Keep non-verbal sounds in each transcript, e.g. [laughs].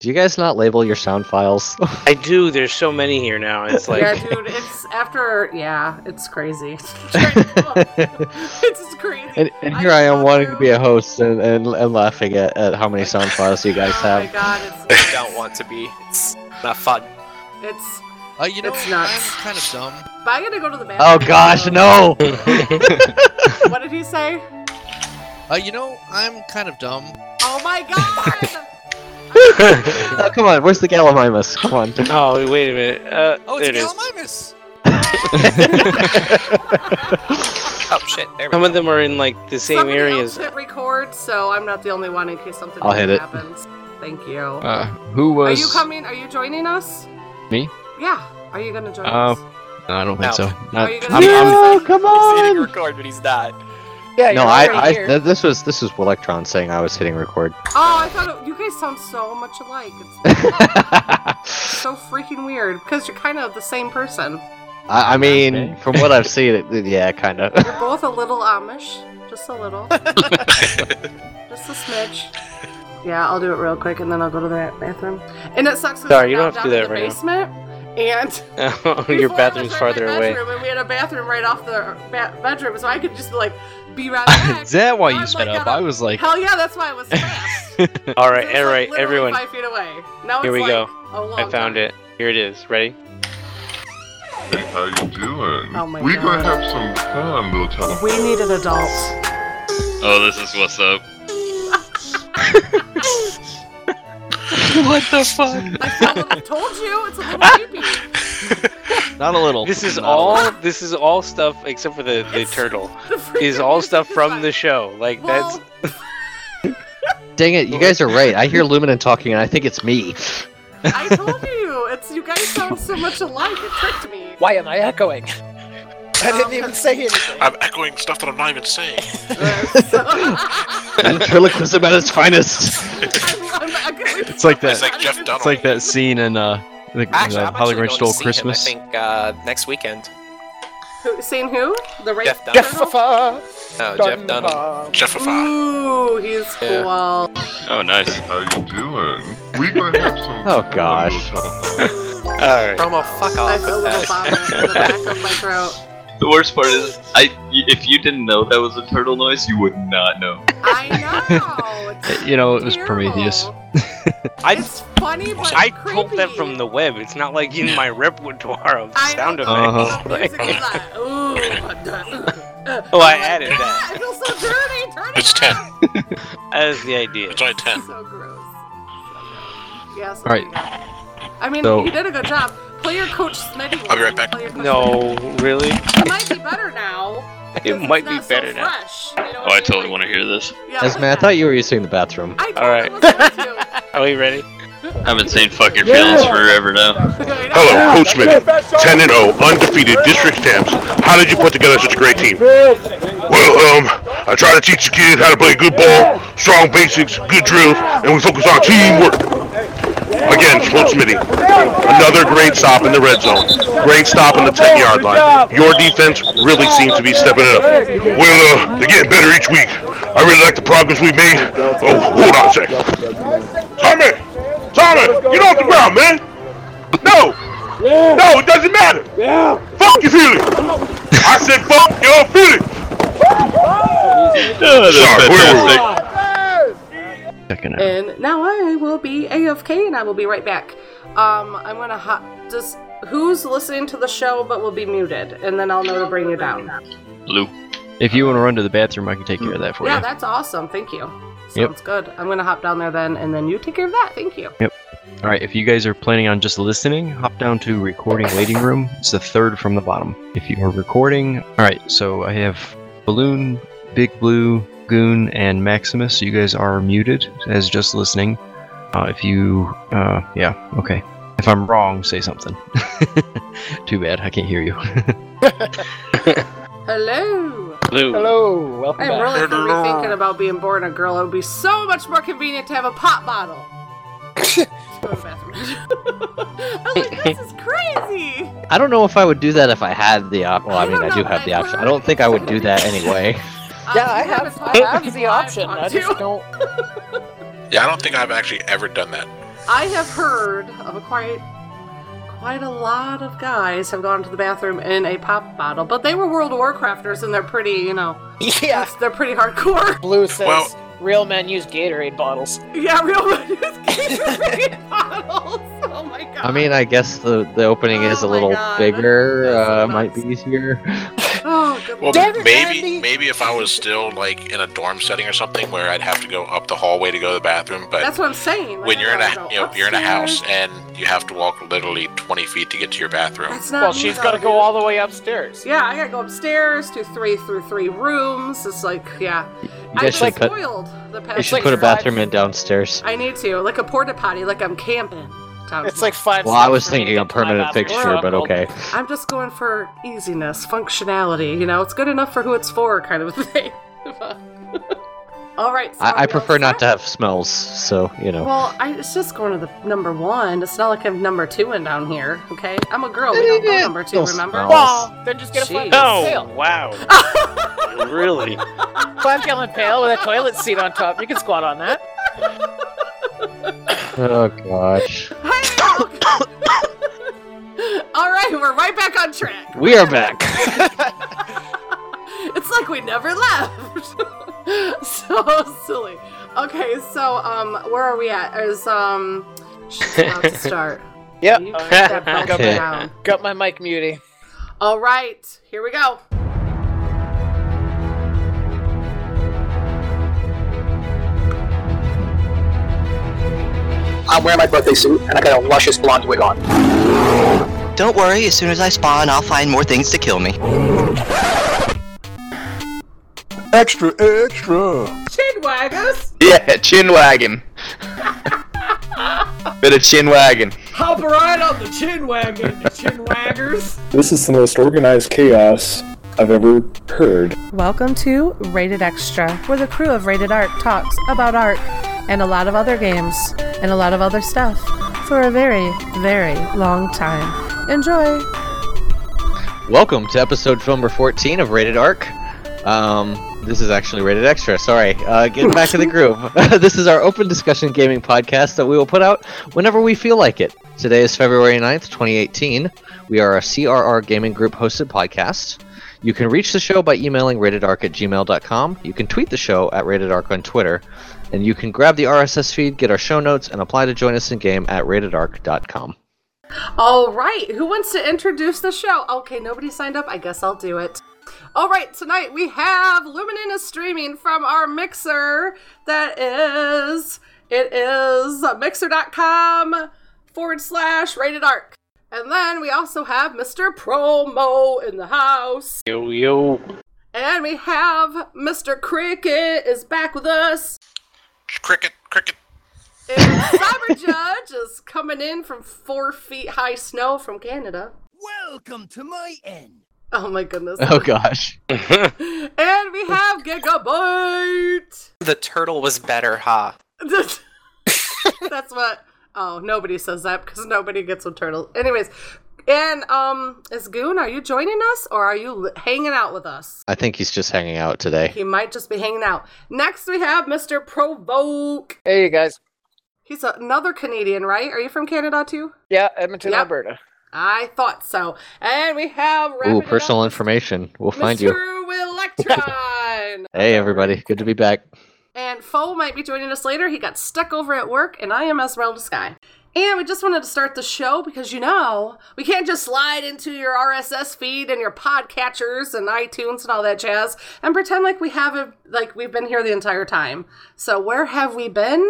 Do you guys not label your sound files? [laughs] I do. There's so many here now. It's like yeah, dude, it's after. Yeah, it's crazy. [laughs] it's [laughs] crazy. and, and here I am saw wanting to be a host and, and, and laughing at, at how many sound files you guys oh my have. god, I don't want to be. It's not fun. it's. Uh, you know, It's I'm kind of dumb. But I gotta go to the bathroom. Oh gosh, no! What did he say? Uh, you know, I'm kind of dumb. Oh my god! [laughs] oh, come on, where's the Gallimimus? Come on. [laughs] oh wait a minute. Uh, Oh, there it's it is. Gallimimus! [laughs] Oh shit! There we Some go. of them are in like the same Somebody areas. else hit record, so I'm not the only one in case something I'll hit it. happens. Thank you. Uh, who was? Are you coming? Are you joining us? Me? Yeah. Are you gonna join Uh, us? No, I don't think No. so. Are Not, you gonna I'm, join I'm, us? No, come He's hitting on! record, but he's not. Yeah, No, I, I, th- this was this was Electron saying I was hitting record. Oh, I thought it, you guys sound so much alike. It's so [laughs] freaking weird because you're kind of the same person. I, I mean, Okay. from what I've seen, it, yeah, kind of. [laughs] You're both a little Amish, just a little, [laughs] just a smidge. Yeah, I'll do it real quick and then I'll go to the bathroom. And it sucks Sorry, you don't have to do that the right now. basement. And Your before I bathroom's was right farther in my away. bedroom, and we had a bathroom right off the ba- bedroom, so I could just be like be right back. [laughs] is that why I'm, you sped like, up? I was like, Hell yeah, that's why I was [laughs] fast. all right, It was, all like, everyone. Five feet away. Now Here we like go. I found time. it. Here it is. Ready? Hey, how you doing? Oh my we God. gonna have some fun, little telephone. We need an adult. Oh, this is what's up. [laughs] what the fuck? I I told you, it's a little creepy. Not a little. This is [laughs] Not all. This is all stuff except for the [laughs] the It's- turtle. [laughs] The Is all stuff from the show. Like Well, Dang it, you guys are right. I hear Luminen talking and I think it's me. I told you, it's you guys sound so much alike. It tricked me. Why am I echoing? I didn't even say anything. I'm echoing stuff that I'm not even saying. Ventriloquism at its finest. It's like that. It's like Jeff Dunham. It's like that scene in uh, the, Actually, the I'm How the actually Grinch Stole Christmas. Him, I think uh, next weekend. Who, saying who? The right Jeff Jeff turtle? Fafa. No, Jeff Dunham. Jeffifa. Ooh, he's Yeah. cool. Oh, nice. How you doing? We gonna have some [laughs] Oh, gosh. little telephone. [laughs] all right. Promo, fuck I off. feel a little vomit in the back of my throat. The worst part is, I if you didn't know that was a turtle noise, you would not know. I know. [laughs] It's You know, it was terrible. Prometheus. [laughs] I It's funny, but I creepy. pulled that from the web. It's not like in my repertoire of I sound know. effects. Uh-huh. The music is like, ooh. [laughs] Oh, I I'm added "God, that. I feel so dirty. Turn it It's 10. That is the idea. It's only 10. So gross. Yes. Alright. I mean, So- you did a good job. Player coach Smitty. I'll be right back. No, really? It might be better now. It might be not so better now. fresh, you know Oh, I mean? totally want to hear this. Yeah, Esme, I thought you were using the bathroom. I Alright. was going to. [laughs] Are we ready? I've been saying fuck your feelings forever now. Hello, Coach Smith. 10 and 0, undefeated district champs. How did you put together such a great team? Well, um, I try to teach the kids how to play good ball, strong basics, good drills, and we focus on teamwork. Again, Coach Smitty. Another great stop in the red zone. Great stop in the 10 yard line. Your defense really seems to be stepping it up. Well, uh, they're getting better each week. I really like the progress we've made. Oh, hold on a sec. Tommy! Tommy! Get off the ground, man! No! No, it doesn't matter! Yeah! Fuck your feelings! I said fuck your feelings! [laughs] Oh, that's Sorry, where were we? Fantastic. Checking out. And now I will be AFK and I will be right back. Um, I'm gonna hot just who's listening to the show but will be muted, and then I'll know to bring you down. Lou. If you want to run to the bathroom, I can take care of that for Yeah, you. Yeah, that's awesome. Thank you. Sounds Yep. good. I'm gonna hop down there then, and then you take care of that. Thank you. Yep. All right. If you guys are planning on just listening, hop down to recording waiting room. It's the third from the bottom. If you are recording, all right. So I have Balloon, Big Blue, Goon, and Maximus. You guys are muted as just listening. Uh, if you, uh, yeah, okay. If I'm wrong, say something. [laughs] Too bad, I can't hear you. [laughs] Hello. Hello. Hello, welcome I'm back. really gonna thinking about being born a girl. It would be so much more convenient to have a pop bottle. [laughs] Go to bathroom. I was like, this is crazy. I don't know if I would do that if I had the option. Well, I I mean, I do know, have the I've option. I don't think I would do that anyway. Yeah, I have, I have the option. I just don't. [laughs] Yeah, I don't think I've actually ever done that. I have heard of a quite quite a lot of guys have gone to the bathroom in a pop bottle, but they were World of Warcrafters and they're pretty, you know, Yeah. they're pretty hardcore. Blue says Well- real men use Gatorade bottles. Yeah, real men use Gatorade [laughs] bottles. Oh my god. I mean, I guess the the opening is a Oh little God. bigger. Uh, might be easier. [laughs] good Well, Damn maybe Randy. maybe if I was still like in a dorm setting or something where I'd have to go up the hallway to go to the bathroom, but That's what I'm saying. Like, when you're in I a gotta you know you're in a house and you have to walk literally 20 feet to get to your bathroom. That's not Well, me, she's though, got to go all the way upstairs. Yeah, I gotta go upstairs to three through three rooms. It's like, yeah. You I've guys should put spoiled the past you should like put a five- bathroom in downstairs. I need to, like a porta potty, like I'm camping. Sounds It's like five. Well, I was for me to thinking a get to my permanent bathroom. fixture, but okay. I'm just going for easiness, functionality. You know, it's good enough for who it's for, kind of [laughs] thing. All right. so I, I prefer not to have smells, so you know. Well, I, it's just going to the number one. It's not like I'm number two in down here. Okay, I'm a girl. We don't go number two. Still Remember? smells. Well, then just get a five Jeez. gallon Oh, wow. really? [laughs] Five gallon pail with a toilet seat on top. You can squat on that. [laughs] Oh gosh. [laughs] All right, we're right back on track. We are back. [laughs] it's like we never left. [laughs] so silly. Okay, so um, where are we at? Is um, she's about to start. Yep. You put Okay. Got my mic muty. All right, here we go. I'm wearing my birthday suit, and I got a luscious blonde wig on. Don't worry, as soon as I spawn, I'll find more things to kill me. Extra, extra. Chin waggers, Yeah, chin wagon. Bit of chin wagon. hop right on the chin wagon, you chin waggers. This is the most organized chaos I've ever heard. Welcome to Rated Extra, where the crew of Rated Arc talks about ARK and a lot of other games and a lot of other stuff for a very, very long time. Enjoy! Welcome to episode number 14 of Rated Arc. Um, this is actually Rated Extra. Sorry. Uh, getting back to the groove. [laughs] this is our open discussion gaming podcast that we will put out whenever we feel like it. Today is February 9th, 2018. We are a CRR Gaming Group hosted podcast. You can reach the show by emailing ratedarc at gmail.com. You can tweet the show at ratedarc on Twitter. And you can grab the RSS feed, get our show notes, and apply to join us in game at ratedarc.com. All right, who wants to introduce the show? Okay, nobody signed up. I guess I'll do it. All right, tonight we have Luminin is streaming from our mixer. That is, it is mixer.com forward slash rated arc. And then we also have Mr. Promo in the house. Yo, yo. And we have Mr. Cricket is back with us. Cricket, cricket. And Cyber [laughs] Judge is coming in from four feet high snow from Canada. Welcome to my end. Oh my goodness. Oh gosh. [laughs] And we have Gigabyte. The turtle was better, huh? [laughs] That's what. Oh, nobody says that because nobody gets a turtle. Anyways, and um, is Goon? Are you joining us or are you li- hanging out with us? I think he's just hanging out today. He might just be hanging out. Next, we have Mr. Provoke. Hey, you guys. He's another Canadian, right? Are you from Canada too? Yeah, Edmonton, Yep. Alberta. I thought so. And we have Ooh, personal up, information. We'll find you. Mr. Electron. [laughs] Hey, everybody. Good to be back. And Foe might be joining us later. He got stuck over at work, and I am Esmeralda Sky. And we just wanted to start the show because you know, we can't just slide into your RSS feed and your podcatchers and iTunes and all that jazz and pretend like we haven't like we've been here the entire time. So where have we been?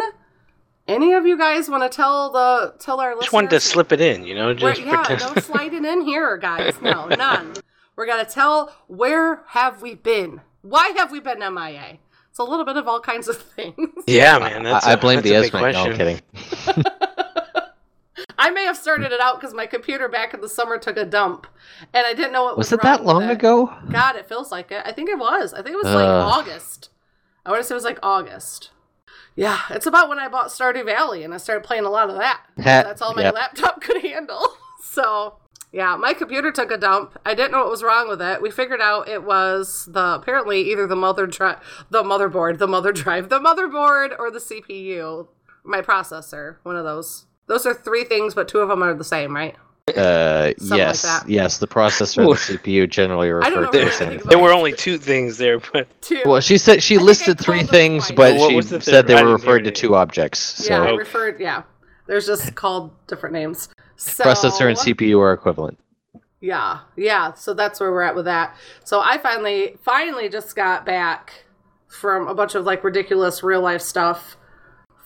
Any of you guys want to tell the tell our Just listeners? wanted to slip it in, you know? Where- Just yeah, pretend. no sliding in here, guys. No, [laughs] none. We're gonna tell where have we been? Why have we been MIA? It's a little bit of all kinds of [laughs] things. Yeah, man. That's I, I a- blame that's the a big Esmond. No, I'm kidding. [laughs] I may have started it out because my computer back in the summer took a dump, and I didn't know what was. Was it that long it. ago? God, it feels like it. I think it was. I think it was like August. I want to say it was like August. Yeah, it's about when I bought Stardew Valley and I started playing a lot of that. Ha- That's all my yep. laptop [laughs] could handle. So, yeah, my computer took a dump. I didn't know what was wrong with it. We figured out it was the apparently either the mother drive, the motherboard, the mother drive, the motherboard, or the CPU, my processor, one of those. Those are three things, but two of them are the same, right? Uh, Something like yes, that. yes. The processor and the CPU generally don't refer know to the same. anything There were only two things there, but Two. Well, she said she listed three things, but What she the said they were didn't referred to two objects. yeah, I referred. Yeah, there's just called different names. So, processor and CPU are equivalent. Yeah, yeah. So that's where we're at with that. So I finally, finally just got back from a bunch of like ridiculous real life stuff.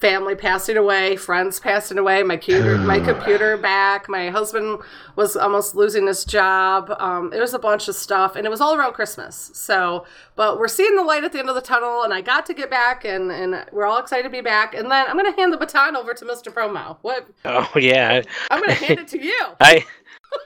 Family passing away, friends passing away, my computer, my computer back. My husband was almost losing his job. Um, it was a bunch of stuff, and it was all around Christmas. So, but we're seeing the light at the end of the tunnel, and I got to get back, and and we're all excited to be back. And then I'm gonna hand the baton over to Mr. Promo. What? oh yeah, I'm gonna hand it to you. I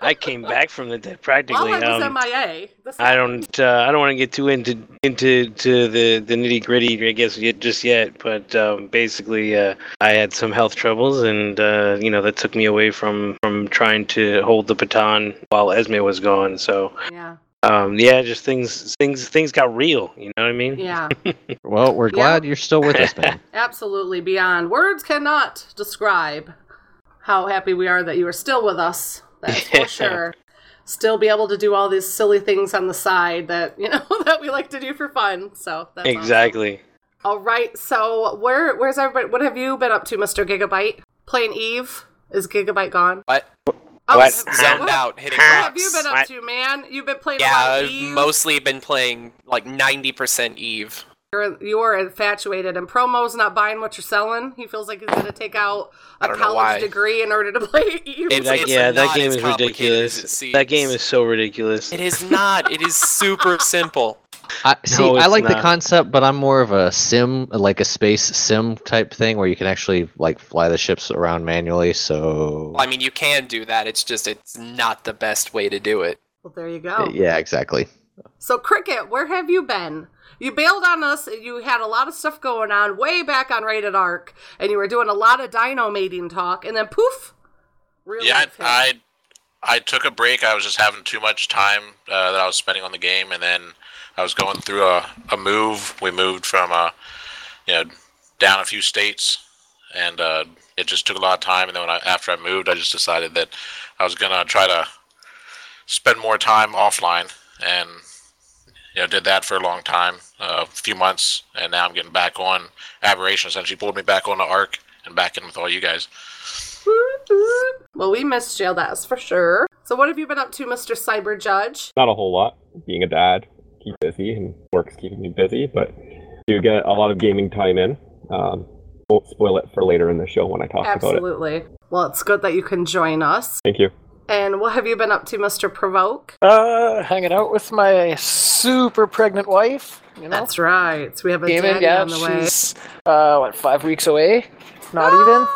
I came back from the dead practically. While I was um, MIA. I don't. Uh, I don't want to get too into into to the the nitty gritty. I guess yet just yet. But um, basically, uh, I had some health troubles, and uh, you know that took me away from from trying to hold the baton while Esme was gone. So Yeah. um, yeah, just things things things got real. You know what I mean? Yeah. [laughs] Well, we're glad you're still with us, man. [laughs] Absolutely beyond words cannot describe how happy we are that you are still with us. That's [laughs] for sure. Still be able to do all these silly things on the side that you know [laughs] that we like to do for fun. So that's awesome. exactly. All right. So where where's everybody? What have you been up to, Mister Gigabyte? Playing Eve? Is Gigabyte gone? What? Oh, What? Zoned what- out, hitting What have you been up What? to, man? You've been playing. Yeah, a lot of I've Eve. mostly been playing like 90% Eve. You're, you're infatuated, and Promo's not buying what you're selling. He feels like he's going to take out a college degree in order to [laughs] play Eve. It- that- it's yeah, that game is ridiculous. That game is so ridiculous. It is not. It is super [laughs] simple. I, see, No, I it's like the concept, but I'm more of a sim, like a space sim type thing, where you can actually like fly the ships around manually. So Well, I mean, you can do that. It's just it's not the best way to do it. Well, there you go. yeah, exactly. So, Cricket, where have you been? You bailed on us. You had a lot of stuff going on way back on Rated Arc, and you were doing a lot of dino mating talk, and then poof, real Yeah, hit. I I took a break. I was just having too much time uh, that I was spending on the game, and then I was going through a, a move. We moved from uh, you know down a few states, and uh, it just took a lot of time. And then when I, after I moved, I just decided that I was gonna try to spend more time offline, and you know did that for a long time, uh, a few months, and now I'm getting back on. Aberration she pulled me back on the arc and back in with all you guys. Well, we missed you, that's for sure. So, what have you been up to, Mr. Cyber Judge? Not a whole lot. Being a dad, keep busy, and work's keeping me busy, but do get a lot of gaming time in. Um, won't spoil it for later in the show when I talk about it. Absolutely. Well, it's good that you can join us. Thank you. And what have you been up to, Mr. Provoke? Uh, hanging out with my super pregnant wife. You know, That's right. So we have a gaming. daddy Yeah, on the way. she's uh, what five weeks away? Not even.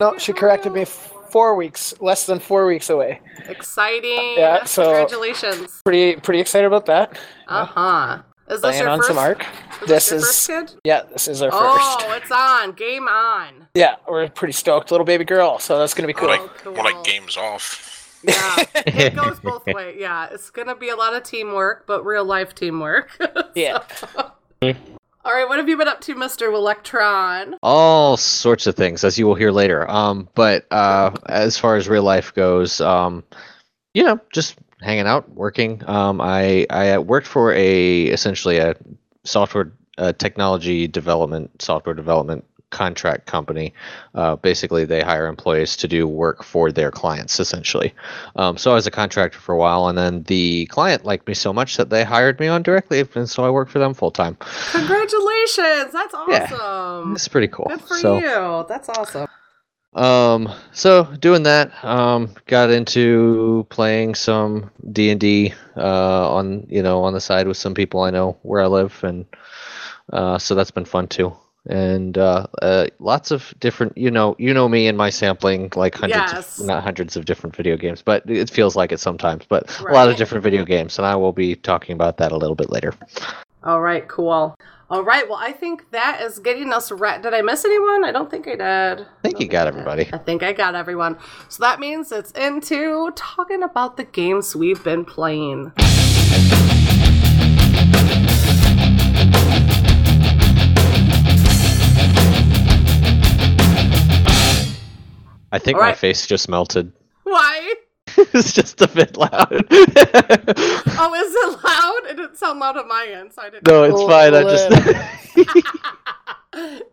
No, she corrected me. Four weeks, less than four weeks away. Exciting. Yeah, so- Congratulations. Pretty, pretty excited about that. Uh huh. Is this Playing your on first? some arc. Is This your is first kid? yeah, this is our first. Oh, it's on. Game on. Yeah, we're pretty stoked. Little baby girl, so that's gonna be cool. More Oh, like, more like games off. Yeah, [laughs] it goes both ways. Yeah, it's gonna be a lot of teamwork, but real life teamwork. [laughs] yeah. [laughs] All right, what have you been up to, Mister Electron? all sorts of things as you will hear later um but uh as far as real life goes um you know just hanging out working um i i worked for a essentially a software uh, technology development software development contract company uh, basically they hire employees to do work for their clients essentially um, so i was a contractor for a while and then the client liked me so much that they hired me on directly and so i work for them full time Congratulations! That's awesome. Yeah. it's pretty cool Good for so you. That's awesome. Um, so doing that, um, got into playing some D and D uh, on you know on the side with some people I know where I live, and uh, so that's been fun too. And uh, uh, lots of different, you know, you know me and my sampling, like hundreds, Yes. of, not hundreds of different video games, but it feels like it sometimes. But a lot of different video games, and I will be talking about that a little bit later. All right, cool. All right, well, I think that is getting us right. Did I miss anyone? I don't think I did. I think you got everybody. I think I got everyone. So that means it's into talking about the games we've been playing. I think All my right. face just melted. Why? [laughs] it's just a bit loud. [laughs] Oh, is it loud? It didn't sound loud on my end, so I didn't. no, it's fine. I just.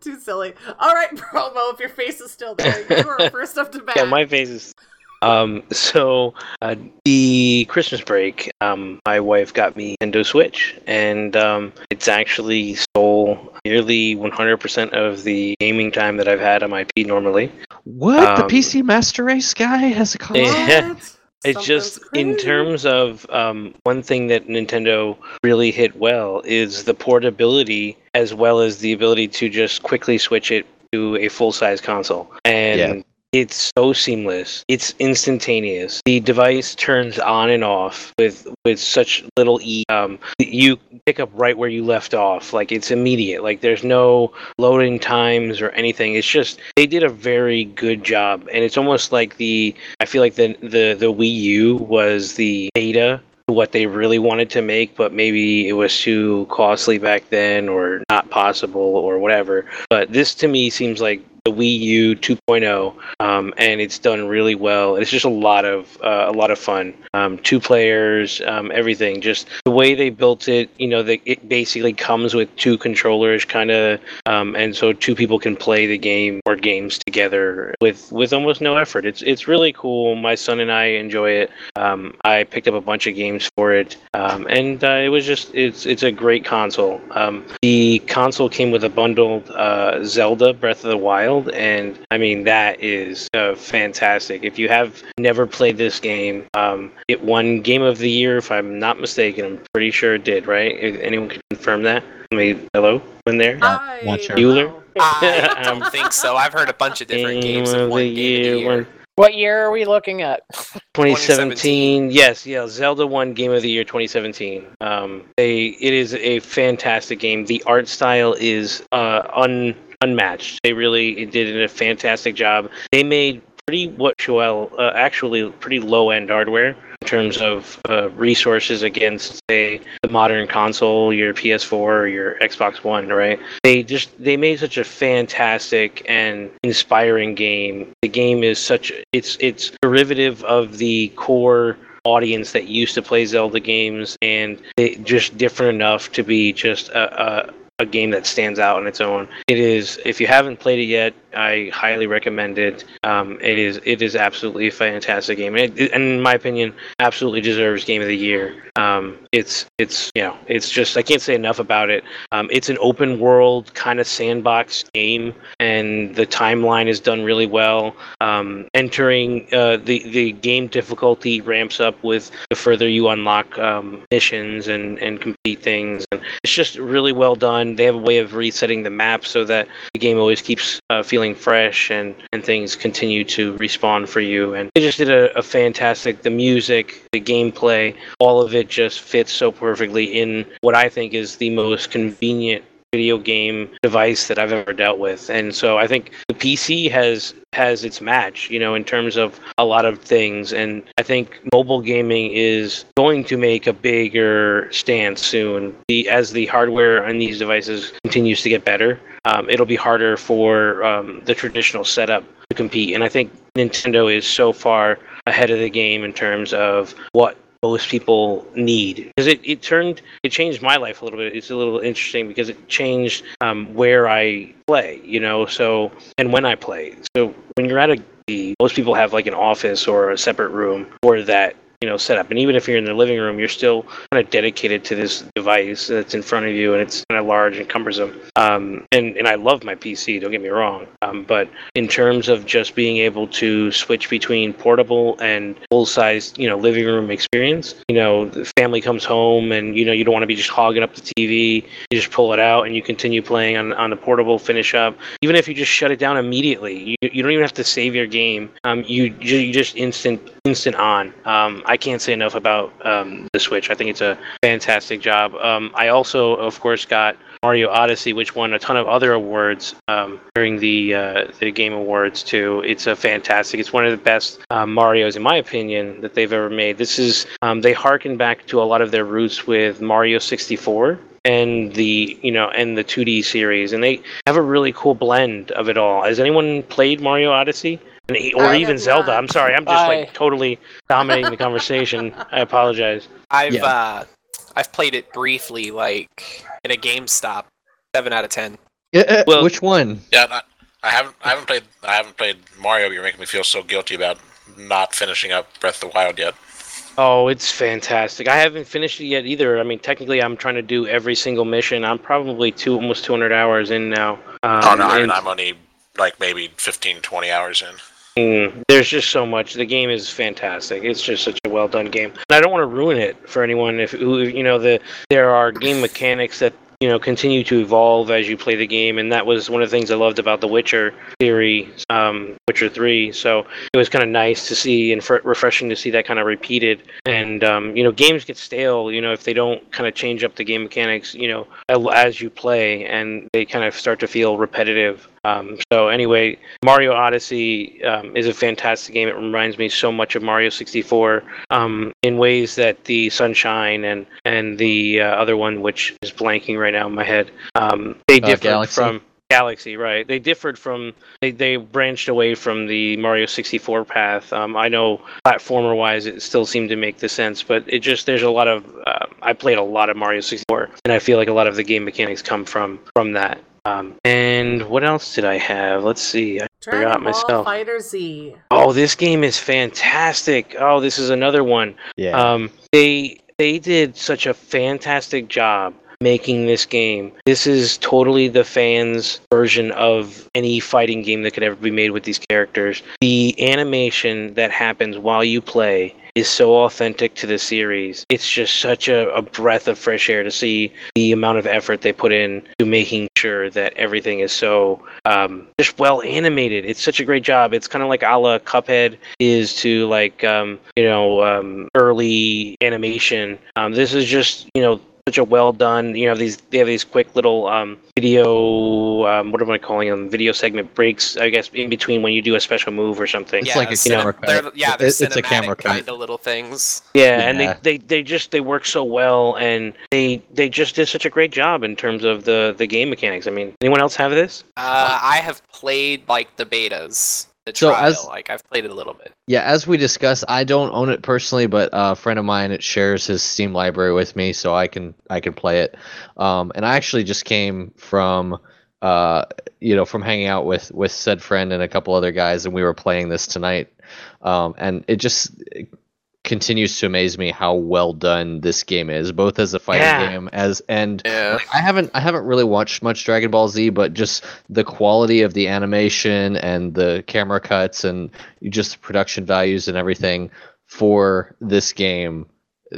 [laughs] Too silly. All right, promo. If your face is still there, you were first up to bat. Yeah, my face is. Um, so uh, the Christmas break, um, my wife got me Nintendo Switch, and um, it's actually stole nearly 100% of the gaming time that I've had on my P normally. What? the Um, PC Master Race guy has a [laughs] console? Yeah. It's just in terms of um, one thing that Nintendo really hit well is the portability as well as the ability to just quickly switch it to a full size console. And Yeah. It's so seamless. It's instantaneous. The device turns on and off with with such little e. Um, you pick up right where you left off. Like it's immediate. Like there's no loading times or anything. It's just they did a very good job, and it's almost like the I feel like the the the Wii U was the beta what they really wanted to make, but maybe it was too costly back then or not possible or whatever. But this to me seems like the Wii U 2.0, um, and it's done really well. It's just a lot of uh, a lot of fun. Um, two players, um, everything. Just the way they built it. You know, that it basically comes with two controllers, kind of, um, and so two people can play the game or games together with with almost no effort. It's it's really cool. My son and I enjoy it. Um, I picked up a bunch of games for it, um, and uh, it was just it's it's a great console. Um, the console came with a bundled uh, Zelda Breath of the Wild, and I mean that is uh, fantastic. If you have never played this game, um, it won Game of the Year if I'm not mistaken. I'm pretty sure it did. Right? If anyone can confirm that? I mean, hello, in there? Not sure. Bueller. I [laughs] don't think so. I've heard a bunch of different Game games of of the one game of the Year, year. one- What year are we looking at? [laughs] 2017. Yes, yeah, Zelda won Game of the Year 2017. Um, they it is a fantastic game. The art style is uh, un unmatched. They really did a fantastic job. They made pretty what Joel uh, actually pretty low end hardware in terms of uh, resources against say the modern console, your PS4 or your Xbox One, right? They just they made such a fantastic and inspiring game. The game is such it's it's derivative of the core audience that used to play Zelda games and just different enough to be just a, a a game that stands out on its own. It is if you haven't played it yet, I highly recommend it. Um, it is it is absolutely a fantastic game, and, it, in my opinion, absolutely deserves Game of the Year. Um, it's it's you know it's just I can't say enough about it. Um, it's an open world kind of sandbox game, and the timeline is done really well. Um, entering uh, the the game difficulty ramps up with the further you unlock um, missions and and complete things, and it's just really well done. They have a way of resetting the map so that the game always keeps uh, feeling fresh and and things continue to respawn for you. And they just did a, a fantastic. The music, the gameplay, all of it just fits so perfectly in what I think is the most convenient video game device that I've ever dealt with. And so I think the PC has has its match, you know, in terms of a lot of things. And I think mobile gaming is going to make a bigger stance soon. The as the hardware on these devices continues to get better, um, it'll be harder for um, the traditional setup to compete. And I think Nintendo is so far ahead of the game in terms of what most people need. Because it, it turned it changed my life a little bit. It's a little interesting because it changed um, where i play you know so and when i play. So when you're at a most people have like an office or a separate room for that you know setup and even if you're in the living room you're still kind of dedicated to this device that's in front of you and it's kind of large and cumbersome. Um, and and i love my pc don't get me wrong. Um, but in terms of just being able to switch between portable and full size you know living room experience you know the family comes home and you know you don't want to be just hogging up the tv you just pull it out and you continue playing on, on the portable finish up. Even if you just shut it down immediately you, you don't even have to save your game. Um, you, you just instant instant on. Um, i can't say enough about um, the switch i think it's a fantastic job um, i also of course got Mario Odyssey, which won a ton of other awards um, during the uh, the Game Awards too. It's a fantastic. It's one of the best uh, Mario's, in my opinion, that they've ever made. This is um, they harken back to a lot of their roots with Mario 64 and the you know and the 2D series, and they have a really cool blend of it all. Has anyone played Mario Odyssey? And, or even Zelda. not. I'm sorry, I'm just I- like totally dominating the conversation. [laughs] I apologize. I've Yeah. uh, I've played it briefly, like in a GameStop. Seven out of ten. Yeah, uh, Well- which one? Yeah, not, I haven't. I haven't played. I haven't played Mario. But you're making me feel so guilty about not finishing up Breath of the Wild yet. Oh, it's fantastic. I haven't finished it yet either. I mean, technically, I'm trying to do every single mission. I'm probably two, almost 200 hours in now. Um, oh no, I mean, I'm only like maybe 15, 20 hours in. Mm, there's just so much. The game is fantastic. It's just such a well done game. I don't want to ruin it for anyone. If you know the there are game mechanics that you know continue to evolve as you play the game, and that was one of the things I loved about the Witcher series, um, Witcher Three. So it was kind of nice to see and fr- refreshing to see that kind of repeated. And um, you know, games get stale. You know, if they don't kind of change up the game mechanics, you know, as you play, and they kind of start to feel repetitive. Um, so anyway, Mario Odyssey um, is a fantastic game. It reminds me so much of Mario 64 um, in ways that the Sunshine and and the uh, other one, which is blanking right now in my head, um, they Uh, differed Galaxy? from Galaxy. Right? They differed from they they branched away from the Mario 64 path. Um, I know platformer wise, it still seemed to make the sense, but it just there's a lot of uh, I played a lot of Mario 64, and I feel like a lot of the game mechanics come from from that. Um, and what else did I have? Let's see. I Dragon forgot Ball myself. Fighter Z. Oh, this game is fantastic. Oh, this is another one. Yeah. Um, they they did such a fantastic job making this game. This is totally the fans' version of any fighting game that could ever be made with these characters. The animation that happens while you play is so authentic to the series. It's just such a, a breath of fresh air to see the amount of effort they put in to making sure that everything is so um, just well animated. It's such a great job. It's kind of like a la Cuphead is to like um, you know um, early animation. Um, this is just you know such a well done. You know these they have these quick little um, video. Um, what am I calling them? Video segment breaks. I guess in between when you do a special move or something. It's like a cine- camera cut. they're- yeah, they're It- it's a camera cut. kind of little things. Yeah, and they, they, they just they work so well, and they they just did such a great job in terms of the the game mechanics. I mean, anyone else have this? Uh, I have played like the betas, the So trial. as- like I've played it a little bit. Yeah, as we discussed, I don't own it personally, but a friend of mine it shares his Steam library with me, so I can I can play it. Um, and I actually just came from, uh, you know, from hanging out with with said friend and a couple other guys, and we were playing this tonight. Um, and it just continues to amaze me how well done this game is, both as a fighting Yeah. game as and Yeah. I haven't I haven't really watched much Dragon Ball Z, but just the quality of the animation and the camera cuts and just the production values and everything for this game,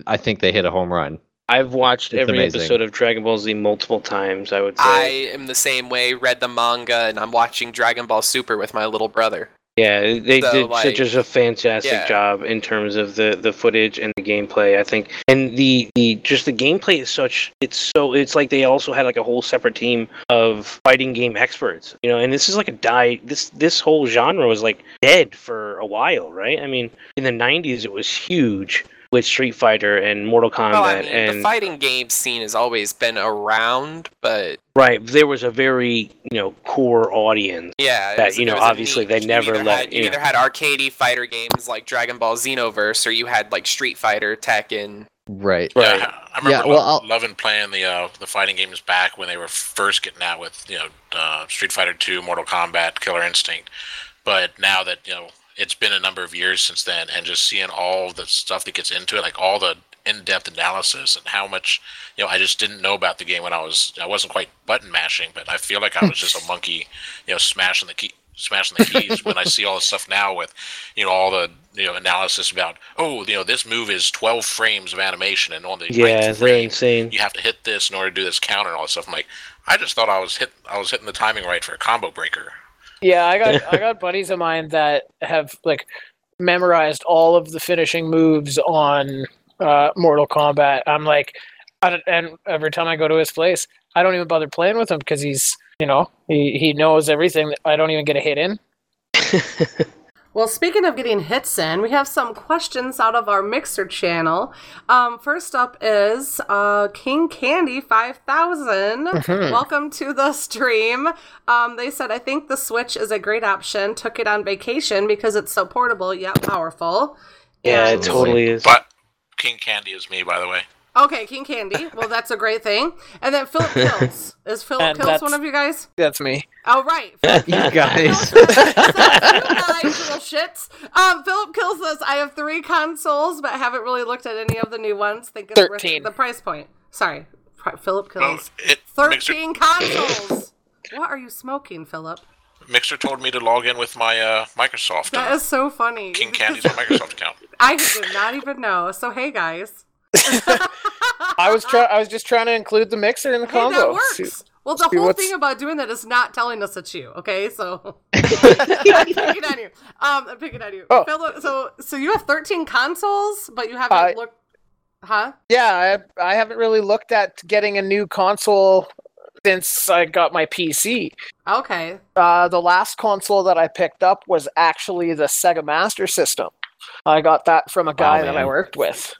I think they hit a home run. I've watched It's every amazing. episode of Dragon Ball Z multiple times. I would say. I am the same way. Read the manga, and I'm watching Dragon Ball Super with my little brother. Yeah, they So, did like- such a fantastic Yeah. job in terms of the the footage and the gameplay. I think, and the the just the gameplay is such. It's so. It's like they also had like a whole separate team of fighting game experts. You know, and this is like a die. This this whole genre was like dead for a while, right? I mean, in the '90s it was huge with Street Fighter and Mortal Kombat Well, I mean, and the fighting game scene has always been around, but right. There was a very you know core audience. yeah, That, was- you know, obviously they niche. You never either let- Had, you yeah. either had arcadey fighter games like Dragon Ball Xenoverse, or you had like Street Fighter, Tekken. Right. Right. Yeah, I remember Yeah, well, lo- I'll- loving playing the uh, the fighting games back when they were first getting out with you know uh, Street Fighter Two, Mortal Kombat, Killer Instinct. But now that you know it's been a number of years since then, and just seeing all the stuff that gets into it, like all the in-depth analysis and how much you know I just didn't know about the game when I was I wasn't quite button mashing, but I feel like I was just a [laughs] monkey, you know, smashing the key smashing the keys when I see all this stuff now with you know all the you know analysis about oh you know this move is 12 frames of animation and on the Yeah, frame insane. you have to hit this in order to do this counter and all this stuff. I'm like, I just thought I was hit I was hitting the timing right for a combo breaker. Yeah, I got I [laughs] got buddies of mine that have like memorized all of the finishing moves on uh, Mortal Kombat. I'm like, and every time I go to his place, I don't even bother playing with him because he's you know he he knows everything. I don't even get a hit in. [laughs] Well, speaking of getting hits in, we have some questions out of our Mixer channel. Um, first up is uh, King Candy 5000. Mhm. Welcome to the stream. Um, they said, I think the Switch is a great option. Took it on vacation because it's so portable yet powerful. Yeah, And- it totally is. But King Candy is me, by the way. Okay, King Candy. Well, that's a great thing. And then Philip [laughs] Kills. Is Philip And Kills one of you guys? That's me. Oh, right. [laughs] you guys. guys, little shits. Um, Philip Kills says, I have three consoles, but haven't really looked at any of the new ones. Think it's worth 13. the price point. Sorry, Pri- Philip Well, Kills. it, Mixer, 13 consoles. what are you smoking, Philip? Mixer told me to log in with my uh, Microsoft. That uh, is so funny. King Candy's my Microsoft account. [laughs] I did not even know. So, hey, guys. I was try- I was just trying to include the mixer in the Hey, combo. that works. Well, the whole what's- thing about doing that is not telling us it's you. Okay, so [laughs] [laughs] I'm picking on you. Um, I'm picking on you. Oh. Philip, so so you have 13 consoles, but you haven't I- looked. Huh? Yeah, I, I haven't really looked at getting a new console since I got my PC. Okay. Uh, the last console that I picked up was actually the Sega Master System. I got that from a guy that I worked with.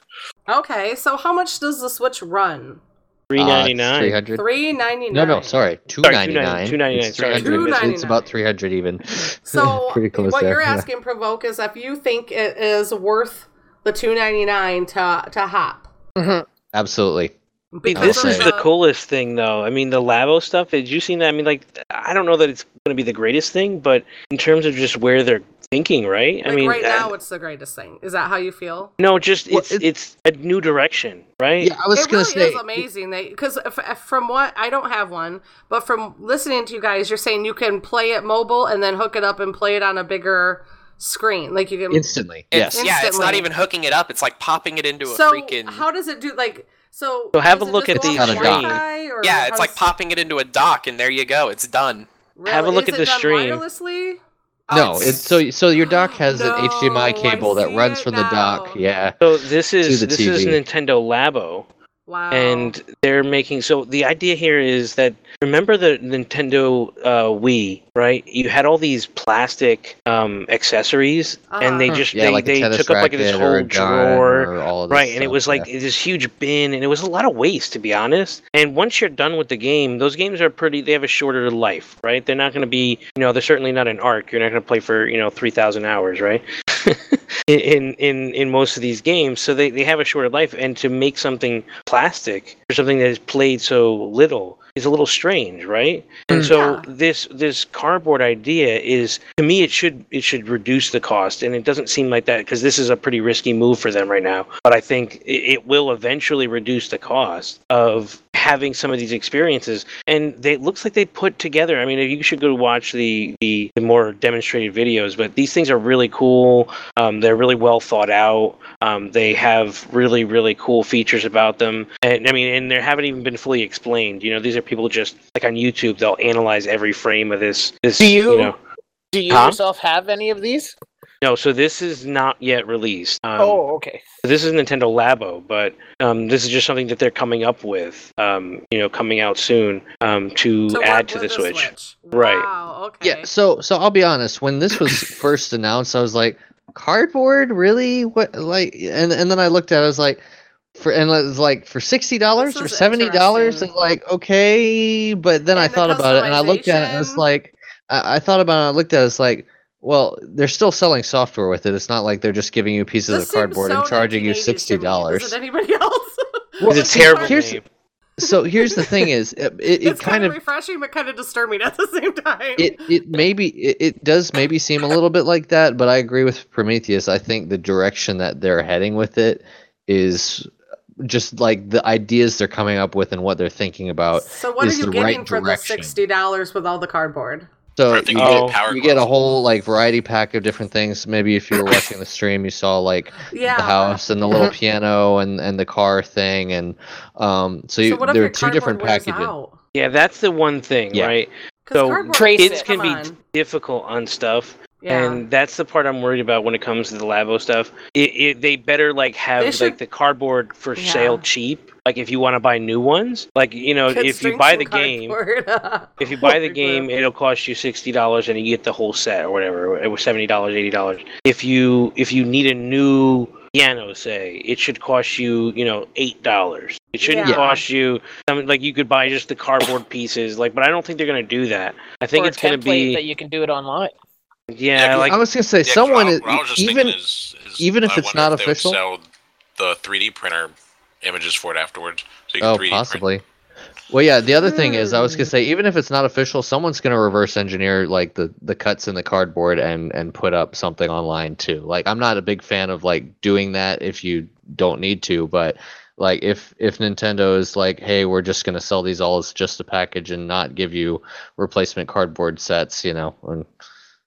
Okay, so how much does the Switch run? Uh, three ninety nine. Three hundred. Three ninety nine. No, no, sorry, two Sorry, ninety nine. $2.99, sorry. $2.99. It's about three hundred even. [laughs] So pretty close what there. you're yeah. asking, provoke, is if you think it is worth the two ninety nine to to hop. Mm-hmm. Absolutely. Because This is the coolest thing, though. I mean, the Labo stuff. Did you seen that? I mean, like, I don't know that it's going to be the greatest thing, but in terms of just where they're thinking, right? Like I mean, right now, it's the greatest thing. Is that how you feel? no, just Well, it's it's a new direction, right? Yeah, I was it gonna really say. is amazing. They because from what I don't have one, but from listening to you guys, you're saying you can play it mobile and then hook it up and play it on a bigger screen. Like you can Instantly, It's, yes. Yeah, it's not even hooking it up. It's like popping it into a So freaking. how does it do? Like so. So have a look at the off screen. Yeah, it's like popping it into a dock, and there you go. It's done. Have a look Is at it the done stream. Wirelessly? No, it's so so your dock [gasps] has No, an HDMI cable that runs from the dock. Yeah. So this is the this is Nintendo Labo, wow. and they're making. So the idea here is that remember the Nintendo uh, Wii, right? You had all these plastic um, accessories, and they Uh-huh. just Yeah, they, like they took up like this racket or a whole drawer. or all this Right, and it was like yeah. this huge bin, and it was a lot of waste, to be honest. And once you're done with the game, those games are pretty. They have a shorter life, right? They're not going to be, you know, they're certainly not an arc. You're not going to play for, you know, three thousand hours, right? [laughs] in in in most of these games, so they they have a shorter life. And to make something plastic or something that is played so little is a little strange, right? And so Yeah. this this cardboard idea is to me it should it should reduce the cost, and it doesn't seem like that because this is a pretty risky move for them right now. But I think it, it will eventually reduce the cost of having some of these experiences. And they, it looks like they put together. I mean, you should go watch the the, the more demonstrated videos. But these things are really cool. Um, they're really well thought out. Um, they have really really cool features about them. And I mean, and they haven't even been fully explained. You know, these are people just like on YouTube. They'll analyze every frame of this. This Do you- know. Do you Huh? yourself have any of these? No, so this is not yet released. Um, oh, okay. this is Nintendo Labo, but um, this is just something that they're coming up with. Um, you know, coming out soon um, to, To work add to the with the Switch. Switch. Right. Wow. Okay. Yeah, so so I'll be honest. When this was [coughs] first announced, I was like, "Cardboard, really? What?" Like, and and then I looked at, it, I was like, "For and it was like for sixty dollars or seventy dollars." And like, okay, but then I the thought about it, and I looked at it, and it's like, I, I thought about it, and I looked at it, it's like, well, they're still selling software with it. It's not like they're just giving you pieces This of cardboard so and charging you 1980s to sixty me. dollars. Is anybody [laughs] else? well, It's a terrible here's- name. So here's the thing: is it, it, it it's kind of refreshing, but kind of disturbing at the same time. it it maybe it, it does maybe seem a little bit like that but i agree with prometheus i think the direction that they're heading with it is just like the ideas they're coming up with and what they're thinking about so what are you the getting right for the sixty dollars with all the cardboard? so you think you get, get power you get a whole like variety pack of different things maybe if you were watching the stream you saw like [gasps] Yeah. the house and the little piano and and the car thing and um so, you, so what there are two different packages out? Yeah, that's the one thing, Yeah. right? 'Cause So cardboard- Trace kids it. can Come be difficult on stuff, Yeah. And that's the part I'm worried about when it comes to the Labo stuff. It, it they better like have should- like the cardboard for Yeah. sale cheap. Like if you want to buy new ones, like you know, Kids if you buy some the game, [laughs] if you buy the game, it'll cost you sixty dollars and you get the whole set or whatever. It was seventy dollars, eighty dollars. If you if you need a new piano, say, it should cost you you know eight dollars. It shouldn't Yeah. cost you. I mean, like you could buy just the cardboard pieces. Like, but I don't think they're gonna do that. I think or it's a gonna be that you can do it online. Yeah, like I was gonna say Yeah, 'cause someone I- is, I just even is, is even if I it's not if they would official. sell the 3D printer images for it afterwards. So you can Oh, 3D print. possibly. Well, yeah. The other thing is, I was gonna hmm. say, even if it's not official, someone's gonna reverse engineer like the the cuts in the cardboard and and put up something online too. Like, I'm not a big fan of like doing that if you don't need to, but like if if Nintendo is like, hey, we're just gonna sell these all as just a package and not give you replacement cardboard sets, you know, and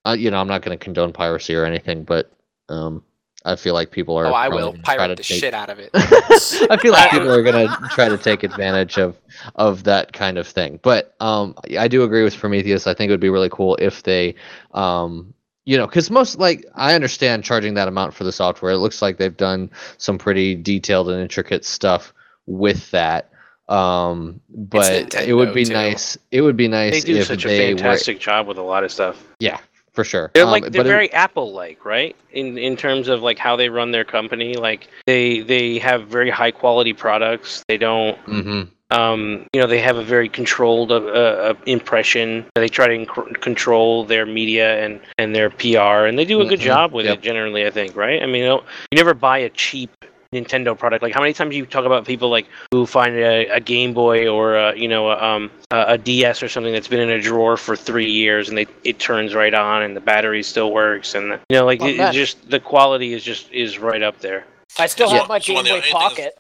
uh, you know, I'm not gonna condone piracy or anything, but um, I feel like people are. Oh, I will gonna try pirate to the take- shit out of it. [laughs] I feel like people are gonna try to take advantage of of that kind of thing. But um, I do agree with Prometheus. I think it would be really cool if they, um, you know, because most like I understand charging that amount for the software. It looks like they've done some pretty detailed and intricate stuff with that. Um, but it would be too. nice. It would be nice they do if such a they fantastic job with a lot of stuff. Yeah, for sure. They're Um, like they're but it- very Apple-like, right? In in terms of like how they run their company. Like they they have very high quality products. They don't. Mhm. Um, you know, they have a very controlled uh, uh, impression. They try to inc- control their media and, and their PR, and they do a good Mhm. job with Yep. it generally. I think, right? I mean, you, know, you never buy a cheap Nintendo product. Like, how many times you talk about people like who find a, a Game Boy or a, you know a, um, a, a DS or something that's been in a drawer for three years and they it turns right on and the battery still works and you know like Well, it, it just the quality is just is right up there. I still So- have my so Game one of the Boy only things- Pocket.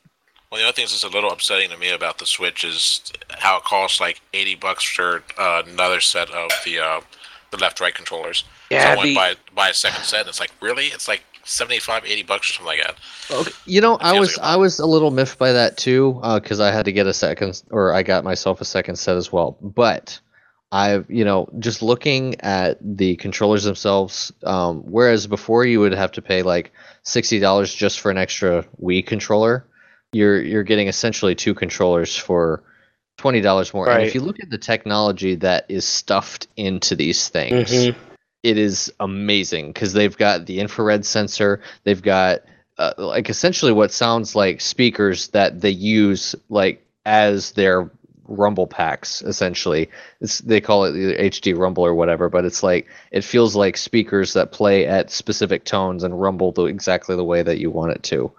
One of the other things that's a little upsetting to me about the Switch is how it costs like eighty bucks for uh, another set of the uh, the left right controllers. Yeah, so I went the- buy buy a second set, and it's like really, it's like 75, 80 bucks or something like that. Okay. You know, I was like I was a little miffed by that too, because I had to get a second, or I got myself a second set as well. But I, you know, just looking at the controllers themselves, um, whereas before you would have to pay like sixty dollars just for an extra Wii controller, you're you're getting essentially two controllers for twenty dollars more. And if you look at the technology that is stuffed into these things, Mhm. It is amazing because they've got the infrared sensor they've got uh, like essentially what sounds like speakers that they use like as their rumble packs essentially. It's they call it the hd rumble or whatever but it's like it feels like speakers that play at specific tones and rumble the, exactly the way that you want it to.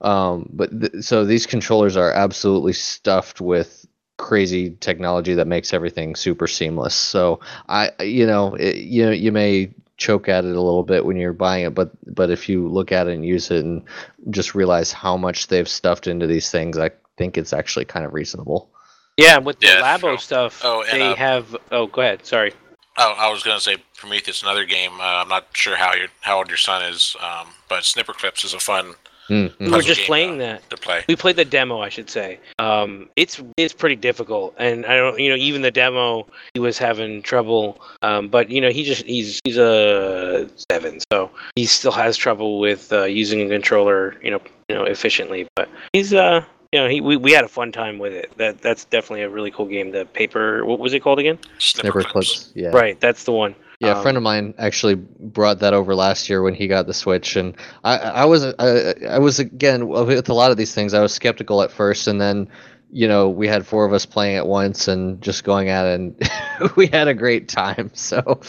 Um, but th- so these controllers are absolutely stuffed with crazy technology that makes everything super seamless. So I, you know, it, you know, you may choke at it a little bit when you're buying it, but but if you look at it and use it and just realize how much they've stuffed into these things, I think it's actually kind of reasonable. Yeah, with the Yeah, Labo stuff, Oh, and, they uh, have. Oh, go ahead. Sorry. Oh, I was gonna say Prometheus, another game. Uh, I'm not sure how your how old your son is, um, but Snipperclips is a fun. Mm, We mm. were just game, playing uh, that. to play. We played the demo, I should say. Um, it's it's pretty difficult, and I don't, you know, even the demo, he was having trouble. Um, but you know, he just he's he's a seven, so he still has trouble with uh, using a controller, you know, you know, efficiently. But he's uh, you know, he we, we had a fun time with it. That that's definitely a really cool game. The paper, what was it called again? Snipperclips. Yeah. Right, that's the one. Yeah, a Um, friend of mine actually brought that over last year when he got the Switch, and I, I was, I, I was again with a lot of these things. I was skeptical at first, and then, you know, we had four of us playing at once and just going at it, and [laughs] we had a great time. [laughs] So,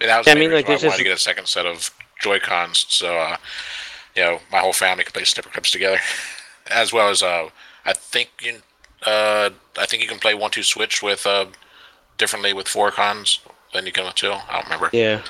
And that was I mean, main like, reason why this I wanted is- to get a second set of Joy Cons, so uh, you know my whole family could play Snipperclips together, [laughs] as well as uh, I think you, uh, I think you can play one two switch with uh, differently with four cons than you with two. I don't remember. Yeah,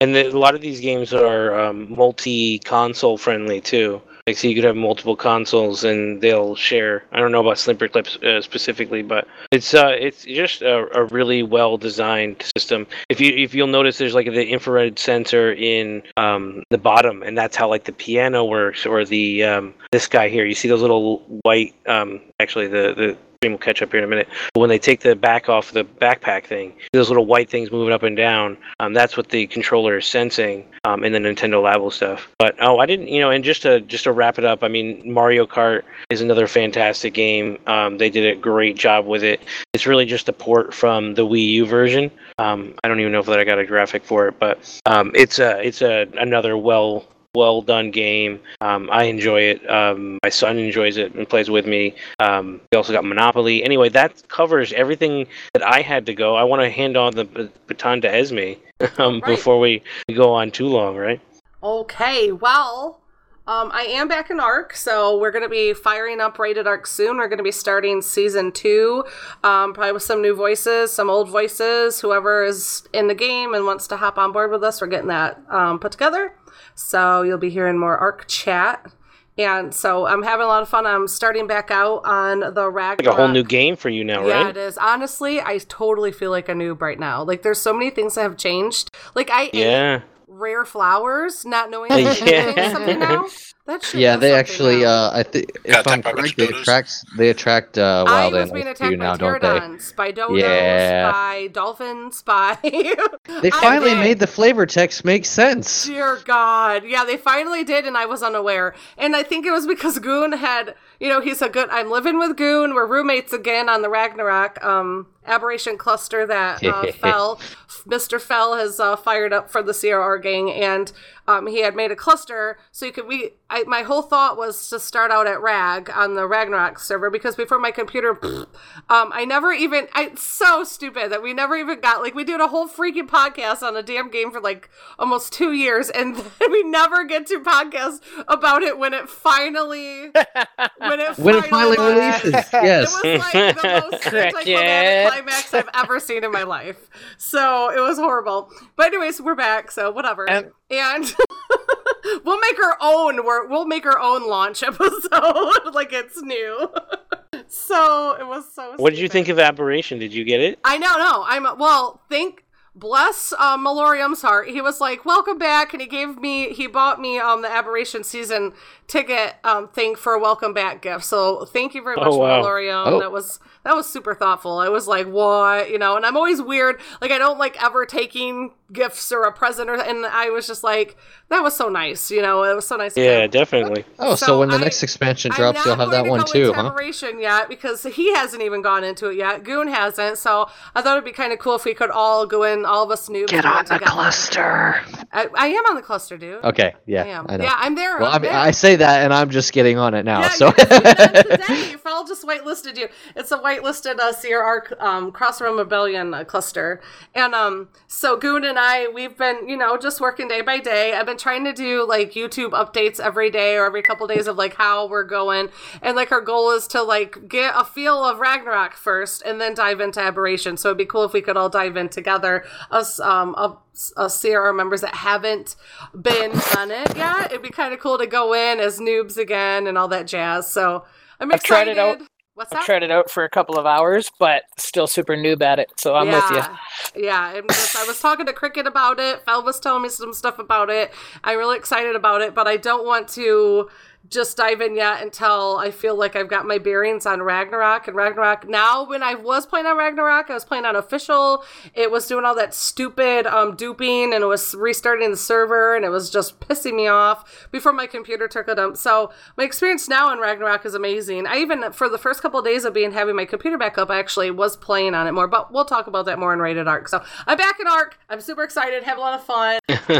and the, a lot of these games are um, multi-console friendly too. Like, so you could have multiple consoles, and they'll share. I don't know about Snipperclips uh, specifically, but it's uh, it's just a, a really well-designed system. If you if you'll notice, there's like the infrared sensor in um, the bottom, and that's how like the piano works, or the um, this guy here. You see those little white, um, actually the the will catch up here in a minute. But when they take the back off the backpack thing, those little white things moving up and down, um, that's what the controller is sensing um, in the Nintendo Labo stuff. But oh, I didn't, you know, and just to just to wrap it up, I mean, Mario Kart is another fantastic game. Um, they did a great job with it. It's really just a port from the Wii U version. Um, I don't even know if that I got a graphic for it, but um, it's a it's a another well well done game. Um, I enjoy it. Um, my son enjoys it and plays with me. Um, we also got Monopoly. Anyway, that covers everything that I had to go. I want to hand on the b- baton to Esme [laughs] um, before we, we go on too long, right? Okay, well, um, I am back in ARK, so we're going to be firing up Rated Arc soon. We're going to be starting season two, um, probably with some new voices, some old voices. Whoever is in the game and wants to hop on board with us, we're getting that um, put together. So you'll be hearing more ARK chat. And so I'm having a lot of fun. I'm starting back out on the Ragnarok. Like a whole new game for you now, Yeah, right? Yeah, it is. Honestly, I totally feel like a noob right now. Like, there's so many things that have changed. Like, I ate Yeah. Rare flowers, not knowing that they Yeah. something now. [laughs] That shit Yeah, they actually. now. Uh, I think if I'm correct, they attract they attract uh, wild was being animals too attacked now, by don't they? by dodos, Yeah. by dolphins, by. [laughs] They finally made the flavor text make sense. Dear God. Yeah, they finally did, and I was unaware. And I think it was because Goon had, you know, he's a good. I'm living with Goon. We're roommates again on the Ragnarok um, aberration cluster that uh, [laughs] Fell, Mr. Fell has uh, fired up for the CRR gang, and um, he had made a cluster so you could. We, I, my whole thought was to start out at Rag on the Ragnarok server because before my computer, [laughs] um, I never even. I it's so stupid that we never even got like we did a whole freaking podcast on a damn game for like almost two years, and [laughs] then we never get to podcast about it when it finally [laughs] when it When it finally launched. releases, yes. It was like the most anticlimactic climax I've ever seen in my life. So it was horrible. But anyways, we're back, so whatever. And, [laughs] we'll make our own. We'll make our own launch [laughs] episode like it's new. [laughs] so it was so. What did you think of Aberration? Did you get it? I know, no. I'm well. Think bless uh, Malorium's heart. He was like, "Welcome back," and he gave me, he bought me um the Aberration season ticket um thing for a welcome back gift. So thank you very Oh, much, wow. Malorium. Oh. That was that was super thoughtful. I was like, what, you know? And I'm always weird. Like I don't like ever taking gifts or a present, or and I was just like, that was so nice. You know, it was so nice. Yeah, him. definitely. Oh, so, So when the I- next expansion drops, you'll have that to one go too, into huh? Aberration yet because he hasn't even gone into it yet. Goon hasn't, so I thought it'd be kind of cool if we could all go in, all of us noobs. Get go in on the together. cluster. I, I am on the cluster, dude. Okay, yeah, I am. I know. Yeah, I'm there. Well, I'm there. I say that, and I'm just getting on it now. Yeah, so Today, [laughs] Fel just whitelisted you. It's a whitelisted uh, CRR um, Crossroad Rebellion uh, cluster, and um, so Goon and I, we've been, you know, just working day by day. I've been trying to do like YouTube updates every day or every couple days of like how we're going, and like our goal is to like get a feel of Ragnarok first, and then dive into Aberration. So it'd be cool if we could all dive in together, us um, us, us CRR members that haven't been on it yet. It'd be kind of cool to go in as noobs again and all that jazz. So I'm I've tried excited. it out. What's I've that? tried it out for a couple of hours, but still super noob at it. So I'm with you. yeah. Yeah, just, I was talking to Cricket about it. Fel was telling me some stuff about it. I'm really excited about it, but I don't want to just dive in yet until I feel like I've got my bearings on Ragnarok and Ragnarok. Now, when I was playing on Ragnarok, I was playing on official. It was doing all that stupid um, duping and it was restarting the server and it was just pissing me off before my computer took a dump. So my experience now in Ragnarok is amazing. I even for the first couple of days of being having my computer back up, I actually was playing on it more. But we'll talk about that more in Rated Arc. So I'm back in ARK. I'm super excited. Have a lot of fun. [laughs] and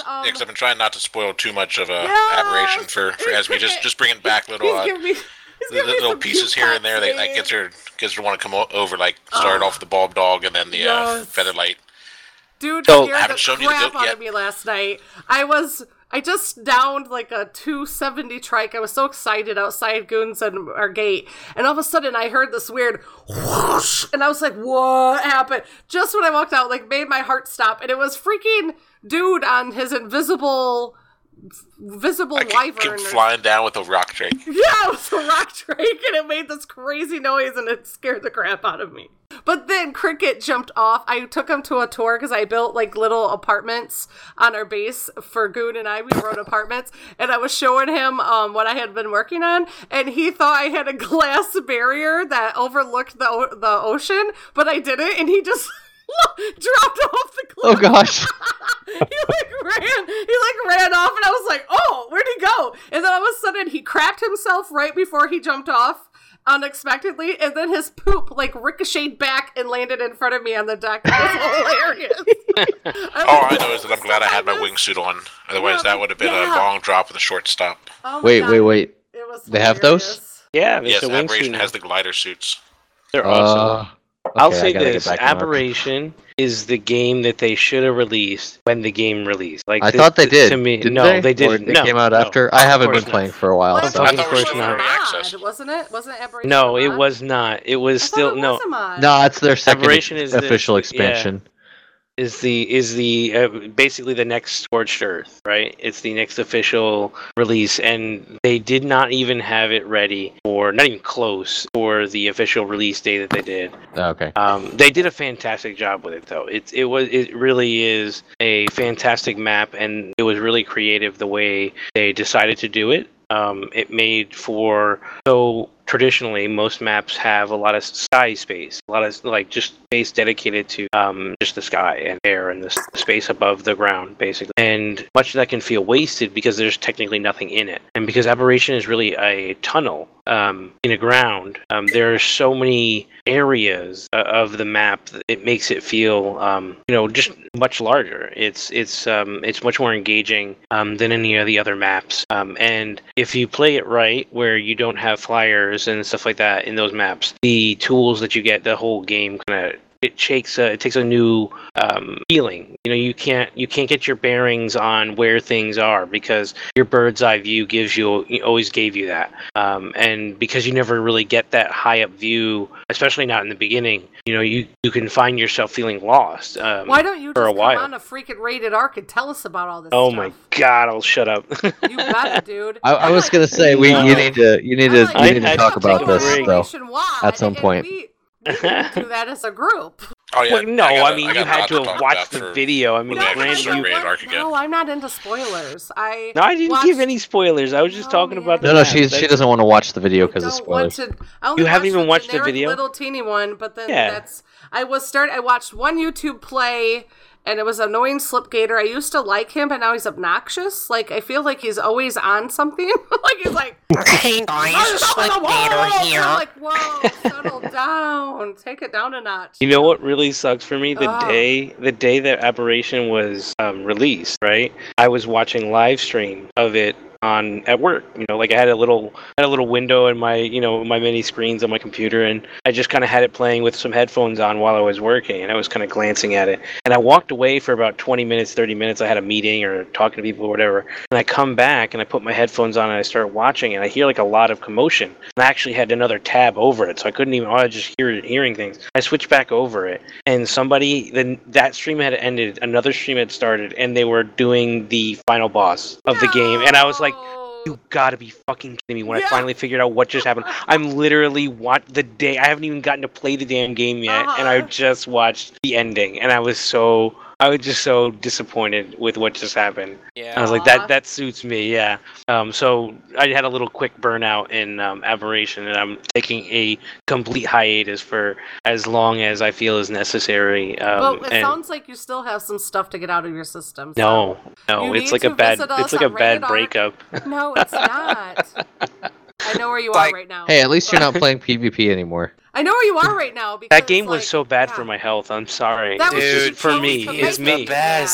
um, I've been trying not to spoil too much of a Yes! aberration for, for Esme. Just just bringing back [laughs] little uh, me. li- little pieces here and there that like, gets her gets her want to come o- over. Like started off the bulb dog and then the uh, Yes. featherlight. Dude So, scared haven't the shown you the crap goat out yet. me last night. I was I just downed like a 270 trike. I was so excited outside Goons and our gate, and all of a sudden I heard this weird whoosh, and I was like, "What happened?" Just when I walked out, like made my heart stop, and it was freaking dude on his invisible visible Came wyvern. or- flying down with a rock drake. [laughs] yeah, it was a rock drake, and it made this crazy noise, and it scared the crap out of me. But then Cricket jumped off. I took him to a tour because I built like little apartments on our base for Goon and I. We wrote apartments, and I was showing him um, what I had been working on, and he thought I had a [laughs] glass barrier that overlooked the o- the ocean, but I didn't, and he just. [laughs] dropped off the cliff. Oh gosh. [laughs] he like ran he like ran off and I was like, oh, where'd he go? And then all of a sudden he crapped himself right before he jumped off unexpectedly, and then his poop like ricocheted back and landed in front of me on the deck. It was hilarious. [laughs] All I know is that I'm glad I had my wingsuit on. Otherwise, that would have been Yeah. a long drop with a short stop. Oh my Wait, God. wait, wait. They have those? Yeah, there's Yes, a wingsuit Aberration has the glider suits. They're awesome. Uh, I'll okay, I say this: back to Ark. Aberration is the game that they should have released when the game released. Like I this- thought they did. To me, Didn't no, they? they didn't. they no, came out no, after. I haven't course been not. playing for a while. Well, I'm so. I thought we of not. access. Mod, wasn't it? Wasn't it Aberration? No, it was not. It was still it no. was a. No, it's their second Aberration is the- official yeah. Is the is the uh, basically the next scorched earth right? It's the next official release and they did not even have it ready or not even close for the official release day that they did. Okay. um, they did a fantastic job with it though. It, it was it really is a fantastic map and it was really creative the way they decided to do it. Um, it made for so traditionally most maps have a lot of sky space a lot of like just space dedicated to um, just the sky and air and the space above the ground basically. And much of that can feel wasted because there's technically nothing in it. And because aberration is really a tunnel um, in the ground um, there are so many areas uh, of the map that it makes it feel um, you know just much larger. It's it's um, it's much more engaging um, than any of the other maps. Um, and if you play it right where you don't have flyers and stuff like that in those maps. The tools that you get the whole game kind of it takes a, it takes a new um, feeling. You know, you can't you can't get your bearings on where things are because your bird's eye view gives you it always gave you that, um, and because you never really get that high up view, especially not in the beginning. You know, you you can find yourself feeling lost. Um, Why don't you for just a while? on a freaking Rated Arc and tell us about all this? oh stuff? my god! I'll shut up. [laughs] You better, [laughs] dude. I, I was gonna say we you need to you need to I- you need I to talk about this though at some and point. We, we didn't do that as a group. Oh yeah. Well, no, I, I, gotta- mean I you had to have watched the video. I mean, No, I granted, start you- Rated Arc again. No, I'm not into spoilers. I No, I didn't watched- give any spoilers. I was just talking about the No, no, map. she she doesn't want to watch the video because of don't want spoilers. to. You haven't even watched the generic video? Little teeny one, but then Yeah. that's. I was start. I watched one YouTube play, and it was annoying Slipgator. I used to like him, but now he's obnoxious. Like I feel like he's always on something. [laughs] like he's like, Hey guys, "Oh, Slipgator whoa!" here. I'm like, whoa, settle [laughs] down, take it down a notch. You know what really sucks for me? The Ah. day the day that Aberration was um, released, right? I was watching live stream of it on at work. You know, like I had a little had a little window in my you know my mini screens on my computer, and I just kind of had it playing with some headphones on while I was working, and I was kind of glancing at it. And I walked away for about 20 minutes, 30 minutes. I had a meeting or talking to people or whatever, and I come back and I put my headphones on and I start watching, and I hear like a lot of commotion. And I actually had another tab over it, so I couldn't even. I just hear, hearing things. I switched back over it, and somebody then that stream had ended. Another stream had started, and they were doing the final boss of the game, and I was like. You oh. gotta be fucking kidding me! When I finally figured out what just happened, I'm literally what the day I haven't even gotten to play the damn game yet, and I uh-huh. just watched the ending, and I was so I was just so disappointed with what just happened. Yeah. I was like, that that suits me, yeah. Um, so I had a little quick burnout in um, Aberration, and I'm taking a complete hiatus for as long as I feel is necessary. Um, well, it and sounds like you still have some stuff to get out of your system. so- no, no, You it's like a bad, it's like a on bad breakup. No, it's not. [laughs] I know where you Like- are right now. Hey, at least you're not [laughs] playing PvP anymore. I know where you are right now because That game like, was so bad for my health. I'm sorry. That was just just for me. It's me. it bad.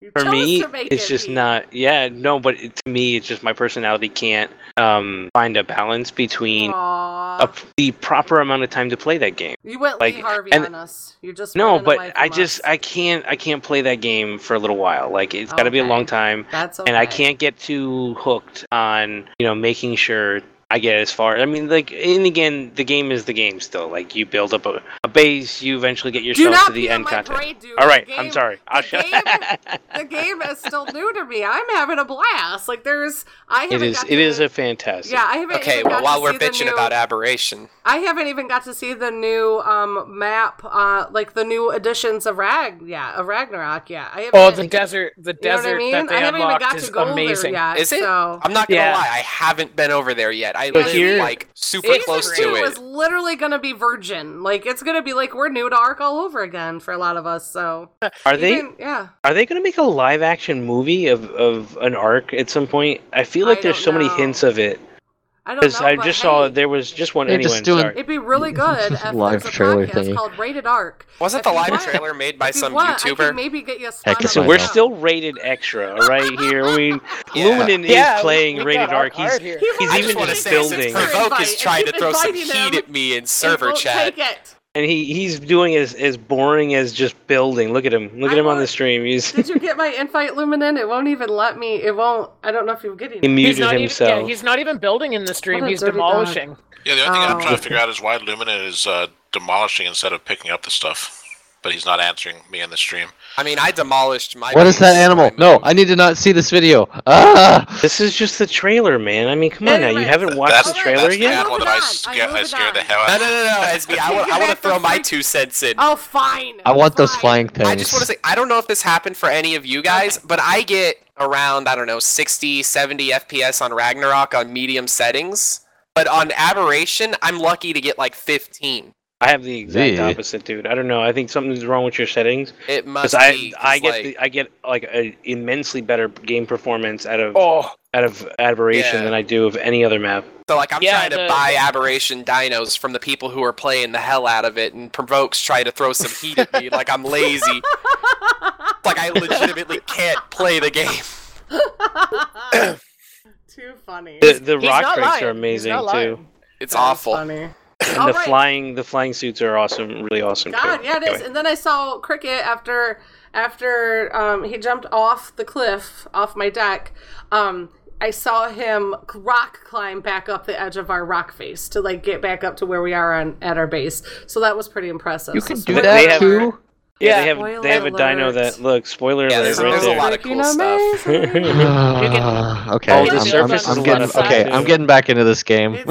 You For me, to it's just be. not. Yeah, no, but it, to me, it's just my personality can't um, find a balance between a, the proper amount of time to play that game. You went like, Lee Harvey and- on us. You're just No, but I from just. I can't I can't play that game for a little while. Like it's got to be a long time, That's and I can't get too hooked on you know making sure I get as far. I mean, like, and again, the game is the game still. Like, you build up a, a base, you eventually get yourself not to the end my content. parade, dude. All right, The I'm sorry. I'll the game, [laughs] the game is still new to me. I'm having a blast. Like there's, I haven't It is. got It to, is a fantastic. Yeah, I haven't. Okay, even well, got while we're bitching new- about aberration, I haven't even got to see the new um map, uh, like the new editions of Rag, yeah, of Ragnarok. Yeah, I haven't. Oh, the desert, the You know what I mean? that they I haven't even got is to go amazing. there yet. is it? So. I'm not gonna Yeah. lie, I haven't been over there yet. I But live here- like super It's close Season to two it. is literally gonna be virgin. Like it's gonna be like we're new to Ark all over again for a lot of us. So [laughs] Are they? even- yeah. Are they going to make a live action movie of, of an arc at some point? I feel like I there's don't so many hints of it. I don't Because know. I but just saw hey, there was just one. They're Anyway, just doing- sorry. It'd be really [laughs] good if Live there's a trailer podcast thingy. called Rated Arc. Wasn't If the you live want- trailer made by if you some want, I can YouTuber? maybe get you a Heck, spot it's on Listen, the we're show. still rated extra right here. I mean, [laughs] Yeah. Luminen Yeah, is playing we rated ARK. our He's, card here. He he's won't even just want to just say, building. since Provoke Invite. is trying to throw some inviting heat at me in He server won't chat. Take it. And he he's doing as as boring as just building. Look at him. Look at I him on the stream. He's Did you [laughs] get my invite, Luminen? It won't even let me. It won't. I don't know if you're getting he it. He's muted not even. Yeah, he's not even building in the stream. He's dirty dog. demolishing. Yeah, the only thing I'm Oh. trying to figure out is why Lumina is uh, demolishing instead of picking up the stuff. But he's not answering me in the stream. I mean, I demolished my. What is that animal? No. I need to not see this video. Ah! This is just the trailer, man. I mean, come on now. You haven't watched That's the trailer that's the yet? animal that I moving on. scare, I'm I scared the hell No, out no, of. no, no, SB. I want, I [laughs] want to throw my two cents in. Oh, fine. I want those flying things. I just want to say, I don't know if this happened for any of you guys, but I get around, I don't know, 60, 70 FPS on Ragnarok on medium settings. But on Aberration, I'm lucky to get like 15. I have the exact Gee. opposite, dude. I don't know. I think something's wrong with your settings. It must Because I be. 'cause, I get like, the, I get like a immensely better game performance out of Oh, out of Aberration Yeah. than I do of any other map. So like I'm Yeah, trying to the- buy Aberration dinos from the people who are playing the hell out of it, and Provokes try to throw some heat at me like I'm lazy. [laughs] like I legitimately can't play the game. [laughs] [clears throat] Too funny. The the rock not lying. are amazing not lying. too. It's That's awful. Funny. [coughs] And All the right. flying the flying suits are awesome, really awesome. God, too. yeah, it is. Anyway. And then I saw Cricket after after um, he jumped off the cliff off my deck. Um, I saw him rock climb back up the edge of our rock face to like get back up to where we are on at our base. So that was pretty impressive. You So can do spoiler They that have- too. Yeah, Yeah. they have Spoiler they have a dino that look spoiler Yeah, alert there's, right there's there. [laughs] [laughs] a lot of cool stuff. amazing. Ah, okay, the I'm, I'm, I'm getting lot of fun, okay. I'm getting back into this game. [laughs]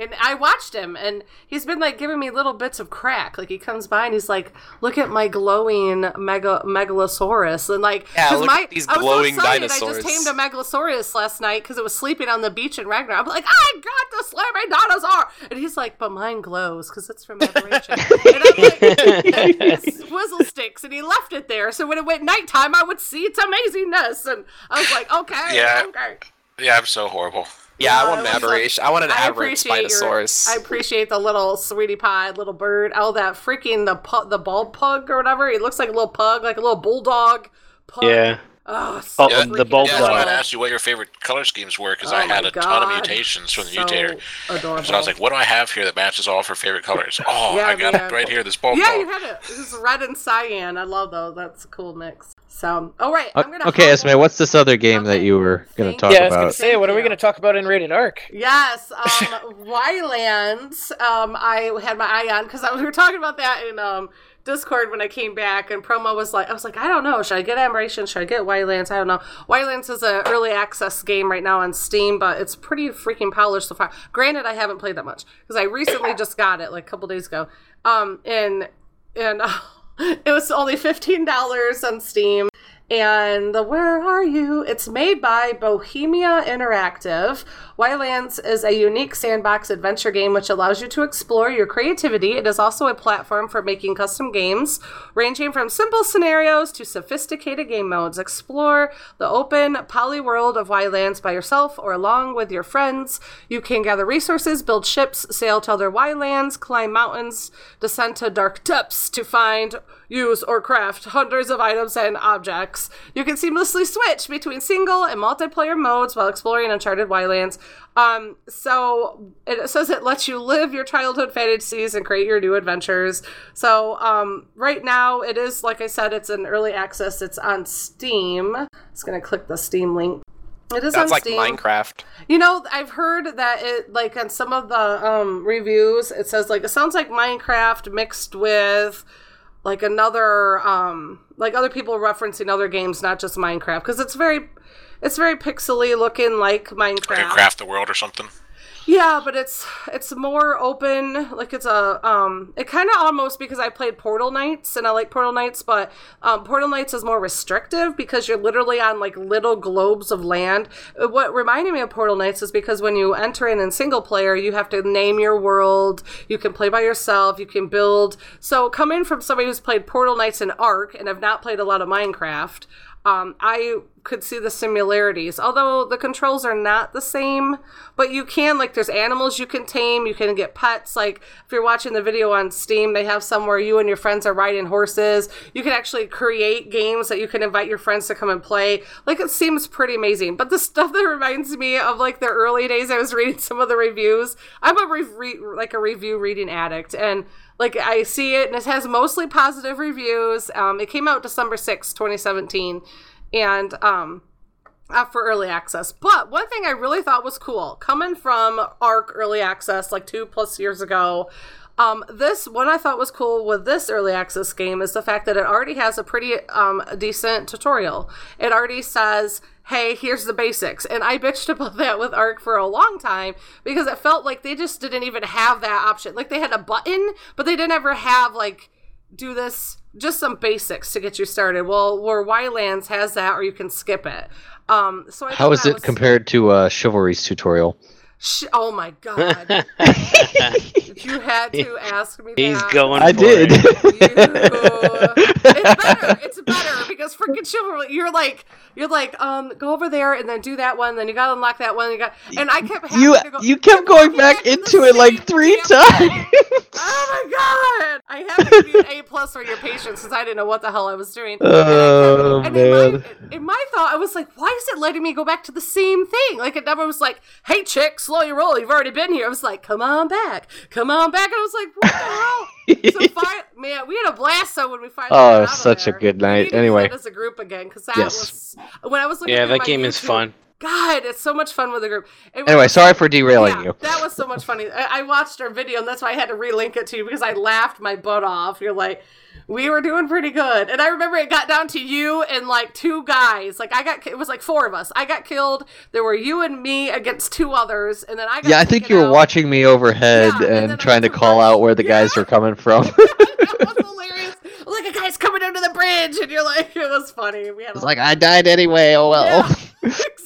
It sounds amazing. And I watched him and he's been like giving me little bits of crack. Like he comes by and he's like, look at my glowing mega megalosaurus. And like, Yeah, look my, at these I was glowing so excited. I just tamed a megalosaurus last night because it was sleeping on the beach in Ragnar. I'm like, I got to the slamming dinosaur. And he's like, but mine glows because it's from Aberration. [laughs] and I'm like, swizzle sticks. And he left it there. So when it went nighttime, I would see its amazingness. And I was like, okay, Yeah. okay. Yeah, I'm so horrible. Yeah, I uh, want an it like- aberration. I want an I aberrant appreciate your- Spinosaurus. I appreciate the little sweetie pie, little bird. Oh, that freaking the pu- the bald pug or whatever. It looks like a little pug, like a little bulldog. Pug. Yeah. Oh, oh so Oh, the freaking bulb Yeah, that's why I adorable. asked you what your favorite color schemes were because Oh I had my a ton of mutations from the So mutator. adorable. So I was like, what do I have here that matches all of her favorite colors? Oh, Yeah, I got man. it right here. This bulb pug. yeah, dog. you had it. This is red and cyan. I love those. That's a cool mix. So, all right, O- I'm gonna. Okay, hop Esme, what's this other game that you were going to Thank talk yeah, I was gonna about? say, what are we gonna talk about in Rated Arc? Yes, [laughs] um, Ylands. Um, I had my eye on because we were [laughs] talking about that in um Discord when I came back, and promo was like, I was like, I don't know, should I get Aberration? Should I get Ylands? I don't know. Ylands is an early access game right now on Steam, but it's pretty freaking polished so far. Granted, I haven't played that much because I recently just got it like a couple days ago. Um, and and [laughs] it was only fifteen dollars on Steam. And the Where Are You? It's made by Bohemia Interactive. Ylands is a unique sandbox adventure game which allows you to explore your creativity. It is also a platform for making custom games, ranging from simple scenarios to sophisticated game modes. Explore the open poly world of Ylands by yourself or along with your friends. You can gather resources, build ships, sail to other Wylands, climb mountains, descend to dark depths to find, use, or craft hundreds of items and objects. You can seamlessly switch between single and multiplayer modes while exploring uncharted Wylands. Um, so it says it lets you live your childhood fantasies and create your new adventures. So um, right now it is like I said, it's in early access. It's on Steam. It's gonna click the Steam link. It is Sounds on like Steam. Minecraft. You know, I've heard that it like on some of the um reviews it says like it sounds like Minecraft mixed with like another um like other people referencing other games, not just Minecraft, because it's very it's very pixely looking like Like Minecraft. a craft the world or something. Yeah, but it's it's more open. Like it's a um. It kind of almost because I played Portal Knights and I like Portal Knights, but um, Portal Knights is more restrictive because you're literally on like little globes of land. What reminded me of Portal Knights is because when you enter in in single player, you have to name your world. You can play by yourself. You can build. So coming from somebody who's played Portal Knights and Ark and have not played a lot of Minecraft. Um, I could see the similarities, although the controls are not the same. But you can like, there's animals you can tame. You can get pets. Like if you're watching the video on Steam, they have some where you and your friends are riding horses. You can actually create games that you can invite your friends to come and play. Like it seems pretty amazing. But the stuff that reminds me of like the early days, I was reading some of the reviews. I'm a re- re- like a review reading addict, and like I see it, and it has mostly positive reviews. Um, it came out December sixth, 2017, and um, for early access. But one thing I really thought was cool, coming from ARK early access like two plus years ago. Um, this what I thought was cool with this early access game is the fact that it already has a pretty um, decent tutorial. It already says, "Hey, here's the basics," and I bitched about [laughs] that with ARK for a long time because it felt like they just didn't even have that option. Like they had a button, but they didn't ever have like do this just some basics to get you started. Well, where Ylands has that, or you can skip it. Um, so I How thought is that it was- compared to uh, Chivalry's tutorial? Sh- oh my god! [laughs] you had to ask me. He's that. going I for did. it. it's better. It's better because freaking chivalry. You're like, you're like, um, go over there and then do that one. Then you gotta unlock that one. You got, and I kept having You to go. you kept going back into it like three times. Oh my god! I have to give you an A plus for your patience because I didn't know what the hell I was doing. Oh And in man. my, in my thought, I was like, why is it letting me go back to the same thing? Like, it never was like, hey, chick, slow your roll. You've already been here. I was like, come on back. Come on back. And I was like, what the [laughs] hell? So, [laughs] fi- man, we had a blast though when we finally oh, got Oh, out of such a there. good We need night. to do Anyway, that as a group again because that Yes. was when I was looking Yeah, that my game is fun. God, it's so much fun with a group. And when Anyway, I- sorry for derailing yeah, you. That was so much funny. I, I watched our video, and that's why I had to relink it to you because I laughed my butt off. You're like, we were doing pretty good, and I remember it got down to you and like two guys. Like I got, it was like four of us. I got killed. There were you and me against two others, and then I got Yeah, I think you were watching me overhead and trying to call out where the guys were coming [laughs] from. [laughs] like a guy's coming under the bridge, and you're like, [laughs] it was funny. We had It's like I died anyway. Oh well.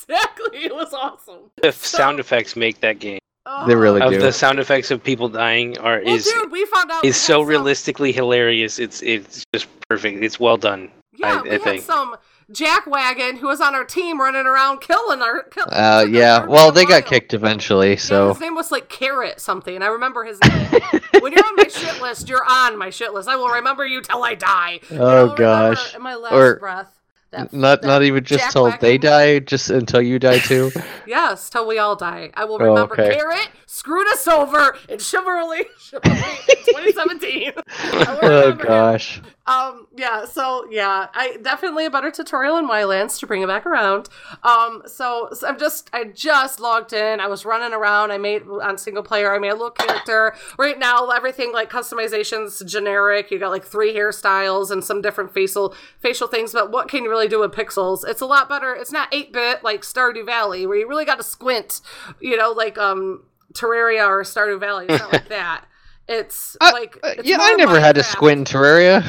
Exactly. It was awesome. The f- sound effects make that game. They really of do. The sound effects of people dying are Well, is dude, we found out is had so some- realistically hilarious. It's it's just perfect. It's well done. Yeah, I, we I had think. some jack wagon who was on our team running around killing our. Kill- Uh, yeah. Well, they got kicked eventually, so His name was like Carrot something. I remember his name. [laughs] when you're on my shit list, you're on my shit list. I will remember you till I die. And I Oh gosh. In my last Or breath. That, not that not even just jack till they die, just until you die too. [laughs] Yes, till we all die. I will Oh, remember okay. Carrot screwed us over in Chivalry, Chivalry [laughs] 2017. I will oh remember him. Um, yeah, so yeah, I definitely a better tutorial in Ylands to bring it back around. Um, so, so I'm just I just logged in. I was running around. I made on single player. I made a little character. Right now, everything like customizations generic. You got like three hairstyles and some different facial facial things. But what can you really do with pixels? It's a lot better. It's not eight bit like Stardew Valley where you really got to squint. You know, like um Terraria or Stardew Valley. It's not like [laughs] that. It's like it's Uh, Yeah, I never had to squint Terraria.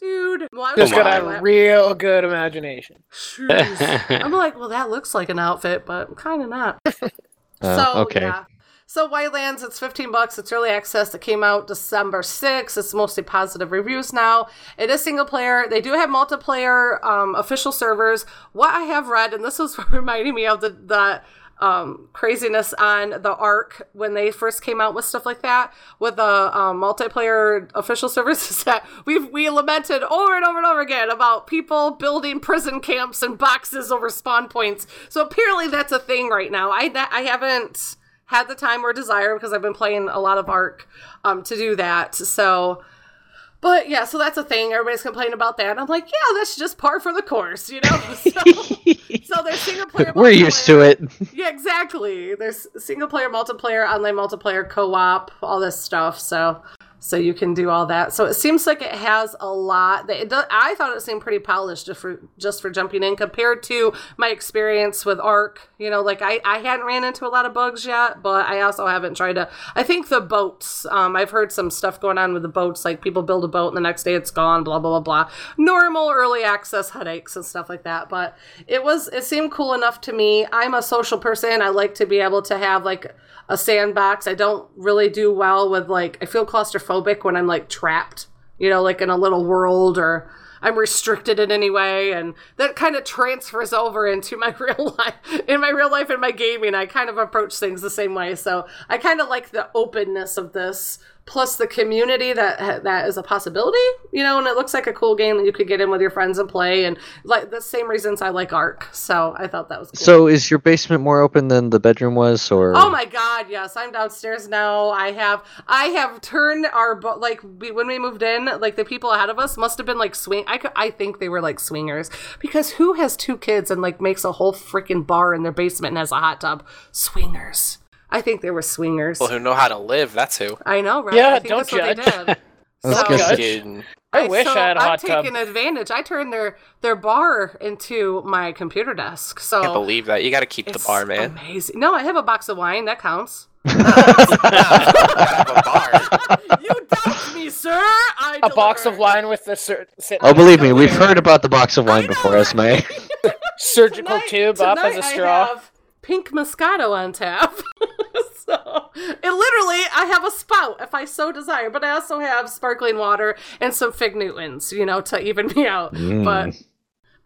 Dude, well, Just was got like, a real good imagination. [laughs] I'm like, well, that looks like an outfit, but kind of not. [laughs] Uh, [laughs] so okay. yeah. So Wildlands, it's 15 bucks. It's early access. It came out December 6th. It's mostly positive reviews now. It is single player. They do have multiplayer um, official servers. What I have read, and this is reminding me of the the um, craziness on the Ark when they first came out with stuff like that with the um, multiplayer official [laughs] services that we've we lamented over and over and over again about people building prison camps and boxes over spawn points. So apparently that's a thing right now. I I haven't had the time or desire because I've been playing a lot of Ark um, to do that. So But yeah, so that's a thing. Everybody's complaining about that. I'm like, yeah, that's just par for the course, you know. [laughs] So, so there's single player. [laughs] We're used to it. Yeah, exactly. There's single player, multiplayer, online multiplayer, co-op, all this stuff. So so you can do all that. So it seems like it has a lot. That does, I thought it seemed pretty polished just for just for jumping in compared to my experience with ARK. You know, like I I hadn't ran into a lot of bugs yet, but I also haven't tried to. I think the boats. Um, I've heard some stuff going on with the boats. Like people build a boat and the next day it's gone. Blah blah blah blah. Normal early access headaches and stuff like that. But it was it seemed cool enough to me. I'm a social person. I like to be able to have like a sandbox. I don't really do well with like I feel claustrophobic when I'm like trapped, you know, like in a little world or I'm restricted in any way and that kind of transfers over into my [laughs] real life. In my real life and my gaming, I kind of approach things the same way. So, I kind of like the openness of this plus the community that that is a possibility, you know, and it looks like a cool game that you could get in with your friends and play and like the same reasons I like Ark. So, I thought that was cool. So is your basement more open than the bedroom was, or? Oh my god, yes. I'm downstairs now. I have I have turned our like we, when we moved in, like the people ahead of us must have been like swing I could, I think they were like swingers because who has two kids and like makes a whole freaking bar in their basement and has a hot tub? Swingers. I think they were swingers. People who know how to live. That's who. I know, right? Yeah, I think don't that's what they judge. did. [laughs] I was So- gonna say- Kidding. I wish I had a I'm hot tub. taking advantage. I turned their their bar into my computer desk. So Can't believe that. You got to keep the bar, man. Amazing. No, I have a box of wine. That counts. [laughs] [laughs] you doubt me, sir. I a box of wine with the sur- sit- Oh, believe me, we've heard about the box of wine before, Esme. surgical tube up as a straw. I have pink Moscato on tap. [laughs] so it literally, I have a spout if I so desire, but I also have sparkling water and some fig Newtons, you know, to even me out. Mm. But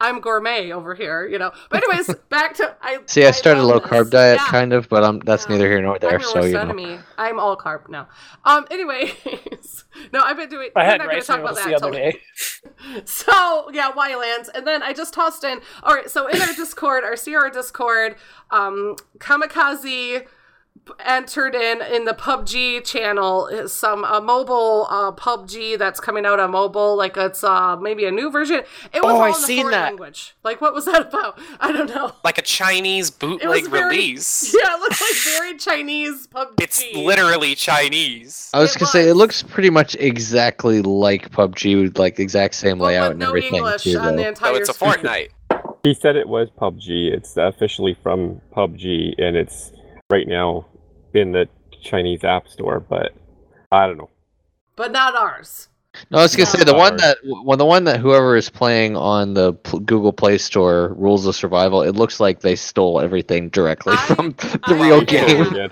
I'm gourmet over here, you know. But anyways, [laughs] back to I. See, I started a low carb this. diet, Yeah. kind of, but I'm that's neither here nor there. I'm So you know. enemy. I'm all carb now. Um. Anyways, [laughs] no, I've been doing. I we're had not gonna rice talk about noodles that the other day. [laughs] so yeah, Wildlands, and then I just tossed in. All right, so in our Discord, our CR Discord, um, Kamikaze entered in in the PUBG channel is some a mobile uh, PUBG that's coming out on mobile. Like it's uh maybe a new version. It was Oh, all I in the seen foreign that. language. Like what was that about? [laughs] I don't know. Like a Chinese bootleg very, release. [laughs] Yeah, it looks like very [laughs] Chinese PUBG. It's literally Chinese. I was gonna say it looks pretty much exactly like PUBG, with like exact same layout and no everything English too. on the entire So it's a. Fortnite. He said it was PUBG. It's officially from PUBG, and it's right now in the Chinese App Store. But I don't know. but not ours. No, I was gonna say the No. one that well, the one that whoever is playing on the P- Google Play Store, Rules of Survival. It looks like they stole everything directly from [laughs] the real game.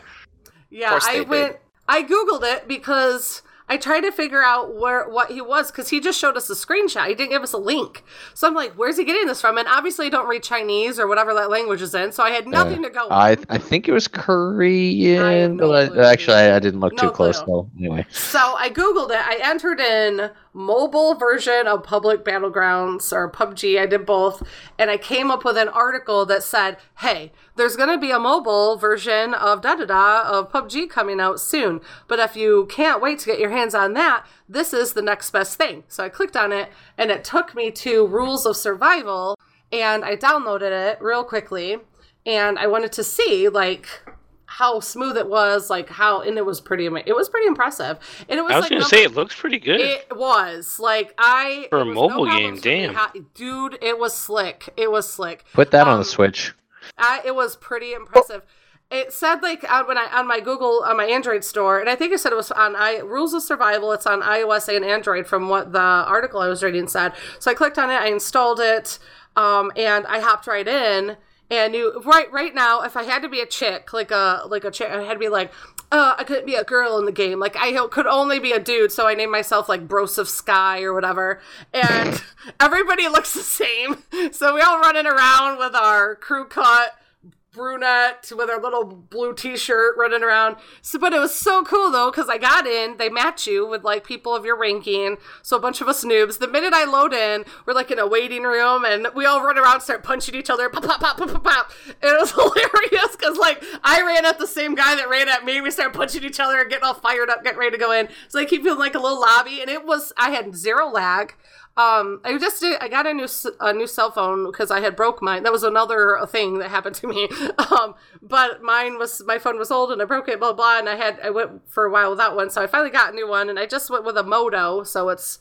Yeah, course I they went. I googled it because I tried to figure out where what he was because he just showed us a screenshot. He didn't give us a link, so I'm like, "Where's he getting this from?" And obviously, I don't read Chinese or whatever that language is in, so I had nothing Uh, to go. on. I I think it was Korean, but I, actually I, I didn't look No too close. though. Anyway, So I googled it. I entered in mobile version of Public Battlegrounds or PUBG. I did both, and I came up with an article that said, "Hey, there's going to be a mobile version of da da da of PUBG coming out soon. But if you can't wait to get your hands on that, this is the next best thing." So I clicked on it, and it took me to Rules of Survival, and I downloaded it real quickly, and I wanted to see like how smooth it was, like how, and it was pretty, it was pretty impressive. And it was I was like gonna number- say it looks pretty good. It was like I For a it was mobile game, problems for me. damn. Ha- dude. It was slick. It was slick. put that on Um, the Switch. I, it was pretty impressive. It said like on when I on my Google on my Android store, and I think it said it was on I Rules of Survival. It's on iOS and Android from what the article I was reading said. So I clicked on it, I installed it, um, and I hopped right in. And you right right now, if I had to be a chick, like a like a chick, I had to be like, uh, I couldn't be a girl in the game. Like I could only be a dude, so I named myself like Bros of Sky or whatever. And [laughs] everybody looks the same, [laughs] so we all running around with our crew cut brunette with her little blue t-shirt running around. So, but it was so cool though because I got in. They match you with like people of your ranking. So a bunch of us noobs. The minute I load in, we're like in a waiting room and we all run around, start punching each other, pop, pop, pop, pop, pop, pop. It was [laughs] hilarious because like I ran at the same guy that ran at me. We started punching each other, and getting all fired up, getting ready to go in. So I keep feeling like a little lobby, and it was I had zero lag. Um, I just did, I got a new a new cell phone because I had broke mine. That was another thing that happened to me. [laughs] Um, but mine was my phone was old and I broke it. Blah blah. And I had I went for a while without one, so I finally got a new one. And I just went with a Moto, so it's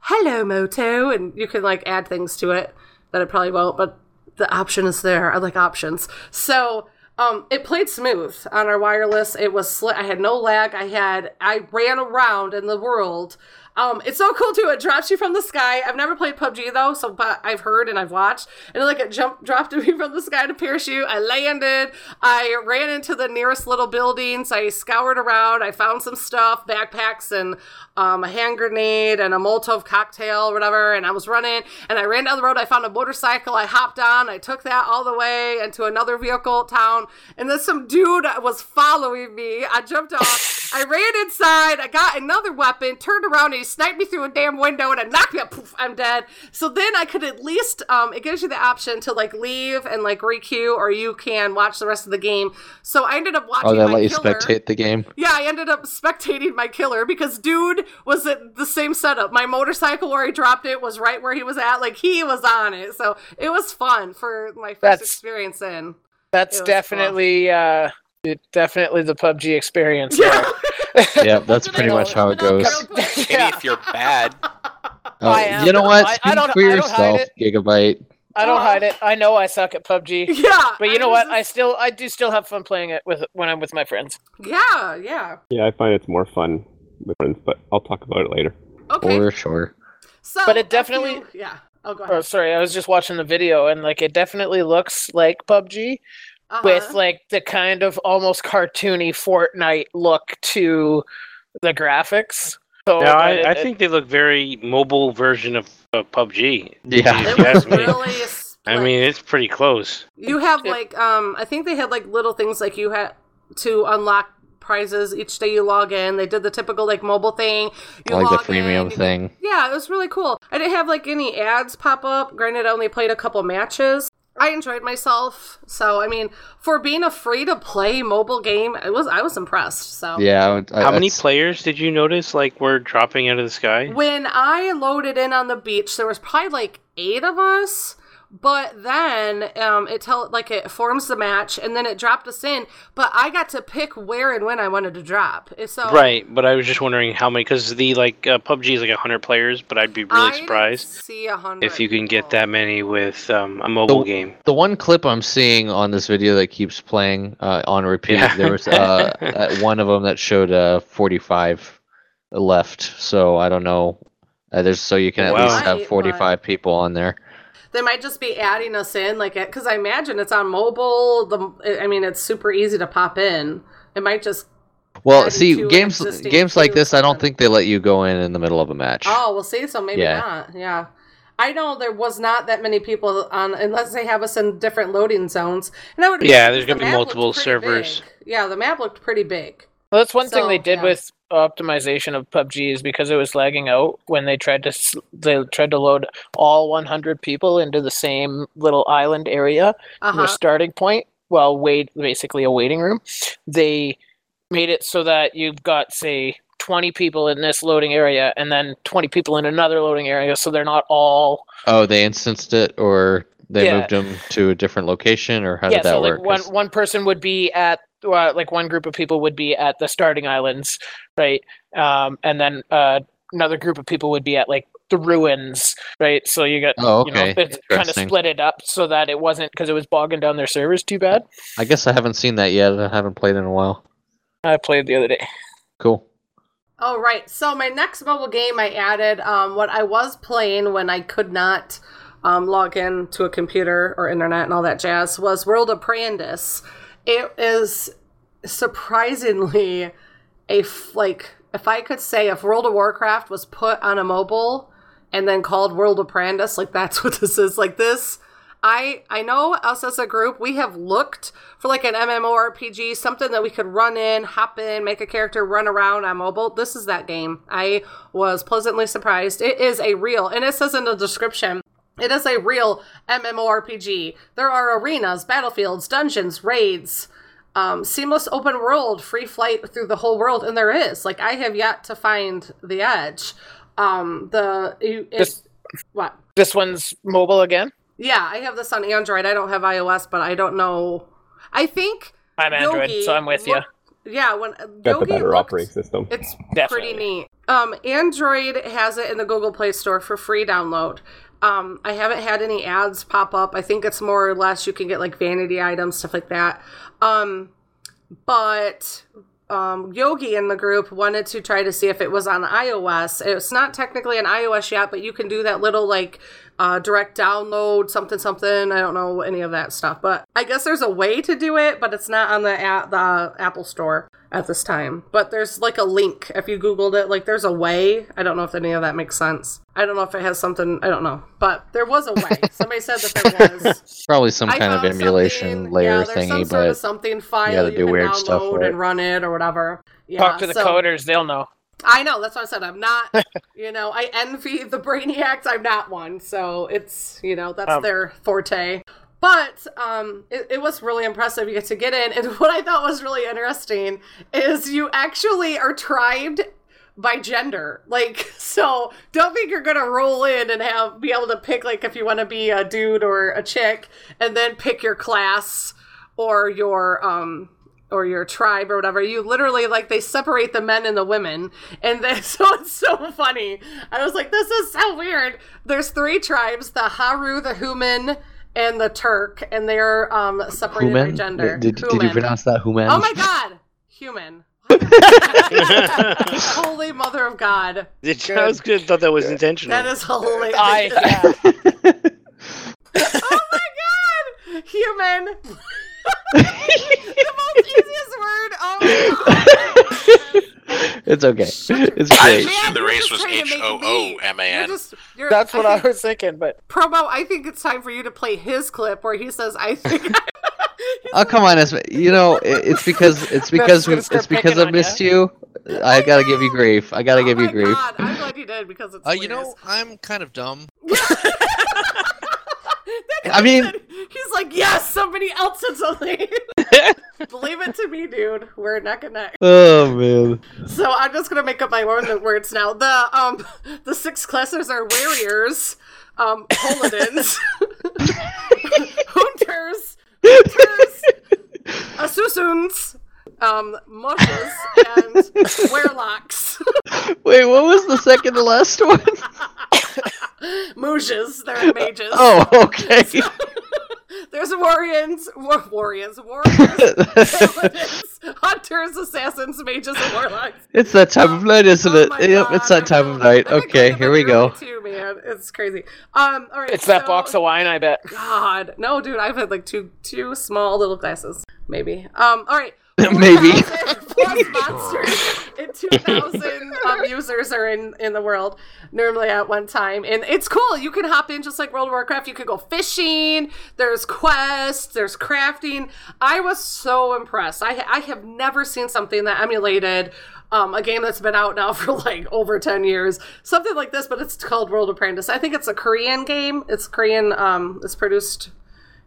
hello Moto, and you can like add things to it that I probably won't, but the option is there. I like options. So um, it played smooth on our wireless. It was sli- I had no lag. I had I ran around in the world. Um, it's so cool too. It drops you from the sky. I've never played PUBG though, so but I've heard and I've watched. And like it jumped, dropped [laughs] me from the sky to parachute. I landed. I ran into the nearest little buildings. I scoured around. I found some stuff, backpacks and um, a hand grenade and a Molotov cocktail or whatever. And I was running and I ran down the road. I found a motorcycle. I hopped on. I took that all the way into another vehicle town. And then some dude was following me. I jumped off. I ran inside. I got another weapon. Turned around and he sniped me through a damn window and it knocked me up. Poof, I'm dead. So then I could at least. Um, it gives you the option to like leave and like requeue, or you can watch the rest of the game. So I ended up watching. Oh, they my let you killer. spectate the game. Yeah, I ended up spectating my killer because dude was at the same setup. My motorcycle where he dropped it was right where he was at. Like he was on it. So it was fun for my first That's- experience in. That's It was definitely uh, it, definitely the PUBG experience. there. [laughs] yeah, that's pretty much how it goes. Maybe if you're bad. [laughs] Oh, you know what? I- I don't- for I don't yourself, hide Gigabyte. I don't hide it. I know I suck at PUBG. Yeah, but you know what? I still I do still have fun playing it with when I'm with my friends. Yeah, yeah. Yeah, I find it's more fun with friends, but I'll talk about it later. Okay. For sure. So, but it definitely. yeah. Oh, go oh, ahead. Oh, sorry. I was just watching the video, and like it definitely looks like PUBG Uh-huh. with like the kind of almost cartoony Fortnite look to the graphics. So Yeah, I, it- I think they look very mobile version of uh, PUBG. Yeah. It was ask me. really [laughs] I mean, it's pretty close. You have like um I think they had like little things like you had to unlock prizes each day you log in. They did the typical like mobile thing. You like the log freemium in, thing. Yeah, it was really cool. I didn't have like any ads pop up. Granted, I only played a couple matches. I enjoyed myself. So I mean, for being a free to play mobile game, it was I was impressed. So Yeah. I I- How many players did you notice like were dropping out of the sky? When I loaded in on the beach, there was probably like eight of us. But then um, it tell like it forms the match, and then it dropped us in. But I got to pick where and when I wanted to drop. So Right, but I was just wondering how many because the like uh, PUBG is like hundred players, but I'd be really I surprised see hundred. if you can get that many with um, a mobile The- game. The one clip I'm seeing on this video that keeps playing uh, on repeat, Yeah. there was uh, [laughs] uh, one of them that showed uh, 45 left. So I don't know. Uh, there's so you can at Wow. least have 45 people on there. They might just be adding us in, like, because I imagine it's on mobile. The I mean, it's super easy to pop in. It might just. Well, add you to see, games games like this, I don't think they let you go in in the middle of a match. Oh, we'll see. So maybe Yeah. not. Yeah. I know there was not that many people on, unless they have us in different loading zones. And I would. Yeah, because there's gonna the be multiple servers. big. Yeah, the map looked pretty big. Well, that's one thing they did yeah. with optimization of PUBG is because it was lagging out when they tried to they tried to load all 100 people into the same little island area Uh-huh. their starting point well wait basically a waiting room they made it so that you've got say 20 people in this loading area and then 20 people in another loading area so they're not all Oh, they instanced it, or they Yeah. moved them to a different location, or how yeah did that so work? like one 'Cause- one person would be at uh, like one group of people would be at the starting islands right um and then uh another group of people would be at like the ruins right so you got Oh, you know it's kind of split it up so that it wasn't because it was bogging down their servers too bad I guess I haven't seen that yet. I haven't played in a while. i played the other day Cool. All right. So my next mobile game I added um, what I was playing when I could not um, log in to a computer or internet and all that jazz was World of Prandis. It is surprisingly a like if I could say if World of Warcraft was put on a mobile and then called World of Prandis, like that's [laughs] what this is. Like this, I I know us as a group, we have looked for like an MMORPG, something that we could run in, hop in, make a character run around on mobile. This is that game. I was pleasantly surprised. It is a real, and it says in the description. It is a real MMORPG. There are arenas, battlefields, dungeons, raids, um, seamless open world, free flight through the whole world, and there is. Like I have yet to find the edge. Um, the it, This- what? This one's mobile again. Yeah, I have this on Android. I don't have iOS, but I don't know. I think I'm Android, Yogi so I'm with you. Yeah, when Got the Yogi better looked- operating system. it's Definitely. pretty neat. Um, Android has it in the Google Play Store for free download. Um, I haven't had any ads pop up. I think it's more or less you can get like vanity items, stuff like that. Um, but um, Yogi in the group wanted to try to see if it was on iOS. It's not technically on iOS yet, but you can do that little like uh, direct download something something. I don't know any of that stuff, but I guess there's a way to do it, but it's not on the a- the Apple Store at this time. But there's like a link if you googled it. Like there's a way. I don't know if any of that makes sense. I don't know if it has something. I don't know, but there was a way. [laughs] Somebody said that there was. Probably some I kind of emulation layer yeah, there's some thingy, sort of but something file you gotta you do can weird stuff download for it. and run it or whatever. Yeah, Talk to the so- coders; they'll know. I know. That's what I said. I'm not. [laughs] you know, I envy the brainiacs. I'm not one. So it's you know that's Um, their forte. But um, it, it was really impressive. You get to get in, and [laughs] what I thought was really interesting is you actually are tribed by gender. Like, [laughs] so don't think you're gonna roll in and have be able to pick like if you want to be a dude or a chick, and then pick your class or your um or your tribe or whatever. You literally like they separate the men and the women, and then [laughs] so it's so funny. I was like, this is so weird. There's three tribes: the Haru, the Human, and the Turk, and they're um separated by Human? gender. Did, did you pronounce that Human? Oh my god, human. [laughs] Holy mother of God. Did you- I was good. Thought that was intentional. That is holy. I yeah. [laughs] oh my god! Human. The most easiest word. Oh my god. It's okay. It's I great. assumed the race was trying to H make O me- O M A You're N. just. You're, That's what I think- was thinking, but Promo, I think it's time for you to play his clip where he says, "I think." [laughs] Oh come on, it's, you know it's because it's because we, it's because I on missed you. I gotta give you grief. I gotta oh give you my grief. God, I'm glad you did because it's. Uh, you know, I'm kind of dumb. [laughs] I mean, He's like, yes, somebody else said something. [laughs] Believe it to me, dude. We're neck and neck. oh man. So I'm just gonna make up my own words now. The um the six classes are warriors, um, paladins, [laughs] hunters, hunters, asusuns, um, mushes, and [laughs] werelocks. Wait, what was the second to last one? [laughs] Muges, they're mages. Oh, okay. [laughs] There's warriors, war- warriors, [laughs] warriors, hunters, assassins, mages, and warlocks. It's that time of night, isn't it? my Yep, it's that time of night. Okay, here we go. Too man, it's crazy. Um, all right, it's that box of wine, I bet. God, no, dude, I've had like two two small little glasses, maybe. Um, all right. [laughs] Maybe. Plus [laughs] monsters and 2,000 [laughs] um, users are in, in the world normally at one time. And it's cool. You can hop in just like World of Warcraft. You could go fishing. There's quests. There's crafting. I was so impressed. I, I have never seen something that emulated um, a game that's been out now for like over 10 years. Something like this, but it's called World of Prandis. I think it's a Korean game. It's Korean. Um, it's produced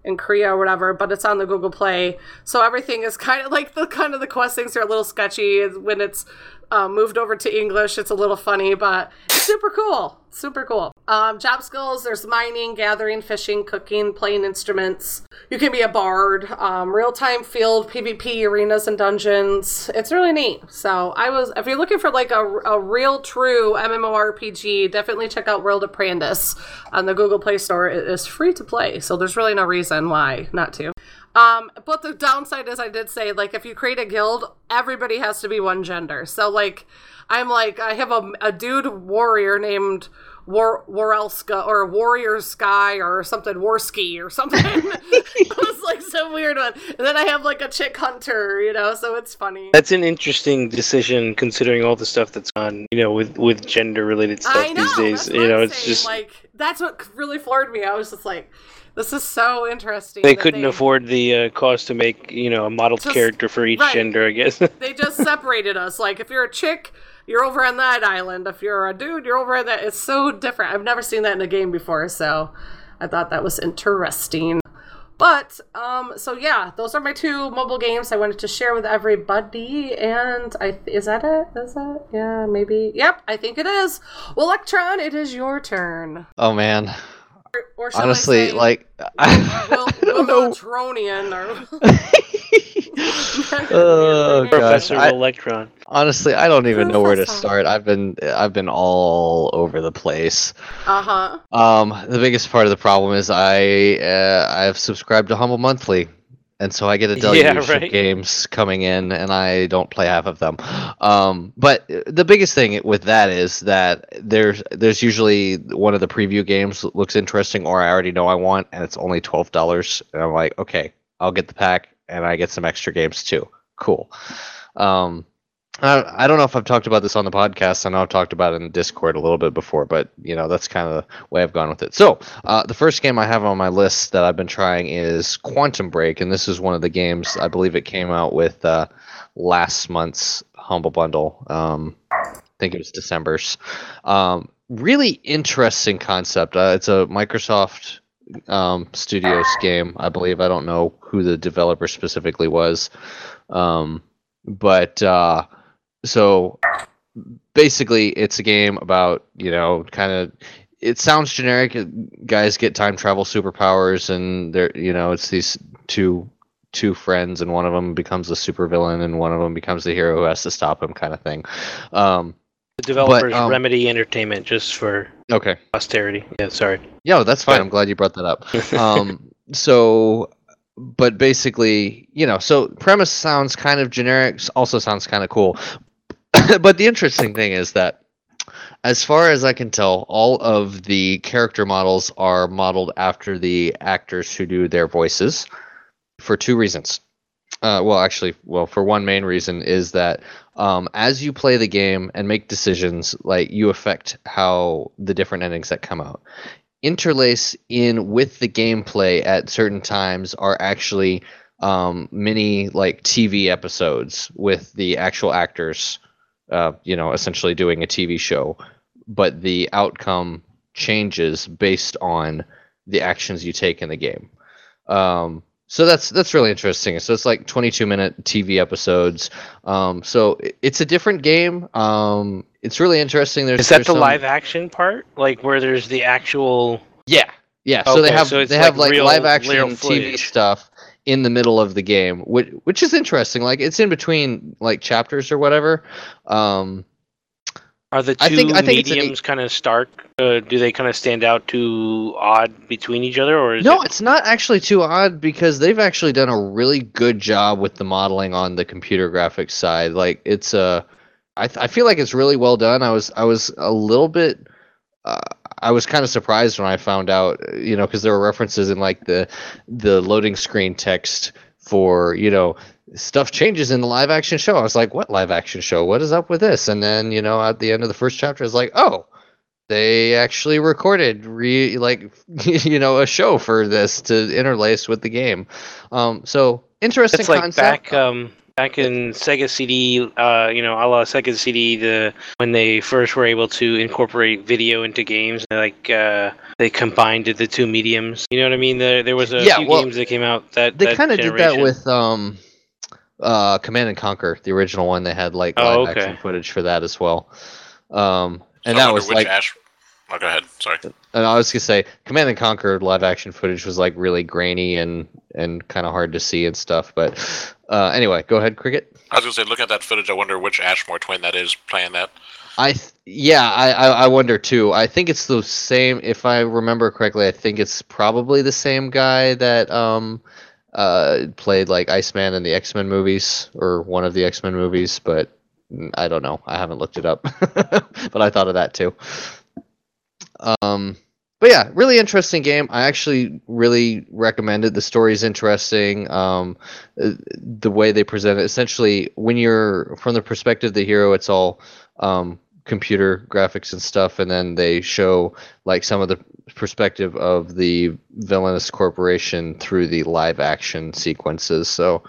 in Korea or whatever, but it's on the Google Play. So everything is kind of like the kind of the quest things are a little sketchy when it's uh, moved over to English. It's a little funny, but super cool. Super cool. Um, job skills there's mining, gathering, fishing, cooking, playing instruments. You can be a bard, um, real time field, PvP arenas and dungeons. It's really neat. So I was, if you're looking for like a, a real true MMORPG, definitely check out World Prandis on the Google Play Store. It is free to play, so there's really no reason why not to. Um, but the downside is, I did say, like, if you create a guild, everybody has to be one gender. So, like, I'm like, I have a, a dude warrior named War Warelska or Warrior Sky or something Warski or something. [laughs] [laughs] it was like some weird one. And then I have like a chick hunter, you know, so it's funny. That's an interesting decision considering all the stuff that's on, you know, with with gender related stuff know, these days. You know, it's saying, just like that's what really floored me. I was just like, This is so interesting. They couldn't afford the uh, cost to make you know a model Just- character for each right. gender. I guess. [laughs] They just separated us. Like, if you're a chick, you're over on that island. If you're a dude, you're over on that. It's so different. I've never seen that in a game before, so I thought that was interesting. But um, so yeah, those are my two mobile games I wanted to share with everybody. And I is that it? Is that yeah? Maybe. Yep, I think it is. Well, Electron, it is your turn. Oh man. Or, or shall Honestly, I say, like [laughs] Will, Wilmetronian or [laughs] [laughs] oh gosh. Professor I- Electron. honestly, I don't even know where to start. I've been I've been all over the place. uh huh. Um, the biggest part of the problem is I uh, I've subscribed to Humble Monthly, and so I get a [laughs] deluge Yeah, of games coming in, and I don't play half of them. Um, but the biggest thing with that is that there's there's usually one of the preview games that looks interesting, or I already know I want, and it's only twelve dollars, and I'm like, okay, I'll get the pack, and I get some extra games too. Cool. Um, I, don't know if I've talked about this on the podcast. I know I've talked about it in Discord a little bit before, but you know that's kind of the way I've gone with it. So uh, the first game I have on my list that I've been trying is Quantum Break, and this is one of the games I believe it came out with uh, last month's Humble Bundle. Um, I think it was December's. Um, really interesting concept. Uh, it's a Microsoft um, Studios game, I believe. I don't know who the developer specifically was, um, but uh, so basically, it's a game about you know kind of. It sounds generic. uh, Guys get time travel superpowers, and they're you know it's these two two friends, and one of them becomes a supervillain, and one of them becomes the hero who has to stop him, kind of thing. Um, The developers um, Remedy Entertainment, just for okay. posterity. Yeah, sorry. Yeah, that's fine. I'm glad you brought that up. [laughs] Um, so, but basically, you know, so premise sounds kind of generic, also sounds kind of cool. [coughs] but the interesting thing is that, as far as I can tell, all of the character models are modeled after the actors who do their voices for two reasons. Uh, well, actually, well, for one main reason is that um, as you play the game and make decisions, like you affect how the different endings that come out interlace in with the gameplay at certain times are actually um, mini like TV episodes with the actual actors, uh, you know, essentially doing a TV show, but the outcome changes based on the actions you take in the game. Um, so that's that's really interesting. So it's like 22 minute TV episodes. Um, so it's a different game. Um, it's really interesting. There's Is that the some- live action part? Like where there's the actual? Yeah, yeah. So they have so they have like like live action TV footage. stuff in the middle of the game, which which is interesting. Like it's in between like chapters or whatever. Um, Are the two I think- I think mediums kind of stark? Uh, do they kind of stand out too odd between each other, or is no, it? it's not actually too odd because they've actually done a really good job with the modeling on the computer graphics side. Like it's uh, I th- I feel like it's really well done. I was I was a little bit. Uh, I was kind of surprised when I found out, you know, because there were references in like the the loading screen text for you know stuff changes in the live action show. I was like, what live action show? What is up with this? And then you know at the end of the first chapter, it's like, oh, they actually recorded re like [laughs] you know a show for this to interlace with the game. Um, so interesting It's like concept. back um back in Sega CD, uh, you know, a la Sega CD, the when they first were able to incorporate video into games, like uh, they combined the two mediums. You know what I mean? There there was a Yeah, few well, games that came out that they kind of did that with um, uh, Command and Conquer, the original one. They had like Oh, live okay. action footage for that as well. Um, and I that was like Ash. Oh, go ahead. Sorry. And I was gonna say, Command and Conquer live action footage was like really grainy and and kind of hard to see and stuff. But uh, anyway, go ahead, Cricket. I was gonna say, looking at that footage, I wonder which Ashmore twin that is playing that. I th- yeah, I, I I wonder too. I think it's the same. If I remember correctly, I think it's probably the same guy that um uh played like Iceman in the X Men movies or one of the X Men movies. But mm, I don't know. I haven't looked it up. [laughs] but I thought of that too. Um, but yeah, really interesting game. I actually really recommend it. The story is interesting. Um, uh, the way they present it, essentially, when you're from the perspective of the hero, it's all um, computer graphics and stuff, and then they show like some of the perspective of the villainous corporation through the live action sequences. So,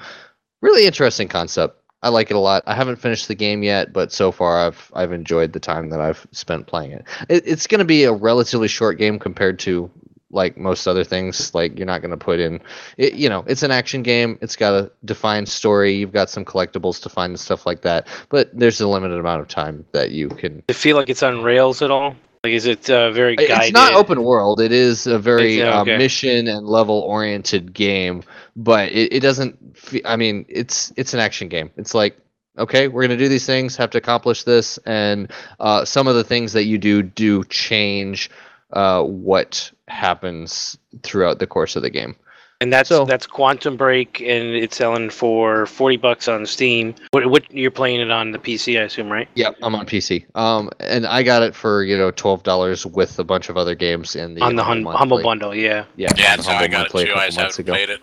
really interesting concept. I like it a lot. I haven't finished the game yet, but so far I've I've enjoyed the time that I've spent playing it. it it's going to be a relatively short game compared to like most other things. Like you're not going to put in, it, you know, it's an action game. It's got a defined story. You've got some collectibles to find and stuff like that. But there's a limited amount of time that you can. It feel like it's on rails at all? Like, is it uh, very guided? It's not open world. It is a very uh, okay. mission and level oriented game, but it, it doesn't. Fe- I mean, it's it's an action game. It's like okay, we're gonna do these things, have to accomplish this, and uh, some of the things that you do do change uh, what happens throughout the course of the game. And that's that's Quantum Break, and it's selling for forty bucks on Steam. What, what you're playing it on the PC, I assume, right? Yep, I'm on PC. Um, and I got it for you know twelve dollars with a bunch of other games in the on the hum- Humble Bundle, yeah. Yeah, Yeah, on that's how I got it Monthly a too. I just haven't ago. played it.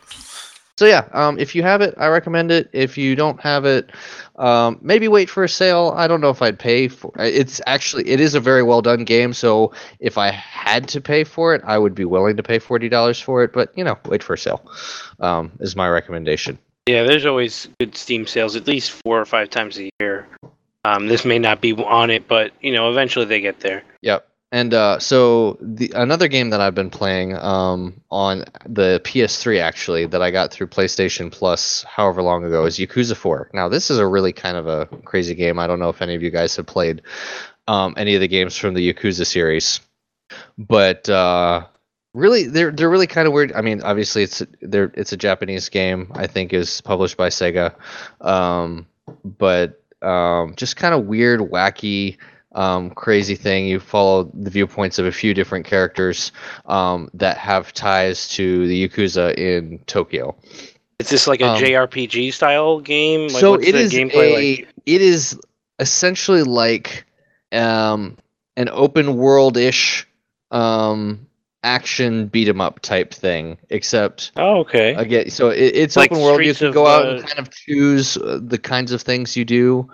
So yeah, um, if you have it, I recommend it. If you don't have it, um, maybe wait for a sale. I don't know if I'd pay for. It's actually it is a very well done game. So if I had to pay for it, I would be willing to pay forty dollars for it. But you know, wait for a sale. Um, is my recommendation. Yeah, there's always good Steam sales, at least four or five times a year. Um, this may not be on it, but you know, eventually they get there. Yep. And uh, so the another game that I've been playing um, on the PS3 actually that I got through PlayStation Plus however long ago is Yakuza 4. Now this is a really kind of a crazy game. I don't know if any of you guys have played um, any of the games from the Yakuza series, but uh, really they're they're really kind of weird. I mean, obviously it's they're it's a Japanese game. I think is published by Sega, um, but um, just kind of weird, wacky um, crazy thing. You follow the viewpoints of a few different characters um, that have ties to the Yakuza in Tokyo. Is this like a Um, JRPG style game? Like, so what's it the is gameplay a like? it is essentially like um, an open world ish um, action beat 'em up type thing, except oh okay again so it, it's Like open world. You can go out uh, and kind of choose uh, the kinds of things you do.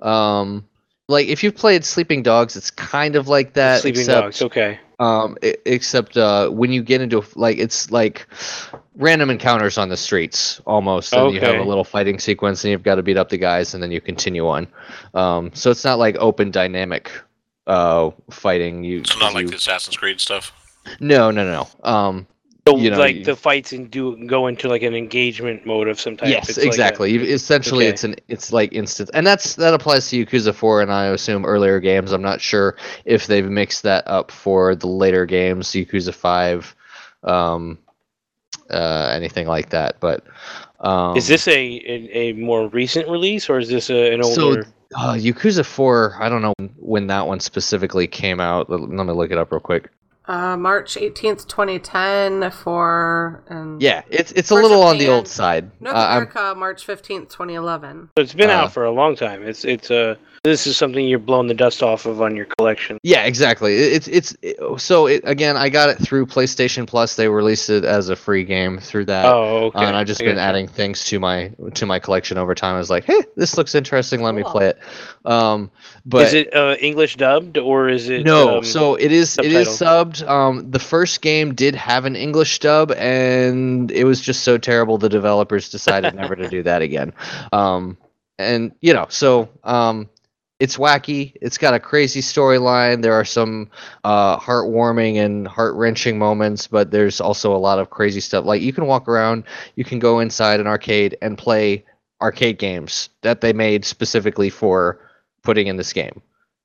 Um, like if you've played Sleeping Dogs, it's kind of like that. Sleeping except, Dogs, okay. Um, e- except uh, when you get into like it's like random encounters on the streets almost, and you have a little fighting sequence, and you've got to beat up the guys, and then you continue on. Um, so it's not like open dynamic uh fighting. You It's not like you- the Assassin's Creed stuff. no no no. Um, So you know, like the fights and do go into like an engagement mode of some type. Yes, It's like a- exactly. Essentially, Okay. it's an it's like instant, and that's that applies to Yakuza Four and I assume earlier games. I'm not sure if they've mixed that up for the later games, Yakuza Five, um, uh, anything like that. But um, is this a, a a more recent release or is this a, an older? so? Uh, Yakuza Four. I don't know when that one specifically came out. Let me look it up real quick. Uh, March 18th, 2010 for. And Yeah, it's it's a For little on the old side. North Uh, I'm- America, March 15th, 2011. So it's been uh, out for a long time. It's it's uh, this is something you're blowing the dust off of on your collection. Yeah, exactly. It's it's it- so it, again. I got it through PlayStation Plus. They released it as a free game through that. Oh, okay. Uh, and I've just I been gotcha. adding things to my to my collection over time. I was like, hey, this looks interesting. Let me play it. Um, but is it uh, English dubbed or is it no, um, so it is it is subtitled? subbed. Um, the first game did have an English dub, and it was just so terrible. The developers decided never to do that again. Um, and you know, so um, it's wacky. It's got a crazy storyline. There are some uh, heartwarming and heart wrenching moments, but there's also a lot of crazy stuff. Like you can walk around, you can go inside an arcade and play arcade games that they made specifically for putting in this game.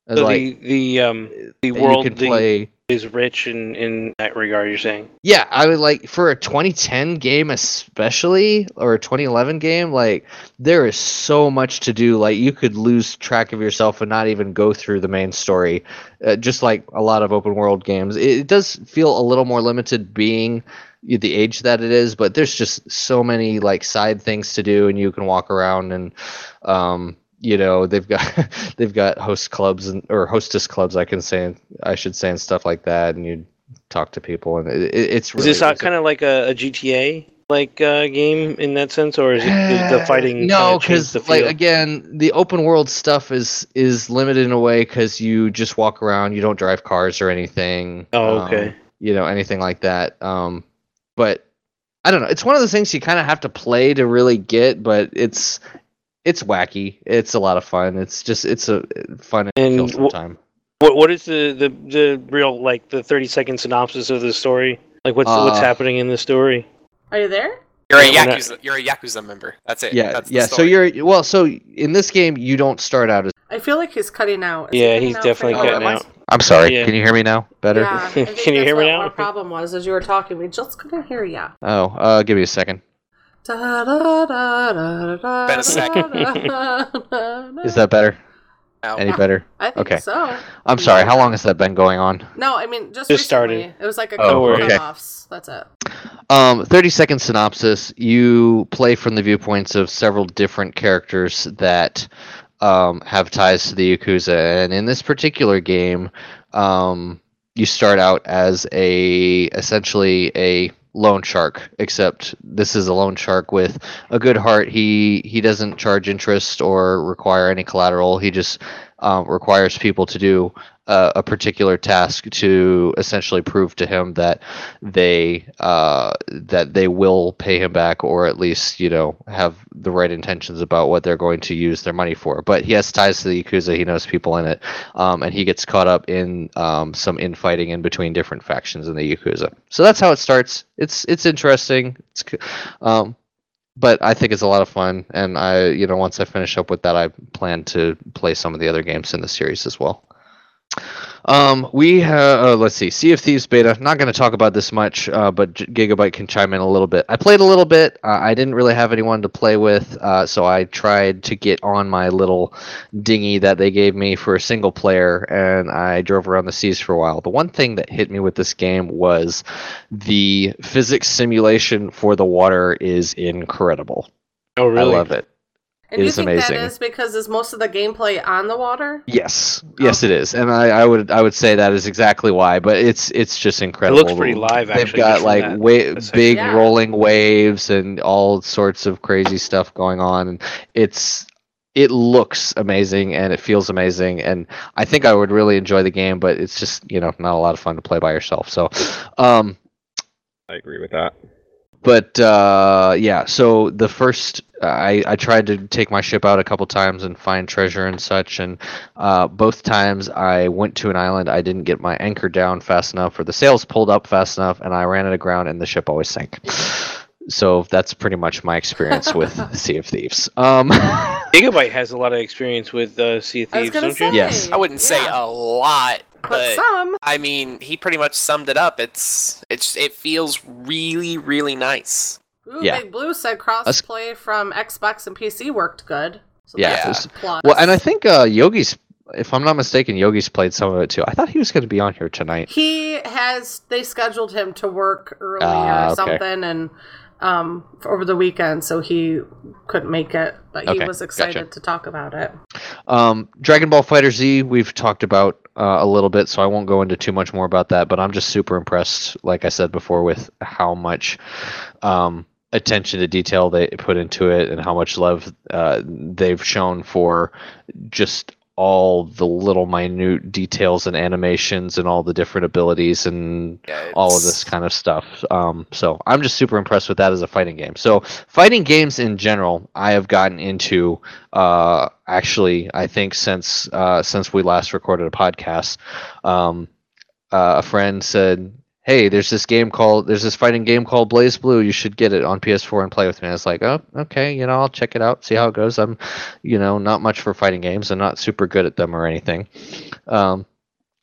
So like the the um the you world could the- play- is rich in in that regard. You're saying. Yeah, I would like for a 2010 game especially or a 2011 game like there is so much to do like you could lose track of yourself and not even go through the main story uh, just like a lot of open world games. It, it does feel a little more limited being the age that it is, but there's just so many like side things to do and you can walk around and um you know they've got [laughs] they've got host clubs and or hostess clubs I can say and I should say and stuff like that and you talk to people and it, it- it's Is this not kind of like a, a GTA? like uh, game in that sense, or is it is the fighting? no because like again the open world stuff is is limited in a way because you just walk around you don't drive cars or anything Oh, um, okay. you know anything like that um but i don't know it's one of those things you kind of have to play to really get but it's it's wacky it's a lot of fun it's just it's a fun and, And wh- time What what is the, the the real like the thirty second synopsis of the story? Like what's what's Uh, happening in the story? Are you there? You're a Yeah, yakuza. You're a yakuza member. That's it. yeah That's the yeah so you're well so in this game you don't start out as I feel like he's cutting out. Is he Yeah, cutting he's out definitely you? cutting out. i'm sorry Yeah. can you hear me now better Yeah, [laughs] Can you hear me now? Our problem was as you were talking, we just couldn't hear you. oh uh give me a second Da, da, da, Been a second. is that better any better I think okay so. i'm sorry how long has that been going on No, I mean just, Just started. It was like a Oh, couple okay. cutoffs. That's it. Um, 30 second synopsis. You play from the viewpoints of several different characters that um, have ties to the Yakuza. And in this particular game, um, you start out as a essentially a loan shark, except this is a loan shark with a good heart. He he doesn't charge interest or require any collateral. He just um, requires people to do uh, a particular task to essentially prove to him that they uh, that they will pay him back, or at least you know have the right intentions about what they're going to use their money for. But he has ties to the Yakuza. He knows people in it, um, and he gets caught up in um, some infighting in between different factions in the Yakuza. So that's how it starts. It's it's interesting. It's um, but I think it's a lot of fun, and I, you know, once I finish up with that, I plan to play some of the other games in the series as well. Um, we have, uh, let's see, Sea of Thieves beta. Not going to talk about this much, uh, but G- Gigabyte can chime in a little bit. I played a little bit. Uh, I didn't really have anyone to play with, uh, so I tried to get on my little dinghy that they gave me for a single player, and I drove around the seas for a while. The one thing that hit me with this game was the physics simulation for the water is incredible. Oh really? I love it. And It you is think amazing. that is because is most of the gameplay on the water? Yes, yes, it is, and I, I would I would say that is exactly why. But it's it's just incredible. It looks pretty live, They've actually, got like that- wa- big Yeah. rolling waves and all sorts of crazy stuff going on, and it's it looks amazing and it feels amazing, and I think I would really enjoy the game. But it's just you know not a lot of fun to play by yourself. So, um, I agree with that. But uh, yeah, so the first I, I tried to take my ship out a couple times and find treasure and such, and uh, both times I went to an island, I didn't get my anchor down fast enough, or the sails pulled up fast enough, and I ran it aground, and the ship always sank. So that's pretty much my experience with [laughs] Sea of Thieves. Um, [laughs] Gigabyte has a lot of experience with uh, Sea of Thieves, don't say. you? Yes. I wouldn't say a lot, But but some. I mean, he pretty much summed it up. It's it's it feels really really nice. Ooh, Yeah. Big Blue said crossplay from Xbox and PC worked good. So Yeah, that's there's- a plus. well, and I think uh, Yogi's, if I'm not mistaken, Yogi's played some of it too. I thought he was going to be on here tonight. he has they scheduled him to work early Ah, or okay. something and um over the weekend so he couldn't make it but he Okay, was excited gotcha. to talk about it Um, Dragon Ball FighterZ, we've talked about uh, a little bit, so I won't go into too much more about that. But I'm just super impressed, like I said before, with how much um, attention to detail they put into it and how much love uh, they've shown for just all the little minute details and animations and all the different abilities and Yeah, all of this kind of stuff. Um, so I'm just super impressed with that as a fighting game. So fighting games in general, I have gotten into uh, actually. I think since uh, since we last recorded a podcast, um, uh, a friend said. Hey, there's this game called there's this fighting game called BlazBlue. You should get it on PS4 and play with me. I was like, oh, okay, you know, I'll check it out, see how it goes. I'm, you know, not much for fighting games. I'm not super good at them or anything. Um,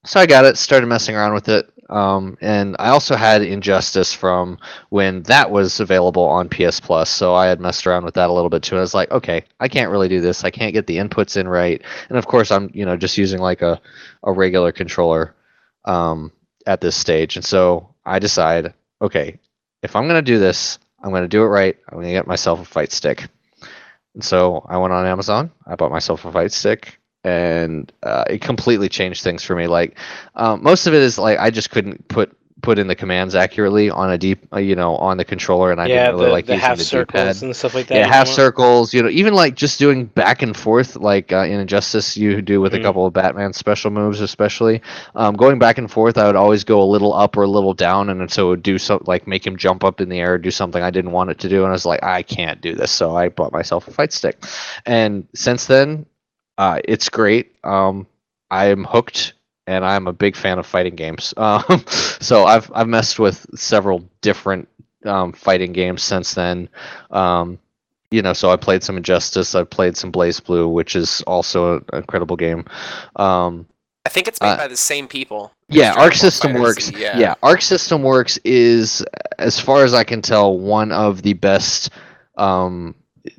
so I got it, started messing around with it, um, and I also had Injustice from when that was available on PS Plus. So I had messed around with that a little bit too. And I was like, okay, I can't really do this. I can't get the inputs in right, and of course I'm you know just using like a a regular controller um, at this stage, and so I decide, okay, if I'm gonna do this, I'm gonna do it right. I'm gonna get myself a fight stick. And so I went on Amazon. I bought myself a fight stick, and uh, it completely changed things for me. Like um, most of it is like I just couldn't put put in the commands accurately on a deep, uh, you know, on the controller, and I yeah, didn't really the, like the using half the circles D-pad. and stuff like that. Yeah, half know? circles. You know, even like just doing back and forth, like uh, in Injustice, you do with a Mhm. couple of Batman special moves, especially. Um, going back and forth, I would always go a little up or a little down, and so it would do something like make him jump up in the air, do something I didn't want it to do, and I was like, I can't do this, so I bought myself a fight stick. And since then, uh, it's great. Um, I am hooked, and I'm a big fan of fighting games. [laughs] Um, so I've I've messed with several different um, fighting games since then. Um, you know, so I played some Injustice. I played some BlazBlue, which is also an incredible game. Um, I think it's made Uh, by the same people. yeah, Arc System Works. Yeah. Yeah. Arc System Works is, as far as I can tell, one of the best um,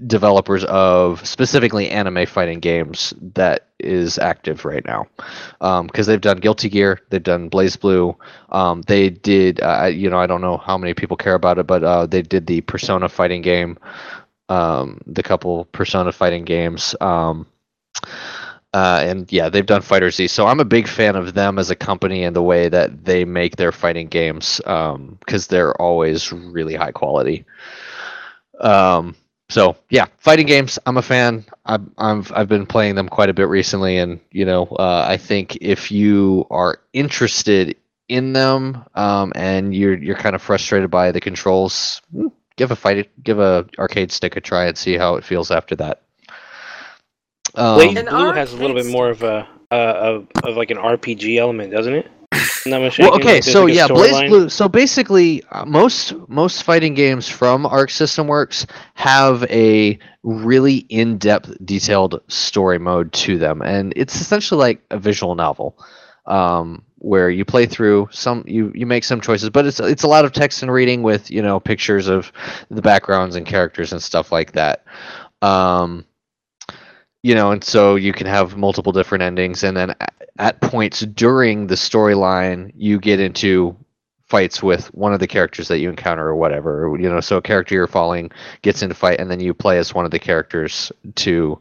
developers of specifically anime fighting games that is active right now. Because they've done Guilty Gear, they've done BlazBlue. Um, they did, uh, you know, I don't know how many people care about it, but uh, they did the Persona fighting game, um, the couple Persona fighting games. Um, uh, and yeah, they've done FighterZ. So I'm a big fan of them as a company and the way that they make their fighting games because they're always really high quality. Um, so yeah, fighting games. I'm a fan. I've I've I've been playing them quite a bit recently, and you know, uh, I think if you are interested in them um, and you're you're kind of frustrated by the controls, mm, give a fight give a arcade stick a try and see how it feels after that. Um, BlazBlue has a little bit more of a uh, of, of like an RPG element, doesn't it? Well, okay, so like yeah, Blaze storyline? Blue. So basically, uh, most most fighting games from Arc System Works have a really in-depth, detailed story mode to them, and it's essentially like a visual novel, um, where you play through some, you you make some choices, but it's it's a lot of text and reading with you know pictures of the backgrounds and characters and stuff like that. Um, you know, and so you can have multiple different endings, and then a- at points during the storyline, you get into fights with one of the characters that you encounter or whatever. You know, so a character you're following gets into fight, and then you play as one of the characters to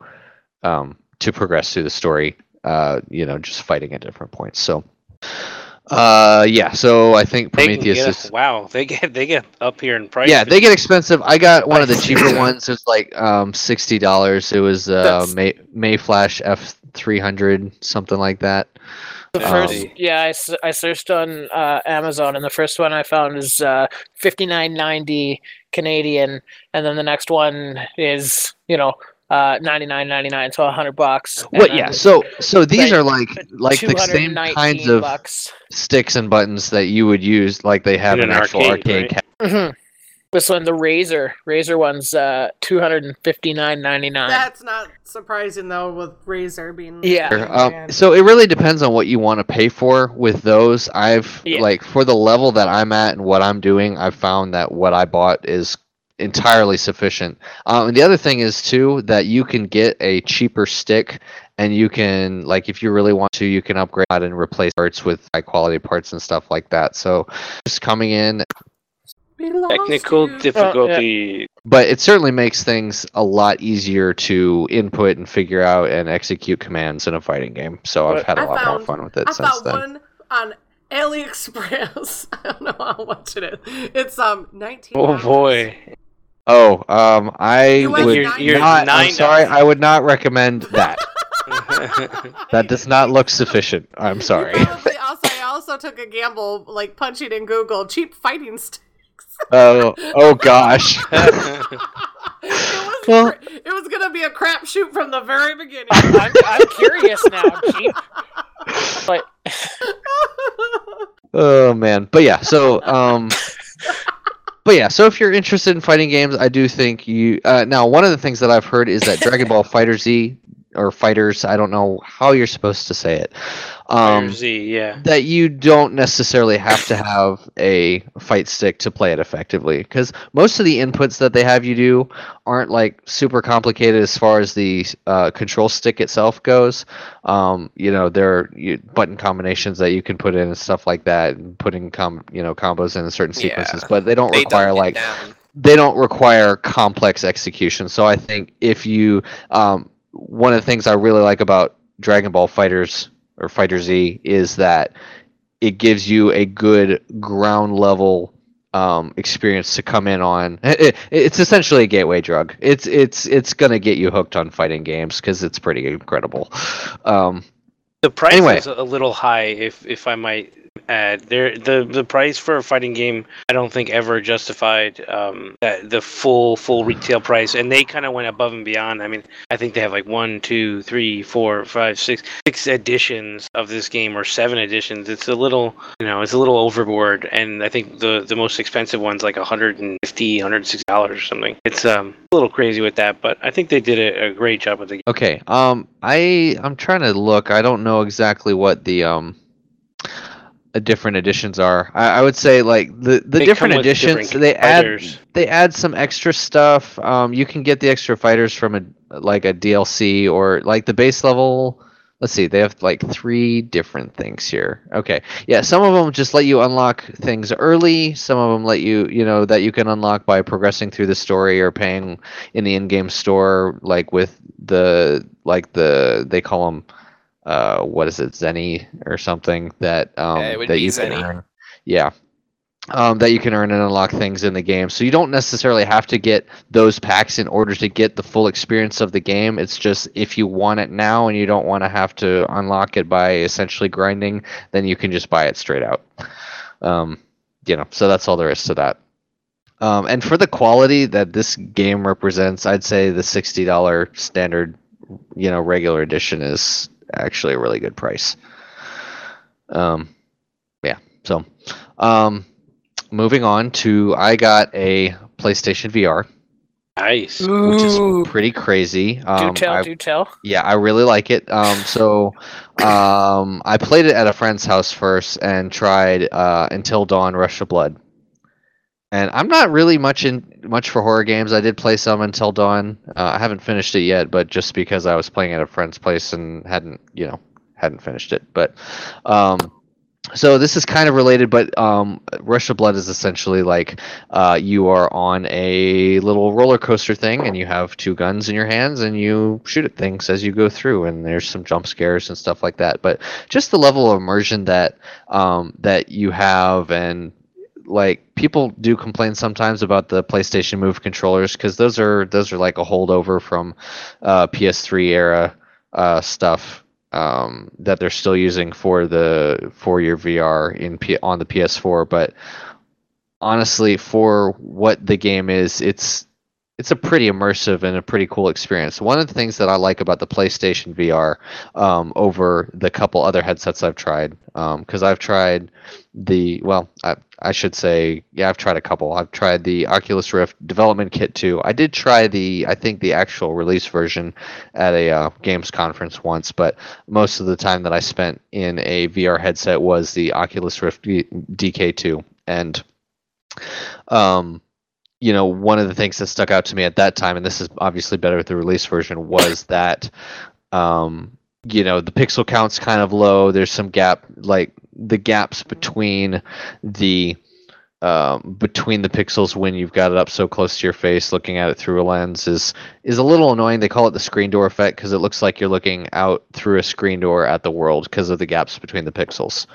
um, to progress through the story. Uh, you know, just fighting at different points. So, uh, yeah. So I think Prometheus get, is. wow, they get they get up here in price. Yeah, they get expensive. I got one of the cheaper ones. It was like um, sixty dollars. It was uh, That's- May Mayflash F three hundred, something like that. The Um, first, yeah, I searched on uh, Amazon, and the first one I found is uh, fifty nine ninety Canadian, and then the next one is you know uh, ninety nine ninety nine, so hundred bucks. and What? then Yeah. So so these like, are like like the same kinds of bucks. sticks and buttons that you would use, like they have In an, an actual arcade, arcade. right? ca- Mhm. This one, the Razer, Razer one's uh, two hundred and fifty nine ninety nine. That's not surprising though, with Razer being. Yeah. Um, so it really depends on what you want to pay for with those. I've Yeah. like for the level that I'm at and what I'm doing, I've found that what I bought is entirely sufficient. Um, and the other thing is too that you can get a cheaper stick and you can like if you really want to you can upgrade and replace parts with high quality parts and stuff like that so just coming in Technical difficulty. but it certainly makes things a lot easier to input and figure out and execute commands in a fighting game so i've had a I lot found, more fun with it I since found then one on AliExpress. [laughs] I don't know how much it is. It's um nineteen. Oh boy. Oh um i You went would You're- you're not i'm nine sorry i would not recommend that. [laughs] [laughs] That does not look sufficient. I'm sorry. Probably [laughs] also, I also took a gamble, like punching in Google cheap fighting sticks. oh oh gosh. It was, Well- cr- it was gonna be a crapshoot from the very beginning. I'm, I'm curious now, Chief. But Oh man, but yeah, so um, but yeah, so if you're interested in fighting games, I do think you. Uh, now, one of the things that I've heard is that Dragon Ball FighterZ or Fighters, I don't know how you're supposed to say it. Um, Z, yeah. that you don't necessarily have to have a fight stick to play it effectively because most of the inputs that they have you do aren't like super complicated as far as the uh, control stick itself goes um, you know there are you, button combinations that you can put in and stuff like that and putting com- you know combos in certain sequences Yeah. but they don't They require like they don't require complex execution. So I think if you, um, one of the things I really like about Dragon Ball Fighters or FighterZ is that it gives you a good ground level um, experience to come in on. [laughs] It, it's essentially a gateway drug. It's it's it's gonna get you hooked on fighting games because it's pretty incredible. Um, The price Anyway. is a little high, if if I might add. There, the the price for a fighting game, I don't think ever justified um, that the full full retail price, and they kind of went above and beyond. I mean, I think they have like one, two, three, four, five, six, six editions of this game, or seven editions. It's a little, you know, it's a little overboard, and I think the the most expensive one's like 150 160 dollars or something. It's um a little crazy with that, but I think they did a, a great job with the game. Okay. Um, I I'm trying to look. I don't know exactly what the um, uh, different editions are. I, I would say like the the They different editions different they add they add some extra stuff. Um, you can get the extra fighters from a like a DLC or like the base level. Let's see, they have like three different things here. Okay, yeah, some of them just let you unlock things early. Some of them let you, you know, that you can unlock by progressing through the story or paying in the in-game store, like with the like the they call them, uh, what is it, Zeni or something that um Yeah, that you can earn. Yeah, um, that you can earn and unlock things in the game. So you don't necessarily have to get those packs in order to get the full experience of the game. It's just if you want it now and you don't want to have to unlock it by essentially grinding, then you can just buy it straight out. Um, you know, so that's all there is to that. Um, and for the quality that this game represents, I'd say the sixty dollar standard, you know, regular edition is actually a really good price. Um, yeah. So, um, moving on to I got a PlayStation VR, Nice. which is pretty crazy. Do Um, tell, I- do tell. yeah, I really like it. Um, so um, I played it at a friend's house first and tried uh, Until Dawn: Rush of Blood. And I'm not really much in much for horror games. I did play some Until Dawn. Uh, I haven't finished it yet, but just because I was playing at a friend's place and hadn't, you know, hadn't finished it. But um, so this is kind of related, but um, Rush of Blood is essentially like uh, you are on a little roller coaster thing, and you have two guns in your hands, and you shoot at things as you go through, and there's some jump scares and stuff like that. But just the level of immersion that um, that you have, and like people do complain sometimes about the PlayStation Move controllers because those are those are like a holdover from uh, PS3 era uh, stuff um, that they're still using for the for your VR in P- on the PS4. But honestly, for what the game is, it's it's a pretty immersive and a pretty cool experience. One of the things that I like about the PlayStation VR um, over the couple other headsets I've tried, because I've tried the well, I, I should say, yeah, I've tried a couple. I've tried the Oculus Rift Development Kit 2. I did try the, I think the actual release version at a uh, games conference once, but most of the time that I spent in a VR headset was the Oculus Rift D- DK2, and um, you know, one of the things that stuck out to me at that time, and this is obviously better with the release version, was that, um, you know, the pixel count's kind of low. There's some gap, like the gaps between the um, between the pixels when you've got it up so close to your face, looking at it through a lens is is a little annoying. They call it the screen door effect because it looks like you're looking out through a screen door at the world because of the gaps between the pixels.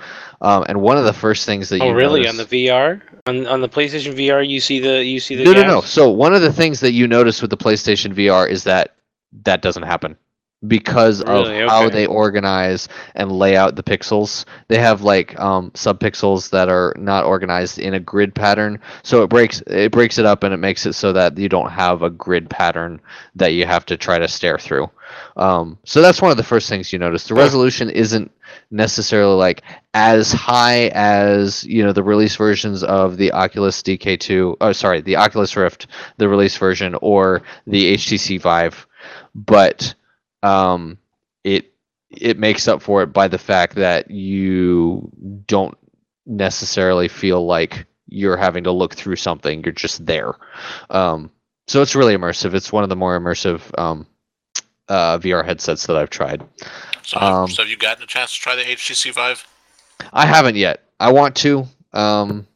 Um, and one of the first things that Oh, you really? notice- On the VR, on on the PlayStation VR, you see the you see the no, no, no. So one of the things that you notice with the PlayStation VR is that that doesn't happen because Really? of how Okay. they organize and lay out the pixels. They have like um, subpixels that are not organized in a grid pattern, so it breaks it breaks it up and it makes it so that you don't have a grid pattern that you have to try to stare through. Um, so that's one of the first things you notice. The resolution isn't necessarily like as high as you know the release versions of the Oculus DK2. Oh, sorry, the Oculus Rift, the release version, or the HTC Vive, but um, it it makes up for it by the fact that you don't necessarily feel like you're having to look through something. You're just there. Um, so it's really immersive. It's one of the more immersive um, uh, VR headsets that I've tried. So, Um, so have you gotten a chance to try the HTC Vive? I haven't yet. I want to. Um,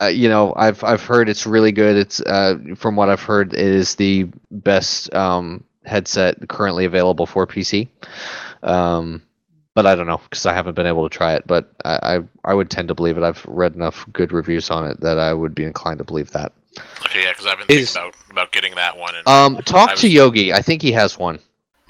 uh, you know, I've I've heard it's really good. It's uh, from what I've heard, it is the best um, headset currently available for PC. Um, but I don't know because I haven't been able to try it. But I, I I would tend to believe it. I've read enough good reviews on it that I would be inclined to believe that. Okay, yeah, because I've been Is- thinking about about getting that one. And Um, talk I to Yogi. I think he has one.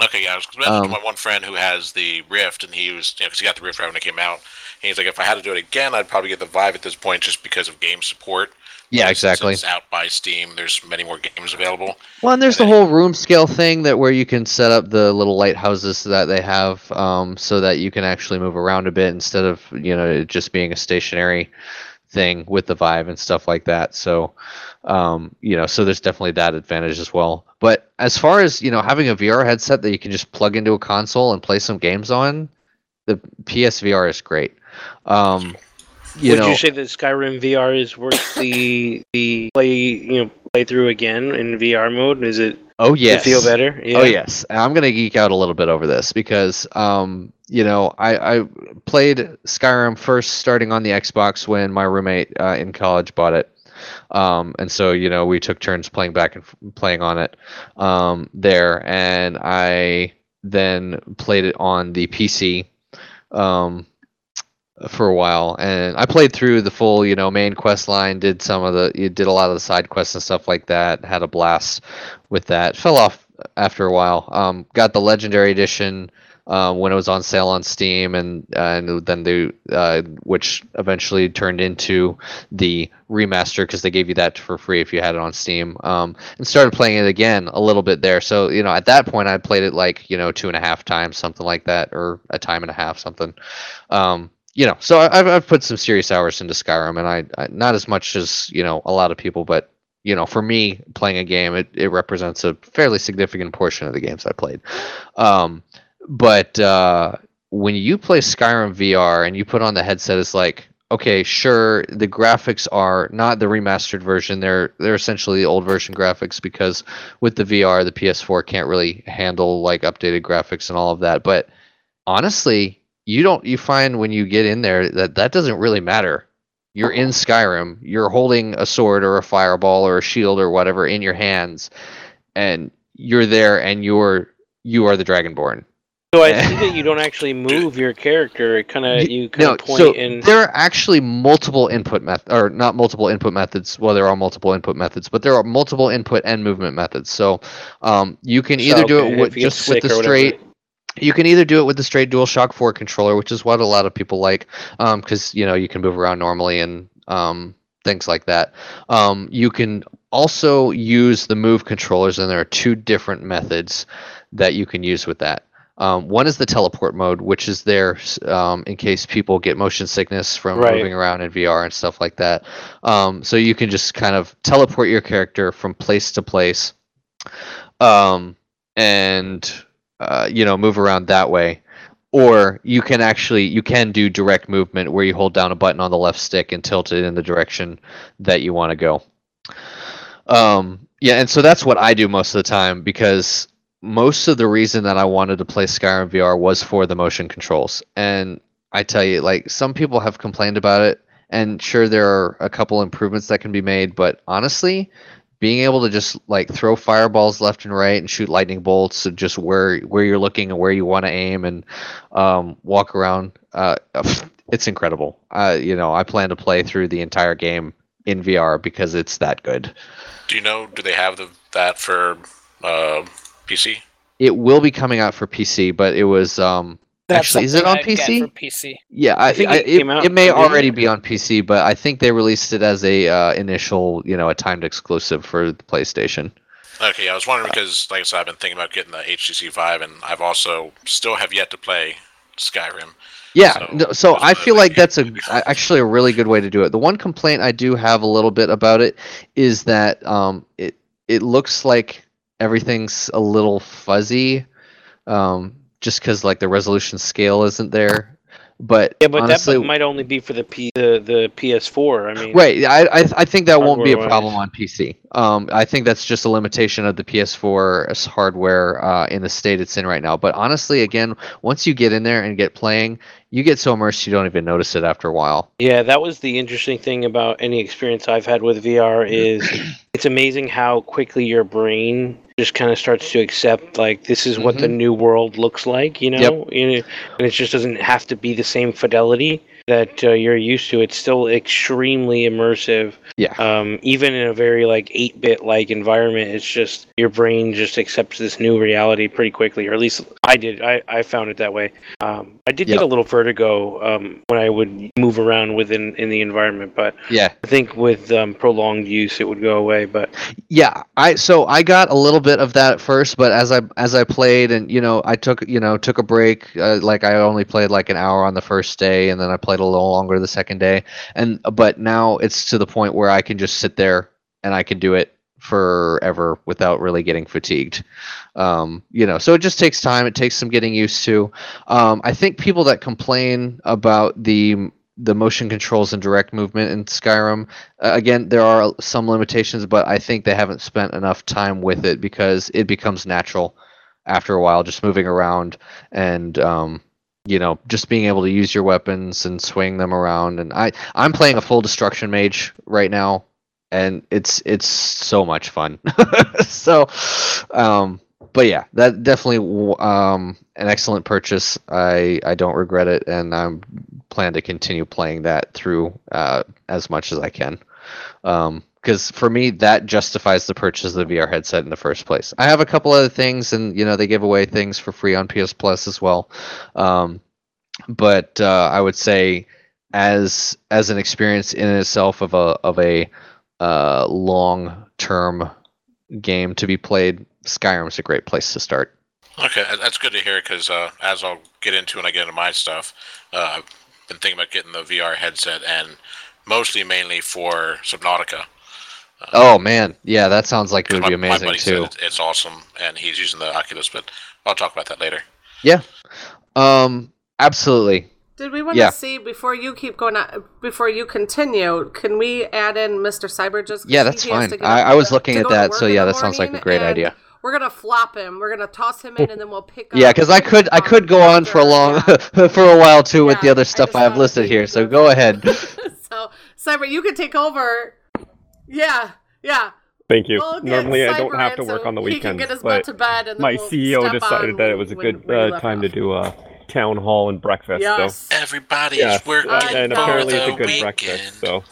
Okay, yeah, I was Um, my one friend who has the Rift, and he was, you know, because he got the Rift right when it came out. And he's like, if I had to do it again, I'd probably get the Vive at this point, just because of game support. Yeah, exactly. It's out by Steam. There's many more games available. Well, and there's the whole room scale thing that where you can set up the little lighthouses that they have, um, so that you can actually move around a bit instead of you know it just being a stationary thing with the Vive and stuff like that. So, um, you know, so there's definitely that advantage as well. But as far as you know, having a VR headset that you can just plug into a console and play some games on, the PSVR is great. Um, you Would know, you say that Skyrim VR is worth the the play you know play through again in VR mode? Is it? Oh yes. it feel better? Yeah. Oh yes. I'm gonna geek out a little bit over this because um, you know, I, I played Skyrim first starting on the Xbox when my roommate uh, in college bought it. Um, and so you know we took turns playing back and f- playing on it um, there, and I then played it on the PC um, for a while, and I played through the full, you know, main quest line. Did some of the, you did a lot of the side quests and stuff like that. Had a blast with that. Fell off after a while. Um, got the legendary edition uh, when it was on sale on Steam, and and then the uh, which eventually turned into the remaster because they gave you that for free if you had it on Steam. Um, and started playing it again a little bit there. So you know, at that point, I played it like you know two and a half times, something like that, or a time and a half, something. Um, you know, so I've I've put some serious hours into Skyrim, and I, I not as much as you know a lot of people, but you know, for me playing a game, it, it represents a fairly significant portion of the games I played. Um, but uh, when you play Skyrim VR and you put on the headset, it's like, okay, sure, the graphics are not the remastered version. They're they're essentially the old version graphics because with the VR, the PS4 can't really handle like updated graphics and all of that. But honestly, you don't you find when you get in there that that doesn't really matter. You're in Skyrim. You're holding a sword or a fireball or a shield or whatever in your hands, and you're there, and you're you are the Dragonborn. So I [laughs] see that you don't actually move your character. It kind of you kind No, point so and there are actually multiple input method, or not multiple input methods. Well, there are multiple input methods, but there are multiple input and movement methods. So um, you can So, either do it with if you get just with the straight. You can either do it with the straight DualShock 4 controller, which is what a lot of people like, because you know you can move around normally and um, things like that. Um, you can also use the Move controllers, and there are two different methods that you can use with that. Um, one is the teleport mode, which is there um, in case people get motion sickness from Right. moving around in VR and stuff like that. Um, so you can just kind of teleport your character from place to place, um, and uh, you know move around that way. Or you can actually you can do direct movement where you hold down a button on the left stick and tilt it in the direction that you want to go. Um, yeah, and so that's what I do most of the time because most of the reason that I wanted to play Skyrim VR was for the motion controls. And I tell you, like some people have complained about it, and sure there are a couple improvements that can be made, but honestly, being able to just like throw fireballs left and right and shoot lightning bolts and just where where you're looking and where you want to aim and um, walk around, uh, [sighs] it's incredible. Uh, you know, I plan to play through the entire game in VR because it's that good. Do you know? Do they have the that for uh, PC? It will be coming out for PC, but it was um That's actually is it on I'd PC? PC. Yeah, I, I think I, it it, came out, it may already it? be on PC, but I think they released it as a uh, initial, you know, a timed exclusive for the PlayStation. Okay, I was wondering because, like I said, I've been thinking about getting the HTC Vive, and I've also still have yet to play Skyrim. Yeah, So, no, so I feel like that's a a- actually a really good way to do it. The one complaint I do have a little bit about it is that um, it it looks like everything's a little fuzzy, um, just because like the resolution scale isn't there. But yeah, but honestly, that might only be for the P the, the PS4. I mean, Right. I, I I think that won't be a problem on PC. Um, I think that's just a limitation of the PS4 hardware uh, in the state it's in right now. But honestly, again, once you get in there and get playing, you get so immersed you don't even notice it after a while. Yeah, that was the interesting thing about any experience I've had with VR is [coughs] it's amazing how quickly your brain just kind of starts to accept like this is what the new world looks like, you know, You know, and it just doesn't have to be the same fidelity that uh, you're used to. It's still extremely immersive. Yeah. Um, even in a very like 8-bit like environment, it's just your brain just accepts this new reality pretty quickly, or at least I did. I, I found it that way. Um, I did get a little vertigo um, when I would move around within in the environment, but Yeah. I think with um, prolonged use it would go away. But Yeah, I so I got a little bit of that at first, but as I as I played and you know I took you know took a break, uh, like I only played like an hour on the first day, and then I played a little longer the second day, and but now it's to the point where I can just sit there and I can do it forever without really getting fatigued. Um, you know, so it just takes time. It takes some getting used to. Um, I think people that complain about the the motion controls and direct movement in Skyrim, again, there are some limitations, but I think they haven't spent enough time with it because it becomes natural after a while, just moving around and um, you know just being able to use your weapons and swing them around. And I I'm playing a full destruction mage right now, and it's it's so much fun. [laughs] so, um, but yeah, that definitely um, an excellent purchase. I I don't regret it, and I'm plan to continue playing that through uh, as much as I can. Because for me, that justifies the purchase of the VR headset in the first place. I have a couple other things, and you know they give away things for free on PS Plus as well. Um, but uh, I would say, as as an experience in itself of a of a uh, long term game to be played, Skyrim's a great place to start. Okay, that's good to hear because uh, as I'll get into when I get into my stuff, uh, I've been thinking about getting the VR headset and mostly mainly for Subnautica. Oh man, yeah, that sounds like it would my, be amazing buddy too. said it's, it's awesome, and he's using the Oculus, but I'll talk about that later. Yeah, um, absolutely. Did we want Yeah. to see before you keep going on, before you continue? Can we add in Mr. Cyber just? Yeah, that's fine. I, I was to- looking to at that, so yeah, that sounds like a great idea. We're gonna flop him. We're gonna toss him in, and then we'll pick. [laughs] Yeah, because I could I could go on for a long [laughs] for a while too with the other stuff I have listed here. So go ahead. [laughs] So Cyber, you can take over. Yeah, yeah. Thank you. We'll Normally, I don't have to work so on the he weekends, but bed, and my we'll CEO decided that it was a good uh, left time to do a town hall and breakfast. Yes. So Everybody yeah, is working uh, and for apparently it's a good weekend. breakfast. So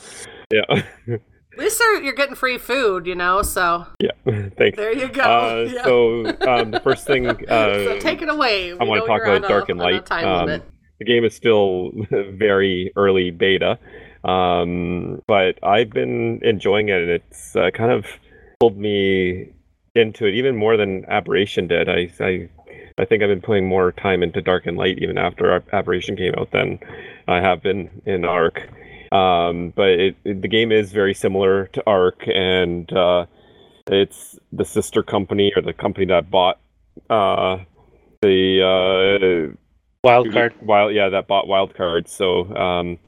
yeah, [laughs] At least you're- you're getting free food, you know. So yeah. [laughs] Thanks. There you go. Uh, [laughs] Yeah. So um, the first thing uh, so take it away. I We want to talk about on a- Dark and Light. Um, the game is still very early beta, um, but I've been enjoying it, and it's uh, kind of pulled me into it even more than Aberration did. I, I I think I've been putting more time into Dark and Light even after Aberration came out than I have been in Ark. Um, but it, it- the game is very similar to Ark, and uh, it's the sister company or the company that bought uh, the uh, Wildcard. Wild, yeah, that bought Wildcard. So um,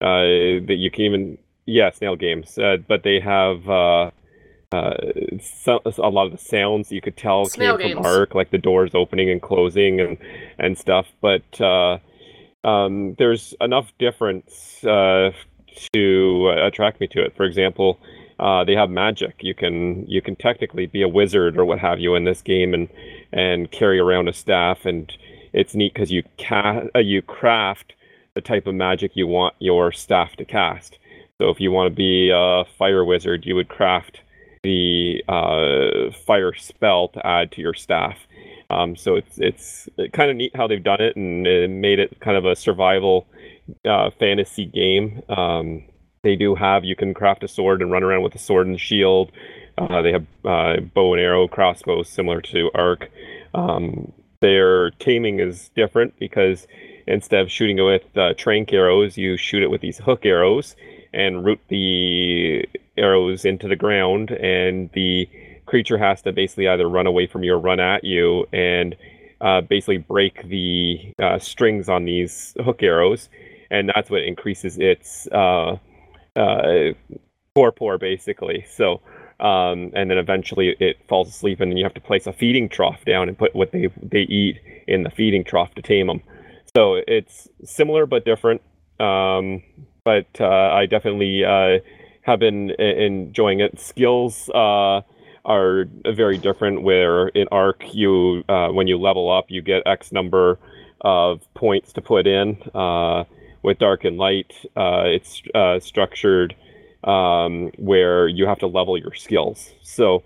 uh, that you can even yeah, Snail Games, uh, but they have. Uh, uh, so, a lot of the sounds you could tell Snail came from Games. Ark, like the doors opening and closing and and stuff. But uh, um, there's enough difference uh, to uh, attract me to it. For example, uh, they have magic. You can you can technically be a wizard or what have you in this game and and carry around a staff. And it's neat because you ca- uh, you craft the type of magic you want your staff to cast. So if you want to be a fire wizard, you would craft the uh, fire spell to add to your staff. Um, so it's it's kind of neat how they've done it and it made it kind of a survival uh, fantasy game. Um, they do have you can craft a sword and run around with a sword and shield. Uh, they have uh, bow and arrow crossbows similar to Ark. Um, their taming is different because instead of shooting it with uh, tranq arrows, you shoot it with these hook arrows and root the arrows into the ground, and the creature has to basically either run away from you or run at you, and uh, basically break the uh, strings on these hook arrows, and that's what increases its uh, uh, torpor, basically. So, um, and then eventually it falls asleep, and then you have to place a feeding trough down and put what they they eat in the feeding trough to tame them. So it's similar but different. Um, but uh, I definitely uh, have been enjoying it. Skills uh, are very different. Where in Ark, you uh, when you level up, you get X number of points to put in. Uh, with Dark and Light, uh, it's structured um, where you have to level your skills. So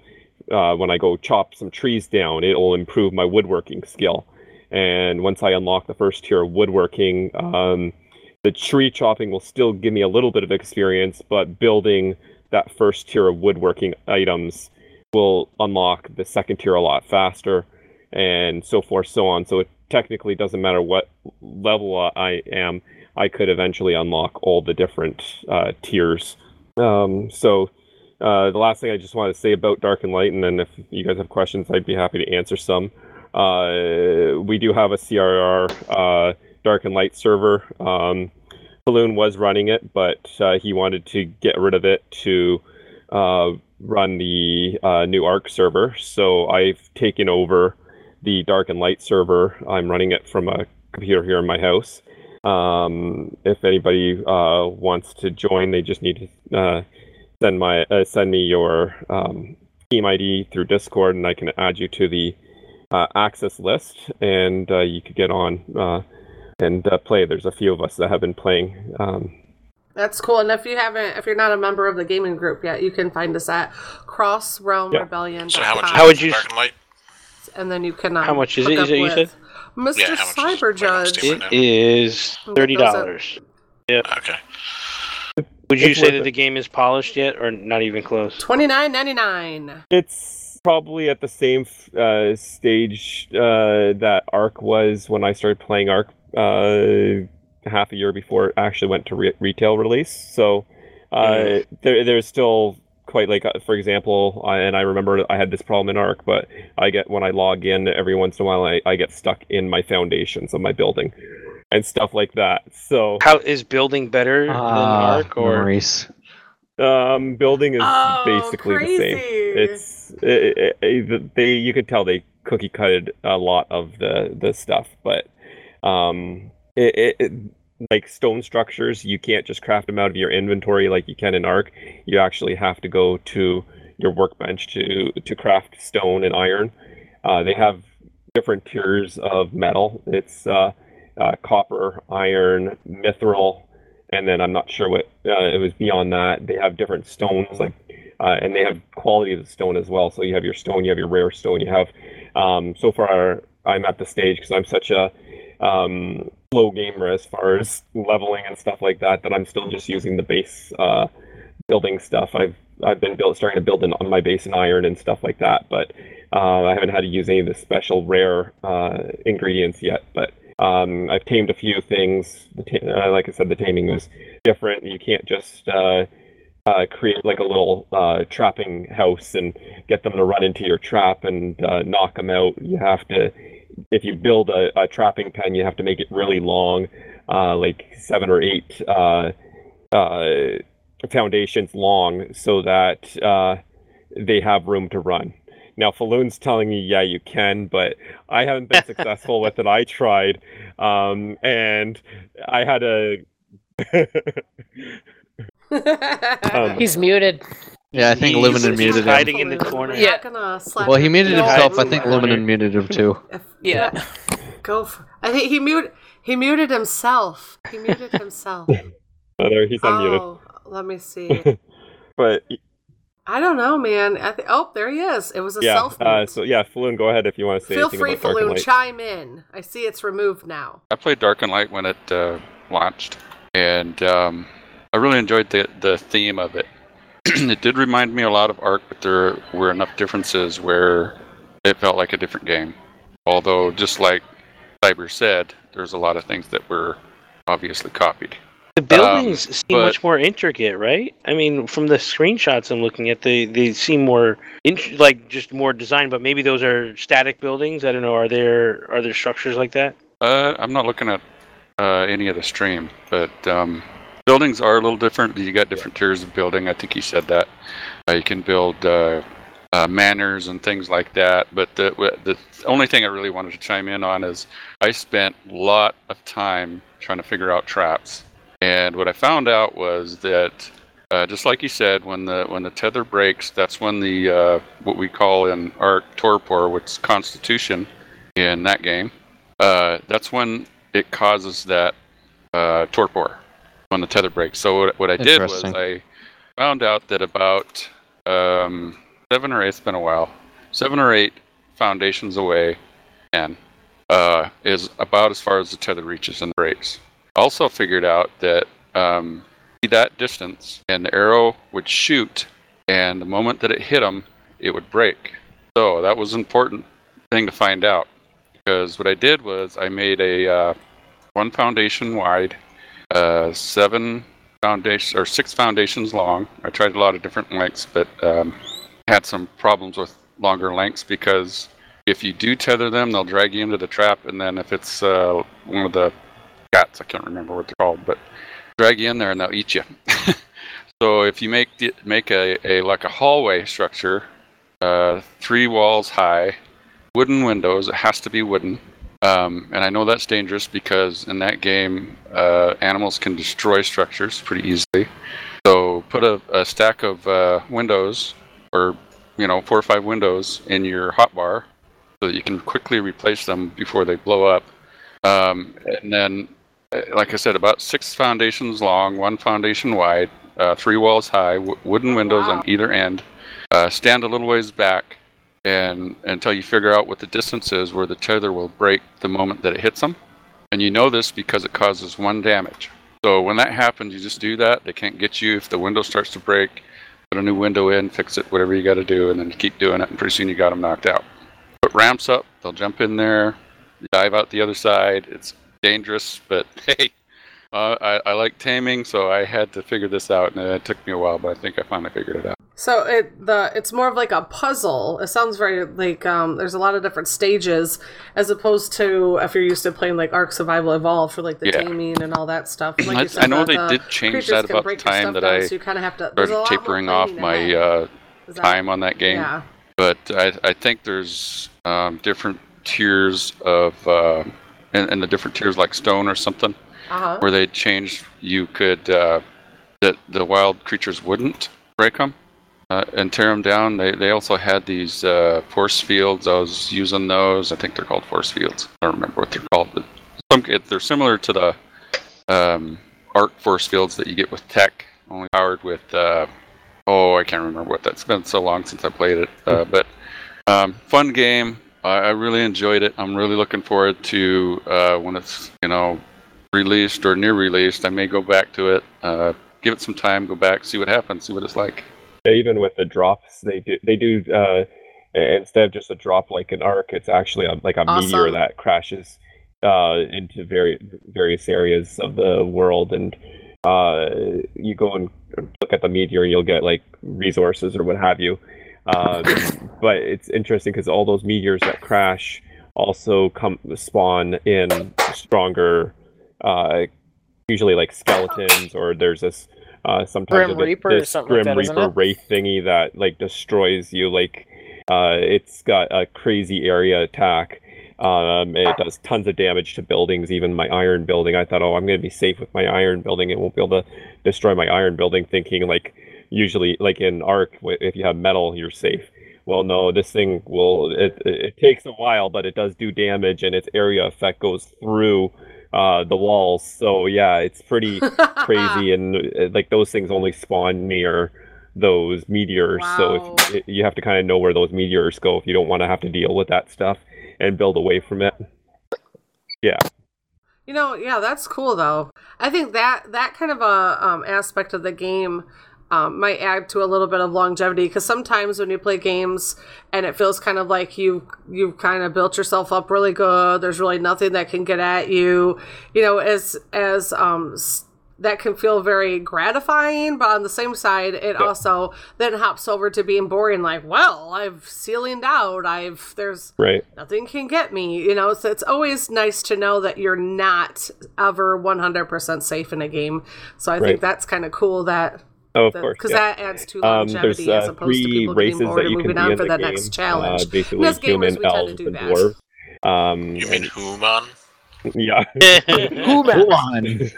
when I go chop some trees down, it'll improve my woodworking skill. And once I unlock the first tier of woodworking, um, the tree chopping will still give me a little bit of experience, but building that first tier of woodworking items will unlock the second tier a lot faster, and so forth, so on. So it technically doesn't matter what level I am, I could eventually unlock all the different uh, tiers. Um, so uh, the last thing I just want to say about Dark and Light, and then if you guys have questions, I'd be happy to answer some. Uh, we do have a CRR uh, Dark and Light server. Um, Balloon was running it, but uh, he wanted to get rid of it to uh, run the uh, new Ark server. So I've taken over the Dark and Light server. I'm running it from a computer here in my house. Um, if anybody uh, wants to join, they just need to send my send me your um, team ID through Discord, and I can add you to the uh, access list, and uh, you could get on uh, and uh, play. There's a few of us that have been playing. Um, That's cool. And if you haven't, if you're not a member of the gaming group yet, you can find us at Cross Realm Yeah. Rebellion. So how much? How would you- Dark and Light? And then you can. Um, How much is hook it? up Is it you said? Mr. Yeah, how is Cyber Judge. Steam right It is thirty dollars. Yep. Okay. Would you It's say that it. the game is polished yet, or not even close? Twenty nine ninety nine. it's probably at the same uh, stage uh, that Ark was when I started playing Ark uh, half a year before it actually went to re- retail release. So uh, there, there's still quite like, uh, for example, I, and I remember I had this problem in Ark, but I get when I log in every once in a while, I, I get stuck in my foundations of my building and stuff like that. So How is building better than Ah, Ark, or Maurice. um, building is Oh, basically the same. crazy. It, it, they you could tell they cookie cutted a lot of the the stuff, but um, it, it like stone structures you can't just craft them out of your inventory like you can in Ark. You actually have to go to your workbench to to craft stone and iron. Uh, they have different tiers of metal. It's uh, uh, copper, iron, mithril, and then I'm not sure what uh, it was beyond that. They have different stones, like, uh, and they have quality of the stone as well. So you have your stone, you have your rare stone, you have. Um, so far, I'm at the stage because I'm such a um, slow gamer as far as leveling and stuff like that that I'm still just using the base uh, building stuff. I've I've been built starting to build in, on my base in iron and stuff like that, but uh, I haven't had to use any of the special rare uh, ingredients yet. But um, I've tamed a few things. Ta- uh, like I said, the taming was different. You can't just uh, create like a little uh, trapping house and get them to run into your trap and uh, knock them out. You have to, if you build a, a trapping pen, you have to make it really long, uh, like seven or eight uh, uh, foundations long, so that uh, they have room to run. Now, Falloon's telling me, yeah, you can, but I haven't been [laughs] successful with it. I tried, um, and I had a. [laughs] Um, He's muted. Yeah, I think He's- Luminen he's muted him. hiding in the corner. Yeah. Slap Well, he muted No, himself. I I- think Luminen muted him too. Yeah. Go for. I think he muted. He muted himself. He muted [laughs] himself. oh, there, he's unmuted. oh, let me see. [laughs] but I don't know, man. I th- oh, there he is. It was a yeah, self. uh, so yeah, Falloon, go ahead if you want to say Feel free, about Falloon. Chime in. I see it's removed now. I played Dark and Light when it uh, launched, and um, I really enjoyed the the theme of it. [clears throat] it did remind me a lot of Ark, but there were enough differences where it felt like a different game. Although, just like Cyber said, there's a lot of things that were obviously copied. The buildings seem but- much more intricate, right? I mean, from the screenshots I'm looking at, they they seem more int- like just more designed. But maybe those are static buildings. I don't know. Are there are there structures like that? Uh, I'm not looking at uh, any of the stream, but um, buildings are a little different. You got different tiers of building. I think he said that. Uh, you can build uh, uh, manors and things like that. But the the only thing I really wanted to chime in on is I spent a lot of time trying to figure out traps, and what I found out was that uh, just like you said, when the when the tether breaks, that's when the uh, what we call in Ark torpor, which is Constitution in that game. Uh, that's when it causes that uh, torpor when the tether breaks. So what, what I did was I found out that about um, seven or eight, it's been a while, seven or eight foundations away, and uh, is about as far as the tether reaches and breaks. Also figured out that um, that distance and the arrow would shoot, and the moment that it hit them, it would break. So that was an important thing to find out because what I did was I made a uh, one foundation wide, uh, seven foundations or six foundations long. I tried a lot of different lengths, but um, had some problems with longer lengths because if you do tether them, they'll drag you into the trap, and then if it's uh, one of the cats, I can't remember what they're called, but drag you in there and they'll eat you. [laughs] so if you make make a, a like a hallway structure, uh, three walls high, wooden windows. It has to be wooden. Um, and I know that's dangerous because in that game, uh, animals can destroy structures pretty easily. So put a, a stack of uh, windows, or you know, four or five windows in your hotbar, so that you can quickly replace them before they blow up. Um, and then, uh, like I said, about six foundations long, one foundation wide, uh, three walls high, w- wooden windows on either end. Uh, stand a little ways back, and until you figure out what the distance is where the tether will break the moment that it hits them. And you know this because it causes one damage. So when that happens, you just do that. They can't get you if the window starts to break. Put a new window in, fix it, whatever you got to do, and then keep doing it. And pretty soon you got them knocked out. Put ramps up. They'll jump in there, dive out the other side. It's dangerous, but [laughs] hey, uh, I, I like taming, so I had to figure this out, and it took me a while, but I think I finally figured it out. So it the it's more of like a puzzle. It sounds very like um there's a lot of different stages as opposed to if you're used to playing like Ark Survival Evolved for like the Yeah. taming and all that stuff. Like I, said, I know the- they the did change that about the time that down, I so you kind of have to started tapering off my uh, that- time on that game. Yeah. But I, I think there's um, different tiers of, uh, and, and the different tiers like stone or something, Uh-huh. where they changed. You could uh, that the wild creatures wouldn't break them uh, and tear them down. They they also had these uh, force fields. I was using those. I think they're called force fields. I don't remember what they're called, but some it, they're similar to the um, Ark force fields that you get with tech, only powered with. Uh, oh, I can't remember what that's been so long since I played it. Uh, but um, fun game. I, I really enjoyed it. I'm really looking forward to uh, when it's you know released or near released. I may go back to it. Uh, give it some time. Go back, see what happens, see what it's like. even with the drops they do they do uh instead of just a drop like an Ark it's actually a, like a meteor that crashes uh into very various areas of the world and uh you go and look at the meteor and you'll get like resources or what have you um [laughs] but it's interesting because all those meteors that crash also come spawn in stronger uh usually like skeletons or there's this uh sometimes Grim Reaper or this something like grim that, reaper wraith thingy that like destroys you like uh it's got a crazy area attack. Um it does tons of damage to buildings even my iron building. I thought oh i'm gonna be safe with my iron building. It won't be able to destroy my iron building thinking like usually like in Ark if you have metal you're safe. Well no this thing will it, it takes a while but it does do damage and its area effect goes through uh the walls. So yeah it's pretty [laughs] crazy. And uh, like those things only spawn near those meteors. So if it, you have to kind of know where those meteors go if you don't want to have to deal with that stuff and build away from it. Yeah. You know, yeah, that's cool though. I think that that kind of a um, aspect of the game um, might add to a little bit of longevity because sometimes when you play games and it feels kind of like you you've kind of built yourself up really good, there's really nothing that can get at you. You know, as as um that can feel very gratifying, but on the same side, it also then hops over to being boring. Like, well, I've ceilinged out. I've there's right nothing can get me you know so it's always nice to know that you're not ever 100% safe in a game so i Right. think that's kind of cool that Oh, of course. Because yeah. that adds to Um, there's longevity as uh, opposed to three people races getting bored and you can moving be on for the the game. next challenge. Uh, basically, And as gamers, human, we tend to elves, do and that. dwarves. Um, You mean and- Human? Yeah. [laughs]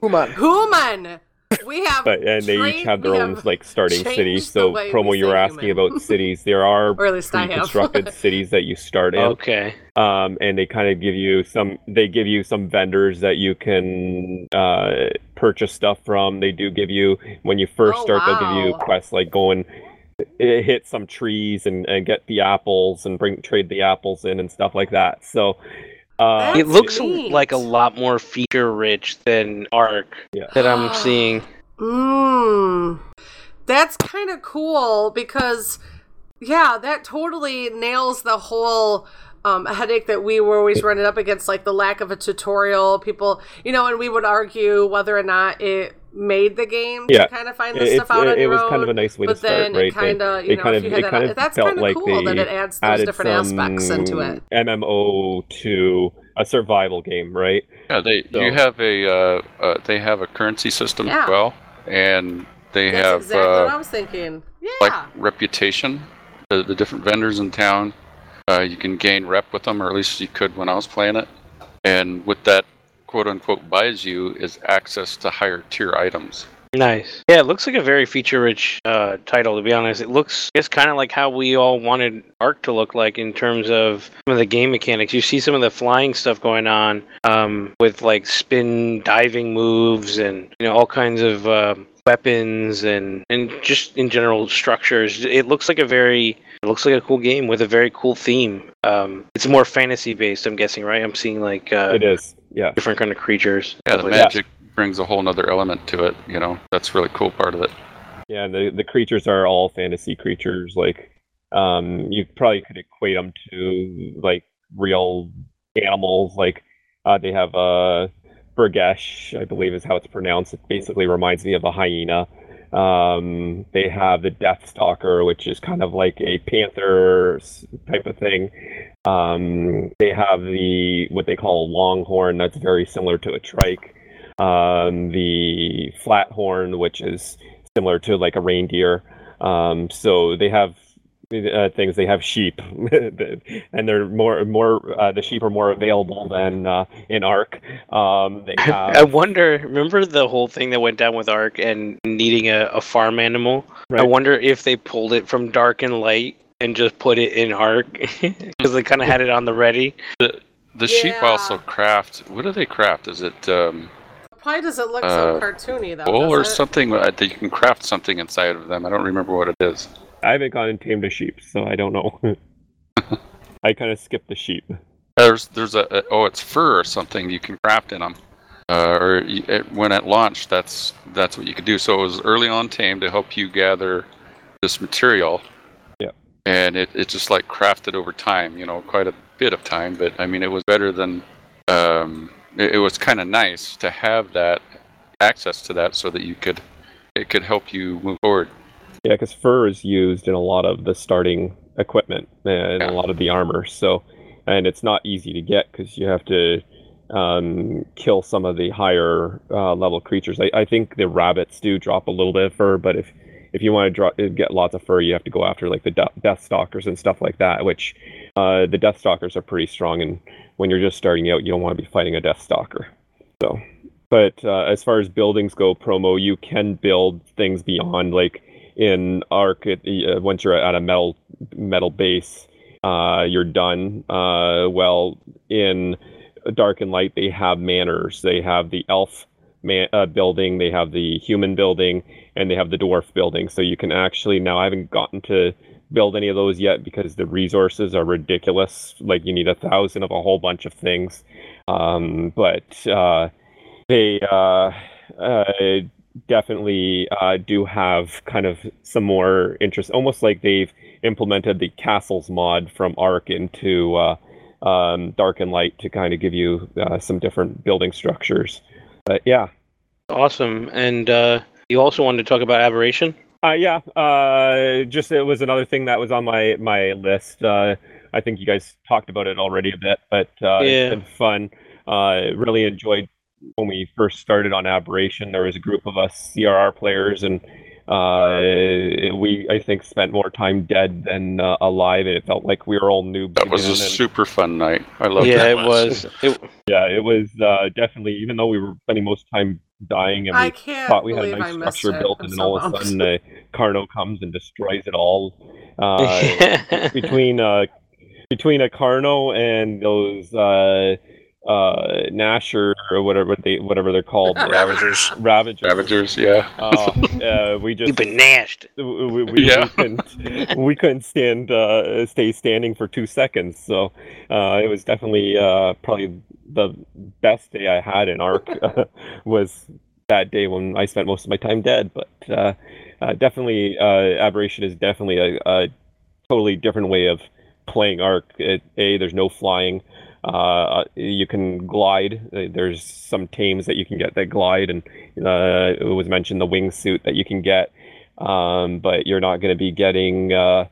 Human. Human. [laughs] We have. But and they each have their own have like starting changed cities. So promo, you were asking human. about [laughs] cities. There are Or at least I have. pre-constructed [laughs] cities that you start in. Okay. Um, and they kind of give you some. They give you some vendors that you can uh, purchase stuff from. They do give you when you first Oh, start. They'll give you quests like go and uh, hit some trees and, and get the apples and bring trade the apples in and stuff like that. So. Uh, it looks like a lot more feature rich than Ark Yeah. that I'm seeing. Mmm. That's kind of cool because, yeah, that totally nails the whole um, headache that we were always running up against, like the lack of a tutorial. People, you know, and we would argue whether or not it made the game yeah, to kind of find It- this stuff it- out on it your was own. kind of a nice way but to start, then right? it kind of, They- you know, kind if of- you it had that, kind of that's felt kind of like cool that it adds those added different aspects into it. MMO to a survival game, right? Yeah, they So- you have a uh, uh, they have a currency system Yeah. as well, and they That's have exactly what I uh, was thinking. Yeah. like reputation. The, the different vendors in town, uh, you can gain rep with them, or at least you could when I was playing it. And with that quote unquote buys you is access to higher tier items. Nice. Yeah, it looks like a very feature-rich uh, title. To be honest, it looks it's kind of like how we all wanted Ark to look like in terms of some of the game mechanics. You see some of the flying stuff going on um, with like spin diving moves and you know all kinds of uh, weapons and and just in general structures. It looks like a very it looks like a cool game with a very cool theme. Um, it's more fantasy based, I'm guessing, right? I'm seeing like uh, It is, yeah. different kind of creatures. Yeah, the stuff like that. magic brings a whole nother element to it. You know, that's really cool part of it. Yeah, the the creatures are all fantasy creatures. Like, um, you probably could equate them to like real animals. Like, uh, they have a Burgesh, I believe is how it's pronounced. It basically reminds me of a hyena. Um, they have the Death Stalker, which is kind of like a panther type of thing. Um, they have the what they call a longhorn, that's very similar to a trike. Um, the flathorn, which is similar to like a reindeer. Um, so they have uh, things. They have sheep, [laughs] and they're more more. Uh, the sheep are more available than uh, in Ark. Um, they [laughs] have. I wonder. Remember the whole thing that went down with Ark and needing a, a farm animal. I wonder if they pulled it from Dark and Light and just put it in Ark [laughs] because they kind of had it on the ready. The the sheep also craft. What do they craft? Is it um, Why does it look so Uh, cartoony though? wool or it? something uh, that you can craft something inside of them? I don't remember what it is. I haven't gone and tamed a sheep, so I don't know. [laughs] I kind of skipped the sheep. There's there's a, a oh it's fur or something you can craft in them. Uh, or it, when it launched, that's that's what you could do. So it was early on tame to help you gather this material. Yeah. And it, it just like crafted over time, you know, quite a bit of time. But I mean, it was better than. Um, it, it was kind of nice to have that access to that, so that you could it could help you move forward. Yeah, because fur is used in a lot of the starting equipment and a lot of the armor. So, and it's not easy to get because you have to um, kill some of the higher uh, level creatures. I, I think the rabbits do drop a little bit of fur, but if if you want to draw, get lots of fur, you have to go after like the de- death stalkers and stuff like that. Which uh, the death stalkers are pretty strong, and when you're just starting out, you don't want to be fighting a death stalker. So, but uh, as far as buildings go, promo, you can build things beyond like in Ark. It, uh, once you're at a metal metal base, uh, you're done. Uh, well, in Dark and Light, they have manors. They have the elf man, uh, building, they have the human building, and they have the dwarf building. So you can actually now. I haven't gotten to build any of those yet because the resources are ridiculous. Like you need a thousand of a whole bunch of things. Um, but uh, they uh, definitely uh, do have kind of some more interest, almost like they've implemented the castles mod from Ark into uh, um, Dark and Light to kind of give you uh, some different building structures. But yeah, Awesome. And uh, you also wanted to talk about Aberration? uh, yeah. Uh, just it was another thing that was on my my list. Uh, I think you guys talked about it already a bit, but uh, Yeah. it's been fun. Uh, really enjoyed when we first started on Aberration, there was a group of us CRR players, and uh, we I think spent more time dead than uh, alive, and it felt like we were all noobs. That was a and- super fun night. I loved yeah, it. it was. [laughs] It, yeah, it was uh, definitely. Even though we were spending most time dying, and I we can't thought we had a nice structure it. built, I'm and then so all of a bummed. sudden, uh, Carno comes and destroys it all. Uh, [laughs] between uh, between a Carno and those uh, Nasher or whatever they whatever they're called, [laughs] Ravagers. Ravagers. Ravagers, yeah. Uh, uh, we just You've been nashed. we, we, we, Yeah. couldn't we couldn't stand uh, stay standing for two seconds. So uh, it was definitely uh, probably the best day I had in Ark [laughs] was that day when I spent most of my time dead. But uh, uh, definitely, uh, Aberration is definitely a, a totally different way of playing Ark. It, a there's no flying. Uh, you can glide. Uh, There's some tames that you can get that glide, and uh, it was mentioned the wingsuit that you can get um, but you're not going to be getting uh,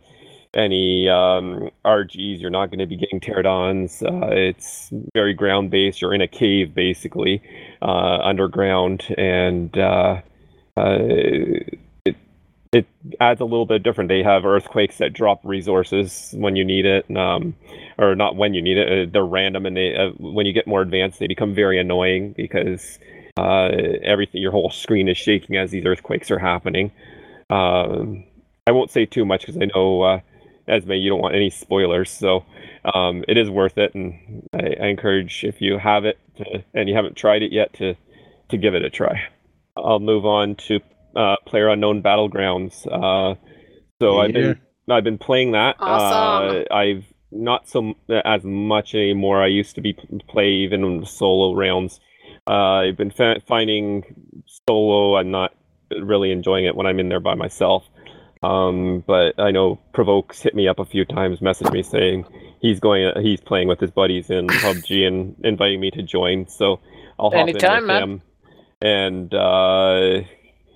any um, RGs. You're not going to be getting pterodons. Uh, it's very ground based. You're in a cave basically, uh, underground, and it adds a little bit different. They have earthquakes that drop resources when you need it, um, or not when you need it. Uh, they're random, and they uh, when you get more advanced, they become very annoying because uh, everything, your whole screen is shaking as these earthquakes are happening. Um, I won't say too much because I know uh, Esme, you don't want any spoilers, so um, it is worth it, and I, I encourage if you have it to, and you haven't tried it yet to to give it a try. I'll move on to uh, Player Unknown Battlegrounds. Uh, so I've been I've been playing that. Awesome. Uh, I've not so as much anymore. I used to be play even in solo rounds. Uh, I've been fa- finding solo. I'm not really enjoying it when I'm in there by myself. Um, but I know Provokes hit me up a few times, messaged me saying he's going, he's playing with his buddies in [laughs] PUBG and inviting me to join. So I'll hop Anytime, in with man. him. And uh,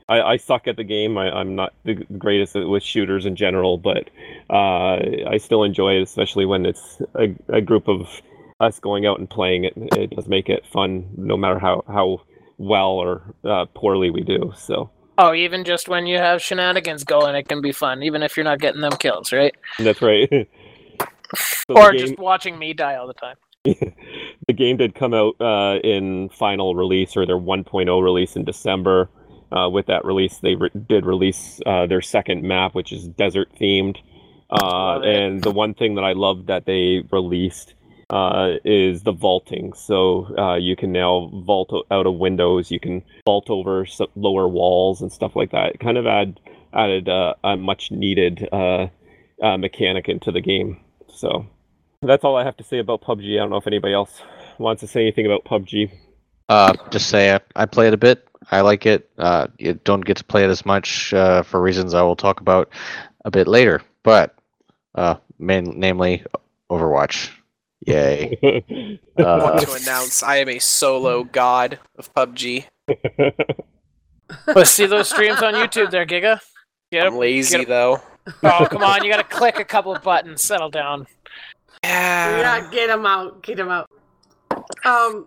I, I suck at the game. I, I'm not the greatest with shooters in general, but uh, I still enjoy it, especially when it's a, a group of us going out and playing it. It does make it fun, no matter how how well or uh, poorly we do. So Oh, even just when you have shenanigans going, it can be fun, even if you're not getting them kills, right? that's right. [laughs] So or game- just watching me die all the time. [laughs] the game did come out uh, in final release or their 1.0 release in December. Uh, with that release, they re- did release uh, their second map, which is desert themed. Uh, and the one thing that I love that they released uh, is the vaulting. So uh, you can now vault o- out of windows. You can vault over lower walls and stuff like that. It kind of add added uh, a much needed uh, uh, mechanic into the game. So that's all I have to say about PUBG. I don't know if anybody else wants to say anything about PUBG. Uh, just say I, I play it a bit. I like it. Uh, you don't get to play it as much uh, for reasons I will talk about a bit later. But uh, main, namely Overwatch. Yay. [laughs] I Uh, want to announce I am a solo god of PUBG. [laughs] Let's see those streams on YouTube there, Giga. Get I'm 'em- lazy get 'em- though. Oh, come [laughs] on. You got to click a couple of buttons. Settle down. Yeah. Yeah, get him out. Get him out. Um.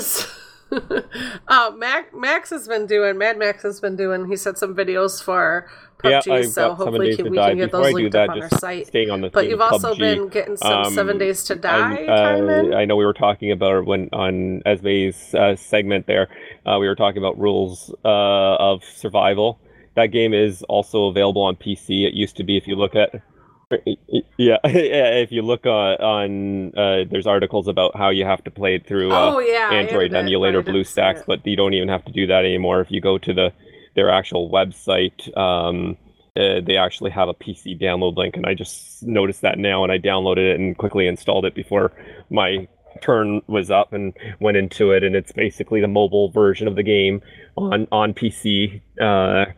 [laughs] uh, Mac, Max has been doing. Mad Max has been doing. He said some videos for PUBG, I've so hopefully can, we Die. can get Before those linked that, up on our site. staying on the But you've also PUBG, been getting some um, Seven Days to Die uh, I know we were talking about when on Esme's uh, segment there. Uh, we were talking about rules uh, of survival. That game is also available on PC. It used to be, if you look at, [laughs] [laughs] yeah, if you look on, on uh, there's articles about how you have to play it through uh, Oh, yeah, Android emulator BlueStacks, but you don't even have to do that anymore. If you go to the their actual website, um, uh, they actually have a PC download link, and I just noticed that now, and I downloaded it and quickly installed it before my turn was up and went into it, and it's basically the mobile version of the game on on PC. Uh,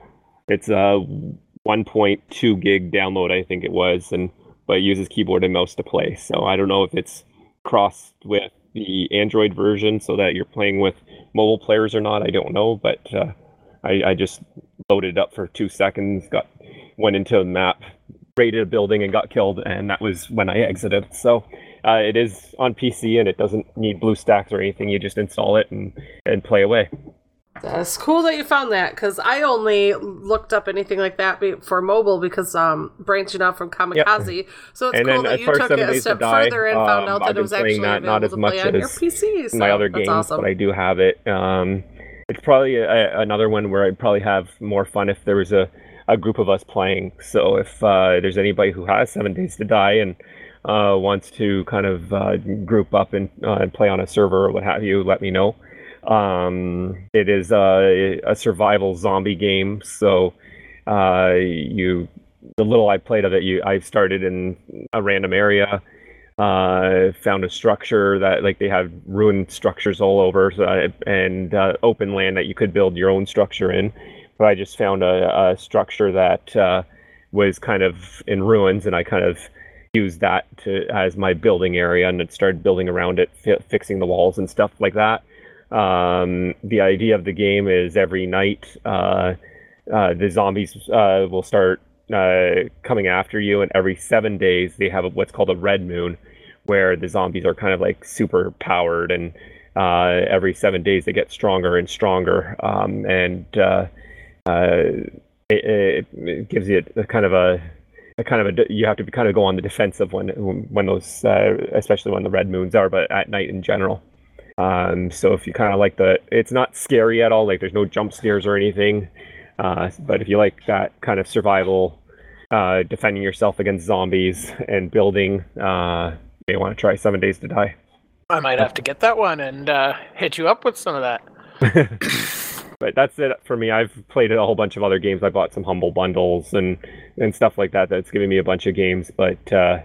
it's a 1.2 gig download, I think it was, and but uses keyboard and mouse to play. So I don't know if it's crossed with the Android version so that you're playing with mobile players or not. I don't know, but uh, I, I just loaded it up for two seconds, got went into a map, raided a building, and got killed, and that was when I exited. So uh, it is on PC and it doesn't need BlueStacks or anything. You just install it and and play away. That's cool that you found that because I only looked up anything like that be- for mobile because um branching out from Kamikaze. So it's And cool that you took it a step Die, further and found um, out I've that it was actually that available not as to much play on your as PC. So my other games, awesome. but I do have it. Um, it's probably a, another one where I'd probably have more fun if there was a, a group of us playing. So if uh, there's anybody who has Seven Days to Die and uh, wants to kind of uh, group up and, uh, and play on a server or what have you, let me know. Um, it is uh, a survival zombie game, so uh, you the little I played of it, you I started in a random area uh, found a structure that like they have ruined structures all over so I- and uh, open land that you could build your own structure in. But i just found a, a structure that uh, was kind of in ruins and i kind of used that to as my building area and it started building around it fi- fixing the walls and stuff like that um, the idea of the game is every night uh, uh, the zombies uh, will start uh, coming after you, and every seven days they have what's called a red moon, where the zombies are kind of like super powered, and uh, every seven days they get stronger and stronger, um, and it, it, gives you a, kind of a a kind of a you have to kind of go on the defensive when when those uh, especially when the red moons are, but at night in general. Um, so if you kind of like the, it's not scary at all. Like there's no jump scares or anything. Uh, but if you like that kind of survival, uh, defending yourself against zombies and building, uh, you want to try Seven Days to Die. I might have to get that one and uh, hit you up with some of that. [laughs] But that's it for me. I've played a whole bunch of other games. I bought some humble bundles and and stuff like that. That's given me a bunch of games, but uh,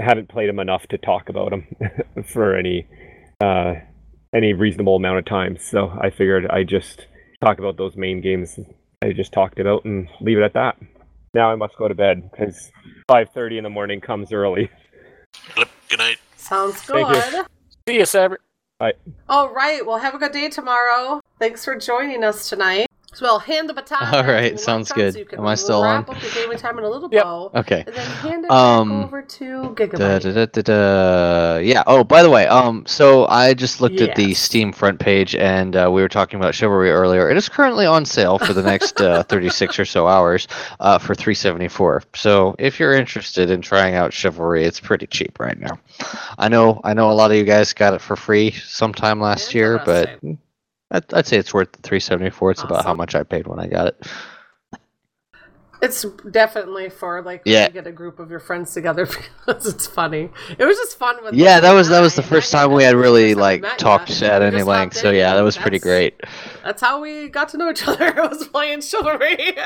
I haven't played them enough to talk about them [laughs] for any uh, any reasonable amount of time. So I figured I just talk about those main games I just talked about and leave it at that. Now I must go to bed because 5:30 in the morning comes early. Good night. Sounds Thank good. you. See you, Saber. Bye. All right. Well, have a good day tomorrow. Thanks for joining us tonight. So I'll hand the baton. All right, to sounds good. So you can Am I still wrap on? up your gaming time in a little bow. Okay. And then hand it Um, back over to Gigabyte. Da, da, da, da, da. Yeah. Oh, by the way, um, so I just looked at the Steam front page, and uh, we were talking about Chivalry earlier. It is currently on sale for the next uh, [laughs] 36 or so hours, uh, for 374. So if you're interested in trying out Chivalry, it's pretty cheap right now. I know, I know, a lot of you guys got it for free sometime last year, but I'd, I'd say it's worth the 374. It's about how much I paid when I got it. It's definitely for like Yeah. get a group of your friends together [laughs] because it's funny. It was just fun with Yeah, that was that was the first time we had really like talked at any length. So yeah, that was pretty great. That's how we got to know each other. [laughs] It was playing chivalry.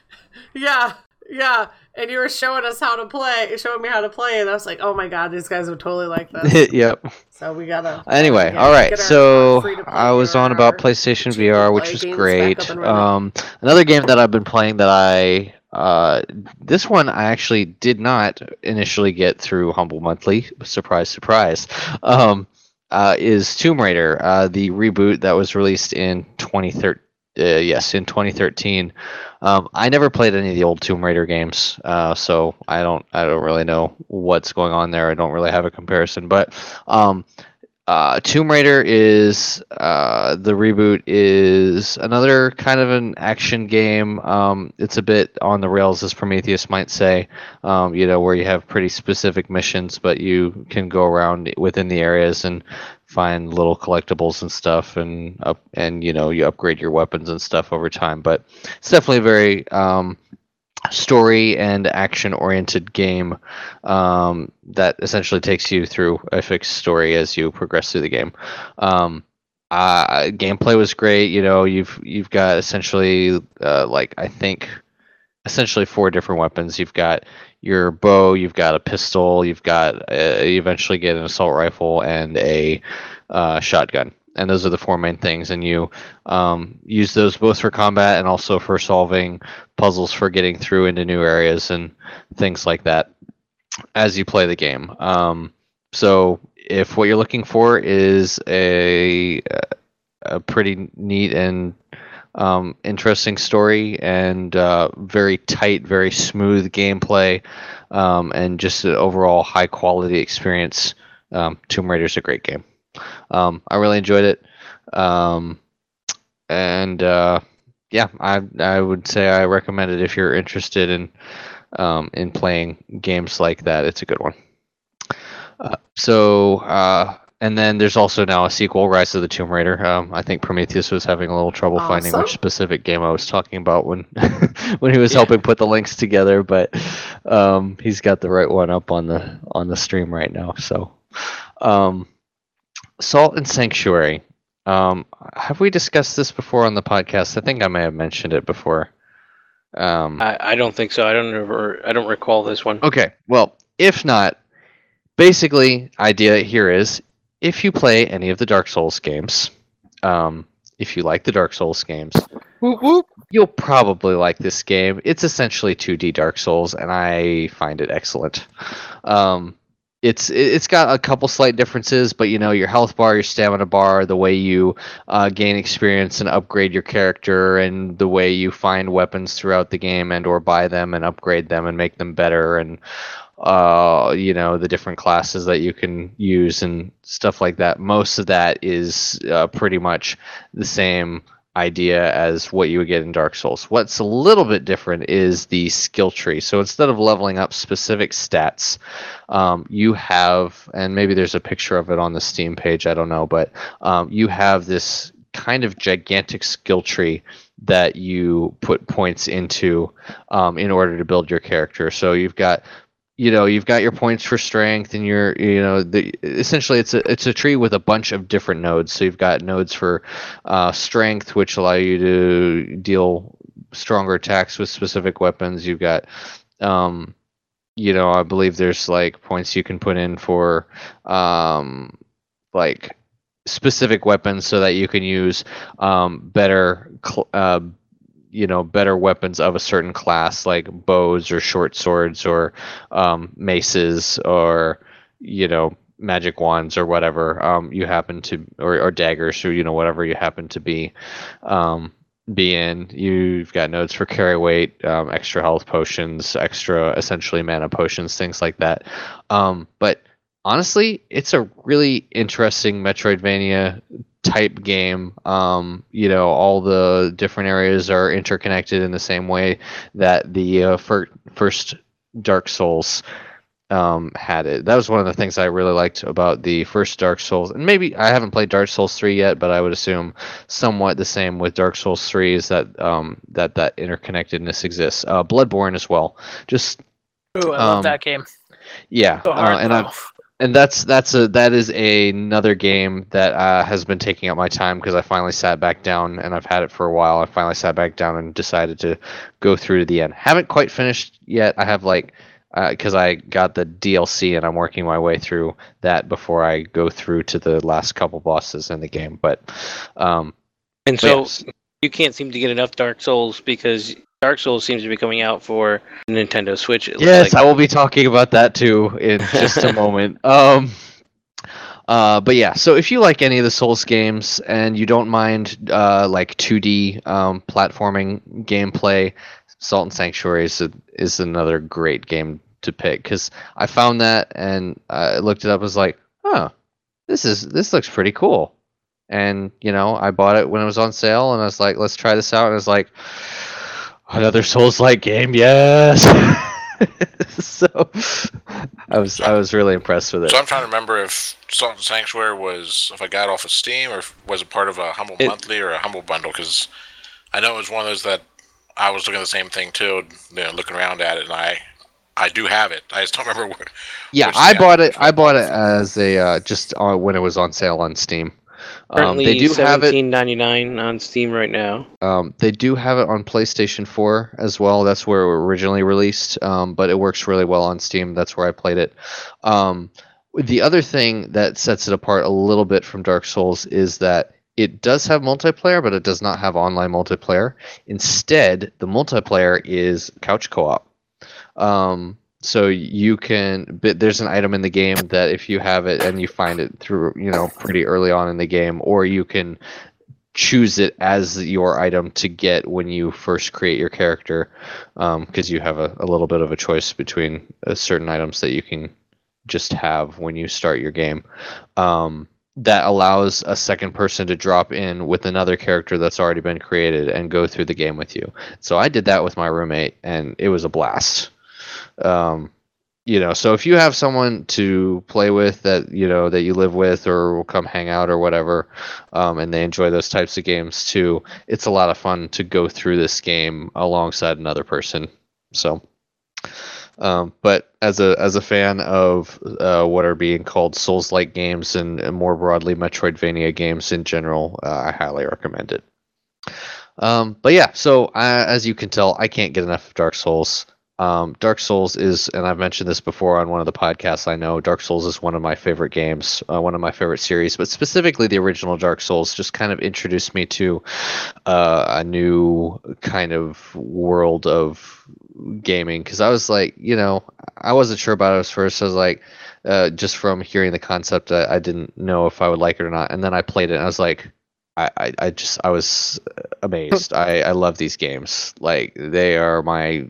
[laughs] yeah, yeah. And you were showing us how to play, showing me how to play, and I was like, "Oh my god, these guys would totally like [laughs] this." yep. So we gotta. Anyway, yeah, all right. So I was on about PlayStation VR, which was great. up and running. Um, another game that I've been playing that I uh, this one I actually did not initially get through Humble Monthly. Surprise, surprise. Um, uh, is Tomb Raider, uh, the reboot that was released in 2013. Uh, yes, in 2013. Um, I never played any of the old Tomb Raider games, uh, so I don't. I don't really know what's going on there. I don't really have a comparison, but um, uh, Tomb Raider is uh, the reboot is another kind of an action game. Um, it's a bit on the rails, as Prometheus might say. Um, you know, where you have pretty specific missions, but you can go around within the areas and find little collectibles and stuff, and up and you know you upgrade your weapons and stuff over time. But it's definitely a very um, story and action oriented game um, that essentially takes you through a fixed story as you progress through the game. Um, uh, gameplay was great. You know, you've you've got essentially uh, like I think essentially four different weapons. You've got your bow, you've got a pistol, you've got uh, you eventually get an assault rifle and a uh, shotgun. And those are the four main things, and you um, use those both for combat and also for solving puzzles for getting through into new areas and things like that as you play the game. Um, so, if what you're looking for is a a pretty neat and um, interesting story and uh, very tight, very smooth gameplay, um, and just an overall high quality experience. um, Tomb Raider is a great game. Um, I really enjoyed it, um, and uh, yeah, I I would say I recommend it if you're interested in um, in playing games like that. It's a good one. Uh, so, uh, and then there's also now a sequel, Rise of the Tomb Raider. Um, I think Prometheus was having a little trouble finding which specific game I was talking about when [laughs] when he was helping put the links together, but um, he's got the right one up on the on the stream right now. So, um, Salt and Sanctuary. Um, have we discussed this before on the podcast? I think I may have mentioned it before. Um, I, I don't think so. I don't ever. I don't recall this one. Okay, well, if not, basically, idea here is if you play any of the Dark Souls games, um, if you like the Dark Souls games, you'll probably like this game. It's essentially 2D Dark Souls, and I find it excellent. Um, it's it- it's got a couple slight differences, but you know your health bar, your stamina bar, the way you uh, gain experience and upgrade your character, and the way you find weapons throughout the game and or buy them and upgrade them and make them better, and uh, you know the different classes that you can use and stuff like that. Most of that is uh, pretty much the same idea as what you would get in Dark Souls. What's a little bit different is the skill tree. So instead of leveling up specific stats, um, you have, and maybe there's a picture of it on the Steam page, I don't know, but um, you have this kind of gigantic skill tree that you put points into um, in order to build your character. So you've got you know you've got your points for strength and your you know the essentially it's a it's a tree with a bunch of different nodes. So you've got nodes for uh, strength which allow you to deal stronger attacks with specific weapons. You've got um you know i believe there's like points you can put in for um like specific weapons so that you can use um better cl- uh, you know better weapons of a certain class like bows or short swords or um, maces or you know magic wands or whatever um, you happen to or, or daggers or you know whatever you happen to be um, be in. You've got nodes for carry weight um, extra health potions extra essentially mana potions things like that. Um, but honestly it's a really interesting metroidvania type game. Um, you know, all the different areas are interconnected in the same way that the uh, fir- first Dark Souls um, had it. That was one of the things I really liked about the first Dark Souls. And maybe I haven't played Dark Souls 3 yet, but I would assume somewhat the same with Dark Souls 3 is that um, that that interconnectedness exists. Uh, Bloodborne as well. Just Ooh, I love Um, that game. yeah, So hard, uh, and. I've and that's that's a that is a, another game that uh, has been taking up my time because I finally sat back down and I've had it for a while. I finally sat back down and decided to go through to the end. Haven't quite finished yet. I have like because I got the DLC and I'm working my way through that before I go through to the last couple bosses in the game. But um, And so yes. you can't seem to get enough Dark Souls because Dark Souls seems to be coming out for Nintendo Switch. It Yes, like. I will be talking about that too in just a [laughs] moment. Um, uh, but yeah, so if you like any of the Souls games and you don't mind uh, like 2D um, platforming gameplay, Salt and Sanctuary is, a, is another great game to pick because I found that and I looked it up. and was like, oh, this is this looks pretty cool. And you know, I bought it when it was on sale, and I was like, let's try this out. And I was like, another Souls-like game, yes. [laughs] so I was I was really impressed with it. So I'm trying to remember if Salt and Sanctuary was if I got off of Steam or if was it part of a Humble It- Monthly or a Humble Bundle because I know it was one of those that I was looking at the same thing too, you know, looking around at it, and I I do have it. I just don't [laughs] remember where. Yeah, I bought it. I bought it as a uh, just uh, when it was on sale on Steam. Um, they do have it. seventeen ninety nine on Steam right now. Um, they do have it on PlayStation 4 as well. That's where it originally released, um, but it works really well on Steam. That's where I played it. Um, the other thing that sets it apart a little bit from Dark Souls is that it does have multiplayer, but it does not have online multiplayer. Instead, the multiplayer is couch co-op. Um, so you can, but there's an item in the game that if you have it and you find it through, you know, pretty early on in the game, or you can choose it as your item to get when you first create your character because you have a, a little bit of a choice between uh, certain items that you can just have when you start your game. Um, that allows a second person to drop in with another character that's already been created and go through the game with you. So I did that with my roommate, and it was a blast. Um, you know, so if you have someone to play with that you know that you live with or will come hang out or whatever, um, and they enjoy those types of games too, it's a lot of fun to go through this game alongside another person. So. Um, but as a as a fan of uh, what are being called Souls-like games and, and more broadly Metroidvania games in general, uh, I highly recommend it. Um, but yeah, so I, as you can tell, I can't get enough of Dark Souls. Um, Dark Souls is, and I've mentioned this before on one of the podcasts. I know Dark Souls is one of my favorite games, uh, one of my favorite series, but specifically the original Dark Souls just kind of introduced me to uh, a new kind of world of gaming because I was like, you know, I wasn't sure about it at first. I was like, uh, just from hearing the concept, I, I didn't know if I would like it or not. And then I played it, and I was like, I, I, just I was amazed. I, I love these games. Like they are my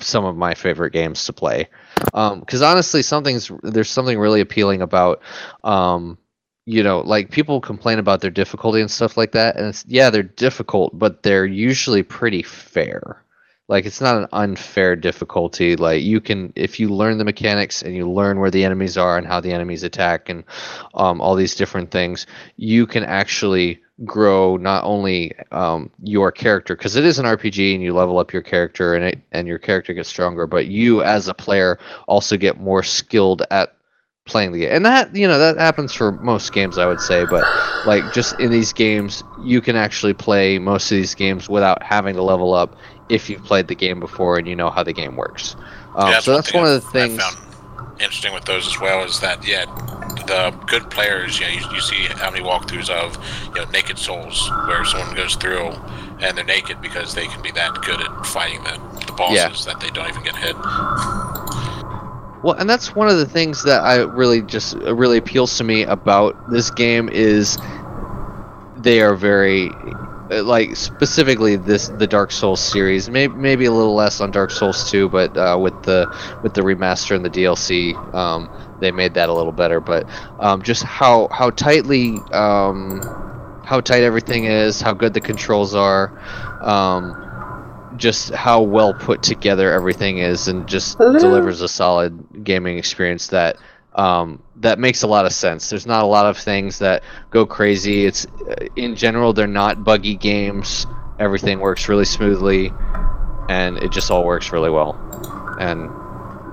some of my favorite games to play. Because honestly, something's there's something really appealing about. Um, you know, like people complain about their difficulty and stuff like that, and it's yeah, they're difficult, but they're usually pretty fair like it's not an unfair difficulty like you can if you learn the mechanics and you learn where the enemies are and how the enemies attack and um, all these different things you can actually grow not only um, your character because it is an rpg and you level up your character and it and your character gets stronger but you as a player also get more skilled at playing the game and that you know that happens for most games i would say but like just in these games you can actually play most of these games without having to level up if you've played the game before and you know how the game works. Um, Yeah, so that's one of the things interesting with those as well is that yeah, the good players, you know, you, you see how many walkthroughs of you know naked souls where someone goes through and they're naked because they can be that good at fighting the, the bosses Yeah. that they don't even get hit. Well, and that's one of the things that I really just uh, really appeals to me about this game is they are very like specifically this the Dark Souls series. Maybe maybe a little less on Dark Souls 2, but uh, with the with the remaster and the DLC, um, they made that a little better. But um, just how how tightly um, how tight everything is, how good the controls are. Um, just how well put together everything is and just delivers a solid gaming experience that um, that makes a lot of sense. There's not a lot of things that go crazy. It's uh, in general they're not buggy games. Everything works really smoothly, and it just all works really well. And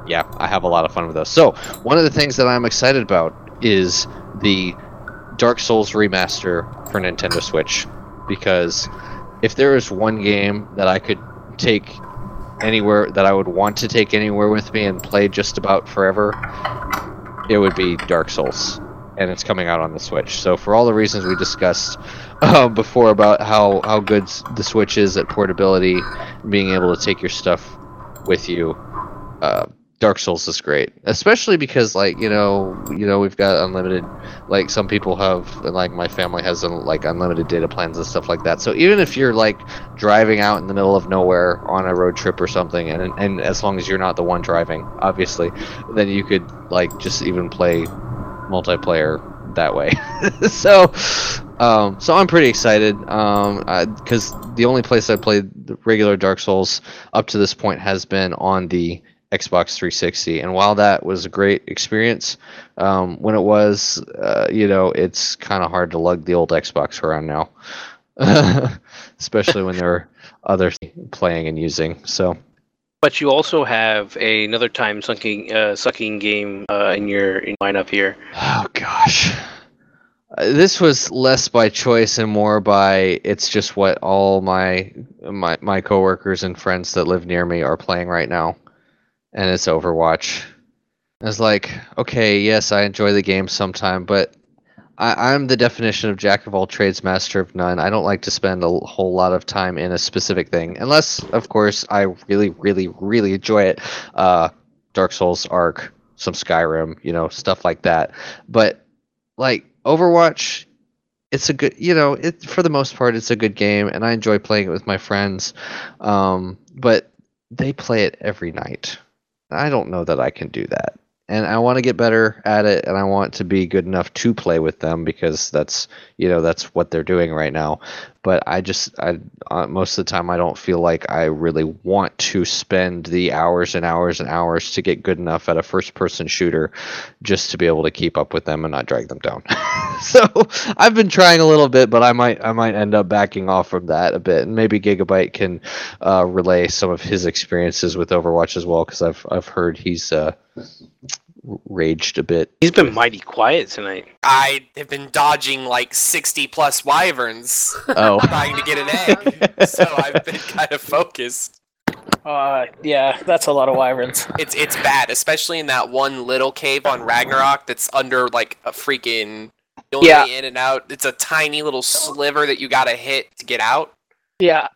yeah, I have a lot of fun with those. So one of the things that I'm excited about is the Dark Souls remaster for Nintendo Switch because if there is one game that I could take anywhere that I would want to take anywhere with me and play just about forever, it would be Dark Souls. And it's coming out on the Switch. So for all the reasons we discussed [laughs] uh, before about how, how good the Switch is at portability, being able to take your stuff with you, uh, Dark Souls is great. Especially because like you know you know we've got unlimited like some people have like my family has like unlimited data plans and stuff like that. So even if you're like driving out in the middle of nowhere on a road trip or something, and and as long as you're not the one driving, obviously, then you could like just even play multiplayer that way. [laughs] so, um, so I'm pretty excited because the only place I played the regular Dark Souls up to this point has been on the Xbox 360, and while that was a great experience, um, when it was, uh, you know, it's kind of hard to lug the old Xbox around now, [laughs] especially when there are others playing and using. So. But you also have another time sucking uh, sucking game uh, in your in lineup here. Oh gosh. Uh, this was less by choice and more by it's just what all my my my coworkers and friends that live near me are playing right now, and it's Overwatch. It's like, okay, yes, I enjoy the game sometime, but I, I'm the definition of jack of all trades, master of none. I don't like to spend a whole lot of time in a specific thing, unless, of course, I really, really, really enjoy it. Uh, Dark Souls, Ark, some Skyrim, you know, stuff like that. But like Overwatch, it's a good, you know, it for the most part, it's a good game, and I enjoy playing it with my friends. Um, but they play it every night. I don't know that I can do that. And I want to get better at it, and I want to be good enough to play with them because that's you know that's what they're doing right now. But I just I uh, most of the time I don't feel like I really want to spend the hours and hours and hours to get good enough at a first-person shooter just to be able to keep up with them and not drag them down. [laughs] so I've been trying a little bit, but I might I might end up backing off from that a bit, and maybe Gigabyte can uh, relay some of his experiences with Overwatch as well because I've I've heard he's uh, raged a bit. He's been mighty quiet tonight. I have been dodging like 60 plus wyverns Oh. [laughs] trying to get an egg. so I've been [laughs] kind of focused. Uh, yeah, that's a lot of wyverns. It's it's bad, especially in that one little cave on Ragnarok that's under like a freaking the Yeah. in and out. It's a tiny little sliver that you gotta hit to get out. Yeah.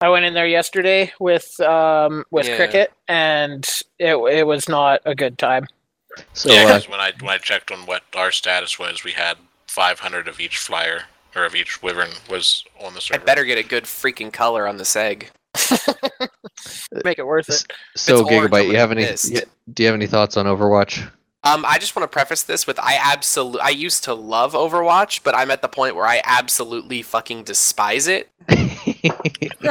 I went in there yesterday with um with Yeah. cricket and it it was not a good time. So yeah, uh, 'cause when I when I checked on what our status was, we had 500 of each flyer or of each wyvern was on the server. I better get a good freaking color on this [laughs] egg. Make it worth it. so Gigabyte, I'm you have any? pissed. Do you have any thoughts on Overwatch? Um, I just want to preface this with I absolutely I used to love Overwatch, but I'm at the point where I absolutely fucking despise it. [laughs] [laughs]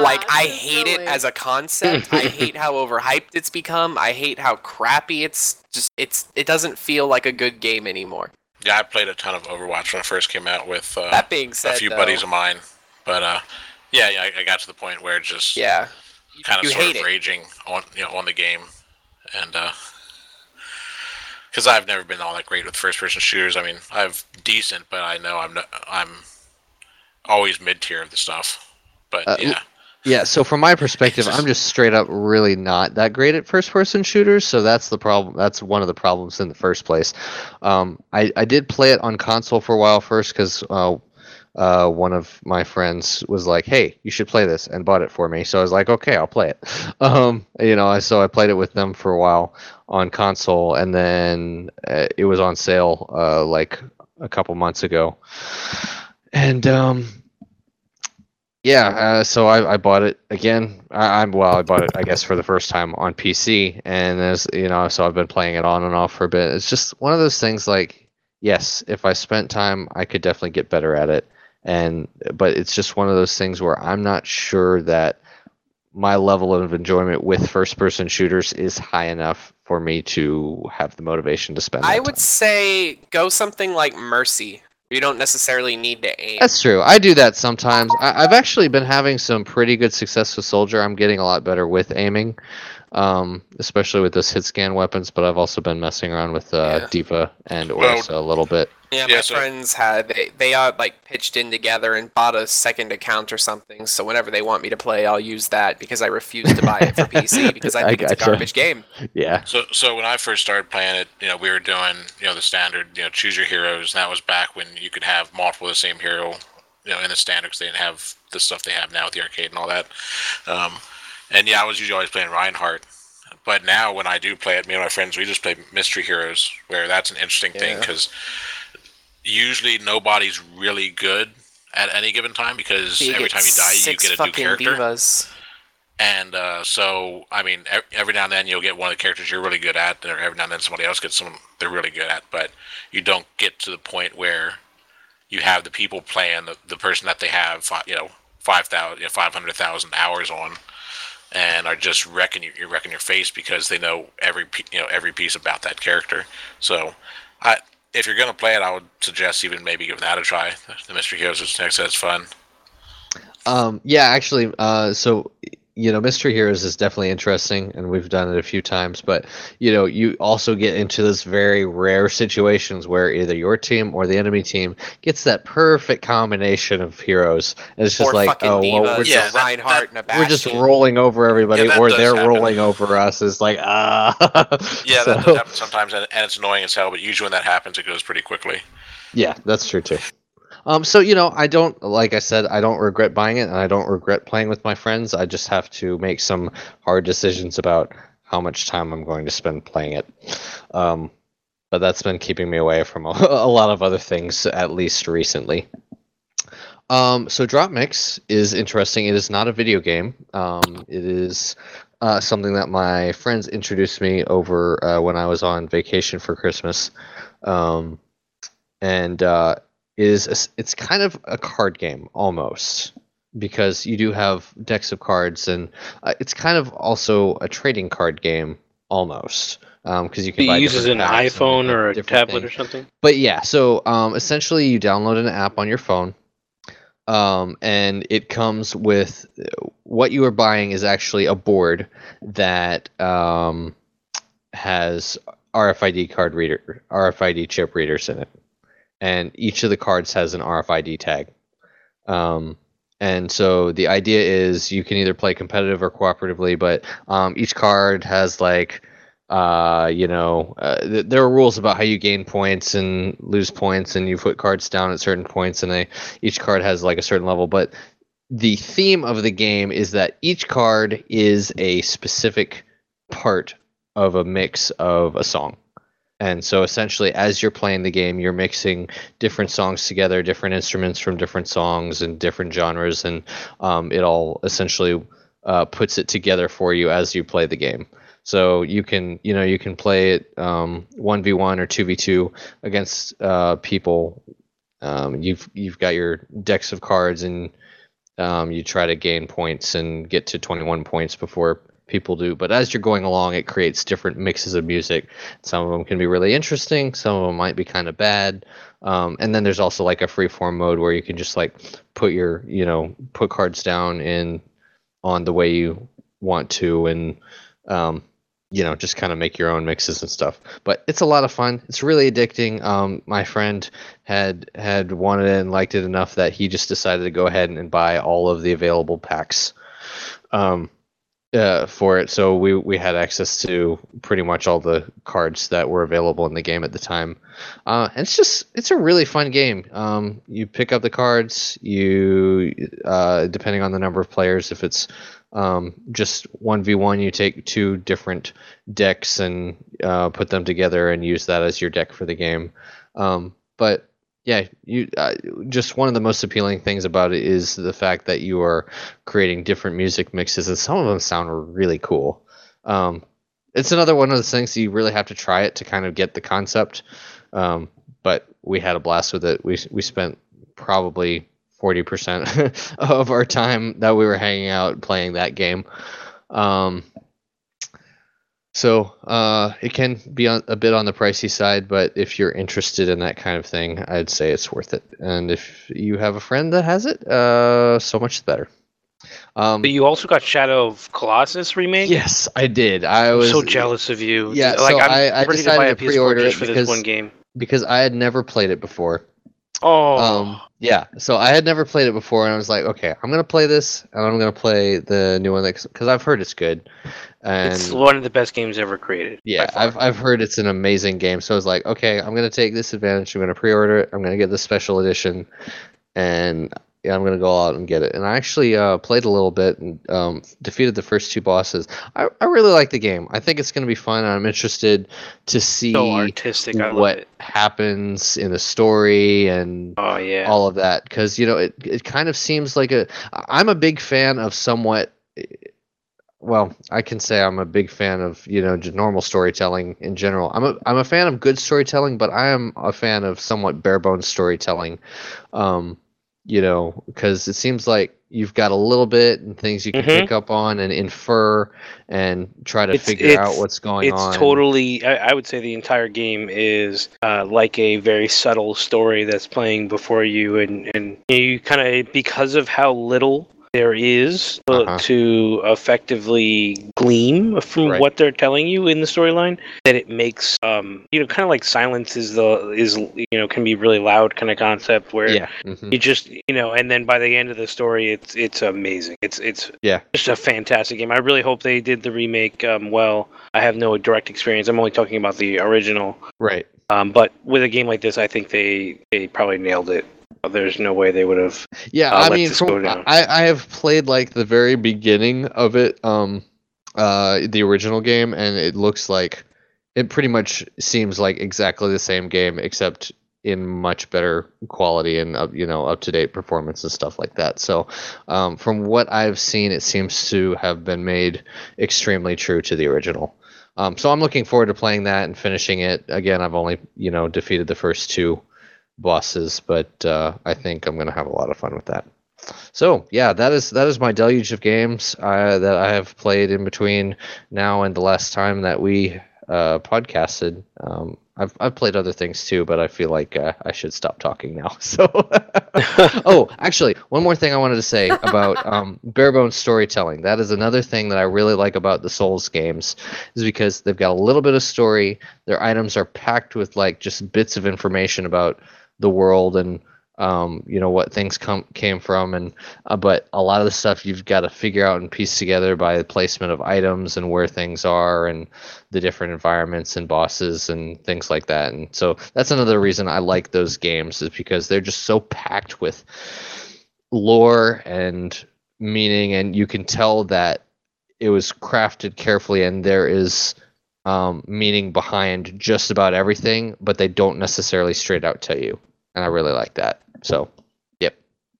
like I hate it as a concept. I [laughs] hate how overhyped it's become. I hate how crappy it's just it's it doesn't feel like a good game anymore. Yeah, I played a ton of Overwatch when it first came out with uh, That being said, a few though- buddies of mine. But uh, yeah, yeah, I, I got to the point where it just Yeah. kind of You sort hate of it. raging on you know on the game, and because I've never been all that great with first person shooters. I mean, I've decent, but I know I'm not, I'm always mid tier of the stuff. But Uh, yeah, Yeah, so from my perspective, I'm just straight up really not that great at first person shooters, so that's the problem. That's one of the problems in the first place. Um, I, I did play it on console for a while first because uh, uh, one of my friends was like, "Hey, you should play this," and bought it for me. So I was like, "Okay, I'll play it." [laughs] Um, you know, so I played it with them for a while on console, and then uh, it was on sale uh, like a couple months ago, and um, yeah, uh, so I, I bought it again. I, I'm well, I bought it, I guess, for the first time on PC, and as you know, so I've been playing it on and off for a bit. It's just one of those things. Like, yes, if I spent time, I could definitely get better at it, and but it's just one of those things where I'm not sure that my level of enjoyment with first-person shooters is high enough for me to have the motivation to spend. I would say go something like Mercy. You don't necessarily need to aim. That's true. I do that sometimes. I, I've actually been having some pretty good success with Soldier. I'm getting a lot better with aiming, um, especially with those hit scan weapons. But I've also been messing around with uh, D.Va and Well- Orisa a little bit. Yeah, Yeah, my so- friends had they they uh, like pitched in together and bought a second account or something. So whenever they want me to play, I'll use that because I refuse to buy it for PC [laughs] because I I think it's a gotcha. garbage game. Yeah. So, so when I first started playing it, you know, we were doing, you know, the standard, you know, choose your heroes. And that was back when you could have multiple of the same hero, you know, in the standard 'cause they didn't have the stuff they have now with the arcade and all that. Um, and yeah, I was usually always playing Reinhardt. But now when I do play it, me and my friends, we just play mystery heroes, where that's an interesting thing because usually nobody's really good at any given time because You every time you die, you get a new character. divas. And uh, so, I mean, every now and then you'll get one of the characters you're really good at, or every now and then somebody else gets someone they're really good at, but you don't get to the point where you have the people playing the, the person that they have, you know, 5,000, you know, 500,000 hours on, and are just wrecking you, you're wrecking your face because they know every, you know, every piece about that character. So, I, if you're gonna play it, I would suggest even maybe giving that a try. The Mystery Heroes is next, that's fun. Um, yeah, actually, uh, so you know, Mystery Heroes is definitely interesting, and we've done it a few times. But you know, you also get into this very rare situations where either your team or the enemy team gets that perfect combination of heroes. And it's just Or like, fucking oh, well, we're a just, Reinhardt and a we're just rolling over everybody, Yeah, or they're happen. rolling over us. It's like, ah. [laughs] Yeah, So- that does happen sometimes, and, and it's annoying as hell. But usually when that happens, it goes pretty quickly. Yeah, that's true too. Um, so you know, I don't like I said, I don't regret buying it, and I don't regret playing with my friends. I just have to make some hard decisions about how much time I'm going to spend playing it. Um, but that's been keeping me away from [laughs] a, a lot of other things, at least recently. Um, so DropMix is interesting. It is not a video game. Um, it is uh, something that my friends introduced me over uh, when I was on vacation for Christmas, um, and uh, is a it's kind of a card game almost because you do have decks of cards, and uh, it's kind of also a trading card game almost because you can. Buy uses an different packs and iPhone or a tablet things. or something. But yeah, so um, essentially, you download an app on your phone, um, and it comes with what you are buying is actually a board that um, has RFID card reader, RFID chip readers in it, and each of the cards has an RFID tag. Um, and so the idea is you can either play competitive or cooperatively, but um, each card has like uh, you know, uh, th- there are rules about how you gain points and lose points, and you put cards down at certain points, and they each card has like a certain level. But the theme of the game is that each card is a specific part of a mix of a song. And so essentially, as you're playing the game, you're mixing different songs together, different instruments from different songs and different genres, and um, it all essentially uh, puts it together for you as you play the game. So you can, you know, you can play it um, 1v1 or 2v2 against uh, people. Um, you've you've got your decks of cards, and um, you try to gain points and get to 21 points before people do. But as you're going along, it creates different mixes of music. Some of them can be really interesting. Some of them might be kind of bad. Um, and then there's also like a free form mode where you can just like put your, you know, put cards down in on the way you want to, and um, you know, just kind of make your own mixes and stuff. But it's a lot of fun. It's really addicting. Um, my friend had had wanted it and liked it enough that he just decided to go ahead and, and buy all of the available packs um, uh, for it. So we we had access to pretty much all the cards that were available in the game at the time. Uh, and it's just it's a really fun game. Um, you pick up the cards. You uh, depending on the number of players, if it's um, just one v one, you take two different decks and uh, put them together and use that as your deck for the game. Um, but yeah, you uh, just one of the most appealing things about it is the fact that you are creating different music mixes, and some of them sound really cool. Um, it's another one of those things you really have to try it to kind of get the concept. Um, but we had a blast with it. We we spent probably forty percent [laughs] of our time that we were hanging out playing that game. Um, so uh, it can be on, a bit on the pricey side, but if you're interested in that kind of thing, I'd say it's worth it. And if you have a friend that has it, uh, so much the better. Um, But you also got Shadow of Colossus remake. yes, I did. I I'm was so jealous of you. Yeah, like so I'm I, I to decided a to pre-order it for because this one game. because I had never played it before. Oh, Um, yeah, so I had never played it before, and I was like, okay, I'm gonna play this, and I'm gonna play the new one because I've heard it's good. And it's one of the best games ever created. yeah, I've I've heard it's an amazing game. So I was like, okay, I'm gonna take this advantage. I'm gonna pre-order it. I'm gonna get the special edition, and yeah, I'm gonna go out and get it. And I actually uh, played a little bit and um, defeated the first two bosses. I, I really like the game. I think it's gonna be fun. I'm interested to see So artistic. What happens in the story and Oh yeah. all of that because you know it, it kind of seems like a i'm a big fan of somewhat well i can say i'm a big fan of you know normal storytelling in general i'm a, I'm a fan of good storytelling but i am a fan of somewhat bare bones storytelling um you know because it seems like you've got a little bit and things you can Mhm. pick up on and infer and try to It's- figure out what's going it's on It's totally. I, I would say the entire game is uh, like a very subtle story that's playing before you, and and you kind of because of how little there is uh, Uh-huh. to effectively glean from Right. what they're telling you in the storyline, that it makes um you know kind of like silence is the is you know can be really loud kind of concept where yeah mhm. you just you know and then by the end of the story it's it's amazing. It's it's yeah. just a fantastic game. I really hope they did the remake um, well. I have no direct experience. I'm only talking about the original. Right. Um, but with a game like this i think they they probably nailed it there's no way they would have Yeah, uh, I mean, from. I I have played like the very beginning of it, um, uh, the original game, and it looks like it pretty much seems like exactly the same game, except in much better quality and up, you know up to date performance and stuff like that. So, um, from what I've seen, it seems to have been made extremely true to the original. Um, so I'm looking forward to playing that and finishing it. Again, I've only you know defeated the first two bosses, but uh, I think I'm gonna have a lot of fun with that. So yeah, that is that is my deluge of games uh, that I have played in between now and the last time that we uh, podcasted. Um, I've I've played other things too, but I feel like uh, I should stop talking now. [laughs] So, [laughs] oh, actually, one more thing I wanted to say about um, bare bones storytelling. That is another thing that I really like about the Souls games, is because they've got a little bit of story. Their items are packed with like just bits of information about the world and um, you know what things come came from. And uh, but a lot of the stuff you've got to figure out and piece together by the placement of items and where things are and the different environments and bosses and things like that. And so that's another reason i like those games is because they're just so packed with lore and meaning. And you can tell that it was crafted carefully and there is um, meaning behind just about everything but they don't necessarily straight out tell you and i really like that so, yep.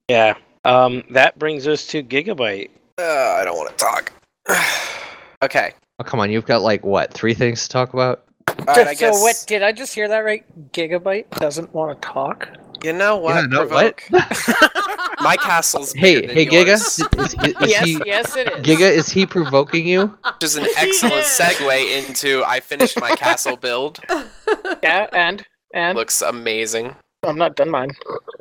Yeah. Um, that brings us to Gigabyte. Uh, I don't want to talk. [sighs] okay. Oh, come on. You've got like what three things to talk about? All right, I so guess. what? Did I just hear that right? Gigabyte doesn't want to talk. You know what? Yeah, no, Provoke? [laughs] My castle's Hey, bigger hey, than Giga. Is, is- is yes, he, yes, it is. Giga, is he provoking you? Which is an excellent segue into I finished my castle build. [laughs] Yeah, and and Looks amazing. I'm not done mine.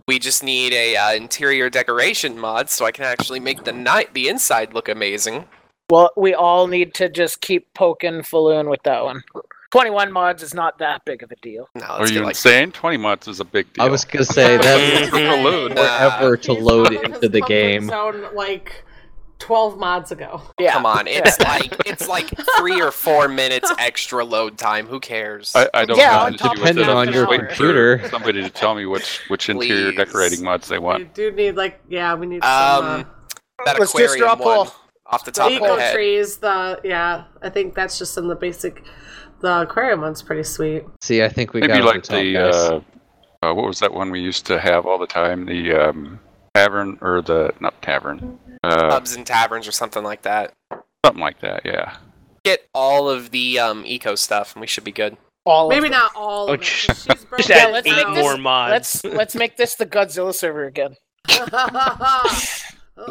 We just need a uh, interior decoration mod so I can actually make the night the inside look amazing. Well, we all need to just keep poking Falloon with that one. 21 mods is not that big of a deal. No, Are you insane? 20 mods is a big deal. I was gonna say that [laughs] For Falloon. forever to load into the game. Zone like 12 mods ago. Yeah. Come on, it's like it's like three or four minutes extra load time. Who cares? I, I don't Yeah, know on how to top do of with it. Depending on your computer. Somebody to tell me which which interior Please. decorating mods they We want. do need like yeah, we need some uh, um, that Let's just aquarium draw a one poll. off the the top of eco my head. trees. The yeah, I think that's just in the basic. The aquarium one's pretty sweet. See, I think we Maybe got like the the uh, uh, what was that one we used to have all the time? The um, tavern or the not tavern, uh, Pubs and taverns or something like that. something like that. Yeah. Get all of the um, eco stuff, and we should be good. All Maybe of not all Oh, of it. 'cause just- She's [laughs] broken Just Yeah, add it let's eight make down. this- mods. Let's let's make this the Godzilla server again. [laughs]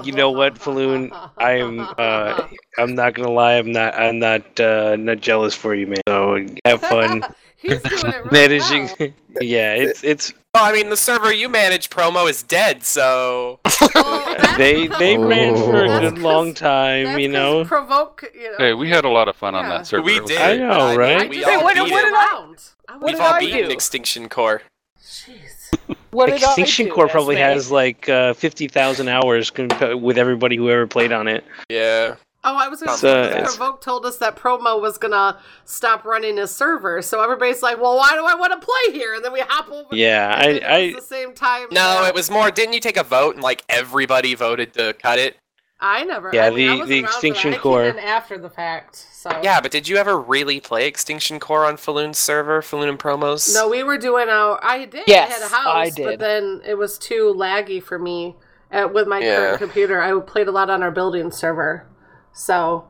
You know what, Falloon? I'm uh, I'm not gonna lie. I'm not. I'm not. Uh, not jealous for you, man. So have fun [laughs] He's doing it really [laughs] managing. well. [laughs] yeah, it's it's. Oh, I mean, the server you manage promo is dead, so Oh, [laughs] that's They they ran for a good long time. That's You 'cause know. provoke. You know. Hey, we had a lot of fun on that server. we did. I know, I mean, right? We just all what- beat what it. did I- around. I what We've did all I beaten do? Extinction Core. Jeez. What Extinction Core probably has like uh, fifty thousand hours comp- with everybody who ever played on it. Yeah. Oh, I was going to say, 'cause Provoke told us that Promo was going to stop running his server. So everybody's like, well, why do I want to play here? And then we hop over. Yeah, and I- it was I- the same time. No, that- it was more. Didn't you take a vote and like everybody voted to cut it? I never. Yeah, I mean, I the- wasn't the around for that. Extinction I came Core. in after the fact. So Yeah, but did you ever really play Extinction Core on Falloon's server, Falloon and Promos? No, we were doing our. I did. Yes, I had a house, I did. but then it was too laggy for me uh, with my Yeah. current computer. I played a lot on our building server, so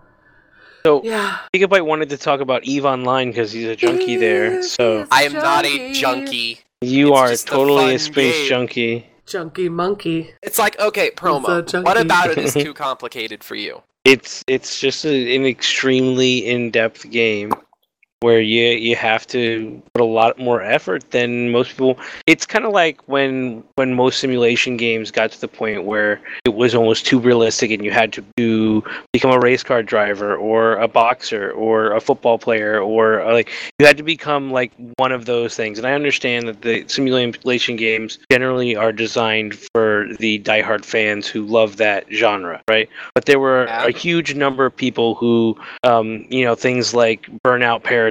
So yeah. Gigabyte wanted to talk about Eve Online because he's a junkie there. So I am not a junkie. you It's are totally a space game. junkie. Junkie monkey. It's like okay, It's a promo. What about it is [laughs] too complicated for you? It's it's just a, an extremely in-depth game where you you have to put a lot more effort than most people. It's kind of like when when most simulation games got to the point where it was almost too realistic and you had to do, become a race car driver or a boxer or a football player or uh, like you had to become like one of those things. And I understand that the simulation games generally are designed for the diehard fans who love that genre, right? But there were a huge number of people who um, you know, things like Burnout Paradise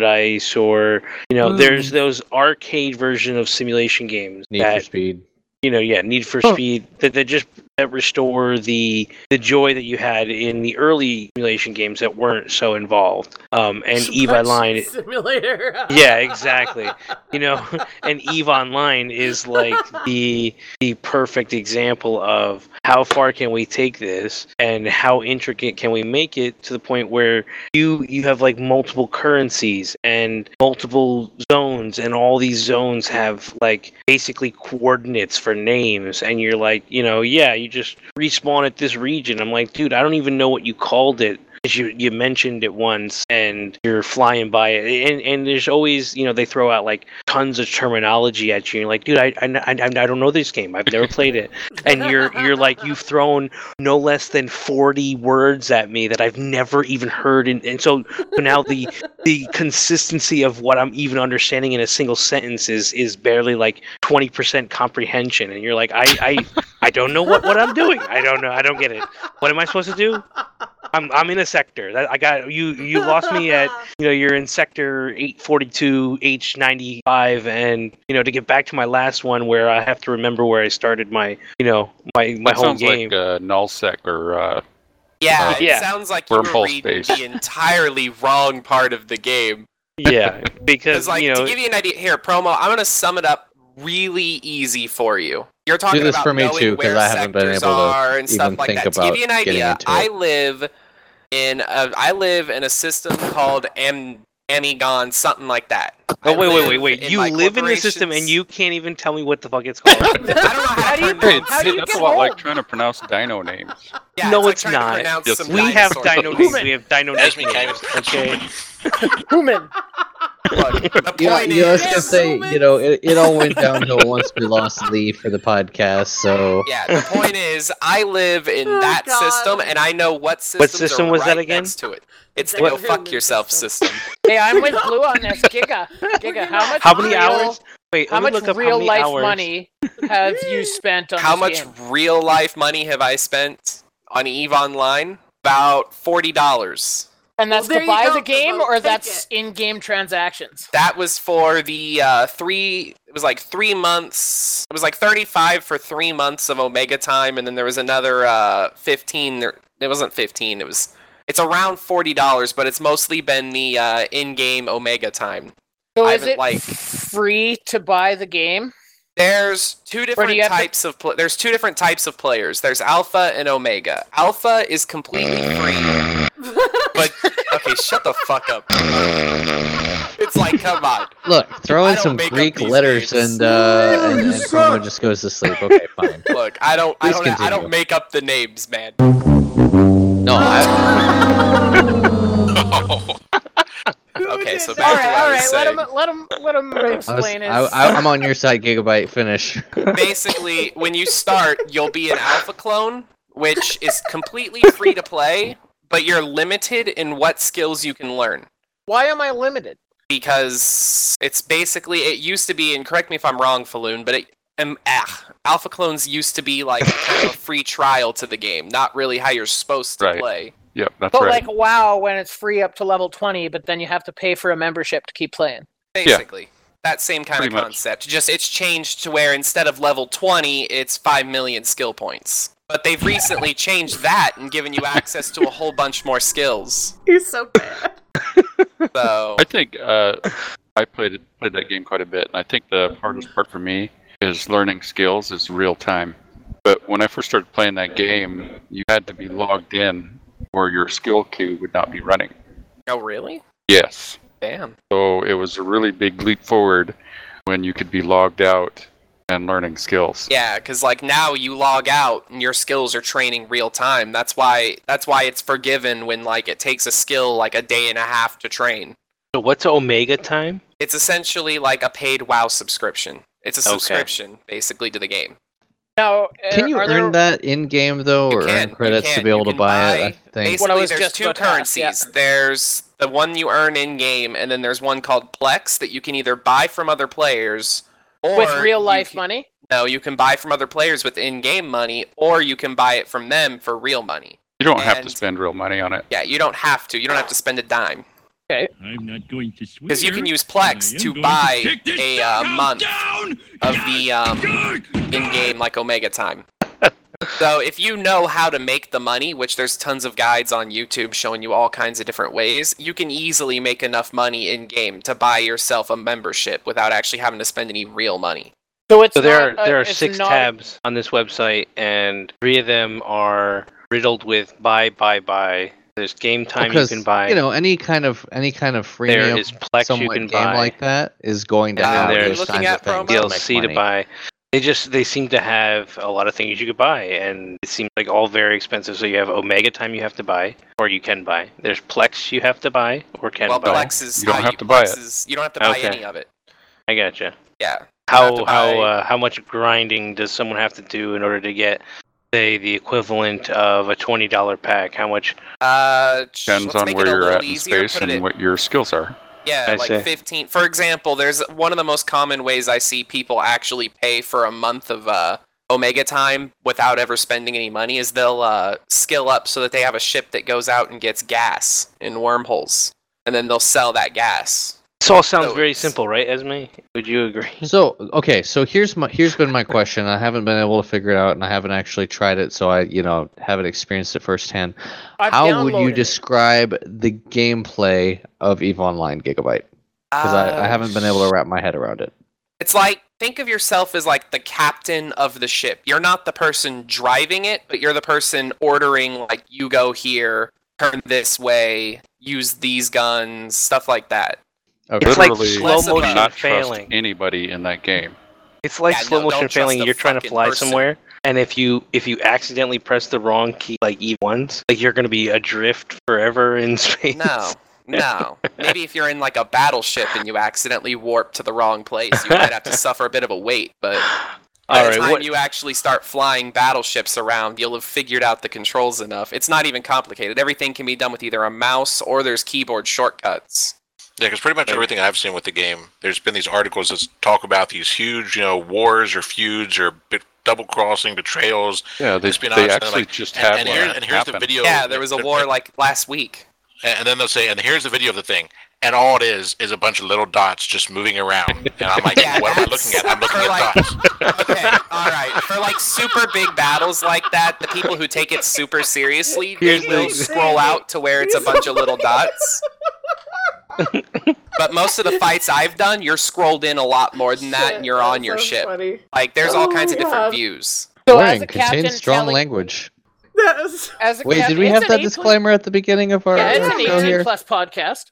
or, you know, Mm. there's those arcade version of simulation games Need that, for Speed. you know, yeah, Need for Oh. Speed that, that just that restore the the joy that you had in the early simulation games that weren't so involved. Um, and Eve Online, [laughs] simulator. [laughs] yeah, exactly. You know, [laughs] and Eve Online is like the the perfect example of how far can we take this and how intricate can we make it to the point where you you have like multiple currencies and multiple zones and all these zones have like basically coordinates for names and you're like, you know, yeah, you just respawn at this region. I'm like, dude, I don't even know what you called it. You, you mentioned it once and you're flying by it. And, and there's always you know they throw out like tons of terminology at you you're like dude I, I, I, I don't know this game. I've never played it. And you're you're like you've thrown no less than 40 words at me that I've never even heard. And, and so, so now the the consistency of what I'm even understanding in a single sentence is is barely like 20% comprehension. And you're like I I, I don't know what, what I'm doing. I don't know. I don't get it. What am I supposed to do I'm I'm in a sector. That I got you. You lost me at [laughs] you know you're in sector 842 H95, and you know to get back to my last one where I have to remember where I started my you know my my that whole sounds game. like uh, nullsec or uh, Yeah, uh, it Yeah. sounds like you were reading space. the entirely wrong part of the game. yeah, [laughs] because Because, like, you know to give you an idea, here, promo, I'm gonna sum it up really easy for you. You're talking this about for me knowing too, 'cause where I haven't been sectors able to are and stuff even like think that. To give you an idea, into I it. Live in a, I live in a system called Am Amigon, something like that. Oh I wait, wait, wait, wait! You live in the system and you can't even tell me what the fuck it's called. [laughs] I don't know how, to do you- pronounce how do you that's get a lot like trying to pronounce dino names. Yeah, no, like it's trying to not. pronounce Yes, some We have dino names. names. We have dino names. Okay. [laughs] Human. Look, [laughs] the Yeah, point you know, I was is, gonna say, you know, it, it all went downhill once we lost Lee for the podcast. So Yeah, the point is, I live in Oh, that God. system, and I know what systems system are was that right again? To it. It's the go fuck yourself system. system. [laughs] Hey, I'm with Blue on this. [laughs] Giga. Giga, how much How many real, hours? Wait, How much real how life hours. money have you spent on How this much game? real life money have I spent on Eve Online? About forty dollars. And that's Well, to buy the game, or Take that's it. in-game transactions? That was for the uh, three. It was like three months. It was like thirty-five for three months of Omega time, and then there was another uh, fifteen. There, it wasn't fifteen. It was. It's around forty dollars, but it's mostly been the uh, in-game Omega time. So I is it like- free to buy the game? There's two different you have to- types of pl- there's two different types of players. There's Alpha and Omega. Alpha is completely free. [laughs] but okay, shut the fuck up. It's like, come on. look, throw in some Greek letters names. and uh, and, and someone just goes to sleep. Okay, [laughs] fine. Look, I don't I Please don't I don't make up the names, man. No, I, [laughs] Okay, so All back to right, what all I was Let saying. him, let him, let him I was, explain I, his. I, I'm on your side, Gigabyte. Finish. Basically, when you start, you'll be an alpha clone, which is completely free to play, but you're limited in what skills you can learn. Why am I limited? because it's basically it used to be and correct me if i'm wrong Falloon, but it um, ah, alpha clones used to be like [laughs] kind of a free trial to the game not really how you're supposed to Right. play Yep, that's But right. like WoW, when it's free up to level twenty, but then you have to pay for a membership to keep playing. basically that same kind Pretty of much. concept just it's changed to where instead of level 20 it's 5 million skill points but they've recently changed that and given you access to a whole bunch more skills He's so bad. so I think uh, I played played that game quite a bit, and I think the hardest part for me is learning skills is real time. But when I first started playing that game, you had to be logged in, or your skill queue would not be running. oh really Yes, damn so it was a really big leap forward when you could be logged out and learning skills. Yeah, because like now you log out and your skills are training real time. That's why that's why it's forgiven when like it takes a skill like a day and a half to train. So what's Omega time? It's essentially like a paid WoW subscription. It's a Okay. subscription basically to the game. Now, Can uh, you earn there, that in game though, You or can, earn credits to be able to can buy it? I think. Basically, What I was there's two about ask, currencies. yeah. There's the one you earn in game, and then there's one called Plex that you can either buy from other players or with real life can- money? No, you can buy from other players with in-game money, or you can buy it from them for real money. You don't have to spend real money on it. Yeah, you don't have to. You don't have to spend a dime. Okay. I'm not going to swear. Because you can use Plex to buy kick this a uh, month down. of the um, in-game like Omega time. So if you know how to make the money, which there's tons of guides on YouTube showing you all kinds of different ways, you can easily make enough money in game to buy yourself a membership without actually having to spend any real money. So it's So there not, are uh, there are six not- tabs on this website, and three of them are riddled with buy, buy, buy. There's game time you can buy. you know any kind of any kind of freemium There is Plex you can game buy. like that is going to and have then those there's kinds of things DLC to buy. They just they seem to have a lot of things you could buy, and it seems like all very expensive. So you have Omega time you have to buy, or you can buy. There's Plex you have to buy, or can Well, buy. Plex is how Plex is- you don't have to buy Okay. any of it. I gotcha. Yeah. How how uh, how much grinding does someone have to do in order to get, say, the equivalent of a twenty dollar pack? How much? Uh, Depends on where you're at in space put it and in- what your skills are. Yeah, I like see. 15. For example, there's one of the most common ways I see people actually pay for a month of uh, Omega time without ever spending any money is they'll uh, skill up so that they have a ship that goes out and gets gas in wormholes, and then they'll sell that gas. This all sounds very simple, right, Esme? Would you agree? [laughs] So okay, so here's my here's been my question. I haven't been able to figure it out, and I haven't actually tried it, so I you know haven't experienced it firsthand. I've How would you downloaded it. describe the gameplay of Eve Online Gigabyte? Because I, I Uh, haven't been able to wrap my head around it. It's like think of yourself as like the captain of the ship. You're not the person driving it, but you're the person ordering like you go here, turn this way, use these guns, stuff like that. It's like Literally, slow do motion not trust failing. anybody in that game. It's like Yeah, slow no, motion failing. You're trying to fly person. somewhere, and if you if you accidentally press the wrong key, like E ones, like you're gonna be adrift forever in [laughs] space. No, no. Maybe if you're in like a battleship and you accidentally warp to the wrong place, you might have to suffer a bit of a wait. But [sighs] by All the right, time what- you actually start flying battleships around, you'll have figured out the controls enough. It's not even complicated. Everything can be done with either a mouse or there's keyboard shortcuts. Yeah, because pretty much everything I've seen with the game, there's been these articles that talk about these huge, you know, wars or feuds or bit, double crossing, betrayals. Yeah, they, espionage, they and then, actually like, just and, had and, here, and here's the video. Yeah, there was a war like last week. And and then they'll say, and here's the video of the thing, and all it is is a bunch of little dots just moving around. And I'm like, [laughs] Yeah, what am I looking at? I'm looking at like- dots. Okay, all right. For like super big battles like that, the people who take it super seriously, they will scroll out to where it's a bunch of little dots. But most of the fights I've done, you're scrolled in a lot more than that, and you're on your ship. Like, there's all Oh kinds of my different God. views. So Warning as a captain contains strong telling- language. Yes. As a Wait, cap- did we have that 18 disclaimer at the beginning of our Yeah, it's our an show 18 here? plus podcast.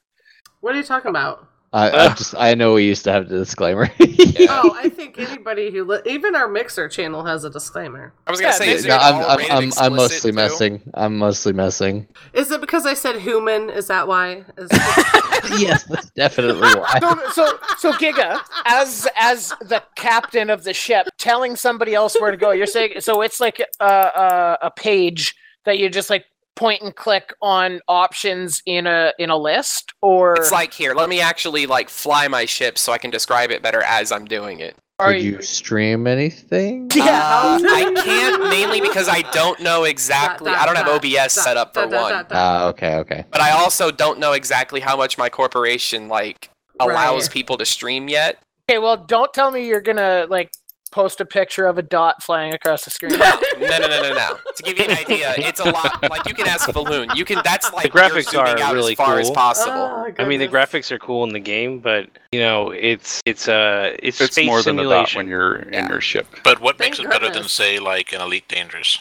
What are you talking about? I, I [laughs] just I know we used to have the disclaimer. [laughs] Oh, I think anybody who li- even our Mixer channel has a disclaimer. I was gonna Yeah, say, they- is no, I'm I'm I'm, I'm mostly too? messing. I'm mostly messing. Is it because I said human? Is that why? Is [laughs] yes, that's definitely why. So, so, so Giga, as as the captain of the ship, telling somebody else where to go. You're saying so it's like a a, a page that you just like point and click on options in a in a list, or It's like here, let me actually like fly my ship so I can describe it better as I'm doing it. are Did you stream anything? [laughs] Yeah, Uh, I can't mainly because I don't know exactly. I don't have OBS set up for one, Ah, okay, okay. but I also don't know exactly how much my corporation like allows Right. people to stream yet. Okay, well, don't tell me you're gonna like post a picture of a dot flying across the screen. No, no, no, no, no, no. To give you an idea, it's a lot. Like you can ask Falloon. You can. That's like The you're graphics are out really as far as possible. Oh, I mean, the graphics are cool in the game, but you know, it's it's uh it's, It's space more than a dot when you're in your ship. But what Thank makes it better than, say, like an Elite Dangerous?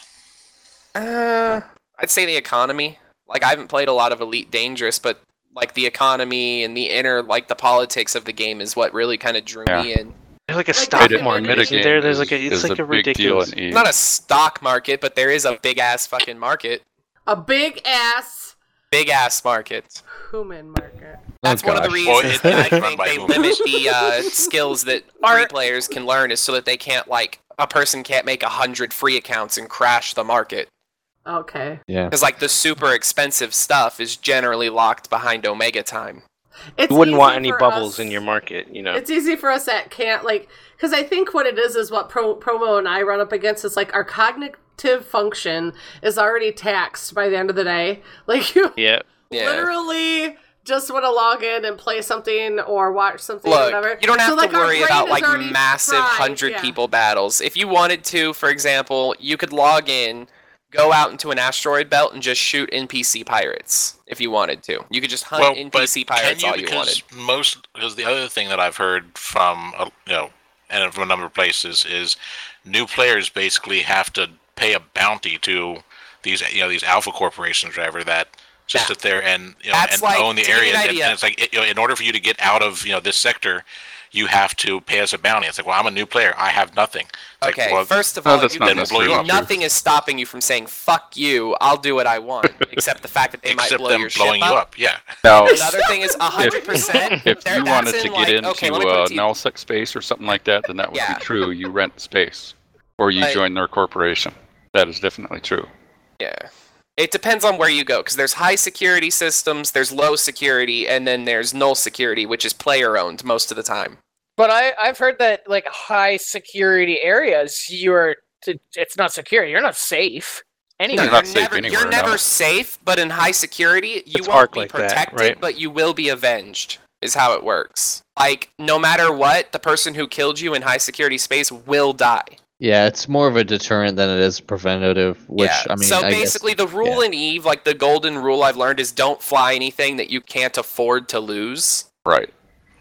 Uh, I'd say the economy. Like I haven't played a lot of Elite Dangerous, but like the economy and the inner like the politics of the game is what really kind of drew me in. There's like a Like stock the market, isn't there? There's like a it's like a a big deal ridiculous. in Not a stock market, but there is a big ass fucking market. a big ass Big ass market. human market. That's one of the gosh. Well, reasons that I it's run think they humans. limit the uh, [laughs] skills that free players can learn is so that they can't like a person can't make a hundred free accounts and crash the market. Okay. Yeah. Because like the super expensive stuff is generally locked behind Omega time. It's You wouldn't want any bubbles us- in your market, you know. It's easy for us that can't like because I think what it is is what Pro, Promo and I run up against is like our cognitive function is already taxed by the end of the day. [laughs] Like you Yeah. Yeah. literally just want to log in and play something or watch something or Look, whatever. you don't have So, like, to our worry about like massive fried, hundred yeah. people battles. If you wanted to, for example, you could log in, go out into an asteroid belt, and just shoot NPC pirates. If you wanted to, you could just hunt well, NPC pirates you? all you because wanted. most because the other thing that I've heard from uh, you know and from a number of places is new players basically have to pay a bounty to these you know these alpha corporations or whatever that just sit there and you know and like- own the to give you area and, and it's like you know in order for you to get out of you know this sector you have to pay us a bounty it's like well i'm a new player i have nothing It's like, Okay, well, first of all, that's you, not necessarily true. nothing is stopping you from saying "fuck you." I'll do what I want, [laughs] except the fact that they might blow them your blowing ship you up. up, yeah. Now, Another thing is hundred percent. if you wanted to get like, into okay, let me put it uh, nullsec space or something like that, then that would Yeah. be true. You rent space, or you Like- join their corporation. That is definitely true. Yeah. It depends on where you go, because there's high security systems, there's low security, and then there's null security, which is player owned most of the time. But I, I've heard that like high security areas, you're t- it's not secure. You're not safe. Anyway, you're never, you're never safe, but in high security, you It's won't be like that, protected, right? but you will be avenged. Is how it works. Like no matter what, the person who killed you in high security space will die. Yeah, it's more of a deterrent than it is preventative. Which yeah. I mean, so I guess- basically, the rule in Eve, like the golden rule I've learned, is don't fly anything that you can't afford to lose. Right.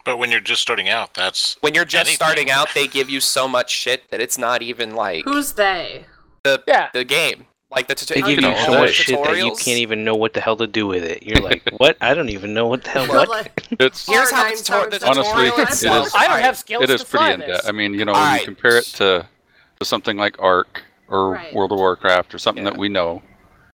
But when you're just starting out that's When you're just anything. starting out, they give you so much shit that it's not even like Who's they? the yeah. the game. Like the tuto- They give know, you all so much shit that you can't even know what the hell to do with it. You're like, [laughs] what? I don't even know what the hell. Well, What? [laughs] It's Here's how nine the, tutor- the times honestly, tutorial it is. I don't have skills It is to pretty in depth. I mean, you know, when Alright. you compare it to, to something like Ark or Right. World of Warcraft or something that we know,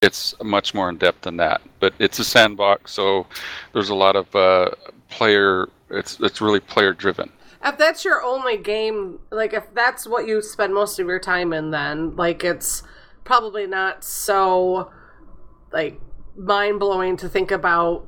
it's much more in depth than that. But it's a sandbox, so there's a lot of uh, player. It's it's really player driven. if that's your only game, like if that's what you spend most of your time in, then like it's probably not so like mind blowing to think about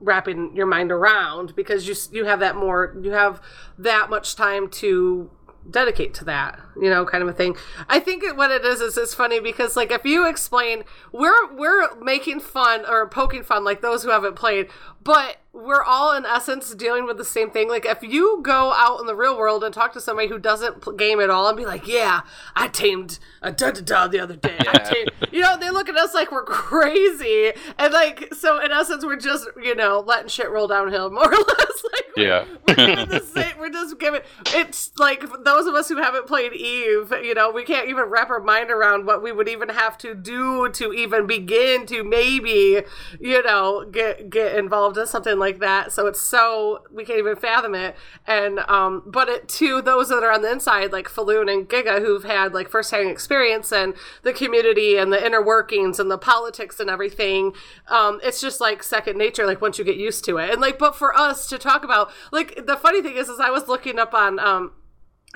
wrapping your mind around because you you have that more you have that much time to dedicate to that you know kind of a thing i think what it is is it's funny because like if you explain we're we're making fun or poking fun like those who haven't played but we're all in essence dealing with the same thing like if you go out in the real world and talk to somebody who doesn't game at all and be like yeah i tamed a da da da the other day tamed, you know they look at us like we're crazy and like so in essence we're just you know letting shit roll downhill [laughs] more or less like Yeah. [laughs] we're the same. We're just giving. It's like those of us who haven't played Eve. You know, we can't even wrap our mind around what we would even have to do to even begin to maybe, you know, get get involved in something like that. So it's so we can't even fathom it. And um, but it to those that are on the inside, like Falloon and Giga, who've had like firsthand experience and the community and the inner workings and the politics and everything. Um, it's just like second nature. Like once you get used to it, and like, but for us to talk about, like, the funny thing is, is I was looking up on um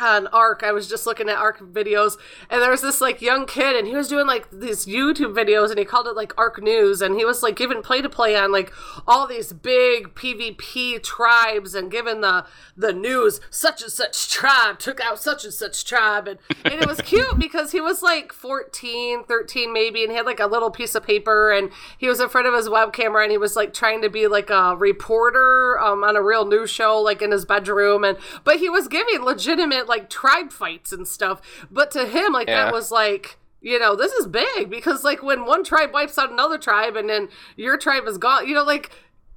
on Ark. I was just looking at Ark videos, and there was this like young kid, and he was doing like these YouTube videos, and he called it like Ark News, and he was like giving play to play on like all these big PvP tribes, and giving the the news. Such and such tribe took out such and such tribe, and and it was cute because he was like 14, 13 maybe, and he had like a little piece of paper, and he was in front of his web camera, and he was like trying to be like a reporter um, on a real news show, like in his bedroom, and but he was giving legitimate like tribe fights and stuff. But to him, like Yeah. that was like you know this is big because like when one tribe wipes out another tribe and then your tribe is gone, you know like.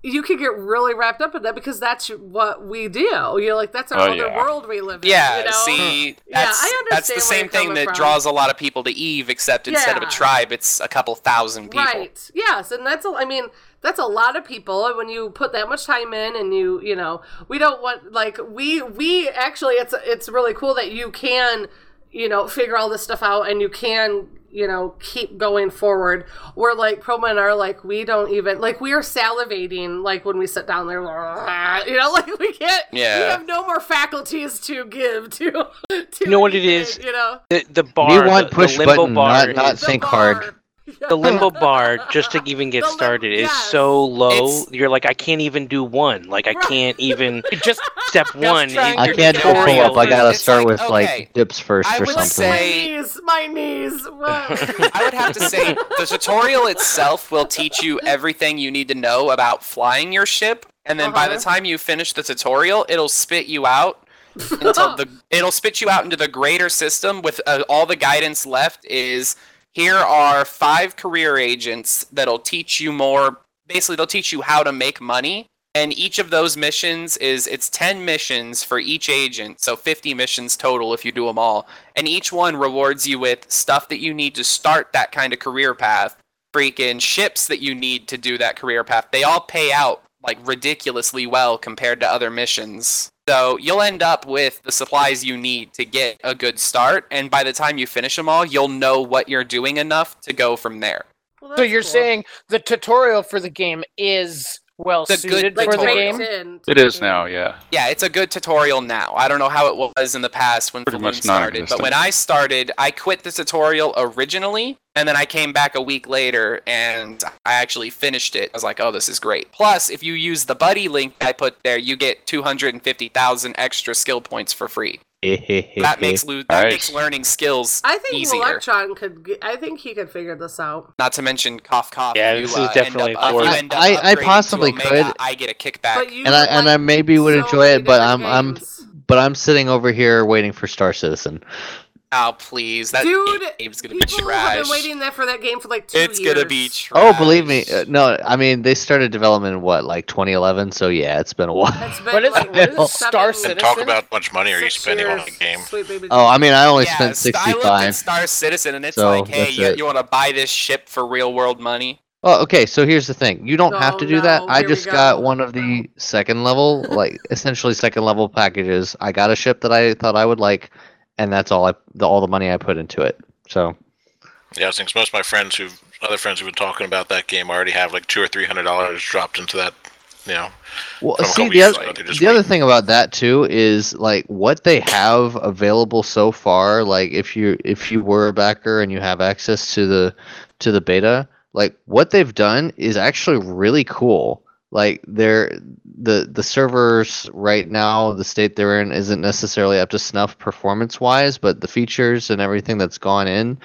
You can get really wrapped up in that because that's what we do. You know, like that's our Oh, other yeah. world we live in. Yeah, you know? see, hmm. Yeah, that's, I that's the same thing that from. draws a lot of people to Eve, except instead of a tribe, it's a couple thousand people. Right. Yes, and that's a, I mean that's a lot of people and when you put that much time in and you you know we don't want like we we actually it's it's really cool that you can you know figure all this stuff out and you can you know keep going forward we're like pro men are like we don't even like we are salivating like when we sit down there [laughs] you know like we can't yeah we have no more faculties to give to [laughs] to You know what it is? you know The the bar. we want the, push the limbo button, bar not not is- think hard. [laughs] the limbo [laughs] bar just to even get started is so low. You're like, I can't even do one. Like, I can't even [laughs] just step one. trying I into can't do pull up. I gotta is- start with okay, like dips first I or would something. say Knees, my knees. What? I would have to say the tutorial itself will teach you everything you need to know about flying your ship, and then by the Uh-huh. time you finish the tutorial, it'll spit you out until the it'll spit you out into the greater system with uh, all the guidance left is here are five career agents that'll teach you more basically they'll teach you how to make money. And each of those missions is it's 10 missions for each agent so 50 missions total if you do them all. And each one rewards you with stuff that you need to start that kind of career path. Freaking ships that you need to do that career path. They all pay out like ridiculously well compared to other missions so you'll end up with the supplies you need to get a good start and by the time you finish them all you'll know what you're doing enough to go from there. So you're saying the tutorial for the game is well The suited good for the tutorial. game? It is now, yeah. Yeah, it's a good tutorial now. I don't know how it was in the past when Pretty Falloon much started, but when I started, I quit the tutorial originally, and then I came back a week later and I actually finished it. I was like, oh, this is great. Plus, if you use the buddy link I put there, you get 250,000 extra skill points for free. [laughs] That makes lo- that makes learning skills I think easier. Electron could. g- I think he could figure this out. Not to mention cough cough. Yeah, you, this is uh, definitely end up, if you for- end up I- I possibly Omega, could. I get a kickback. And I and I maybe would so enjoy it, but I'm different I'm but I'm sitting over here waiting for Star Citizen. Oh please, that Dude, game's gonna be People have been waiting there for that game for like two It's years. gonna be trash. Oh, believe me, uh, no. I mean, they started development in what, like 2011? So yeah, it's been a while. It's [laughs] been What is like it? What is Well. Star seven- And talk about how much money are you six spending on a game? Oh, I mean, I only Yeah, spent st- I looked at 65. Star Citizen, and it's So, like, hey, you, it. you want to buy this ship for real world money? Well, okay, so here's the thing. You don't have Oh, to do that. no, I here we just go. got one of the second level, like essentially second level packages. I got a ship that I thought I would like, and that's all I the all the money I put into it. So Yeah, I think most of my friends who, other friends who've been talking about that game already have like two or three hundred dollars dropped into that. You know, Well, see the other just the other thing about that too is like what they have available so far. Like if you if you were a backer and you have access to the to the beta, like what they've done is actually really cool. Like they're the the servers right now, the state they're in isn't necessarily up to snuff performance wise, but the features and everything that's gone in.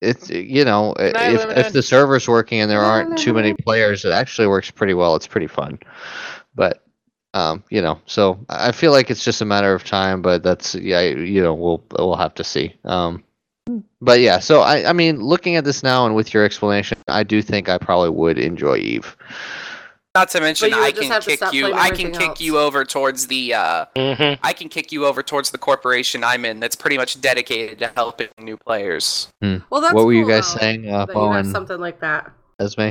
It's you know if if the server's working and there aren't too many players, it actually works pretty well. It's pretty fun, but um, you know, so I feel like it's just a matter of time. But that's yeah, you know, we'll we'll have to see. Um, but yeah, so I I mean, looking at this now and with your explanation, I do think I probably would enjoy Eve. Not to mention, I can kick you. I can kick else. you over towards the. Uh, Mhm. I can kick you over towards the corporation I'm in. That's pretty much dedicated to helping new players. Hmm. Well, that's what were you guys though, saying, uh, that Bo you something like that. Esme?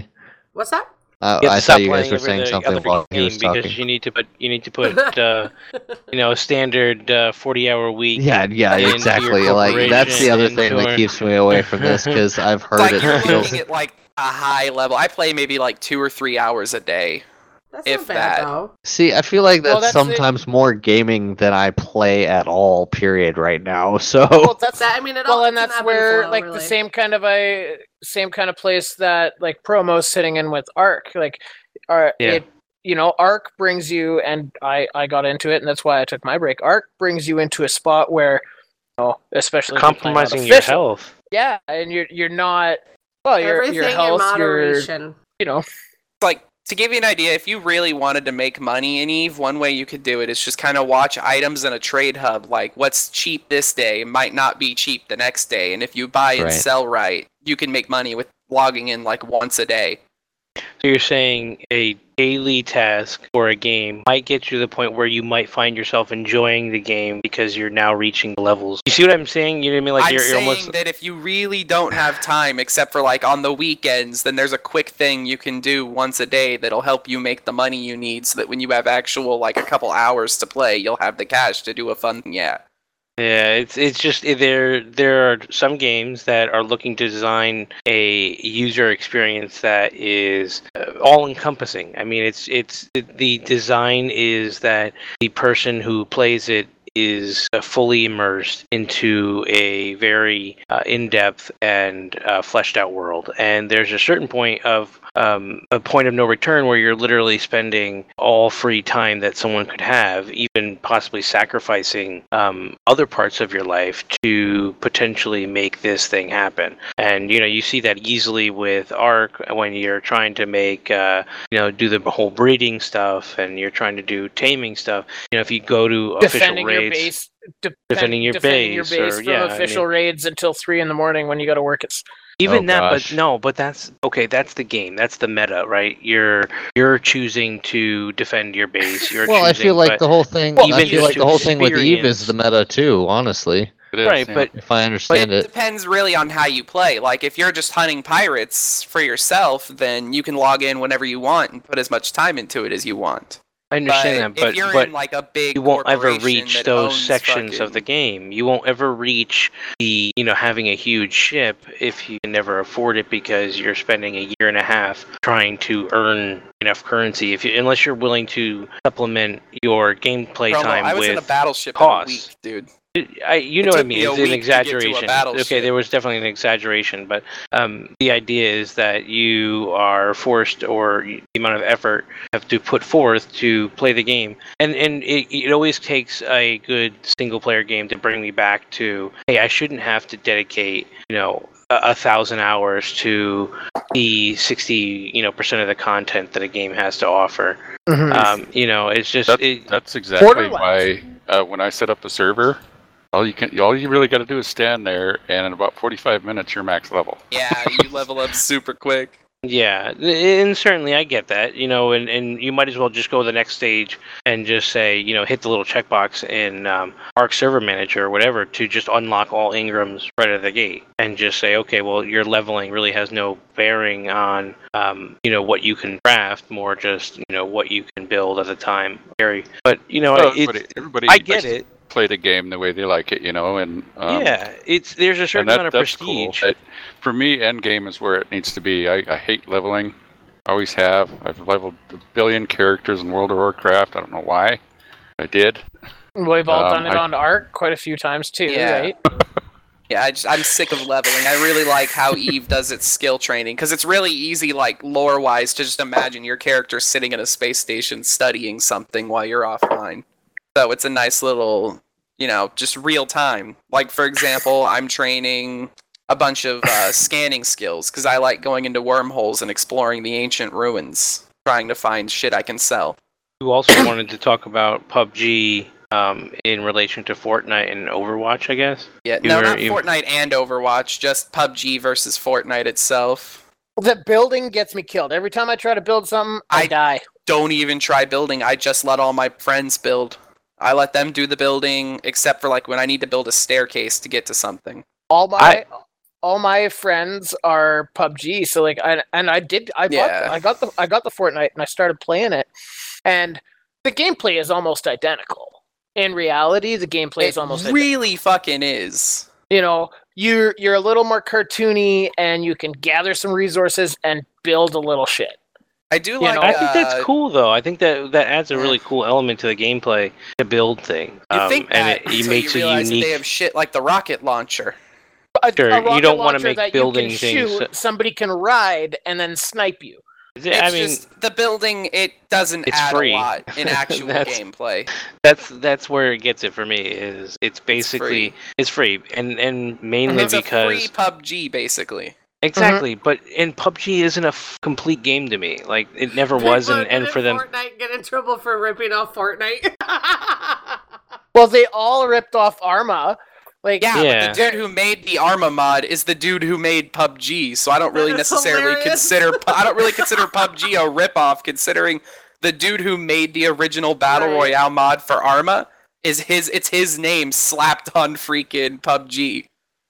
What's that? Uh, I to thought you guys were saying something other while he game was because talking. you need to put you need to put uh, [laughs] you know a standard uh, forty hour week. Yeah, yeah, into your exactly. Like that's the other corporation thing that keeps me away from this because [laughs] I've heard Like it you're feels. looking at like a high level. I play maybe like two or three hours a day. That's if not bad that. though. See, I feel like that's, Well, that's it. sometimes more gaming than I play at all. Period. Right now, [laughs] so Well, that's That, I mean, it well, all, and that's where flow, like really. the same kind of a same kind of place that like promos sitting in with Ark. Like, uh, Yeah. it you know Ark brings you, and I I got into it, and that's why I took my break. Ark brings you into a spot where, you know, especially if you're playing compromising your health. Yeah, and you're you're not. Well, your Everything your health, in your moderation. you know. like to give you an idea, if you really wanted to make money in Eve, one way you could do it is just kind of watch items in a trade hub. Like what's cheap this day might not be cheap the next day, and if you buy and Right. sell right, you can make money with logging in like once a day. So you're saying a daily task for a game might get you to the point where you might find yourself enjoying the game because you're now reaching the levels. You see what I'm saying? You know what I mean? Like I'm you're, you're saying almost that if you really don't have time, except for like on the weekends, then there's a quick thing you can do once a day that'll help you make the money you need, so that when you have actual like a couple hours to play, you'll have the cash to do a fun. Yeah. Yeah, it's it's just there. There are some games that are looking to design a user experience that is uh, all encompassing. I mean, it's it's the design is that the person who plays it is uh, fully immersed into a very uh, in-depth and uh, fleshed out world. And there's a certain point of um, a point of no return where you're literally spending all free time that someone could have, even possibly sacrificing um, other parts of your life to potentially make this thing happen. And you know, you see that easily with Ark when you're trying to make, uh, you know, do the whole breeding stuff, and you're trying to do taming stuff. You know, if you go to official defending your raids, base, defend- defending your defending your base, base or from yeah, I official mean- raids until three in the morning when you go to work. It's Even Oh, that, gosh. but no, but that's okay. That's the game. That's the meta, right? You're you're choosing to defend your base. You're Well, I feel like the whole thing. even I feel like the whole thing with Eve is the meta too. Honestly, It is, right, yeah. but if I But understand it it. depends really on how you play. Like if you're just hunting pirates for yourself, then you can log in whenever you want and put as much time into it as you want. I understand but that, but if you're but in like a big you won't ever reach those sections of the game. You won't ever reach the you know having a huge ship if you can never afford it because you're spending a year and a half trying to earn enough currency. If you unless you're willing to supplement your gameplay Promo, time I was with in a battleship cost. in a week, dude. I, you It know what I mean. It's an to get to a exaggeration. Okay, battleship. there was definitely an exaggeration, but um, the idea is that you are forced, or the amount of effort you have to put forth to play the game, and and it, it always takes a good single player game to bring me back to, hey, I shouldn't have to dedicate, you know. A, a thousand hours to the sixty, you know, percent of the content that a game has to offer. Um, you know, it's just That- it, that's exactly why uh, when I set up a server, all you can all you really got to do is stand there, and in about 45 minutes, you're max level. Yeah, you [laughs] level up super quick. Yeah, and certainly I get that, you know, and, and you might as well just go to the next stage and just say, you know, hit the little checkbox in um, Ark Server Manager or whatever to just unlock all Engrams right at the gate and just say, okay, well, your leveling really has no bearing on, um, you know, what you can craft, more just, you know, what you can build at the time. Very, but you know, Well, it, everybody, everybody I get likes it. Play the game the way they like it, you know, and um, yeah, it's there's a certain and that- amount of that's cool. prestige. For me, end game is where it needs to be. I, I hate leveling. I Always have. I've leveled a billion characters in World of Warcraft. I don't know why. I did. we've all Um, done it I- on Ark quite a few times too, Yeah. right? [laughs] Yeah, I just, I'm sick of leveling. I really like how [laughs] Eve does its skill training because it's really easy, like lore wise, to just imagine your character sitting in a space station studying something while you're offline. So it's a nice little, you know, just real time. Like for example, I'm training a bunch of uh, [laughs] scanning skills because I like going into wormholes and exploring the ancient ruins, trying to find shit I can sell. You also [coughs] wanted to talk about PUBG um, in relation to Fortnite and Overwatch, I guess. Yeah, You no, were- not you- Fortnite and Overwatch, just PUBG versus Fortnite itself. The building gets me killed every time I try to build something. I, I- die. don't even try building. I just let all my friends build. I let them do the building, except for like when I need to build a staircase to get to something. All my I- all my friends are PUBG, so like I and I did I bought Yeah. I got the I got the Fortnite and I started playing it, and the gameplay is almost identical. In reality, the gameplay is it almost ident- really fucking is. you know you're you're a little more cartoony and you can gather some resources and build a little shit. I do You like. know, I think that's uh, cool, though. I think that that adds a really cool element to the gameplay to build things. You Um, think and that it, it until makes you a realize that unique. they have shit like the rocket launcher. A, Sure, a you don't wanna make building you can things- shoot, somebody can ride and then snipe you. It's I mean, just the building. It doesn't It's add free. a lot [laughs] in actual That's- gameplay. that's that's where it gets it for me. Is it's basically free. it's free, and and mainly It's a because free PUBG, basically. Mm-hmm. exactly. But and PUBG isn't a f- complete game to me. Like it never was, and, and for them, Fortnite get in trouble for ripping off Fortnite. [laughs] Well, they all ripped off Arma. Like Yeah, Yeah. but the dude who made the Arma mod is the dude who made PUBG, so I don't really necessarily hilarious. consider I don't really [laughs] consider PUBG a ripoff, considering the dude who made the original battle Right. royale mod for Arma is his it's his name slapped on freaking PUBG.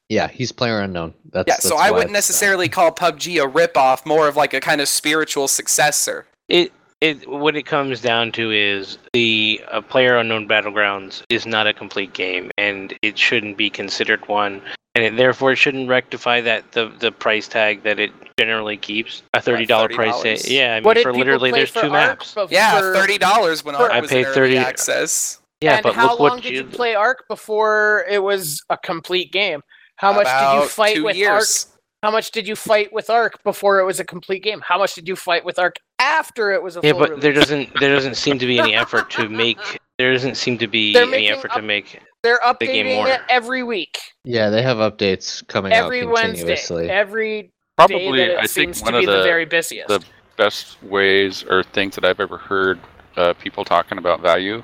Yeah, he's player unknown. That's Yeah, so that's I wouldn't it's- necessarily call PUBG a ripoff, more of like a kind of spiritual successor. it it what it comes down to is the uh, player unknown battlegrounds is not a complete game, and it shouldn't be considered one. And it, therefore, it shouldn't rectify that the the price tag that it generally keeps a thirty dollar price tag. Yeah, I mean What for literally there's for two Ark maps. bef- Yeah, thirty dollars when for- I was paid 30 access. Yeah, and but how look long what did you- you play Ark before it was a complete game? How much did you fight with years. Ark? How much did you fight with Ark before it was a complete game? How much did you fight with Ark after it was a Yeah, full but there doesn't there doesn't seem to be any effort to make there doesn't seem to be They're any making effort to make They're the game updating more. it every week, Yeah, they have updates coming every out Wednesday, continuously. every day Probably, that it I think seems one to of be the the very busiest. the best ways or things that I've ever heard uh, people talking about value.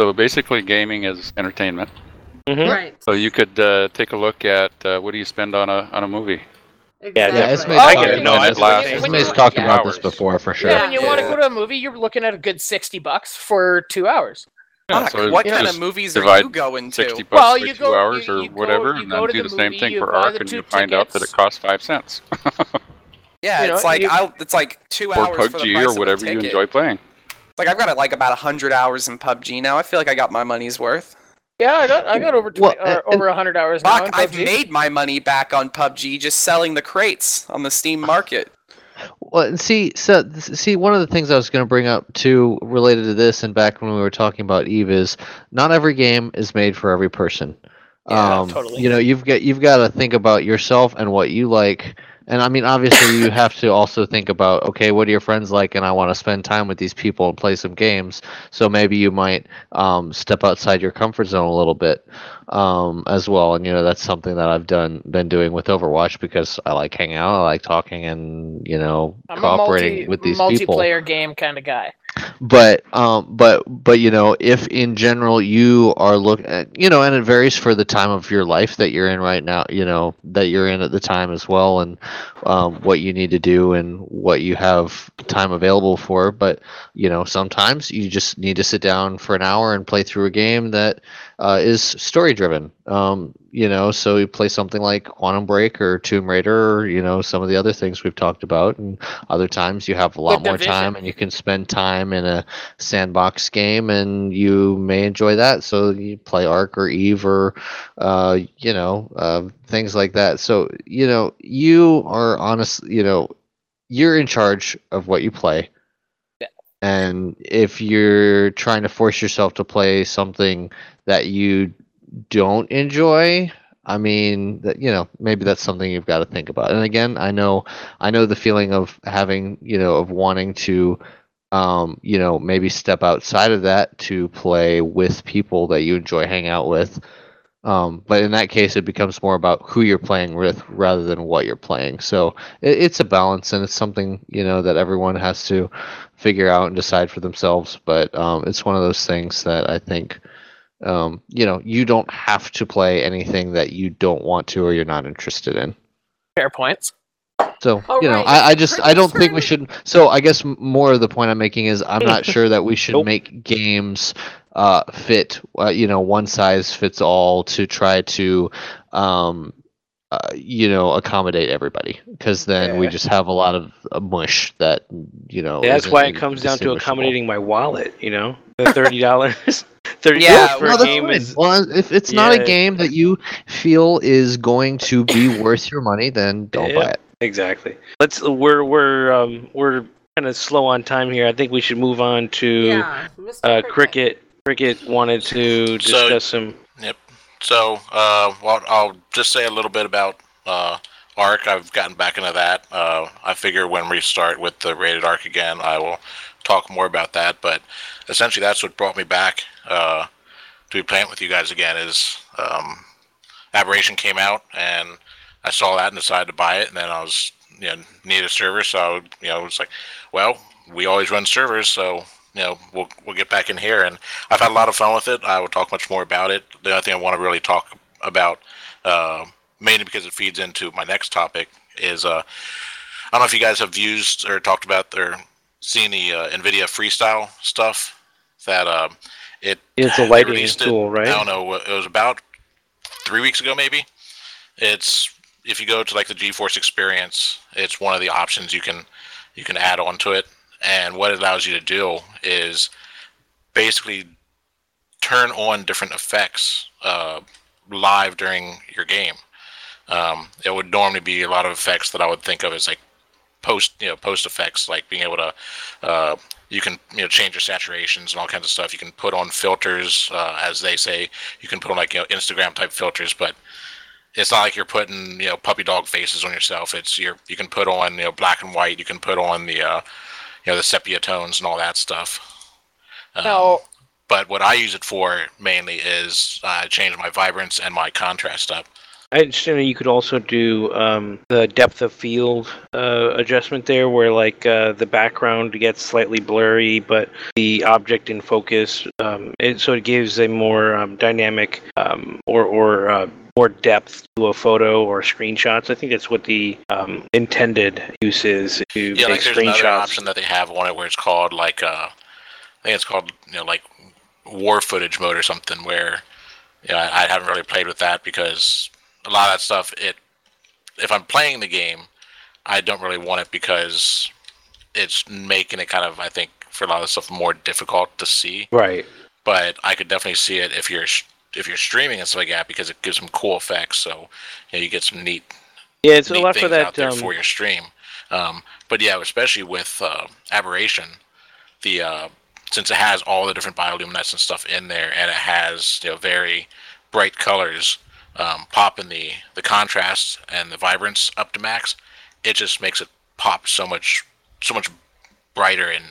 So basically, gaming is entertainment. Mm-hmm. Right. So you could uh, take a look at uh, what do you spend on a on a movie. Yeah, Esme's Oh, talked okay. about, It lasts Esme's when talked yeah. about this before for sure. Yeah, when you want to go to a movie, you're looking at a good sixty bucks for two hours. Yeah, Fuck, so what kind of movies are you going to? 60 bucks Well, by you two go- hours you- or you go- whatever, you and then to do the the same thing for buy Ark, and you find out that it costs five cents. [laughs] Yeah, it's like I'll, it's like two hours for PUBG or whatever you enjoy playing. Like I've got like about hundred hours in PUBG now. I feel like I got my money's worth. Yeah, I got I got over 20, uh, over hundred hours now. in Fuck, I've made my money back on PUBG just selling the crates on the Steam market. Well, and see, so see, one of the things I was going to bring up too, related to this, and back when we were talking about Eve, is not every game is made for every person. Yeah, um, totally. You know, you've got you've got to think about yourself and what you like, and I mean, obviously, you have to also think about okay, what are your friends like, and I want to spend time with these people and play some games. So maybe you might um, step outside your comfort zone a little bit um, as well, and you know that's something that I've done been doing with Overwatch because I like hanging out, I like talking, and you know, I'm cooperating multi, with these people multiplayer game kind of guy. But um but but you know if in general you are look at you know and it varies for the time of your life that you're in right now you know that you're in at the time as well and um, what you need to do and what you have time available for. But you know sometimes you just need to sit down for an hour and play through a game that uh, is story driven um, you know so you play something like quantum break or tomb raider or you know some of the other things we've talked about and other times you have a lot more time and you can spend time in a sandbox game and you may enjoy that. So you play Ark or eve or uh, you know uh, things like that. So you know you are honest you know you're in charge of what you play. And if you're trying to force yourself to play something that you don't enjoy i mean that you know maybe that's something you've got to think about and again i know i know the feeling of having you know of wanting to um you know maybe step outside of that to play with people that you enjoy hanging out with um, but in that case, it becomes more about who you're playing with rather than what you're playing. So it, it's a balance, and it's something you know that everyone has to figure out and decide for themselves. But um, it's one of those things that I think um, you know you don't have to play anything that you don't want to or you're not interested in. Fair points. So All you know, right, I, I just I don't think we should. So I guess more of the point I'm making is I'm not sure that we [laughs] should make games uh, fit. Uh, you know, one size fits all to try to. Um, uh, you know, accommodate everybody because then we just have a lot of uh, mush that you know. That's why it comes down to accommodating my wallet. You know, the thirty dollars, [laughs] thirty Yeah, dollars for No, a game is Well, if it's not a game that you feel is going to be worth your money, then don't buy it. Exactly. Let's. We're we're um we're kind of slow on time here. I think we should move on to Yeah, uh, Cricket. cricket. Cricket wanted to discuss some. So, uh, well, I'll just say a little bit about uh, Ark. I've gotten back into that. Uh, I figure when we start with the rated Arc again, I will talk more about that. But essentially, that's what brought me back uh, to be playing with you guys again. Is um, Aberration came out, and I saw that and decided to buy it. And then I was, you know, need a server, so I would, you know, it's like, well, we always run servers, so you know, we'll we'll get back in here. And I've had a lot of fun with it. I will talk much more about it. The only thing I want to really talk about, uh, mainly because it feeds into my next topic, is uh, I don't know if you guys have used or talked about or seen the uh, NVIDIA Freestyle stuff. That uh, it It's a lighting released it, tool, right? I don't know. It was about three weeks ago, maybe. It's if you go to like the GeForce Experience, it's one of the options you can you can add onto it, and what it allows you to do is basically turn on different effects uh, live during your game. Um, it would normally be a lot of effects that I would think of as like post you know post effects like being able to uh, you can you know change your saturations and all kinds of stuff. You can put on filters, uh, as they say. You can put on like you know Instagram type filters, but it's not like you're putting you know puppy dog faces on yourself. It's you're you can put on you know black and white. You can put on the uh, you know the sepia tones and all that stuff. Um, Now, but what I use it for mainly is uh, change my vibrance and my contrast up. I understand you could also do um, the depth of field uh, adjustment there, where like uh, the background gets slightly blurry, but the object in focus, um, it, so it gives a more um, dynamic um, or or uh, more depth to a photo or screenshots. I think that's what the um, intended use is to Yeah, take like there's another option that they have on it where it's called like uh, I think it's called you know like war footage mode or something where you know, I, I haven't really played with that because a lot of that stuff it if I'm playing the game I don't really want it because it's making it kind of I think for a lot of stuff more difficult to see. Right. But I could definitely see it if you're if you're streaming and stuff like that because it gives some cool effects. So you, know, you get some neat Yeah, it's a lot for that. out there um, for your stream. Um, but yeah, especially with uh, aberration, the uh, since it has all the different bioluminescent stuff in there, and it has you know very bright colors, um, popping the the contrast and the vibrance up to max, it just makes it pop so much so much brighter and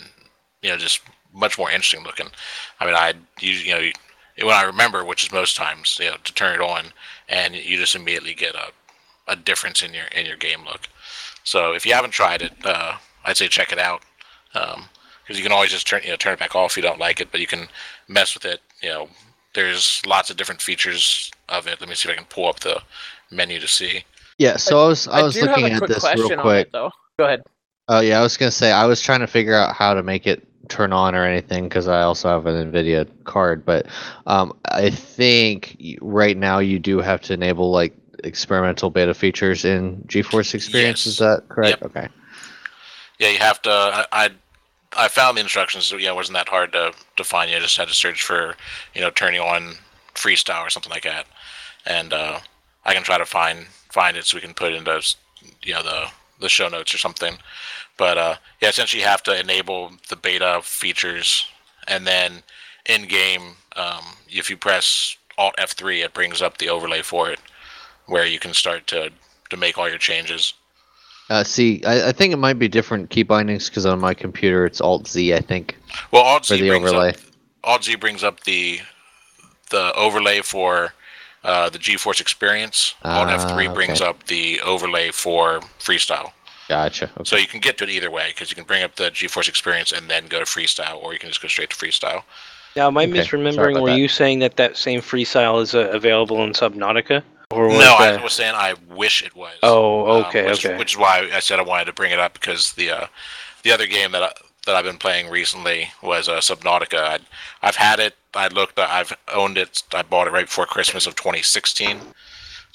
you know just much more interesting looking. I mean, I you you know when I remember, which is most times, you know, to turn it on, and you just immediately get a a difference in your in your game look. So if you haven't tried it, uh, I'd say check it out because you can always just turn you know turn it back off if you don't like it, but you can mess with it. You know, there's lots of different features of it. Let me see if I can pull up the menu to see. Yeah, so I, was I, was do looking at quick this question real quick. it, though. Go ahead. Oh yeah, I was gonna say I was trying to figure out how to make it turn on or anything because I also have an Nvidia card, but um, I think right now you do have to enable like experimental beta features in GeForce Experience. Is that correct? Yep. Okay. Yeah, you have to. I, I I found the instructions. So yeah, it wasn't that hard to to find. You just had to search for you know turning on freestyle or something like that, and uh, I can try to find find it so we can put it into you know the the show notes or something. But uh, yeah, essentially you have to enable the beta features, and then in game, um, if you press Alt F3, it brings up the overlay for it, where you can start to to make all your changes. Uh, see, I, I think it might be different key bindings because on my computer it's Alt Z. I think. Well, Alt Z the brings overlay. up Alt Z brings up the the overlay for uh, the GeForce Experience. Alt Ah, F3 brings okay. up the overlay for Freestyle. Gotcha. So you can get to it either way because you can bring up the GeForce Experience and then go to Freestyle, or you can just go straight to Freestyle. Now, am I Okay, misremembering? Were that. you saying that that same freestyle is uh, available in Subnautica? Or was no, I was saying I wish it was. Oh, um, okay, which, okay. Which is why I said I wanted to bring it up because the uh, the other game that I, that I've been playing recently was uh, Subnautica. I'd, I've had it. I looked. I've owned it. I bought it right before Christmas of 2016.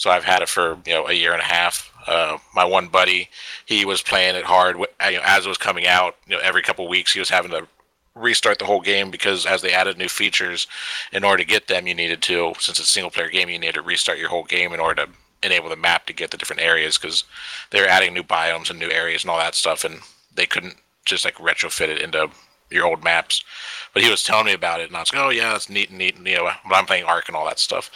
So I've had it for you know a year and a half. Uh, my one buddy, he was playing it hard you know, as it was coming out. You know, every couple weeks he was having to restart the whole game because as they added new features, in order to get them, you needed to, since it's a single player game, you needed to restart your whole game in order to enable the map to get the different areas because they're adding new biomes and new areas and all that stuff, and they couldn't just like retrofit it into your old maps. But he was telling me about it, and I was like, "Oh yeah, that's neat and neat." And, you know, but I'm playing Ark and all that stuff,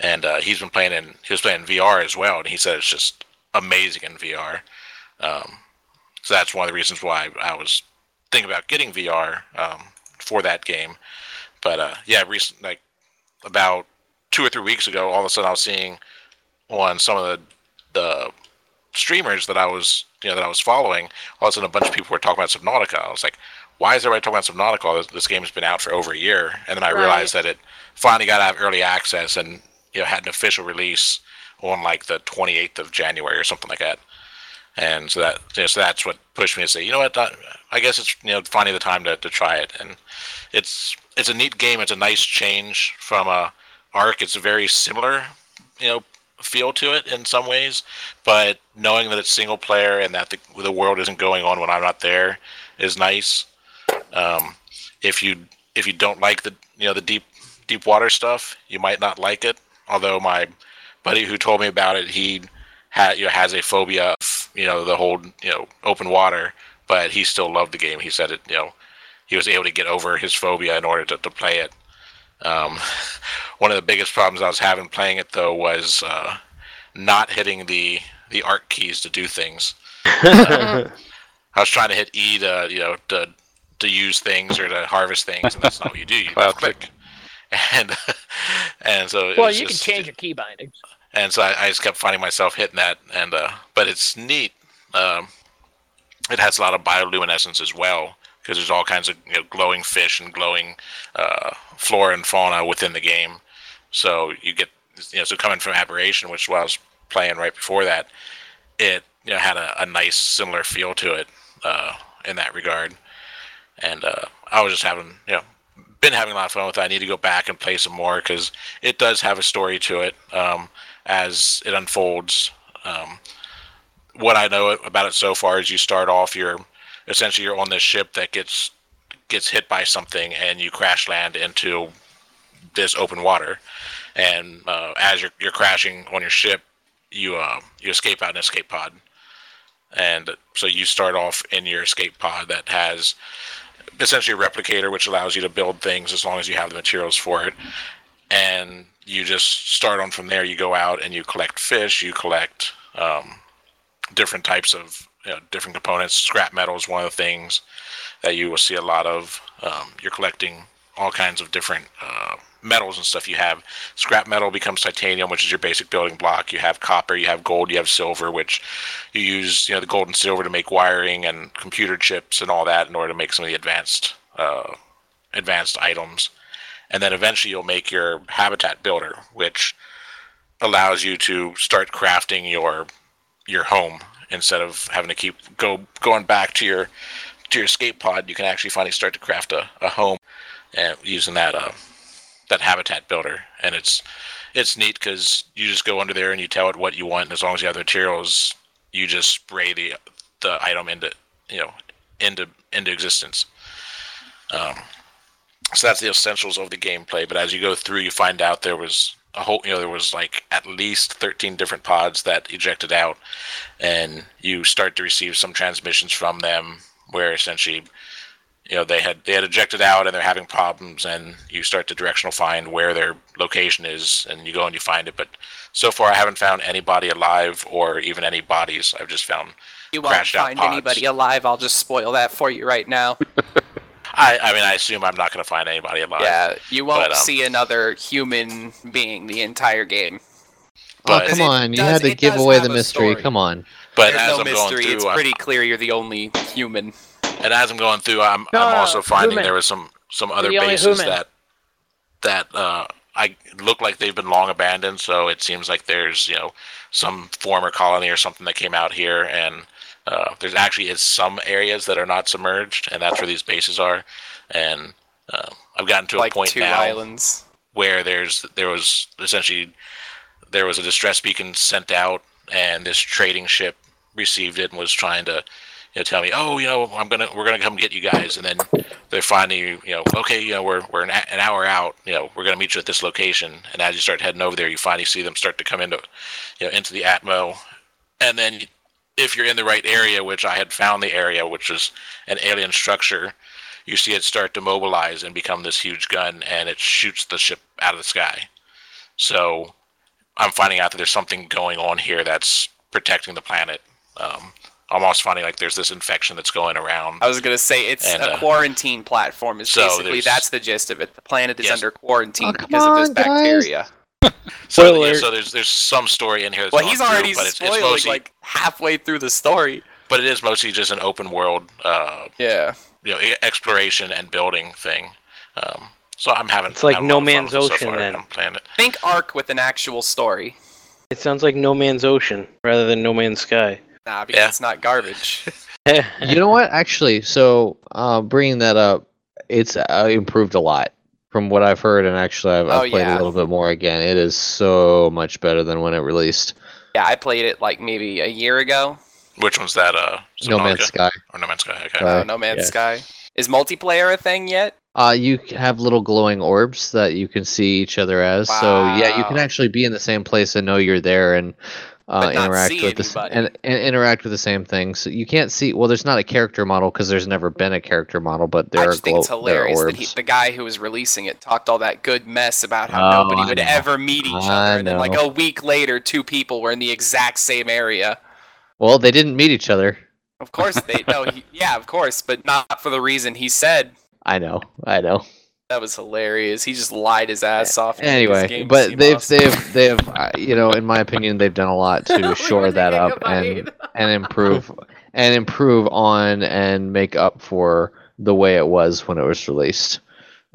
and uh, he's been playing in he was playing VR as well, and he said it's just amazing in VR. Um, so that's one of the reasons why I was thinking about getting VR um, for that game. But uh, yeah, recent like about two or three weeks ago, all of a sudden I was seeing on some of the the streamers that I was you know that I was following, all of a sudden a bunch of people were talking about Subnautica. I was like, why is everybody talking about Subnautica? This, this game's been out for over a year, and then I Right. realized that it finally got out of early access and you know had an official release on like the 28th of January or something like that. And so that you know, so that's what pushed me to say, you know what, I- I guess it's you know finding the time to, to try it, and it's it's a neat game. It's a nice change from uh, Ark. It's a very similar, you know, feel to it in some ways, but knowing that it's single player and that the the world isn't going on when I'm not there is nice. Um, if you if you don't like the you know the deep deep water stuff, you might not like it. Although my buddy who told me about it, he had you know, has a phobia of you know, the whole you know open water, but he still loved the game. He said it, you know, he was able to get over his phobia in order to, to play it. Um, [laughs] one of the biggest problems I was having playing it though was uh, not hitting the the Ark keys to do things. [laughs] Uh, I was trying to hit E to you know to to use things or to harvest things, and that's not what you do. You click, [laughs] and and so Well, was you can just- change your key bindings. and so I, I just kept finding myself hitting that and uh but it's neat um it has a lot of bioluminescence as well because there's all kinds of you know, glowing fish and glowing uh flora and fauna within the game so you get you know so coming from aberration which was I was playing right before that it you know had a, a nice similar feel to it uh in that regard and uh i was just having you know been having a lot of fun with it. I need to go back and play some more because it does have a story to it um, as it unfolds. Um, what I know about it so far is you start off, you're essentially you're on this ship that gets gets hit by something, and you crash land into this open water. And uh, as you're you're crashing on your ship, you uh, you escape out an escape pod, and so you start off in your escape pod that has essentially a replicator which allows you to build things as long as you have the materials for it. And you just start on from there. You go out and you collect fish. You collect um, different types of you know, different components. Scrap metal is one of the things that you will see a lot of. Um, you're collecting all kinds of different uh, metals and stuff you have. Scrap metal becomes titanium which is your basic building block. You have copper you have gold you have silver which you use you know the gold and silver to make wiring and computer chips and all that in order to make some of the advanced uh, advanced items. And then eventually you'll make your habitat builder which allows you to start crafting your your home. Instead of having to keep go going back to your to your escape pod you can actually finally start to craft a, a home and using that uh that habitat builder. And it's it's neat because you just go under there and you tell it what you want and as long as you have the materials you just spray the the item into you know into into existence. Um, so that's the essentials of the gameplay but as you go through you find out there was a whole you know there was like at least 13 different pods that ejected out and you start to receive some transmissions from them where essentially you know they had they had ejected out and they're having problems and you start to directional find where their location is and you go and you find it but so far i haven't found anybody alive or even any bodies i've just found You won't crashed out find pods. anybody alive. I'll just spoil that for you right now. [laughs] I, I mean i assume i'm not going to find anybody alive yeah, you won't But, um, see another human being the entire game. Oh, come it on. You does- had to give away the mystery. story. Come on. but There's as no i'm going mystery. through It's I- pretty clear you're the only human. And as i'm going through i'm, No, I'm also finding human. there was some some other the bases that that uh i look like they've been long abandoned so it seems like there's you know some former colony or something that came out here and uh, there's actually is some areas that are not submerged and that's where these bases are and uh, i've gotten to like a point two now islands. where there's there was essentially there was a distress beacon sent out and this trading ship received it and was trying to you know tell me oh you know i'm gonna we're gonna come get you guys and then they're finally you know okay you know we're, we're an, an hour out you know we're gonna meet you at this location and as you start heading over there you finally see them start to come into you know into the atmo. And then if you're in the right area which i had found the area which was an alien structure you see it start to mobilize and become this huge gun and it shoots the ship out of the sky. So i'm finding out that there's something going on here that's protecting the planet um, almost funny. like there's this infection that's going around I was gonna say it's And, a uh, quarantine platform. Is so basically that's the gist of it. The planet is Yes. under quarantine Oh, come because of this bacteria. [laughs] so, yeah, so there's there's some story in here that's Well, going he's through, already but it's, it's mostly like halfway through the story. but it is mostly just an open world uh, Yeah. you know exploration and building thing um, so i'm having It's like No lot of fun Man's with it so Ocean far. then. i'm playing it Think Ark with an actual story. It sounds like No Man's Ocean rather than No Man's Sky. Nah, because Yeah. it's not garbage. [laughs] you know what? Actually, so uh, bringing that up, it's uh, improved a lot from what I've heard, and actually, I've, I've Oh, played yeah. a little bit more again. It is so much better than when it released. yeah, I played it like maybe a year ago. which one's that uh No Man's Sky. or no man's sky okay Uh, no Man's yeah. Sky. Is multiplayer a thing yet? Uh, you have little glowing orbs that you can see each other as. So yeah, you can actually be in the same place and know you're there, and uh, interact with the and, and interact with the same things. So you can't see. Well, there's not a character model because there's never been a character model, but there I are just think it's glo- there are hilarious that he, the guy who was releasing it talked all that good mess about how Oh, nobody I would know. ever meet each I other, and then like a week later, two people were in the exact same area. Well, they didn't meet each other. Of course they no, he, yeah, of course, but not for the reason he said. I know. I know. That was hilarious. He just lied his ass off. to make his Anyway, but they've awesome. they've they've uh, you know, in my opinion, they've done a lot to [laughs] shore that up and and improve and improve on and make up for the way it was when it was released.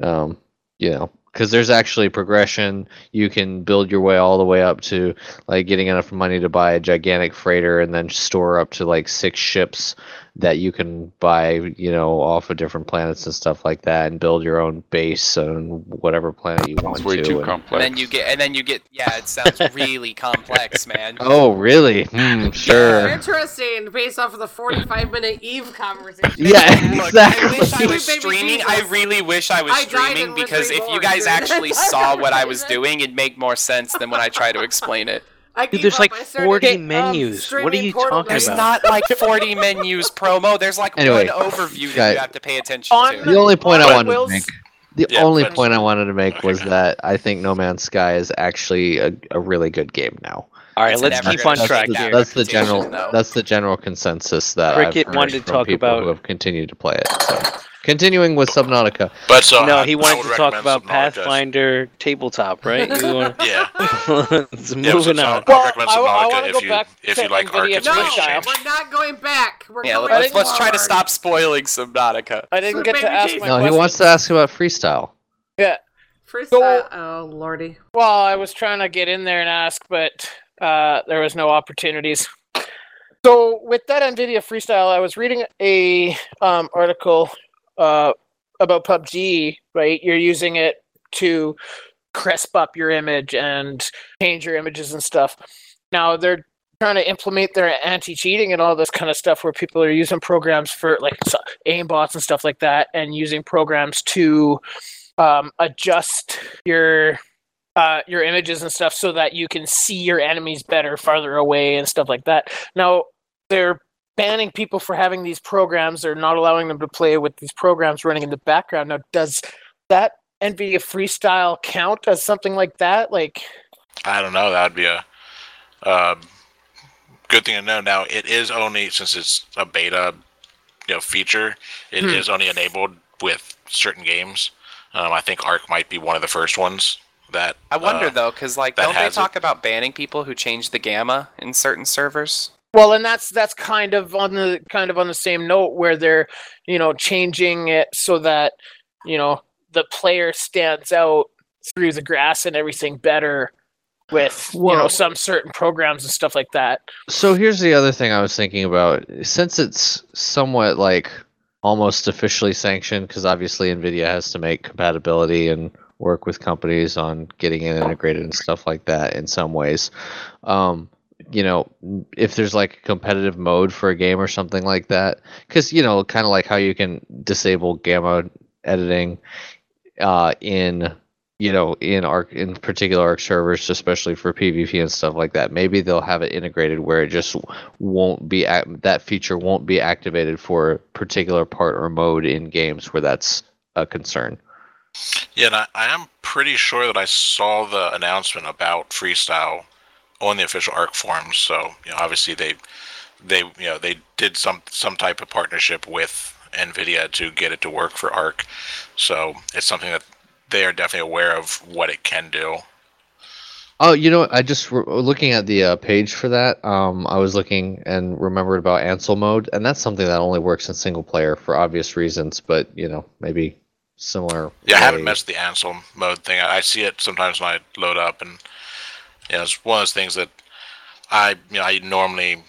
Um, you know, because there's actually progression. You can build your way all the way up to like getting enough money to buy a gigantic freighter and then store up to like six ships that you can buy, you know, off of different planets and stuff like that, and build your own base on whatever planet you want way to. too and- And then you get, and then you get, yeah, it sounds [laughs] really complex, man. Oh, really? Hmm, sure. Interesting, based off of the 45 minute Eve conversation. Yeah, Look, I [laughs] wish I was streaming. I really wish I was I streaming because if you guys [laughs] actually saw what I was doing, it'd make more sense than when I try to explain it. I Dude, there's up. like I started, 40 um, menus. What are you Portal talking about? There's not like 40 [laughs] menus promo. There's like Anyway, one overview that guy- you have to pay attention On to. The only point I But wanted to make. The Yeah, only point I wanted to make was that I think No Man's Sky is actually a, a really good game now. All right, It's let's keep on track the, that here. that's the general. though. That's the general consensus that Cricket I've heard wanted to from talk people about- who have continued to play it. So, continuing with Subnautica. But so no, I- he wanted to talk about Subnautica Pathfinder tabletop, right? You wanna- [laughs] Yeah. [laughs] Let's Yeah, moving so- on. so I Well, recommend I- I wanna if go you back if you like Ark NVIDIA and No, Space Freestyle. Change. we're not going back. We're Yeah, going let's, let's try to stop spoiling Subnautica. I didn't For get to ask my No, he question. wants to ask about freestyle. Yeah. Freestyle. oh lordy. Well, I was trying to get in there and ask, but uh, there was no opportunities. So with that NVIDIA Freestyle, I was reading a um, article uh, about PUBG. Right, you're using it to crisp up your image and change your images and stuff. Now they're trying to implement their anti-cheating and all this kind of stuff, where people are using programs for like so- aimbots and stuff like that, and using programs to um, adjust your uh, your images and stuff so that you can see your enemies better farther away and stuff like that. Now they're banning people for having these programs. They're not allowing them to play with these programs running in the background. Now, does that NVIDIA Freestyle count as something like that? Like, I don't know. That would be a um, good thing to know. Now it is only since it's a beta, you know, feature. It is Hmm. only enabled with certain games. Um, I think Ark might be one of the first ones that. I wonder uh, though, because like, don't they has it. talk about banning people who change the gamma in certain servers? Well, and that's that's kind of on the kind of on the same note where they're you know changing it so that you know the player stands out through the grass and everything better with you know some certain programs and stuff like that. So here's the other thing I was thinking about. Since it's somewhat like almost officially sanctioned, because obviously NVIDIA has to make compatibility and work with companies on getting it integrated and stuff like that in some ways. Um, you know, if there's like a competitive mode for a game or something like that, because you know, kind of like how you can disable gamma editing uh, in you know in Ark in particular Ark servers especially for pvp and stuff like that. Maybe they'll have it integrated where it just won't be ac- that feature won't be activated for a particular part or mode in games where that's a concern. Yeah, and I, I am pretty sure that I saw the announcement about freestyle on the official Ark forums. So you know, obviously they they you know they did some some type of partnership with Nvidia to get it to work for Ark. So it's something that they are definitely aware of what it can do. oh you know i just re- looking at the uh, page for that um i was looking and remembered about ansel mode and that's something that only works in single player for obvious reasons but you know maybe similar Yeah, I haven't messed the Ansel mode thing. I, I see it sometimes when I load up, and you know, it's one of those things that I you know I normally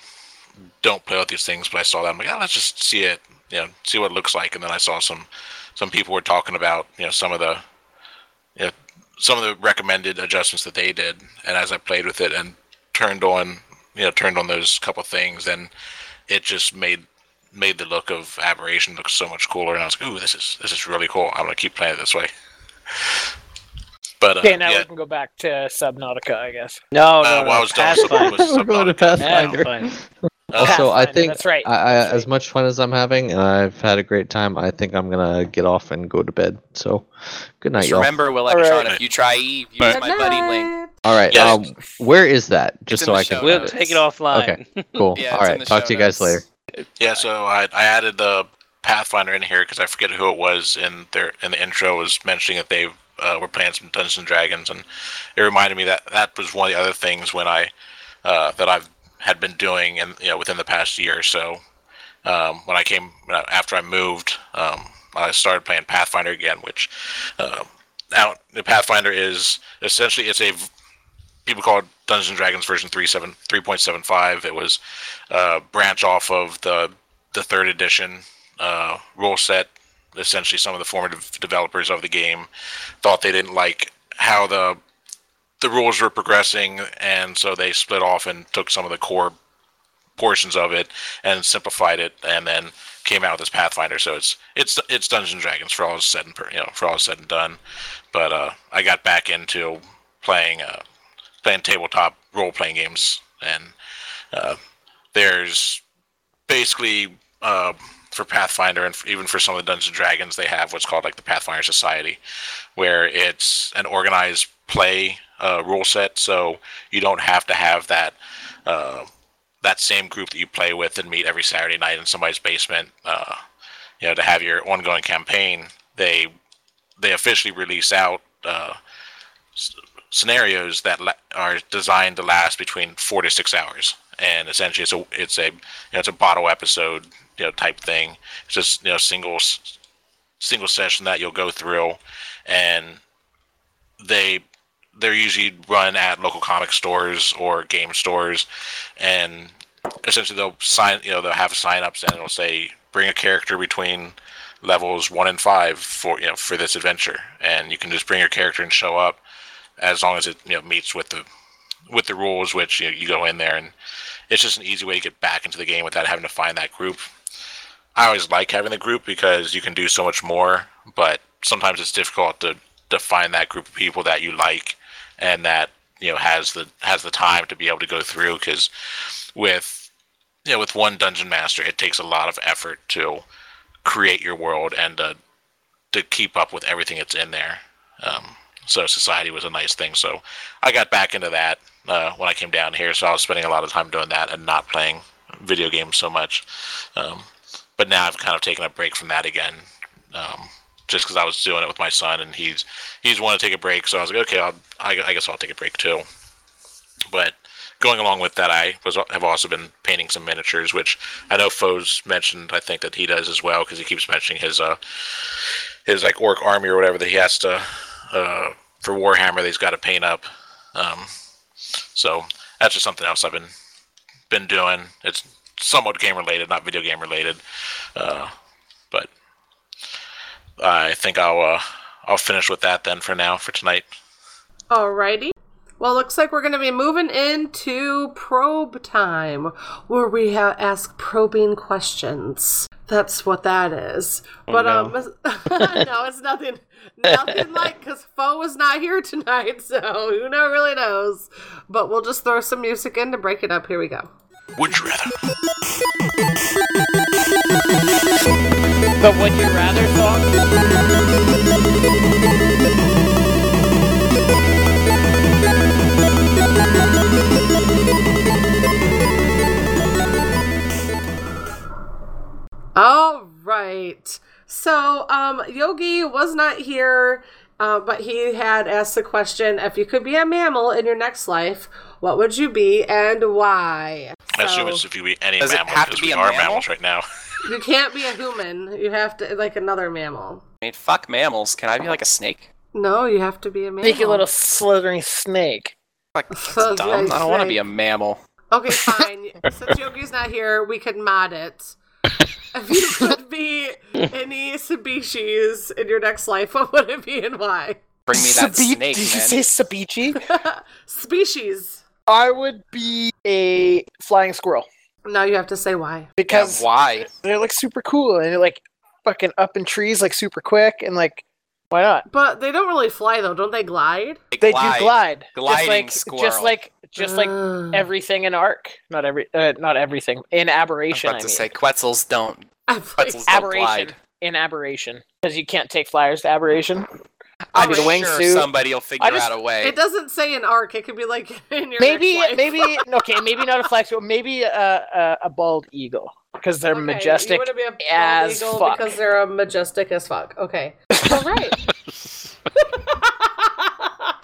don't play with these things, but I saw that I'm like, oh, let's just see it, you know, see what it looks like, and then I saw some some people were talking about you know some of the you know some of the recommended adjustments that they did, and as I played with it and turned on you know turned on those couple things, then it just made made the look of aberration look so much cooler and I was like, ooh, this is this is really cool. I'm gonna keep playing it this way. But uh, Okay, now yeah, we can go back to Subnautica, I guess. No, Uh, no, well, I was done with Pathfinder. Subnautica. We're going to Pathfinder. Pathfinder. Also, I think that's right, I, I, as much fun as I'm having, and I've had a great time. I think I'm gonna get off and go to bed. So, good night, Just y'all. remember, Will All Egatron, right. if you try Eve, use my buddy link. All right. Yeah. Um, where is that? Just in so I can. We'll notes. take it offline. Okay. Cool. [laughs] Yeah, All it's in right. the Talk to you guys notes. later. Yeah, so I, I added the Pathfinder in here because I forget who it was in their in the intro was mentioning that they uh, were playing some Dungeons and Dragons, and it reminded me that that was one of the other things when I uh, that I've had been doing, and you know, within the past year or so. Um, when I came after I moved, um, I started playing Pathfinder again, which uh, now the Pathfinder is essentially it's a people call it Dungeons and Dragons version 37 3.75. It was uh, branch off of the the third edition uh, rule set. Essentially, some of the formative developers of the game thought they didn't like how the the rules were progressing, and so they split off and took some of the core portions of it and simplified it, and then came out with this Pathfinder. So it's it's it's Dungeons and Dragons for all said and you know for all said and done. But uh, I got back into playing uh, playing tabletop role playing games, and uh, there's basically uh, for Pathfinder and even for some of the Dungeons and Dragons, they have what's called like the Pathfinder Society, where it's an organized play uh, rule set. So you don't have to have that uh, that same group that you play with and meet every Saturday night in somebody's basement. Uh, you know, to have your ongoing campaign, they they officially release out uh, s- scenarios that la- are designed to last between four to six hours, and essentially it's a it's a you know, it's a bottle episode you know type thing. It's just you know single single session that you'll go through, and they they're usually run at local comic stores or game stores, and essentially they'll sign you know they'll have sign-ups and it'll say bring a character between levels one and five for you know for this adventure, and you can just bring your character and show up as long as it you know meets with the with the rules, which you know, you go in there and it's just an easy way to get back into the game without having to find that group. I always like having the group because you can do so much more, but sometimes it's difficult to, to find that group of people that you like and that you know has the has the time to be able to go through because with you know with one dungeon master it takes a lot of effort to create your world and uh, to keep up with everything that's in there. Um, so society was a nice thing. So I got back into that uh, when I came down here. So I was spending a lot of time doing that and not playing video games so much. Um, but now I've kind of taken a break from that again, um, just because I was doing it with my son and he's he's wanted to take a break. So I was like, okay, I'll, I, I guess I'll take a break too. But going along with that, I was have also been painting some miniatures, which I know Foes mentioned. I think that he does as well because he keeps mentioning his uh his like orc army or whatever that he has to uh for Warhammer that he's got to paint up. Um, so that's just something else I've been been doing. It's somewhat game related, not video game related, uh, but I think I'll uh, I'll finish with that then for now for tonight. Alrighty. Well, looks like we're going to be moving into probe time, where we ha- ask probing questions. That's what that is. Oh, but no. um, [laughs] no, it's nothing, nothing [laughs] like because Foe is not here tonight, [laughs] so who know really knows. But we'll just throw some music in to break it up. Here we go. Would you rather? The Would You Rather song? All right. So, um, Yogi was not here, uh, but he had asked the question: If you could be a mammal in your next life, what would you be and why? I assume So- it's if you be any Does it mammal have to because be we a are mammal? mammals right now. [laughs] You can't be a human. You have to like another mammal. I mean, fuck mammals. Can I be like a snake? No, you have to be a mammal. Make a little slithering snake. [laughs] So, Dumb. I don't want to be a mammal. Okay, [laughs] fine. Since Yogi's not here, we can mod it. If you could be any species in your next life, what would it be and why? Bring me that Sabi- snake, Did you man. say Sabichi? Species. I would be a flying squirrel Now you have to say why. because why? they're like super cool and they're like fucking up in trees like super quick and like Why not? But they don't really fly though, don't they glide? They do glide. Gliding just like squirrel. just like just like everything in Ark. Not every uh, not everything. In aberration. I was aberration. about I to mean. say Quetzals don't. [laughs] Quetzals don't aberration. glide. In aberration. Because you can't take flyers to aberration. I I'm need a sure wingsuit. somebody will figure just- out a way. It doesn't say an Ark. It could be like [laughs] in your Maybe maybe [laughs] okay, maybe not a flag but maybe a, a, a bald eagle. Because they're Okay, majestic You want be a bald as eagle fuck. because they're a majestic as fuck. Okay. All right.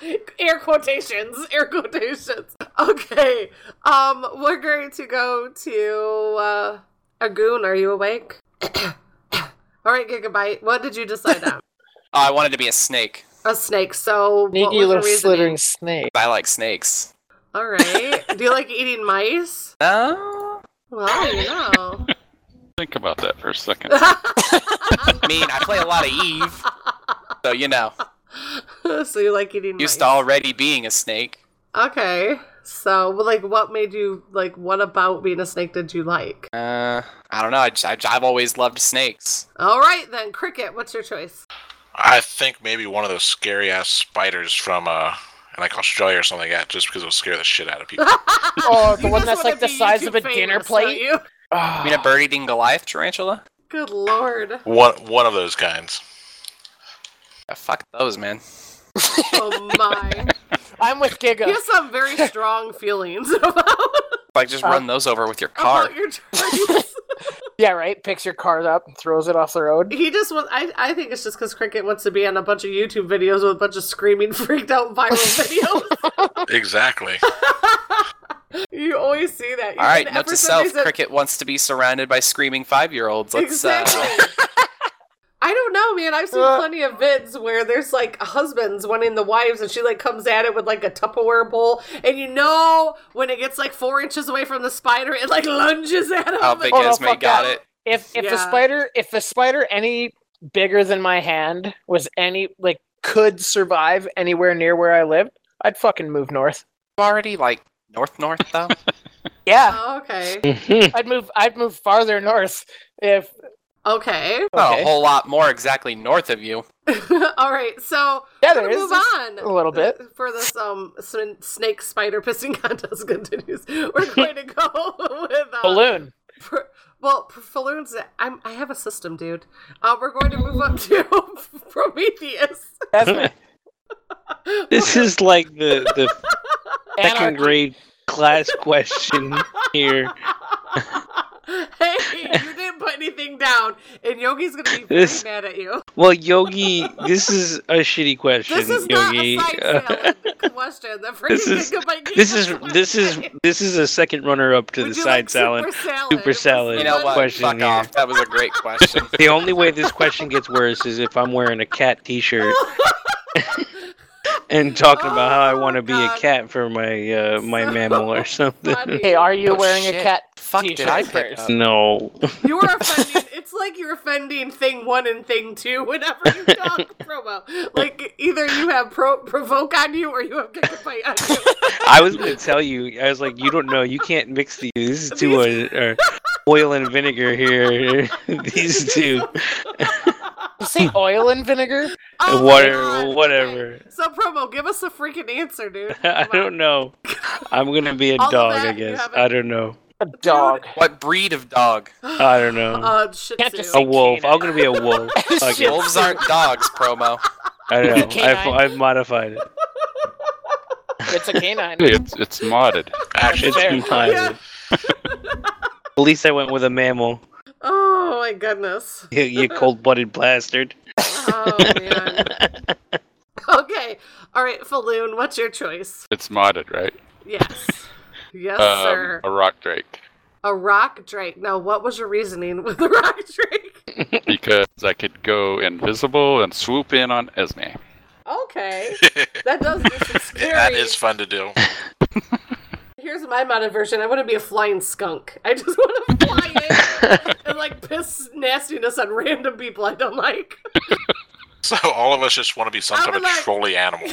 [laughs] air quotations. Air quotations. Okay. Um, we're going to go to uh, Agoon. Are you awake? [coughs] All right, Gigabyte. What did you decide on? Oh, I wanted to be a snake. a snake. So what Sneaky was your little slithering snake. I like snakes. All right. [laughs] Do you like eating mice? No. Well, you know. Think about that for a second. [laughs] I mean, I play a lot of Eve, so you know. [laughs] so you like eating Used mice? to already being a snake. Okay. So, like, what made you like? What about being a snake did you like? Uh, I don't know. I've always loved snakes. All right, then, cricket. What's your choice? I think maybe one of those scary ass spiders from uh like Australia or something like that, just because it'll scare the shit out of people. [laughs] Oh, the You one that's like the be size of a YouTube dinner plate. You? I mean, a bird eating Goliath tarantula? Good lord. one one of those kinds. Yeah, fuck those, man. Oh my. [laughs] I'm with Giga. You have some very strong [laughs] feelings about, Like, just Uh, run those over with your car. about your choice. [laughs] Yeah, right. Picks your card up and throws it off the road. he just wants. I, I think it's just because cricket wants to be on a bunch of YouTube videos with a bunch of screaming, [laughs] freaked out viral videos. Exactly. you always see that. All right, And note for to some self: reason- Cricket wants to be surrounded by screaming five-year-olds. Let's Exactly. I don't know, man. I've seen Uh. plenty of vids where there's like husbands wanting the wives, and she like comes at it with like a Tupperware bowl, and you know when it gets like four inches away from the spider, it like lunges at him. How big Oh, no, Esme got that. it? If if the spider if the spider any bigger than my hand was any like could survive anywhere near where I lived, I'd fucking move north. Already like north north though. [laughs] Yeah, Oh, okay. [laughs] I'd move. I'd move farther north if. Okay. Not Okay. a whole lot more exactly north of you. [laughs] All right. So Yeah, we're is move on a little bit. [laughs] for this um snake spider pissing [laughs] contest continues. We're going to go with uh, Balloon. Pr- well, Pr- Falloon's. I'm. I have a system, dude. Uh, we're going to move up to Prometheus. That's me. This is like the the second grade class question here. [laughs] hey, you didn't put anything down, and Yogi's gonna be very This- mad at you. Well, Yogi, this is a shitty question, This is Yogi. not a side [laughs] salad question. The this is this is this is this is a second runner up to Would the you side like salad. super salad? Super salad You know what? question Fuck here. off. That was a great question. [laughs] The only way this question gets worse is if I'm wearing a cat T-shirt and talking about how I want to be a cat for my uh, my mammal or [laughs] something. Hey, are you Oh, wearing shit. a cat Fuck t-shirt did I pick first? up? No. You are [laughs] offending. It's like you're offending thing one and thing two whenever you talk [laughs] promo. Like either you have pro- provoke on you or you have gigabyte on you. I was gonna tell you. I was like, you don't know. You can't mix these. This is too oil and vinegar here. these two. You say oil and vinegar? [laughs] Oh my whatever. God. Whatever. So promo, give us a freaking answer, dude. [laughs] I don't know. I'm gonna be a All dog. that I guess. haven't- I don't know. A dog. What breed of dog? [gasps] I don't know. Uh, Can't just a wolf. canine. I'm gonna be a wolf. [laughs] Fuck Shit. it. Wolves aren't dogs, promo. I know. I've, I've modified it. It's a canine. It's it's modded. Actually, it's fair. modded. At least I went with a mammal. Oh my goodness. [laughs] You, you cold-blooded bastard. Oh man. [laughs] okay. All right, Falloon, what's your choice? It's modded, right? Yes. Yes, Um, sir. a rock drake A rock drake. Now, what was your reasoning with the [laughs] rock drake? because I could go invisible and swoop in on Esme. Okay. That does do some scary. that is fun to do. Here's my modded version. I want to be a flying skunk. I just want to [laughs] fly in and like piss nastiness on random people I don't like. [laughs] So all of us just want to be some I type would of like- trolley animal. [laughs]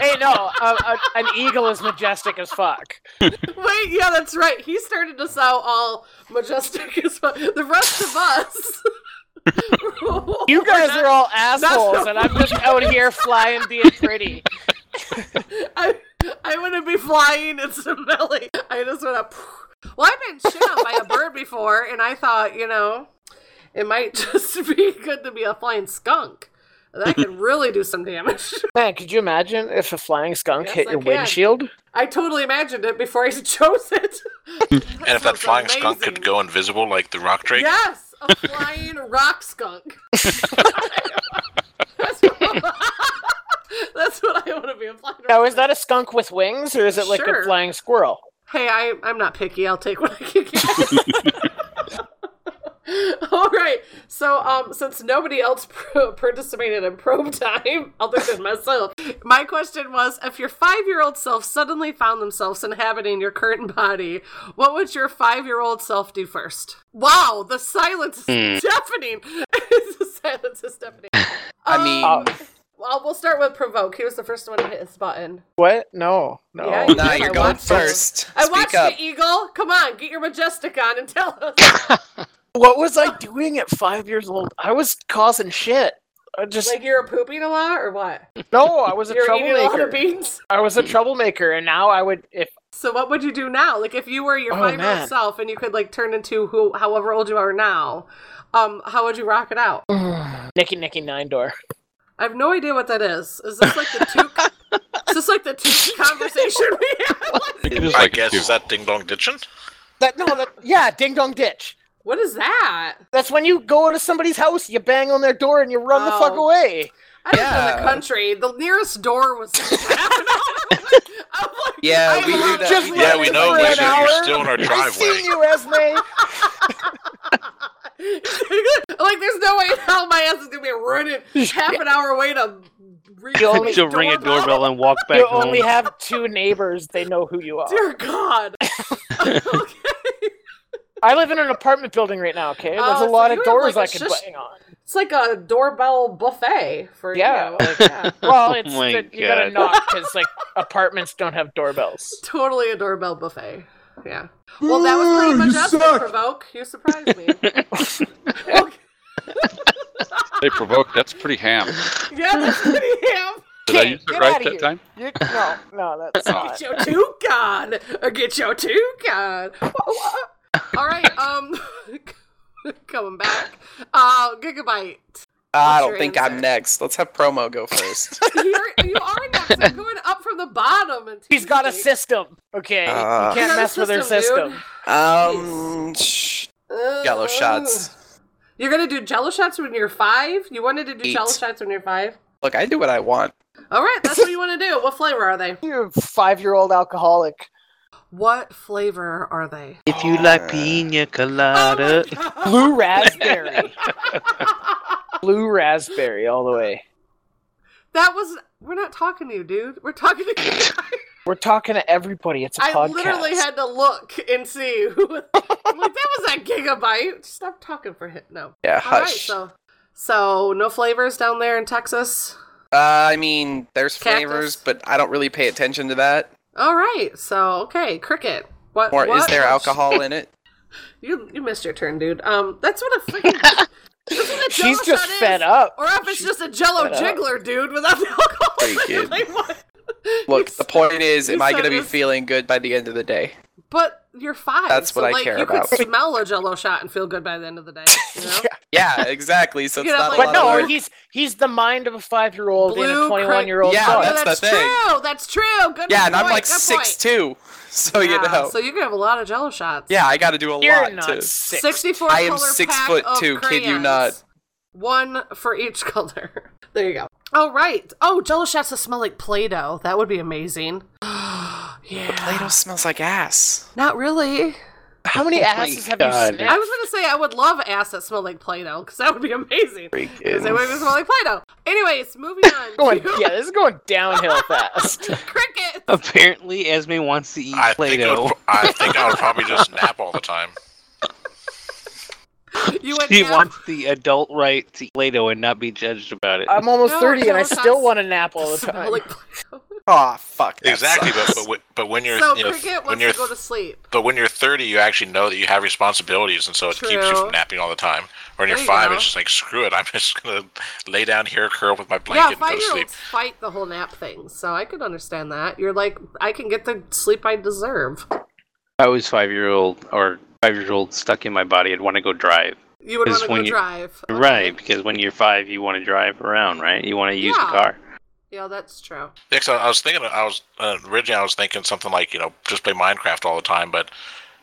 hey, no, a, a, an eagle is majestic as fuck. Wait, yeah, that's right. He started us out all majestic as fuck. The rest of us You guys are all assholes, and I'm just out here flying, being pretty. [laughs] I I wouldn't be flying and smelling. I just want to. Well, I've been shit on by a bird before, and I thought, you know, it might [laughs] just be good to be a flying skunk. That could [laughs] really do some damage. Man, could you imagine if a flying skunk Yes, hit I your can. windshield? I totally imagined it before I chose it. and if that sounds flying skunk could go invisible like the rock drake, Yes, a flying rock skunk. That's what, that's what I want to be a flying. Now, is that a skunk with wings, or is it like Sure. a flying squirrel? Hey, I I'm not picky. I'll take what I can get. [laughs] [laughs] All right. So, um, since nobody else [laughs] pro- participated in probe time other than myself, my question was: If your five-year-old self suddenly found themselves inhabiting your current body, what would your five-year-old self do first? Wow, the silence is Hmm. deafening. the silence is deafening. [sighs] I mean, Um, well, we'll start with provoke. He was the first one to hit his button. What? No, no. Yeah, you Nah, did. you're I going watched it. first. I Speak watched up. it, Eagle. Come on, get your majestic on and tell us. [laughs] What was I doing at five years old? I was causing shit. I just like you're pooping a lot or what? no. I was a You're eating a lot of troublemaker. beans. I was a troublemaker, and now I would if So what would you do now? Like if you were your Oh, five year old self and you could like turn into who however old you are now, um, how would you rock it out? [sighs] Nicky Nicky Nine Door. I have no idea what that is. Is this like the toque? [laughs] is this like the toque conversation we had? [laughs] I guess is that ding dong ditching? That no, that yeah, Ding Dong Ditch. What is that? That's when you go to somebody's house, you bang on their door, and you run the fuck Oh. away. I lived in the country. The nearest door was [laughs] Yeah, we do that. Just Yeah, we know, we an should- you're still in our driveway. I driveway. seen you, Esme. [laughs] like there's no way in hell my ass is gonna be running half an hour away to reach You only- She'll ring a doorbell. doorbell and walk back You home. only have two neighbors; they know who you are. Dear God. [laughs] okay. I live in an apartment building right now. Okay, there's Oh, a uh, so lot you of doors like, I a could shush- bang on. It's like a doorbell buffet for Yeah, you. like- yeah. [laughs] Well, it's oh my that you gotta knock because like apartments don't have doorbells. Totally a doorbell buffet. Yeah. Well, that was pretty much us majestic, Provoke. You surprised me. [laughs] Hey, provoke. That's pretty ham. yeah, that's pretty ham. Did I Okay, use it right that here. time? You, no, no, that's not. Get your toque on. Get your toque on. All right, um, [laughs] coming back. Uh, Gigabyte. I don't think answer? I'm next. Let's have promo go first. [laughs] You're, you are next. I'm [laughs] going up from the bottom. And He's got a system. Okay, Uh, you can't You got a mess with her system, system. um, sh- yellow shots. You're gonna do Jello shots when you're five. You wanted to do Eight. Jello shots when you're five. Look, I do what I want. All right, that's what you [laughs] want to do. What flavor are they? You're a five-year-old alcoholic. What flavor are they? If you like pina colada, Blue raspberry. Blue raspberry all the way. That was. We're not talking to you, dude. We're talking to you. We're talking to everybody. It's a I podcast. I literally had to look and see who. Was, [laughs] I'm like, that was a gigabyte. Stop talking for him. No. Yeah, All right, hush. so, so no flavors down there in Texas. Uh, I mean, there's Cactus. flavors, but I don't really pay attention to that. All right, so okay, cricket. What? Or is what- there alcohol in it? [laughs] You you missed your turn, dude. Um, that's what a freaking. [laughs] that's what a She's Jello just shot fed is. up. Or if it's just a Jello fed up. jiggler, dude, without the alcohol. Like, what? [laughs] Look, the point is, am I going to be feeling good by the end of the day? But you're five. That's so, what I like, care you about. could smell a Jello shot and feel good by the end of the day. You [laughs] know? Yeah, exactly. So it's know, not like- a But lot of no, work. he's he's the mind of a five-year-old in a twenty-one-year-old. Yeah, boy. that's that's the thing. true. That's true. Good Yeah, and I'm like good point. six two, [laughs] so you Yeah, know. So you can have a lot of Jello shots. Yeah, I got to do a You're lot not too. six. 64 I am color six pack foot of two, kid you crayons. not. One for each [laughs] color. There you go. Oh, right. Oh, Jello shots that smell like Play Doh. That would be amazing. [gasps] yeah. Play-Doh smells like ass. Not really. How many [laughs] Oh asses have God. you sniffed? I was going to say I would love ass that smell like Play Doh because that would be amazing. Because they Freaking. would smell like Play Doh. Anyways, moving on. [laughs] Going, to yeah, this is going downhill fast. [laughs] cricket. apparently Esme wants to eat I think, it Play-Doh. would, I think I would probably just nap all the time. You went She nap. wants the adult right to Play-Doh and not be judged about it. I'm almost No, thirty, and I still want to nap all the time. like Play-Doh. Oh fuck. Exactly, but sucks. but, when- but when you're So you know, cricket when wants you're to go to sleep. but when you're 30, you actually know that you have responsibilities, and so it keeps you from napping all the time. Or when There you're five, go. it's just like screw it. I'm just gonna lay down here, curl up with my Yeah, blanket, and go to sleep. olds fight the whole nap thing, so I could understand that. You're like, I can get the sleep I deserve. I was five year old or five years old stuck in my body. I'd want to go drive. You would want 'Cause to go when you- drive. Right, because when you're five, you want to drive around, right? You want to use Yeah. the car. Yeah, that's true. Yeah, 'cause I I was thinking, I was uh, originally I was thinking something like you know just play Minecraft all the time, but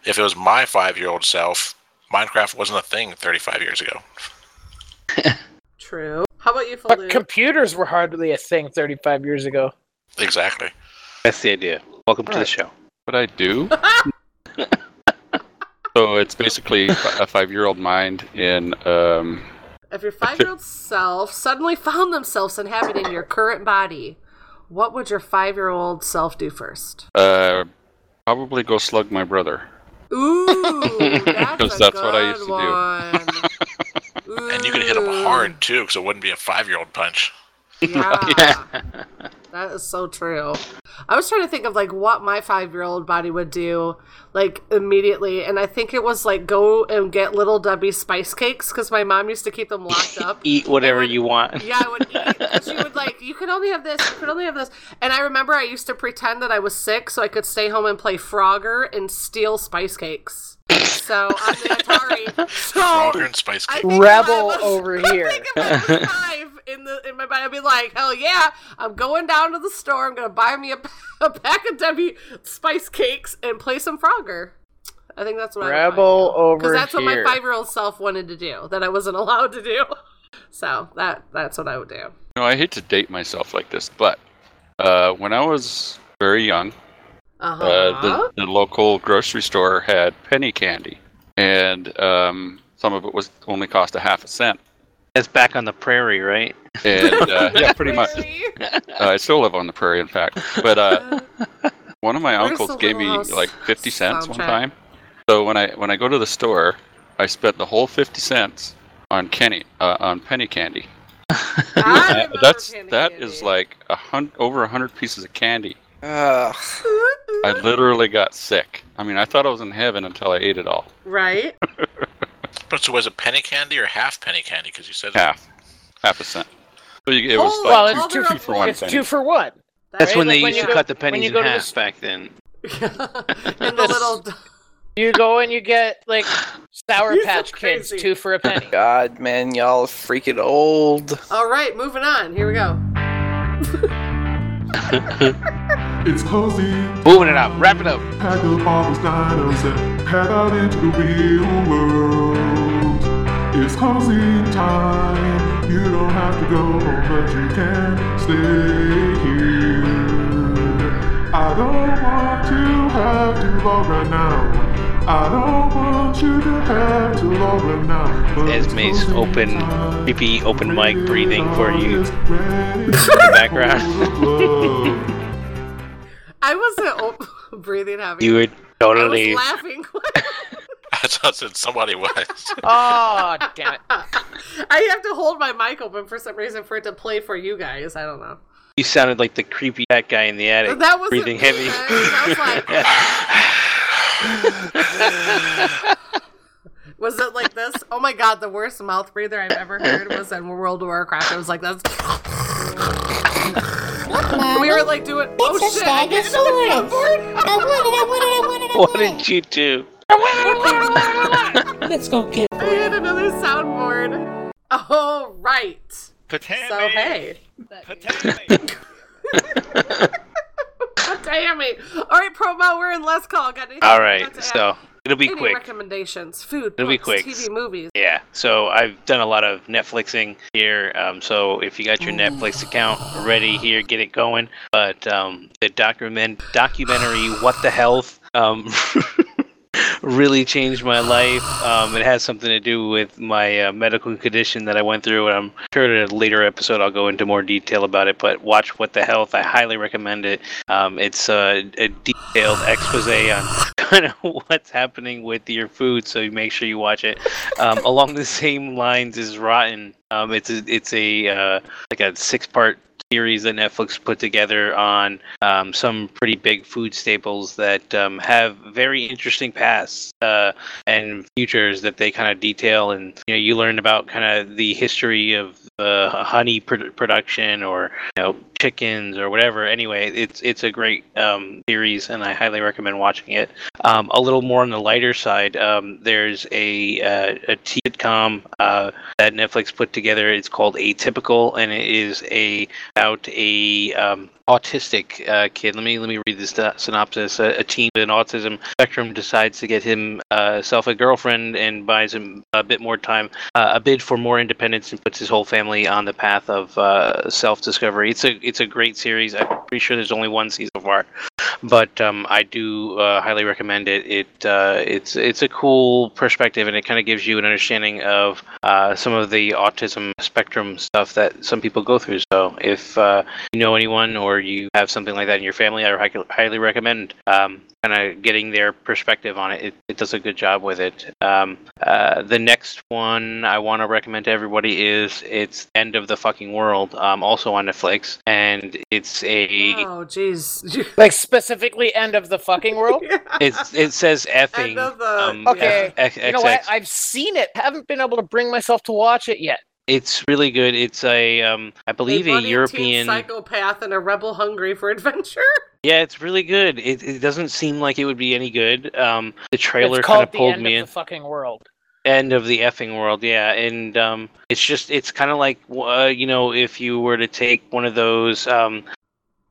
if it was my five-year-old self, Minecraft wasn't a thing 35 years ago. [laughs] True. How about you, But computers were hardly a thing 35 years ago. Exactly. That's the idea. Welcome to the show. What I do. [laughs] so it's basically a five-year-old mind in um, if your five year old self suddenly [laughs] found themselves inhabiting your current body, what would your five year old self do first? uh, probably go slug my brother. Ooh, [laughs] that's, Because a that's what I used to do. one. [laughs] And you could hit him hard too, because it wouldn't be a five-year-old punch. [laughs] Yeah. that is so true. I was trying to think of like what my five year old body would do like immediately, and I think it was like go and get little Debbie spice cakes because my mom used to keep them locked up. [laughs] Eat whatever you want. [laughs] Yeah, I would eat. She would like, you could only have this, you could only have this. And I remember I used to pretend that I was sick so I could stay home and play Frogger and steal spice cakes. So on the Atari. So Frogger and spice I cake. think if I Rebel was- over here. Five in the in my mind, I'd be like, hell yeah, I'm going down to the store. I'm gonna buy me a, [laughs] a pack of Debbie spice cakes and play some Frogger. I think that's what Rebel I over because that's what my five year old self wanted to do that I wasn't [laughs] allowed to do. So that that's what I would do. You know, I hate to date myself like this, but uh, when I was very young, Uh-huh. uh, the, the local grocery store had penny candy, and um, some of it was only cost a half a cent. That's back on the prairie, right? And uh, [laughs] yeah, pretty much. Uh, I still live on the prairie, in fact. But uh, [laughs] one of my Where's uncles gave me like fifty cents one time. So when I when I go to the store, I spent the whole fifty cents on Kenny uh, on penny candy. [laughs] Uh, that's that is like a hun- over a hundred pieces of candy. Ugh. I literally got sick. I mean, I thought I was in heaven until I ate it all. Right? But so was it penny candy or half penny candy? Because you said Half, half a cent. So you, it was Oh, like well, two, it's two, two for one it's penny. two for one. That's Right? when they when used you to go- cut the pennies in go to the half back then. [laughs] and the little You go and you get like Sour You're so Patch Kids, two for a penny. God, man, y'all freaking old. All right, moving on. Here we go. [laughs] [laughs] It's cozy. Moving it up. Wrap it up. Pack up all those dinos and head out into the real world. It's cozy time. You don't have to go home, but you can stay here. I don't want to have to log right now. I don't want you to have to log right now. Esme's open, time. creepy open mic breathing for you in the background. [laughs] I wasn't op- [laughs] breathing heavy. You were I was totally. laughing. [laughs] [laughs] I thought that somebody was. Oh, damn it. I have to hold my mic open for some reason for it to play for you guys. I don't know. You sounded like the creepy fat guy in the attic. That wasn't breathing me, heavy. man. Was it like this? Oh my god, the worst mouth breather I've ever heard was in World of Warcraft. It was like this. [laughs] we were like doing. oh It's a shit! I get Stegosaurus. I want it, I want it, I want it, I [laughs] what want did you do? [laughs] Let's go get I had another soundboard. Oh right. So hey. God damn it! All right, promo. We're in less call. Got anything All got right, to so add? It'll be Any quick. recommendations, food, It'll be quick. TV, movies. Yeah, so I've done a lot of Netflixing here. Um, so if you got your Netflix account ready here, get it going. But um, the document documentary "What the Health" um, [laughs] really changed my life. Um, it has something to do with my uh, medical condition that I went through, and I'm sure in a later episode I'll go into more detail about it. But watch "What the Health." I highly recommend it. Um, it's uh, a detailed expose on [laughs] kind of what's happening with your food, so make sure you watch it. Um, along the same lines as Rotten, um, it's a, it's a uh, like a six part series that Netflix put together on um, some pretty big food staples that um, have very interesting pasts uh, and futures that they kind of detail. And you know, you learn about kind of the history of uh, honey pr- production or you know chickens or whatever. Anyway, it's it's a great um, series, and I highly recommend watching it. Um, a little more on the lighter side, um, there's a uh, a sitcom uh, that Netflix put together. It's called Atypical, and it is a about a um, autistic uh, kid. Let me let me read this uh, synopsis. A, a teen with an autism spectrum decides to get himself a girlfriend and buys him a bit more time, uh, a bid for more independence, and puts his whole family on the path of uh, self-discovery. It's a it's a great series. I'm pretty sure there's only one season so far, but um, I do uh, highly recommend it. It uh, it's it's a cool perspective, and it kind of gives you an understanding of uh, some of the autism spectrum stuff that some people go through. So if uh, you know anyone or you have something like that in your family, I highly recommend um, kind of getting their perspective on it. it. It does a good job with it. Um, uh, the next one I want to recommend to everybody is it's End of the Fucking World, um, also on Netflix, and it's a Oh, jeez. [laughs] Like specifically end of the fucking world. [laughs] it's it says effing. um, okay. F- you know what? XX. I've seen it. Haven't been able to bring myself to watch it yet. It's really good. It's a um, I believe a, budding teen European. psychopath and a rebel hungry for adventure. [laughs] Yeah, it's really good. It, it doesn't seem like it would be any good. Um, the trailer kind of pulled end me of in. the fucking world. End of the effing world, yeah. And um, it's just, it's kind of like, uh, you know, if you were to take one of those um,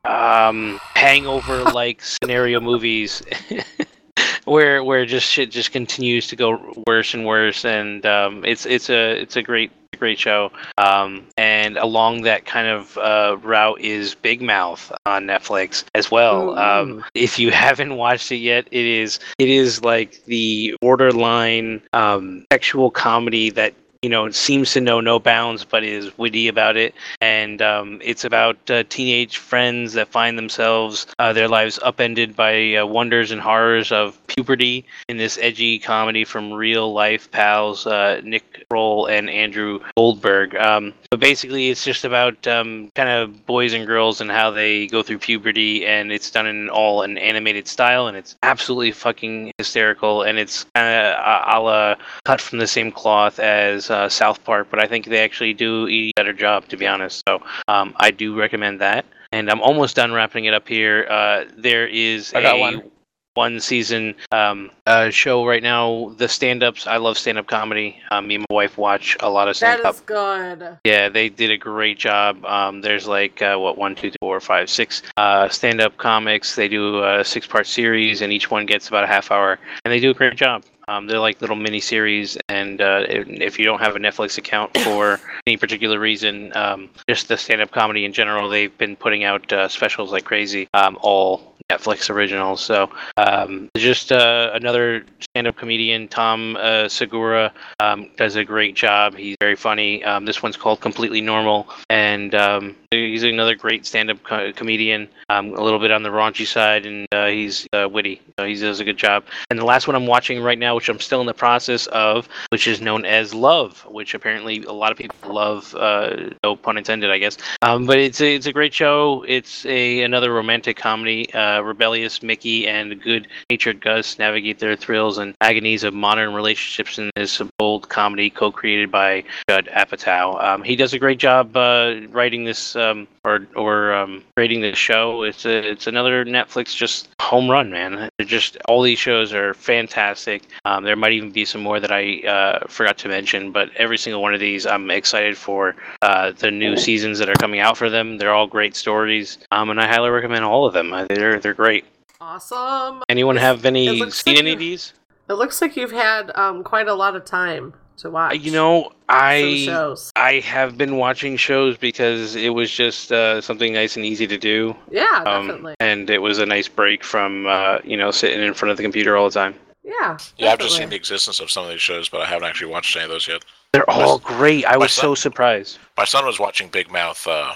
um, hangover like [laughs] scenario movies. [laughs] Where, where just shit just continues to go worse and worse, and um, it's it's a it's a great great show. Um, and along that kind of uh, route is Big Mouth on Netflix as well. Um, if you [laughs] haven't watched it yet, it is it is like the borderline um, sexual comedy that you know seems to know no bounds, but is witty about it. And um, it's about uh, teenage friends that find themselves uh, their lives upended by uh, wonders and horrors of puberty in this edgy comedy from real life pals uh, Nick Kroll and Andrew Goldberg. Um, but basically, it's just about um, kind of boys and girls and how they go through puberty, and it's done in all an animated style, and it's absolutely fucking hysterical, and it's kind of a la cut from the same cloth as uh, South Park, but I think they actually do a better job, to be honest. So um, I do recommend that. And I'm almost done wrapping it up here. Uh, there is I got a one. one season um, uh, show right now. The stand ups. I love stand up comedy. Um, me and my wife watch a lot of stand up. is good. Yeah, they did a great job. Um, there's like uh, what one, two, three, four, five, six uh, stand-up comics. They do a six-part series, and each one gets about a half hour, and they do a great job. Um, they're like little mini series, and uh, if, you don't have a Netflix account for [coughs] any particular reason, um, just the stand-up comedy in general, they've been putting out uh, specials like crazy, um, all Netflix originals. So um, just uh, another stand-up comedian, Tom uh, Segura, um, does a great job. He's very funny. Um, this one's called Completely Normal, and um, he's another great stand-up co- comedian. Um, a little bit on the raunchy side, and uh, he's uh, witty. So he does a good job. And the last one I'm watching right now, which I'm still in the process of, which is known as Love, which apparently a lot of people love. Uh, no pun intended, I guess. Um, but it's a, it's a great show. It's a another romantic comedy. Uh, rebellious Mickey and good-natured Gus navigate their thrills and agonies of modern relationships in this bold comedy co-created by Judd Apatow. Um, he does a great job uh, writing this um, or or um, creating this show. It's a, it's another Netflix just home run, man. They're just all these shows are fantastic. Um, there might even be some more that I uh, forgot to mention, but every single one of these, I'm excited for uh, the new seasons that are coming out for them. They're all great stories, um, and I highly recommend all of them. Uh, They're they're great. Awesome. Anyone have any seen like any of these? It looks like you've had um, quite a lot of time to watch. You know, I shows. I have been watching shows because it was just uh, something nice and easy to do. Yeah, Um, definitely. and it was a nice break from uh, you know sitting in front of the computer all the time. Yeah. Yeah, I've just seen the existence of some of these shows, but I haven't actually watched any of those yet. They're all great. I my was so surprised. My son was watching Big Mouth uh,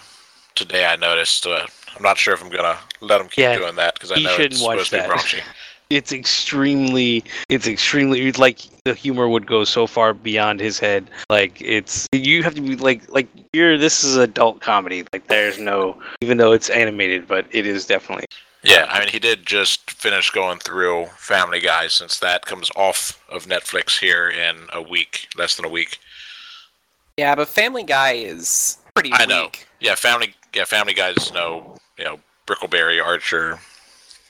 today. I noticed. I'm not sure if I'm gonna let him keep Yeah, doing that because I he know shouldn't it's watch supposed to be that. raunchy. [laughs] it's extremely it's extremely like the humor would go so far beyond his head like it's you have to be like like you're this is adult comedy like there's no even though it's animated but it is definitely Yeah, I mean, he did just finish going through Family Guy since that comes off of Netflix here in a week, less than a week. Yeah, but Family Guy is pretty I weak. know. Yeah, Family. Yeah, Family Guy's no, you know, Brickleberry, Archer,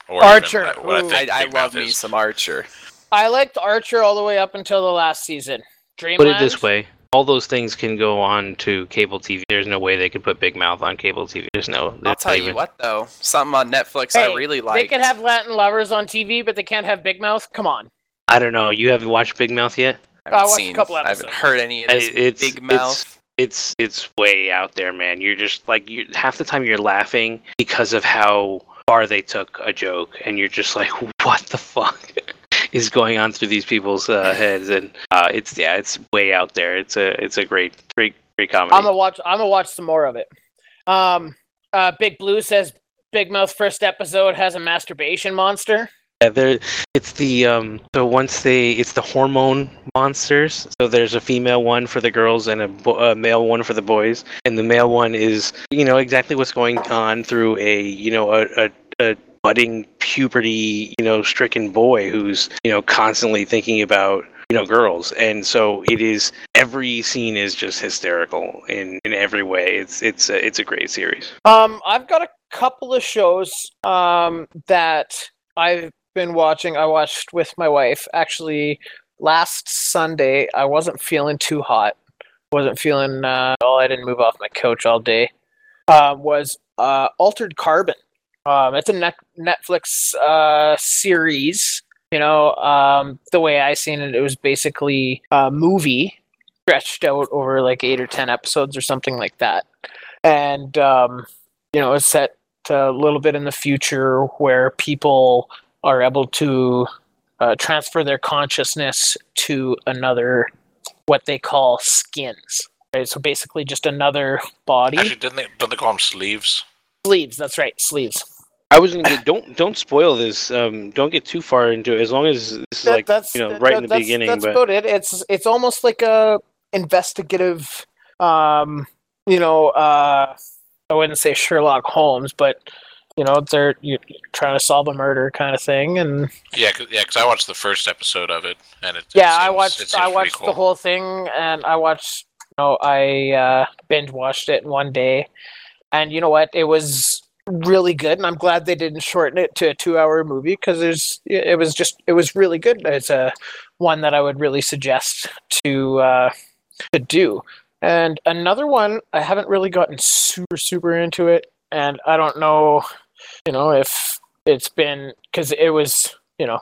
or Archer, Even, what ooh. I, think I, I love Mouth me is. some Archer. I liked Archer all the way up until the last season. Dreamland. put it this way all those things can go on to cable tv there's no way they could put big mouth on cable tv there's no I'll tell not you what though, something on Netflix Hey, I really like. They like. can have Latin lovers on TV, but they can't have Big Mouth. Come on. i don't know you haven't watched big mouth yet I I haven't watched a seen, couple I haven't heard any of this it's Big Mouth. it's it's it's way out there man you're just like you half the time you're laughing because of how far they took a joke and you're just like [laughs] what the fuck [laughs] is going on through these people's uh, heads and uh, it's yeah it's way out there it's a it's a great great great comedy I'm gonna watch. I'm gonna watch some more of it. Um, uh, Big Blue says Big Mouth first episode has a masturbation monster. Yeah, there it's the um so once they it's the hormone monsters. So there's a female one for the girls and a, bo- a male one for the boys. And the male one is you know exactly what's going on through a you know a a, a budding puberty you know stricken boy who's you know constantly thinking about you know girls and so it is every scene is just hysterical in in every way it's it's a, it's a great series Um, I've got a couple of shows um that I've been watching. I watched with my wife actually last Sunday. I wasn't feeling too hot. Wasn't feeling. Uh, oh, I didn't move off my couch all day. Uh, was uh, Altered Carbon. Um, it's a net- Netflix uh, series. You know, um, the way I seen it, it was basically a movie stretched out over like eight or ten episodes or something like that. And um, you know, it's set a little bit in the future where people are able to uh, transfer their consciousness to another, what they call skins. Right? So basically, just another body. Actually, didn't they? Don't they call them sleeves? sleeves. That's right, sleeves. I was gonna get, don't don't spoil this. Um, don't get too far into it. As long as this is That- like that's you know that- right in the that's, beginning. That's but about it. It's it's almost like a investigative, um, you know, uh, I wouldn't say Sherlock Holmes, but you know, they're you're trying to solve a murder kind of thing, and Yeah, cause, yeah, 'cause I watched the first episode of it, and it. it yeah, I seems- it watched I watched cool. the whole thing, and I watched. You know, I uh, binge watched it in one day, and you know what? It was really good, and I'm glad they didn't shorten it to a two-hour movie because there's it was just it was really good. It's a one that I would really suggest to uh, to do. And another one, I haven't really gotten super super into it, and I don't know, you know, if it's been because it was you know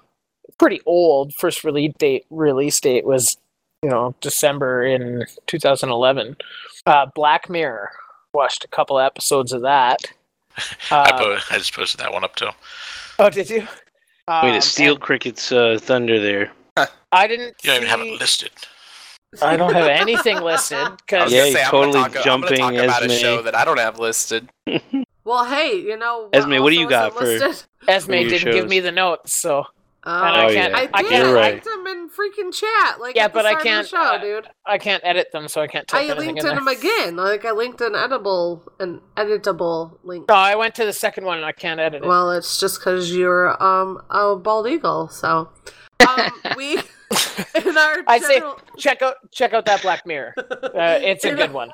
pretty old. First release date release date was you know December in 2011. Uh, Black Mirror. Watched a couple episodes of that. [laughs] I, Uh, po- I just posted that one up too. oh, did you? wait, Um, it's Steel Cricket's uh, Thunder there. I didn't. You don't even have it listed. I don't have anything listed I because was Yeah, gonna say, I'm totally gonna talk, I'm gonna talk jumping about a Esme. show that I don't have listed. [laughs] Well, hey, you know. Esme, what do you got for- listed? Esme Your didn't give me the notes, so Oh, and I Oh, can't. yeah. I I can't. You're I right. them in freaking chat. Like Yeah, but I can't, show, uh, dude. I can't edit them, so I can't type I anything linked in in there. them again. Like I linked an editable, an editable link. No, I went to the second one and I can't edit it. Well, it's just because you're um a bald eagle. So, um, [laughs] we [laughs] in our I say check out check out that Black Mirror. [laughs] Uh, it's a good one.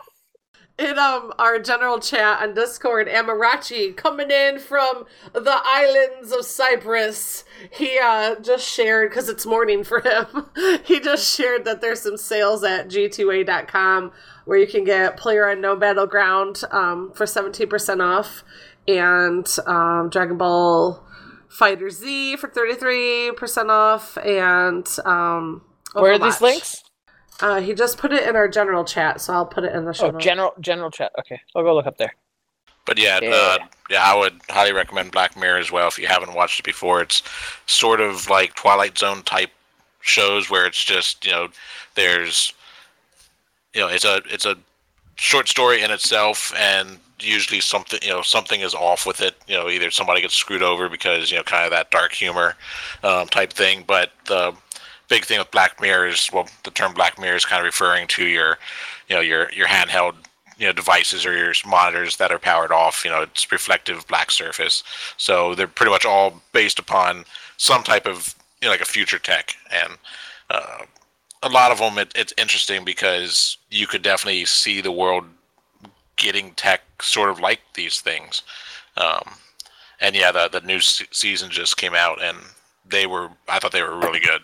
In um our general chat on Discord, Amarachi coming in from the islands of Cyprus. He uh just shared because it's morning for him. [laughs] he just shared that there's some sales at g2a.com where you can get Player Unknown Battleground um for 17% off and um Dragon Ball FighterZ for 33% off and um Where are these links? Uh, he just put it in our general chat, so I'll put it in the show. Oh, notes. general general chat. Okay, I'll go look up there. But yeah, Yeah. Uh, yeah, I would highly recommend Black Mirror as well if you haven't watched it before. It's sort of like Twilight Zone type shows where it's just you know there's you know it's a it's a short story in itself and usually something you know something is off with it. You know, either somebody gets screwed over because you know kind of that dark humor um, type thing. But the big thing with Black Mirror is well, the term Black Mirror is kind of referring to your you know your your handheld you know devices or your monitors that are powered off. You know, it's reflective black surface. So they're pretty much all based upon some type of you know like a future tech and. Uh, a lot of them it, it's interesting because you could definitely see the world getting tech sort of like these things um, and yeah the, the new se- season just came out and they were i thought they were really good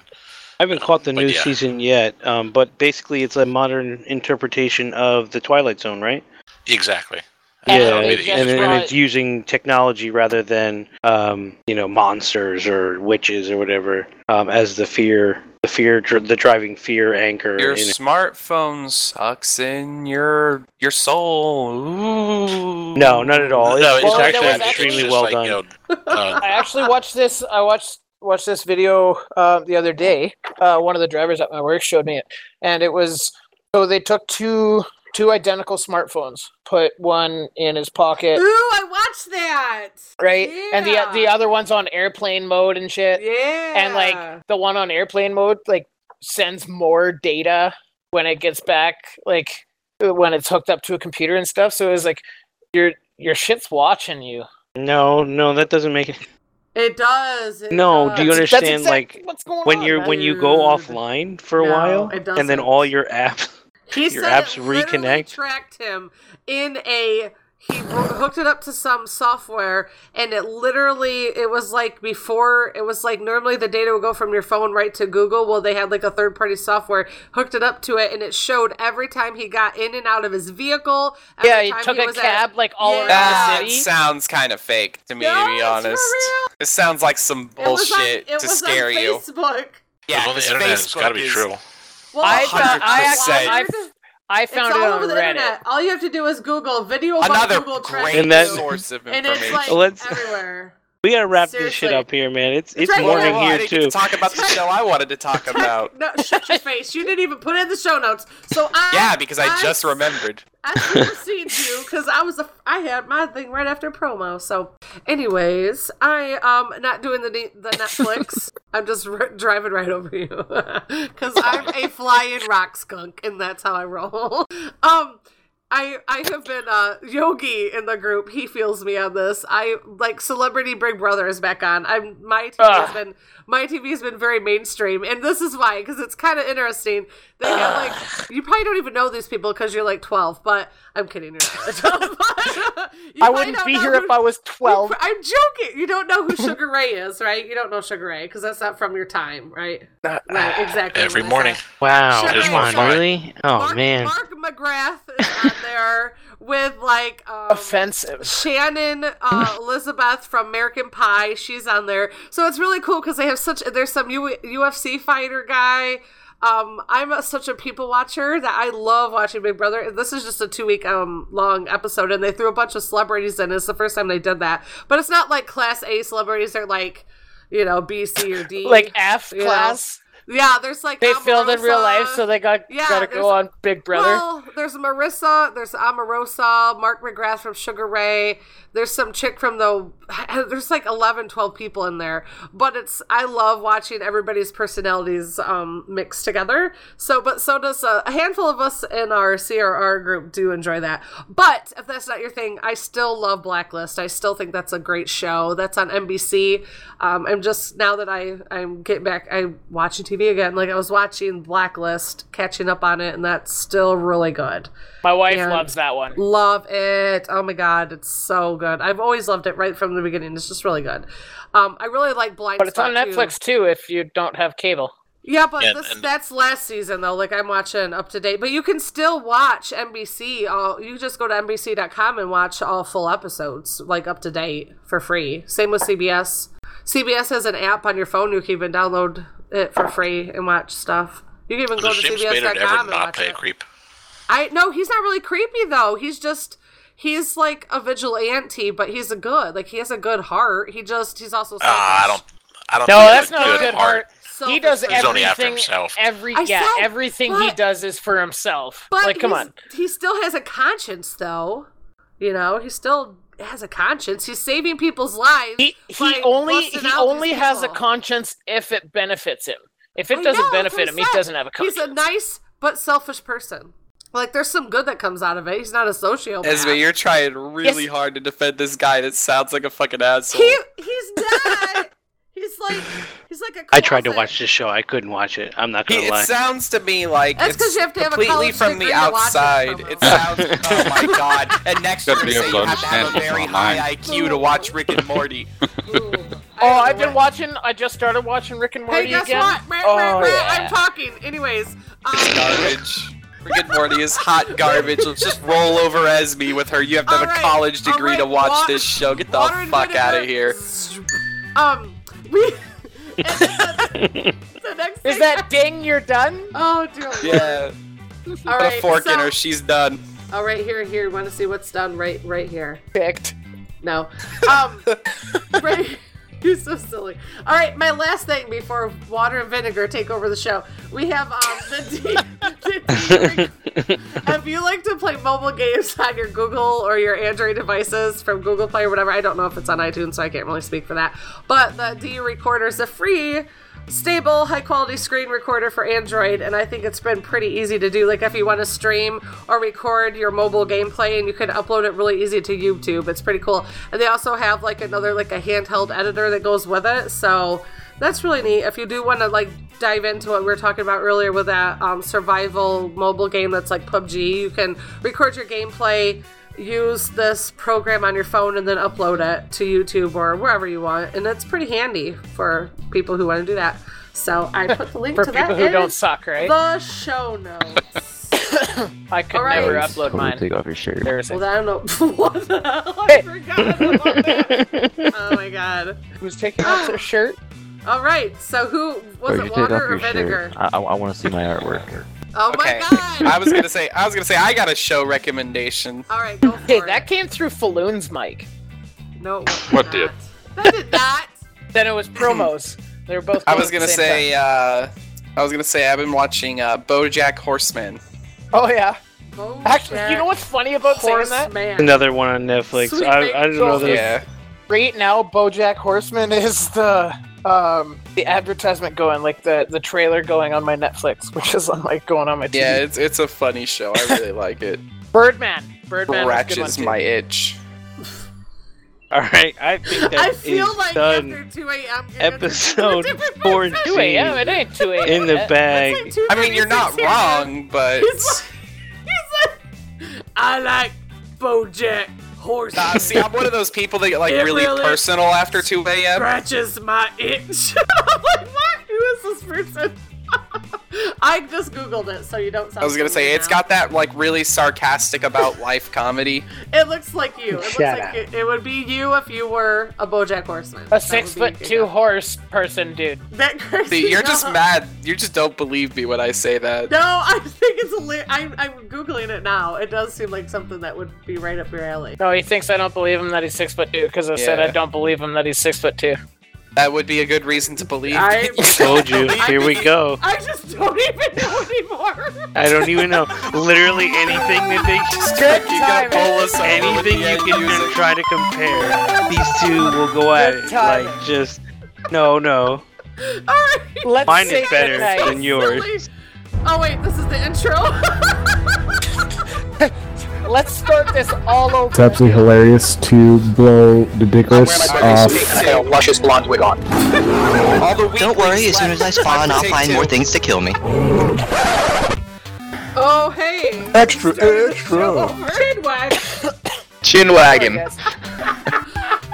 I haven't caught the But new yeah. season yet, um, but basically it's a modern interpretation of the Twilight Zone, right? exactly Yeah, they and, just and brought- it's using technology rather than um, you know monsters or witches or whatever um, as the fear, the fear, dr- the driving fear anchor. Your in it. smartphone sucks in your your soul. Ooh. No, not at all. No, It's, it's it's actually- actually extremely just well like, done. you know, uh, [laughs] I actually watched this. I watched watched this video uh, the other day. Uh, one of the drivers at my work showed me it, and it was so they took two two identical smartphones, put one in his pocket, Ooh, I watched that. right, and the the other one's on airplane mode and shit. Yeah. And like the one on airplane mode, like sends more data when it gets back, like when it's hooked up to a computer and stuff. So it's like your your shit's watching you. No, no, that doesn't make it. It does. it No, do you understand? exact- like what's going when on? you're when you go offline for a No, while, and then all your [laughs] apps, He your said apps it reconnect. tracked him in a. He hooked it up to some software, and it literally it was like before it was like normally the data would go from your phone right to Google. Well, they had like a third party software hooked it up to it, and it showed every time he got in and out of his vehicle. every Yeah, he time took a was at- cab like all Yeah. around That the city. sounds kind of fake to me, No, to be honest. real. It sounds like some It was on- bullshit it to was scare on you. Facebook. Yeah, on the 'cause internet it's got to be is- true Well, I it's found, I, actually, I, wired. I It's found all over on the Reddit. internet. All you have to do is Google video about Another Google great tracking And that- you, source of and it's information. like Let's- everywhere. We gotta wrap this shit up here, man. It's It's it's right here. morning I here didn't get too. to talk about the show I wanted to talk [laughs] about. No, shut your face. You didn't even put it in the show notes. So [laughs] I Yeah, because I just remembered. I superseded you because I was a, I had my thing right after promo. So, anyways, I um not doing the the Netflix. [laughs] I'm just r- driving right over you because I'm a flying rock skunk, and that's how I roll. um. I I have been uh Yogi in the group. He feels me on this. I like Celebrity Big Brother is back on. I'm my TV has ah. been my TV has been very mainstream, and this is why because it's kind of interesting. They have like ah. you probably don't even know these people because you're like 12, but I'm kidding. You're not 12. but [laughs] [laughs] you I wouldn't be here who- if I was 12. you- I'm joking. You don't know who [laughs] Sugar Ray is, right? You don't know Sugar Ray because that's not from your time, right? Uh, right, exactly. every morning. Wow, Sure, Just Ray. one really? Oh Mark, man. Mark McGrath is on there with like um, Offensive. Shannon uh, [laughs] Elizabeth from American Pie. She's on there, so it's really cool because they have such. There's some U- UFC fighter guy. Um, I'm a, such a people watcher that I love watching Big Brother. This is just a two week um long episode, and they threw a bunch of celebrities in. It's the first time they did that, but it's not like Class A celebrities. They're like, you know, B, C, or D. Like F class. Yeah, there's like They filmed in real life, so they got Yeah, got to go on Big Brother. Well, there's Marissa, there's Omarosa, Mark McGrath from Sugar Ray. There's some chick from the. [laughs] There's like 11, 12 people in there. But it's. I love watching everybody's personalities um, mixed together. So, but so does a, a handful of us in our CRR group do enjoy that. But if that's not your thing, I still love Blacklist. I still think that's a great show. That's on NBC. Um, I'm just now that I I'm getting back. I'm watching TV again. Like I was watching Blacklist, catching up on it, and that's still really good. My wife And loves that one. Love it. Oh my god, it's so good. I've always loved it right from the beginning. It's just really good. Um, I really like Blind But it's Spot on too. Netflix too if you don't have cable. Yeah, but Yeah, this, and- that's last season though. Like I'm watching up to date, but you can still watch NBC. All you just go to NBC.com and watch all full episodes, like up to date for free. Same with CBS. CBS has an app on your phone. You can even download it for free and watch stuff. You can even go Does to James CBS.com ever and not watch play a it. creep? I no, he's not really creepy though. He's just he's like a vigilante, but he's a good. Like he has a good heart. He just he's also Ah, I don't. I don't. No, think that's he has not a good heart. He does Selfish. He's only after everything. himself. Every I yeah, said, everything he does is for himself. But like, come on. He still has a conscience though. You know, he still has a conscience. He's saving people's lives. He, he only he only these has a conscience if it benefits him. If it I doesn't know, benefit him, what he doesn't have a conscience. He's a nice but selfish person. Like there's some good that comes out of it. He's not a sociopath. Esme, you're trying really Yes. hard to defend this guy that sounds like a fucking asshole. he he's not. He's like he's like a I tried to watch this show. I couldn't watch it. I'm not gonna it lie. It sounds to me like That's 'cause it's you have to have a completely college from the degree to watch it outside. somehow. It, sounds, [laughs] oh my god! And next you're Gotta gonna be say you have to have a very high. IQ to watch Rick and Morty. [laughs] Oh, I've been watching. I just started watching Rick and Morty Hey, guess again. what? Meh, oh, meh, meh, yeah. I'm talking. Anyways, um, garbage. Rick and Morty is hot garbage. Let's just roll over Esme with her. You have to have a college degree to alright, watch wa- this show. Get the fuck out of here. um, we. the, [laughs] the next Is thing- that ding? You're done? Oh dear. Lord. Yeah. All Put a fork so, in her. She's done. Oh, right here, here. You want to see what's done? Right, right here. Picked. No. Um, [laughs] right. [laughs] You're so silly. All right, my last thing before water and vinegar take over the show. We have um the D. D if you like to play mobile games on your Google or your Android devices from Google Play or whatever, I don't know if it's on iTunes, so I can't really speak for that. But the DU Recorder is a free stable, high quality screen recorder for Android, and I think it's been pretty easy to do. Like if you want to stream or record your mobile gameplay, and you can upload it really easy to YouTube. It's pretty cool. And they also have like another like a handheld editor that goes with it, so that's really neat. If you do want to like dive into what we were talking about earlier with that um, survival mobile game that's like PUBG, you can record your gameplay use this program on your phone and then upload it to YouTube or wherever you want. And it's pretty handy for people who want to do that. So I [laughs] put the link to that. For to people that who in don't suck, right? the show notes. [coughs] I could All right. never upload mine. Take off your shirt. There's well, I don't know. [laughs] what the hell? I forgot about that. [laughs] Oh my god. Who's taking off their [gasps] shirt? All right. So who was Or it? you take off Water or vinegar? shirt. I, I, want to see my artwork. Oh Okay. my god. I was gonna say. I was gonna say. I got a show recommendation. All right, go for Hey, it. that came through Falloon's mic. No. What did? That did not. [laughs] Then it was promos. They were both. I was gonna say. Uh, I was gonna say. I've been watching uh, BoJack Horseman. Oh yeah. Actually, you know what's funny about saying that? Horseman. Another one on Netflix. Sweet I, baby I don't know. Jesus. Yeah. Right now, BoJack Horseman is the um the advertisement going, like the the trailer going on my Netflix, which is like going on my TV. Yeah. It's it's a funny show. I really [laughs] like it. Birdman. Birdman. was a good one, Scratches my itch. all right, I think that I is feel like done. after 2 a.m. you're Episode gonna do a different 14 2 a.m. It ain't 2 a.m. in the bag. Like I mean, you're not wrong, but He's like, he's like, I like BoJack Horseman. Nah, see, I'm one of those people that get like really, really personal after 2 a.m. scratches my itch. [laughs] I'm like, what? Who is this person? [laughs] I just googled it, so you don't sound. I was gonna say silly it's now. got that like really sarcastic about life comedy. It looks like you. It looks Shut like it, it would be you if you were a BoJack Horseman. A That six foot be two horse person, dude. That crazy. See, you're just no. mad. You just don't believe me when I say that. No, I think it's a. Li- I'm, I'm googling it now. It does seem like something that would be right up your alley. No, he thinks I don't believe him that he's six foot two because I said I don't believe him that he's six foot two. That would be a good reason to believe. I [laughs] Told you. Here we go. I just don't even know anymore. I don't even know. Literally anything that they Good You gotta time. pull us over with anything the you end can user. try to compare. These two will go at Good it timing. like just no, no. All right. Let's Mine say is better goodnight. than yours. Silly. Oh wait, this is the intro. [laughs] Let's start this all over. It's absolutely hilarious to blow the Dickless off. A luscious blonde wig on. All the Don't worry, as soon as I spawn, I'll find two. more things to kill me. oh hey. Extra, Show extra. over. Chinwag. Chin wagging. [laughs]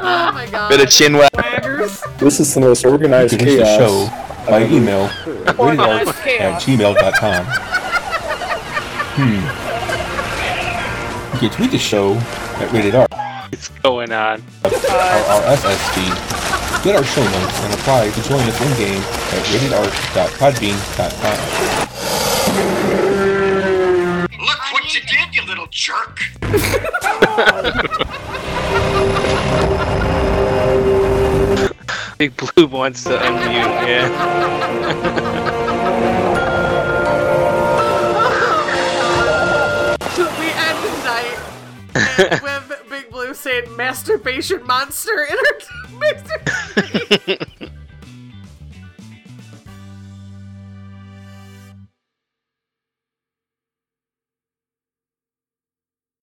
Oh my god. Bit of chin wag. Waggers. This is the most organized Finish the chaos. show by email Organized at gmail.com. Hmm. You can tweet the show at Rated Arc, What's going on? our RSS feed. Get our show notes and apply to join us in game at ratedart.podbean.com. Look what you did, you little jerk! [laughs] Big Blue wants to unmute, yeah. [laughs] [laughs] with Big Blue saying masturbation monster in her [laughs] [laughs]